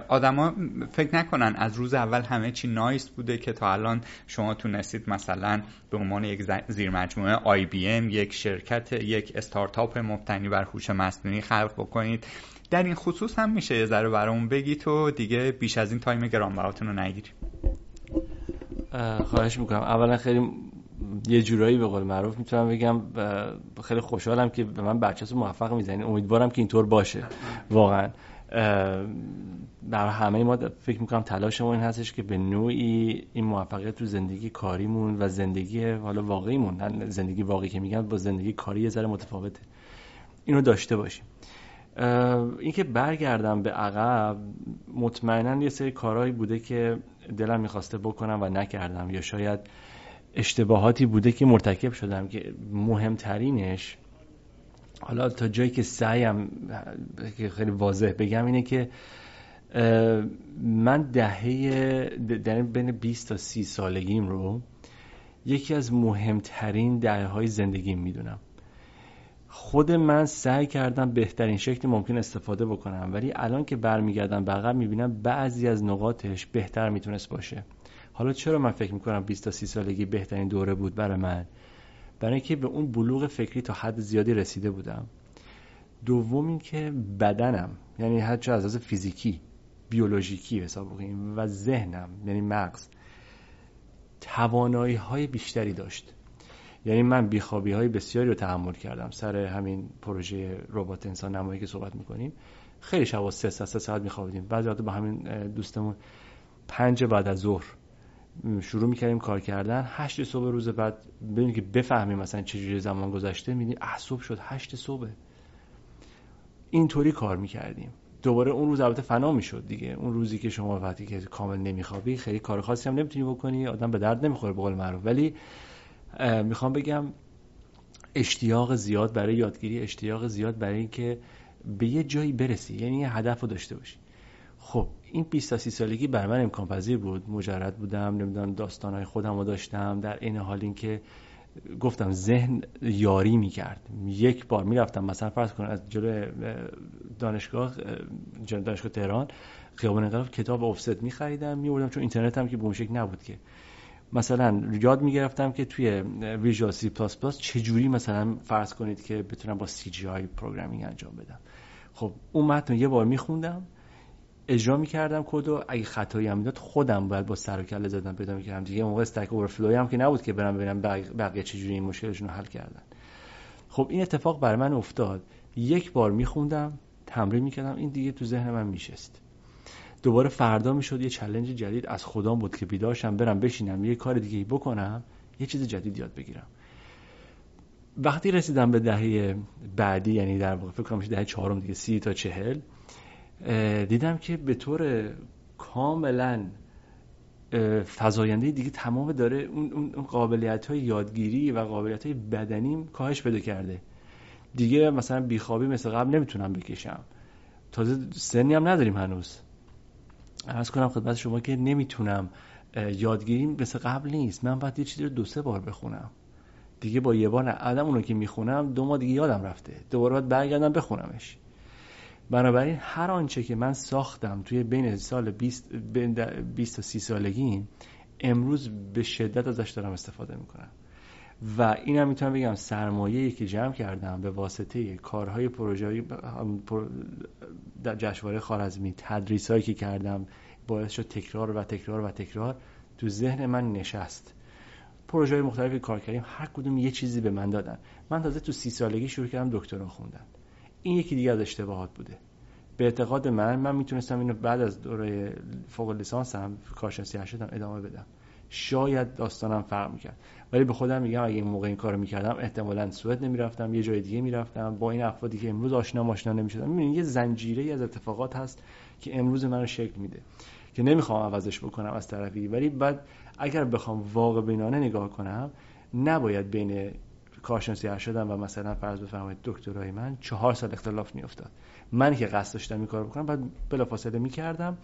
آدما فکر نکنن از روز اول همه چی نایس بوده که تا الان شما تونستید مثلا به عنوان یک زیر مجموعه آی بی ام یک شرکت یک استارتاپ مبتنی بر هوش مصنوعی خلق بکنید. در این خصوص هم میشه یه ذره برامون بگی تو دیگه بیش از این تایم گرانبهاتون رو نگیریم خواهش می‌کنم. اولا خیلی یه جورایی به قول معروف می‌تونم بگم خیلی خوشحالم که به من برچسب موفق می‌زنید امیدوارم که اینطور باشه. واقعا در همه ما فکر می‌کنم تلاشمون این هستش که به نوعی این موفقیت تو زندگی کاریمون و زندگی حالا واقعیمون زندگی واقعی که میگم با زندگی کاری یه ذره متفاوته. اینو داشته باشیم. اینکه برگردم به عقب مطمئنا یه سری کارهایی بوده که دلم می‌خواسته بکنم و نکردم یا شاید اشتباهاتی بوده که مرتکب شدم که مهمترینش حالا تا جایی که سعیم که خیلی واضح بگم اینه که من دهه در بین 20 تا 30 سالگیم رو یکی از مهمترین دهه های زندگیم می‌دونم. خود من سعی کردم بهترین شکلی ممکن استفاده بکنم ولی الان که برمیگردم عقب می‌بینم بعضی از نقاطش بهتر می‌تونست باشه. حالا چرا من فکر می‌کنم 20 تا 30 سالگی بهترین دوره بود برای من؟ برای اینکه به اون بلوغ فکری تا حد زیادی رسیده بودم. دوم اینکه بدنم یعنی از از فیزیکی بیولوژیکی حساب بکنیم و ذهنم یعنی مغز توانایی های بیشتری داشت. یعنی من بیخوابی های بسیاری رو تحمل کردم. سر همین پروژه ربات انسان نمایی که صحبت می‌کنیم خیلی شب سه ساعت سه ساعت میخوابیدیم. بعضی وقت با همین دوستمون پنج بعد از ظهر شروع می‌کردیم کار کردن. هشت صبح روز بعد ببینید که بفهمیم مثلا چجوری زمان گذشته میدیم صبح شد هشت صبح. اینطوری کار می‌کردیم. دوباره اون روز البته فنا می‌شد دیگه. اون روزی که شما وقتی که کامل نمیخوابی خیلی کار خاصی هم نمی‌تونی بکنی آدم به درد نمی‌خوره به قول معروف. ولی می‌خوام بگم اشتیاق زیاد برای یادگیری اشتیاق زیاد برای اینکه به یه جایی برسی یعنی یه هدف رو داشته باشی. خب این 20 تا 30 سالگی بر من امکان پذیر بود. مجرد بودم نمی‌دونم داستانهای خودم رو داشتم. در این حال اینکه گفتم ذهن یاری می‌کرد. یک بار می‌رفتم مثلا فرض کن از جلو دانشگاه دانشگاه تهران خیابان انقلاب کتاب افست میخریدم میوردم چون اینترنت هم که به اون نبود که. مثلا یاد می‌گرفتم که توی ویژوال سی پلاس پلاس چجوری مثلا فرض کنید که بتونم با CGI programming انجام بدم. خب اون متن یه بار میخوندم اجرا می‌کردم و اگه خطایی هم می‌داد خودم باید با سر و کله زدن پیدا می‌کردم. دیگه موقع Stack Overflow هم که نبود که برم ببینم بقیه چجوری این مشکلشون رو حل کردن. خب این اتفاق برای من افتاد. یک بار میخوندم تمرین می‌کردم. این دیگه تو ذهن من میشست. دوباره فردا می‌شد یه چلنج جدید از خودم بود که بیداشم برم بشینم یه کار دیگه بکنم یه چیز جدید یاد بگیرم. وقتی رسیدم به دهه بعدی یعنی در واقع فکر کنم دهه چهارم دیگه سی تا چهل دیدم که به طور کاملا فضاینده دیگه تمام داره اون, قابلیت های یادگیری و قابلیت های بدنیم کاهش پیدا کرده. دیگه مثلا بیخوابی مثل قبل نمی‌تونم بکشم. تازه سنی هم نداریم هنوز. ارز کنم خدمت شما که نمی‌تونم یادگیری مثل قبل نیست. من باید یه چیزی رو دو سه بار بخونم. دیگه با یه بار عدم اونو که می‌خونم دو ماه دیگه یادم رفته. دوباره باید برگردم بخونمش. بنابراین هر آنچه که من ساختم توی بین سال 20 20 تا 30 سالگی امروز به شدت ازش دارم استفاده می‌کنم. و این هم می‌تونم بگم سرمایه که جمع کردم به واسطه کارهای پروژه در جشنواره خارزمی تدریس هایی که کردم باعث شد تکرار و تکرار و تکرار تو ذهن من نشست. پروژه مختلفی کار کردیم هر کدوم یه چیزی به من دادن. من تازه تو سی سالگی شروع کردم دکترا خوندن. این یکی دیگه از اشتباهات بوده. به اعتقاد من من می‌تونستم اینو بعد از دوره فوق لیسانسم کارشناسی ارشدم ادامه بدم. شاید داستانم فرق می‌کرد. ولی به خودم میگم اگه این موقع این کارو می‌کردم احتمالا سوئد نمی‌رفتم یه جای دیگه می‌رفتم. با این افرادی که امروز آشنا ماشنا نمی‌شدم. می‌بینید یه زنجیره از اتفاقات هست که امروز منو شکل میده که نمی‌خوام عوضش بکنم از طرفی. ولی بعد اگر بخوام واقع بینانه نگاه کنم نباید بین کارشناسی ارشدم و مثلا فرض بفرمایید دکترای من چهار سال اختلاف میافتاد. من که قصد داشتم این کار بکنم بعد بلافاصله می‌کردم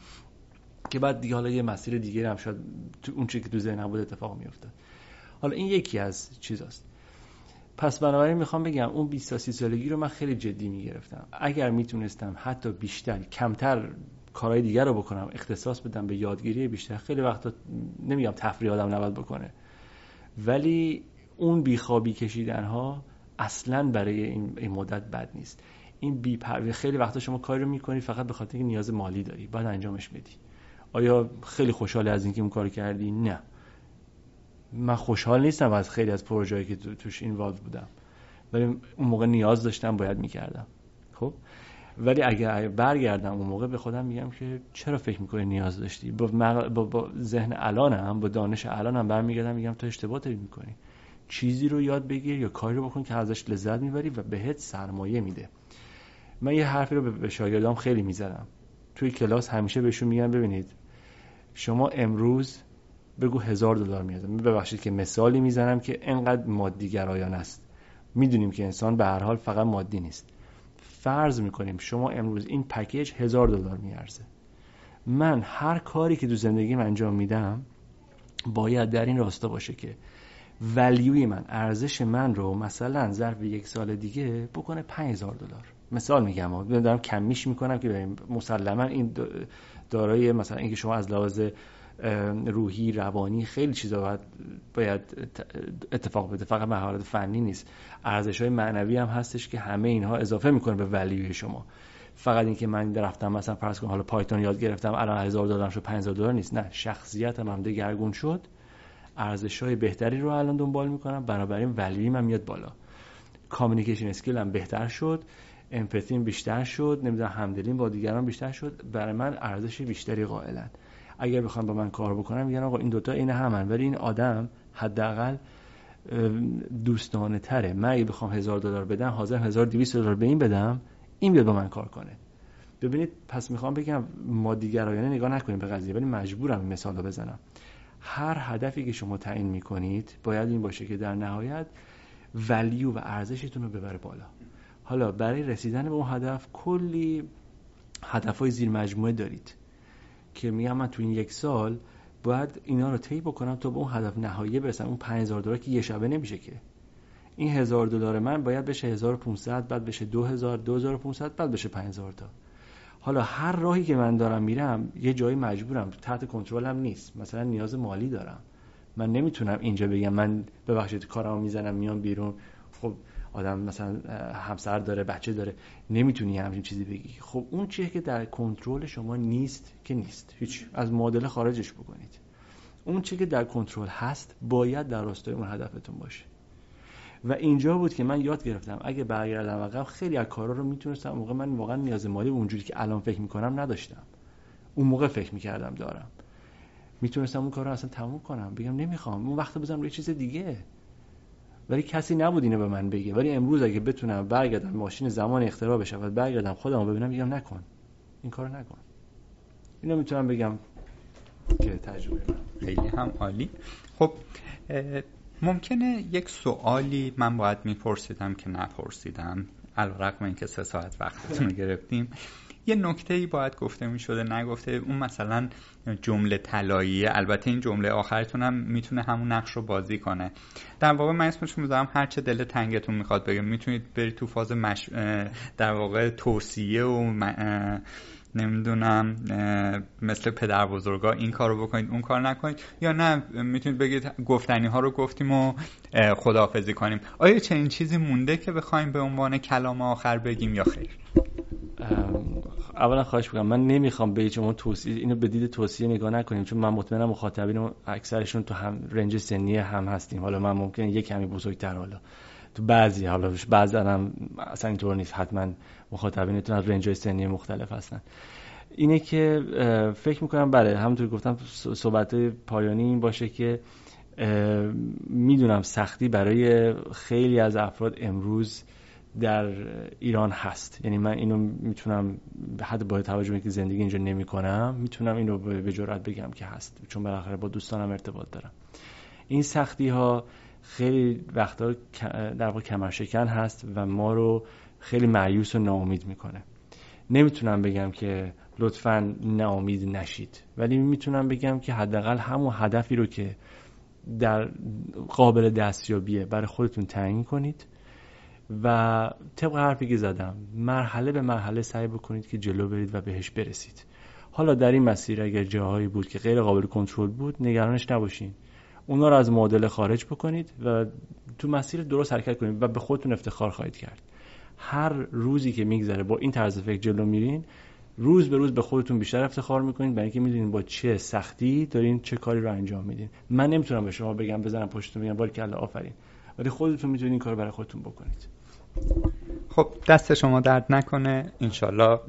که بعد دیگه حالا یه مسیر دیگه هم شاید تو اون چیزی که تو ذهنم بود اتفاق میافتاد. حالا این یکی از چیزاست. پس بنابراین می‌خوام بگم اون 20 تا 30 سالگی رو من خیلی جدی می‌گرفتم. اگر می‌تونستم حتی بیشتر کمتر کارهای دیگر رو بکنم اختصاص بدم به یادگیری بیشتر خیلی وقتا نمیگم تفریح آدم نباید بکنه. ولی اون بیخوابی کشیدن ها اصلا برای این مدت بد نیست. این بی خیلی وقتا شما کاری رو می‌کنی فقط به خاطر نیاز مالی داری. بعد انجامش بدی. آیا خیلی خوشحال از اینکه اون کار کردی؟ نه. من خوشحال نیستم از خیلی از پروژه‌ای که توش اینوالو بودم. ولی اون موقع نیاز داشتم باید می‌کردم. خب؟ ولی اگر برگردم اون موقع به خودم میگم که چرا فکر می‌کنی نیاز داشتی؟ با, با, با ذهن الانم با دانش الانم برمیگردم میگم تو اشتباه داری می‌کنی. چیزی رو یاد بگیر یا کاری رو بکن که ازش لذت می‌بری و بهت سرمایه میده. من یه حرفی رو به شاگردام خیلی می‌زنم. توی کلاس همیشه بهشون میگم ببینید شما امروز بگو هزار دلار میاد ببخشید که مثالی می‌زنم که انقدر مادی گرایان است. می‌دونیم که انسان به هر حال فقط مادی نیست. فرض می‌کنیم شما امروز این پکیج هزار دلار میارزه. من هر کاری که تو زندگیم انجام میدم باید در این راستا باشه که ولیوی من ارزش من رو مثلا ظرف یک سال دیگه بکنه 5000 دلار. مثال میگم دارم کمیش می‌کنم که مسلما این دارای مثلا اینکه شما از لحاظ روحی روانی خیلی چیزا باید, باید اتفاق بده فقط مهارت فنی نیست. ارزش های معنوی هم هستش که همه اینها اضافه می‌کنه به ولیوی شما. فقط اینکه من رفتم مثلا فرض کنم حالا پایتون یاد گرفتم الان 1000 دلار شد 5000 دلار نیست. نه شخصیتم هم دگرگون شد. ارزش های بهتری رو الان دنبال می‌کنم. بنابراین ولیوی من میاد بالا. کامیکیشن اسکیل هم بهتر شد. امپاتیم بیشتر شد. نمی‌دونم همدلیم با دیگران بیشتر شد. برای من ارزش بیشتری قائلن. اگر بخوام با من کار بکنم میگن آقا این دوتا این همن. ولی این آدم حداقل دوستانه تره من اگه بخوام هزار دلار بدم حاضر هزار دویست دلار به این بدم این بیاد با من کار کنه. ببینید پس می‌خوام بگم ما دیگرایانه نگاه نکنیم به قضیه ولی مجبورم مثال رو بزنم. هر هدفی که شما تعیین می‌کنید باید این باشه که در نهایت ولیو و ارزشتون رو ببره بالا. حالا برای رسیدن به اون هدف کلی هدفهای زیر مجموعه دارید. که میگم من تو این یک سال باید اینا رو طی بکنم تا به اون هدف نهایی برسم. اون 5000 دلار که یه شبه نمیشه که. این هزار دلار من باید بشه 1500 بعد بشه 2000 2500 بعد بشه 5000 تا. حالا هر راهی که من دارم میرم یه جایی مجبورم. تحت کنترلم نیست. مثلا نیاز مالی دارم. من نمی‌تونم اینجا بگم من ببخشید کارمو می‌زنم میام بیرون. خب آدم مثلا همسر داره بچه داره نمی‌تونی همچین چیزی بگی. خب اون چیه که در کنترل شما نیست که نیست. هیچ از معادله خارجش بکنید. اون چیه که در کنترل هست باید در راستای اون هدفتون باشه. و اینجا بود که من یاد گرفتم اگه برگردم عقب خیلی از کارا رو می‌تونستم. موقع من واقعا نیاز مالی اونجوری که الان فکر می‌کنم نداشتم. اون موقع فکر می‌کردم دارم. می‌تونستم اون کار رو اصلا تموم کنم. بگم نمی‌خوام. اون وقت بزنم روی چیز دیگه. ولی کسی نبود اینو به من بگه. ولی امروز اگه بتونم برگردم ماشین زمان اختراع بشه و برگردم خودم ببینم میگم نکن. این کارو نکن. اینو می‌تونم بگم که تجربه خیلی هم عالی. خب ممکنه یک سوالی من باید میپرسیدم که نپرسیدم علیرغم اینکه سه ساعت وقتتون گرفتیم. یه نکته ای باید گفته می شده نگفته. اون مثلا جمله طلاییه. البته این جمله آخرتون هم می‌تونه همون نقش رو بازی کنه. در واقع من اسمش می‌ذارم هر چه دل تنگتون می‌خواد بگم می‌تونید برید تو فاز مش... در واقع توصیه و نمی‌دونم مثل پدر بزرگا این کارو بکنید اون کار نکنید. یا نه می‌تونید بگید گفتنی ها رو گفتیم و خداحافظی کنیم. آیا چه این چیزی مونده که بخوایم به عنوان کلام آخر بگیم یا خیر؟ اولا خواهش بکنم من نمی‌خوام به شما توصیه اینو به دید توصیه نگاه نکنیم چون من مطمئنم مخاطبین اکثرشون تو هم رنج سنی هم هستیم. حالا من ممکنه یک کمی بزرگتر حالا تو بعضی حالا بعضی هم اصلا اینطور نیست حتما مخاطبینتون از رنج سنی مختلف هستن. اینه که فکر می‌کنم بله همونطور گفتم صحبت پایانی این باشه که می‌دونم سختی برای خیلی از افراد امروز در ایران هست. یعنی من اینو می‌تونم به حد با توجه که زندگی اینجا نمی کنم می‌تونم اینو به جرات بگم که هست. چون بالاخره با دوستانم ارتباط دارم. این سختی ها خیلی وقتا در واقع کمرشکن هست و ما رو خیلی معیوس و ناامید می‌کنه. نمی‌تونم بگم که لطفا ناامید نشید ولی می‌تونم بگم که حداقل همون هدفی رو که در قابل دستیابیه برای خودتون تعیین کنید. و طبق حرفی که زدم مرحله به مرحله سعی بکنید که جلو برید و بهش برسید. حالا در این مسیر اگر جاهایی بود که غیر قابل کنترل بود نگرانش نباشین. اونا رو از معادله خارج بکنید و تو مسیر درست حرکت کنید و به خودتون افتخار خواهید کرد. هر روزی که میگذره با این طرز فکر جلو میرین روز به روز به خودتون بیشتر افتخار می‌کنید برای اینکه می‌دونید با چه سختی دارین چه کاری رو انجام میدین. من نمی‌تونم به شما بگم بزنم پشتتون بگم باری کلا آفرین. ولی خودتون می‌تونید این کار برای خودتون بکنید. خب دست شما درد نکنه. انشالله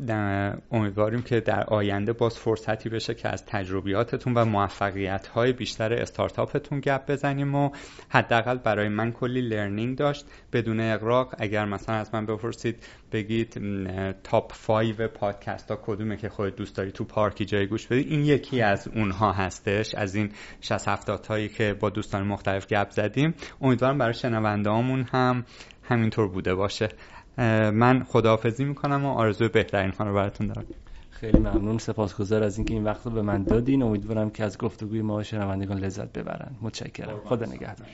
امیدواریم که در آینده باز فرصتی بشه که از تجربیاتتون و موفقیت های بیشتر استارتاپتون گپ بزنیم و حداقل برای من کلی learning داشت. بدون اغراق اگر مثلا از من بپرسید بگید top 5 پادکست ها کدومه که خود دوست داری تو پارکی جایی گوش بدید این یکی از اونها هستش. از این 60 70 هایی که با دوستان مختلف گپ زدیم. امیدوارم برای شنونده هم همینطور بوده باشه. من خداحافظی می‌کنم و آرزوی بهترین رو براتون دارم. خیلی ممنون. سپاسگزار از اینکه این وقت رو به من دادین. امیدوارم که از گفتگوی ما شنوندگان لذت ببرن متشکرم. خدا نگهدار.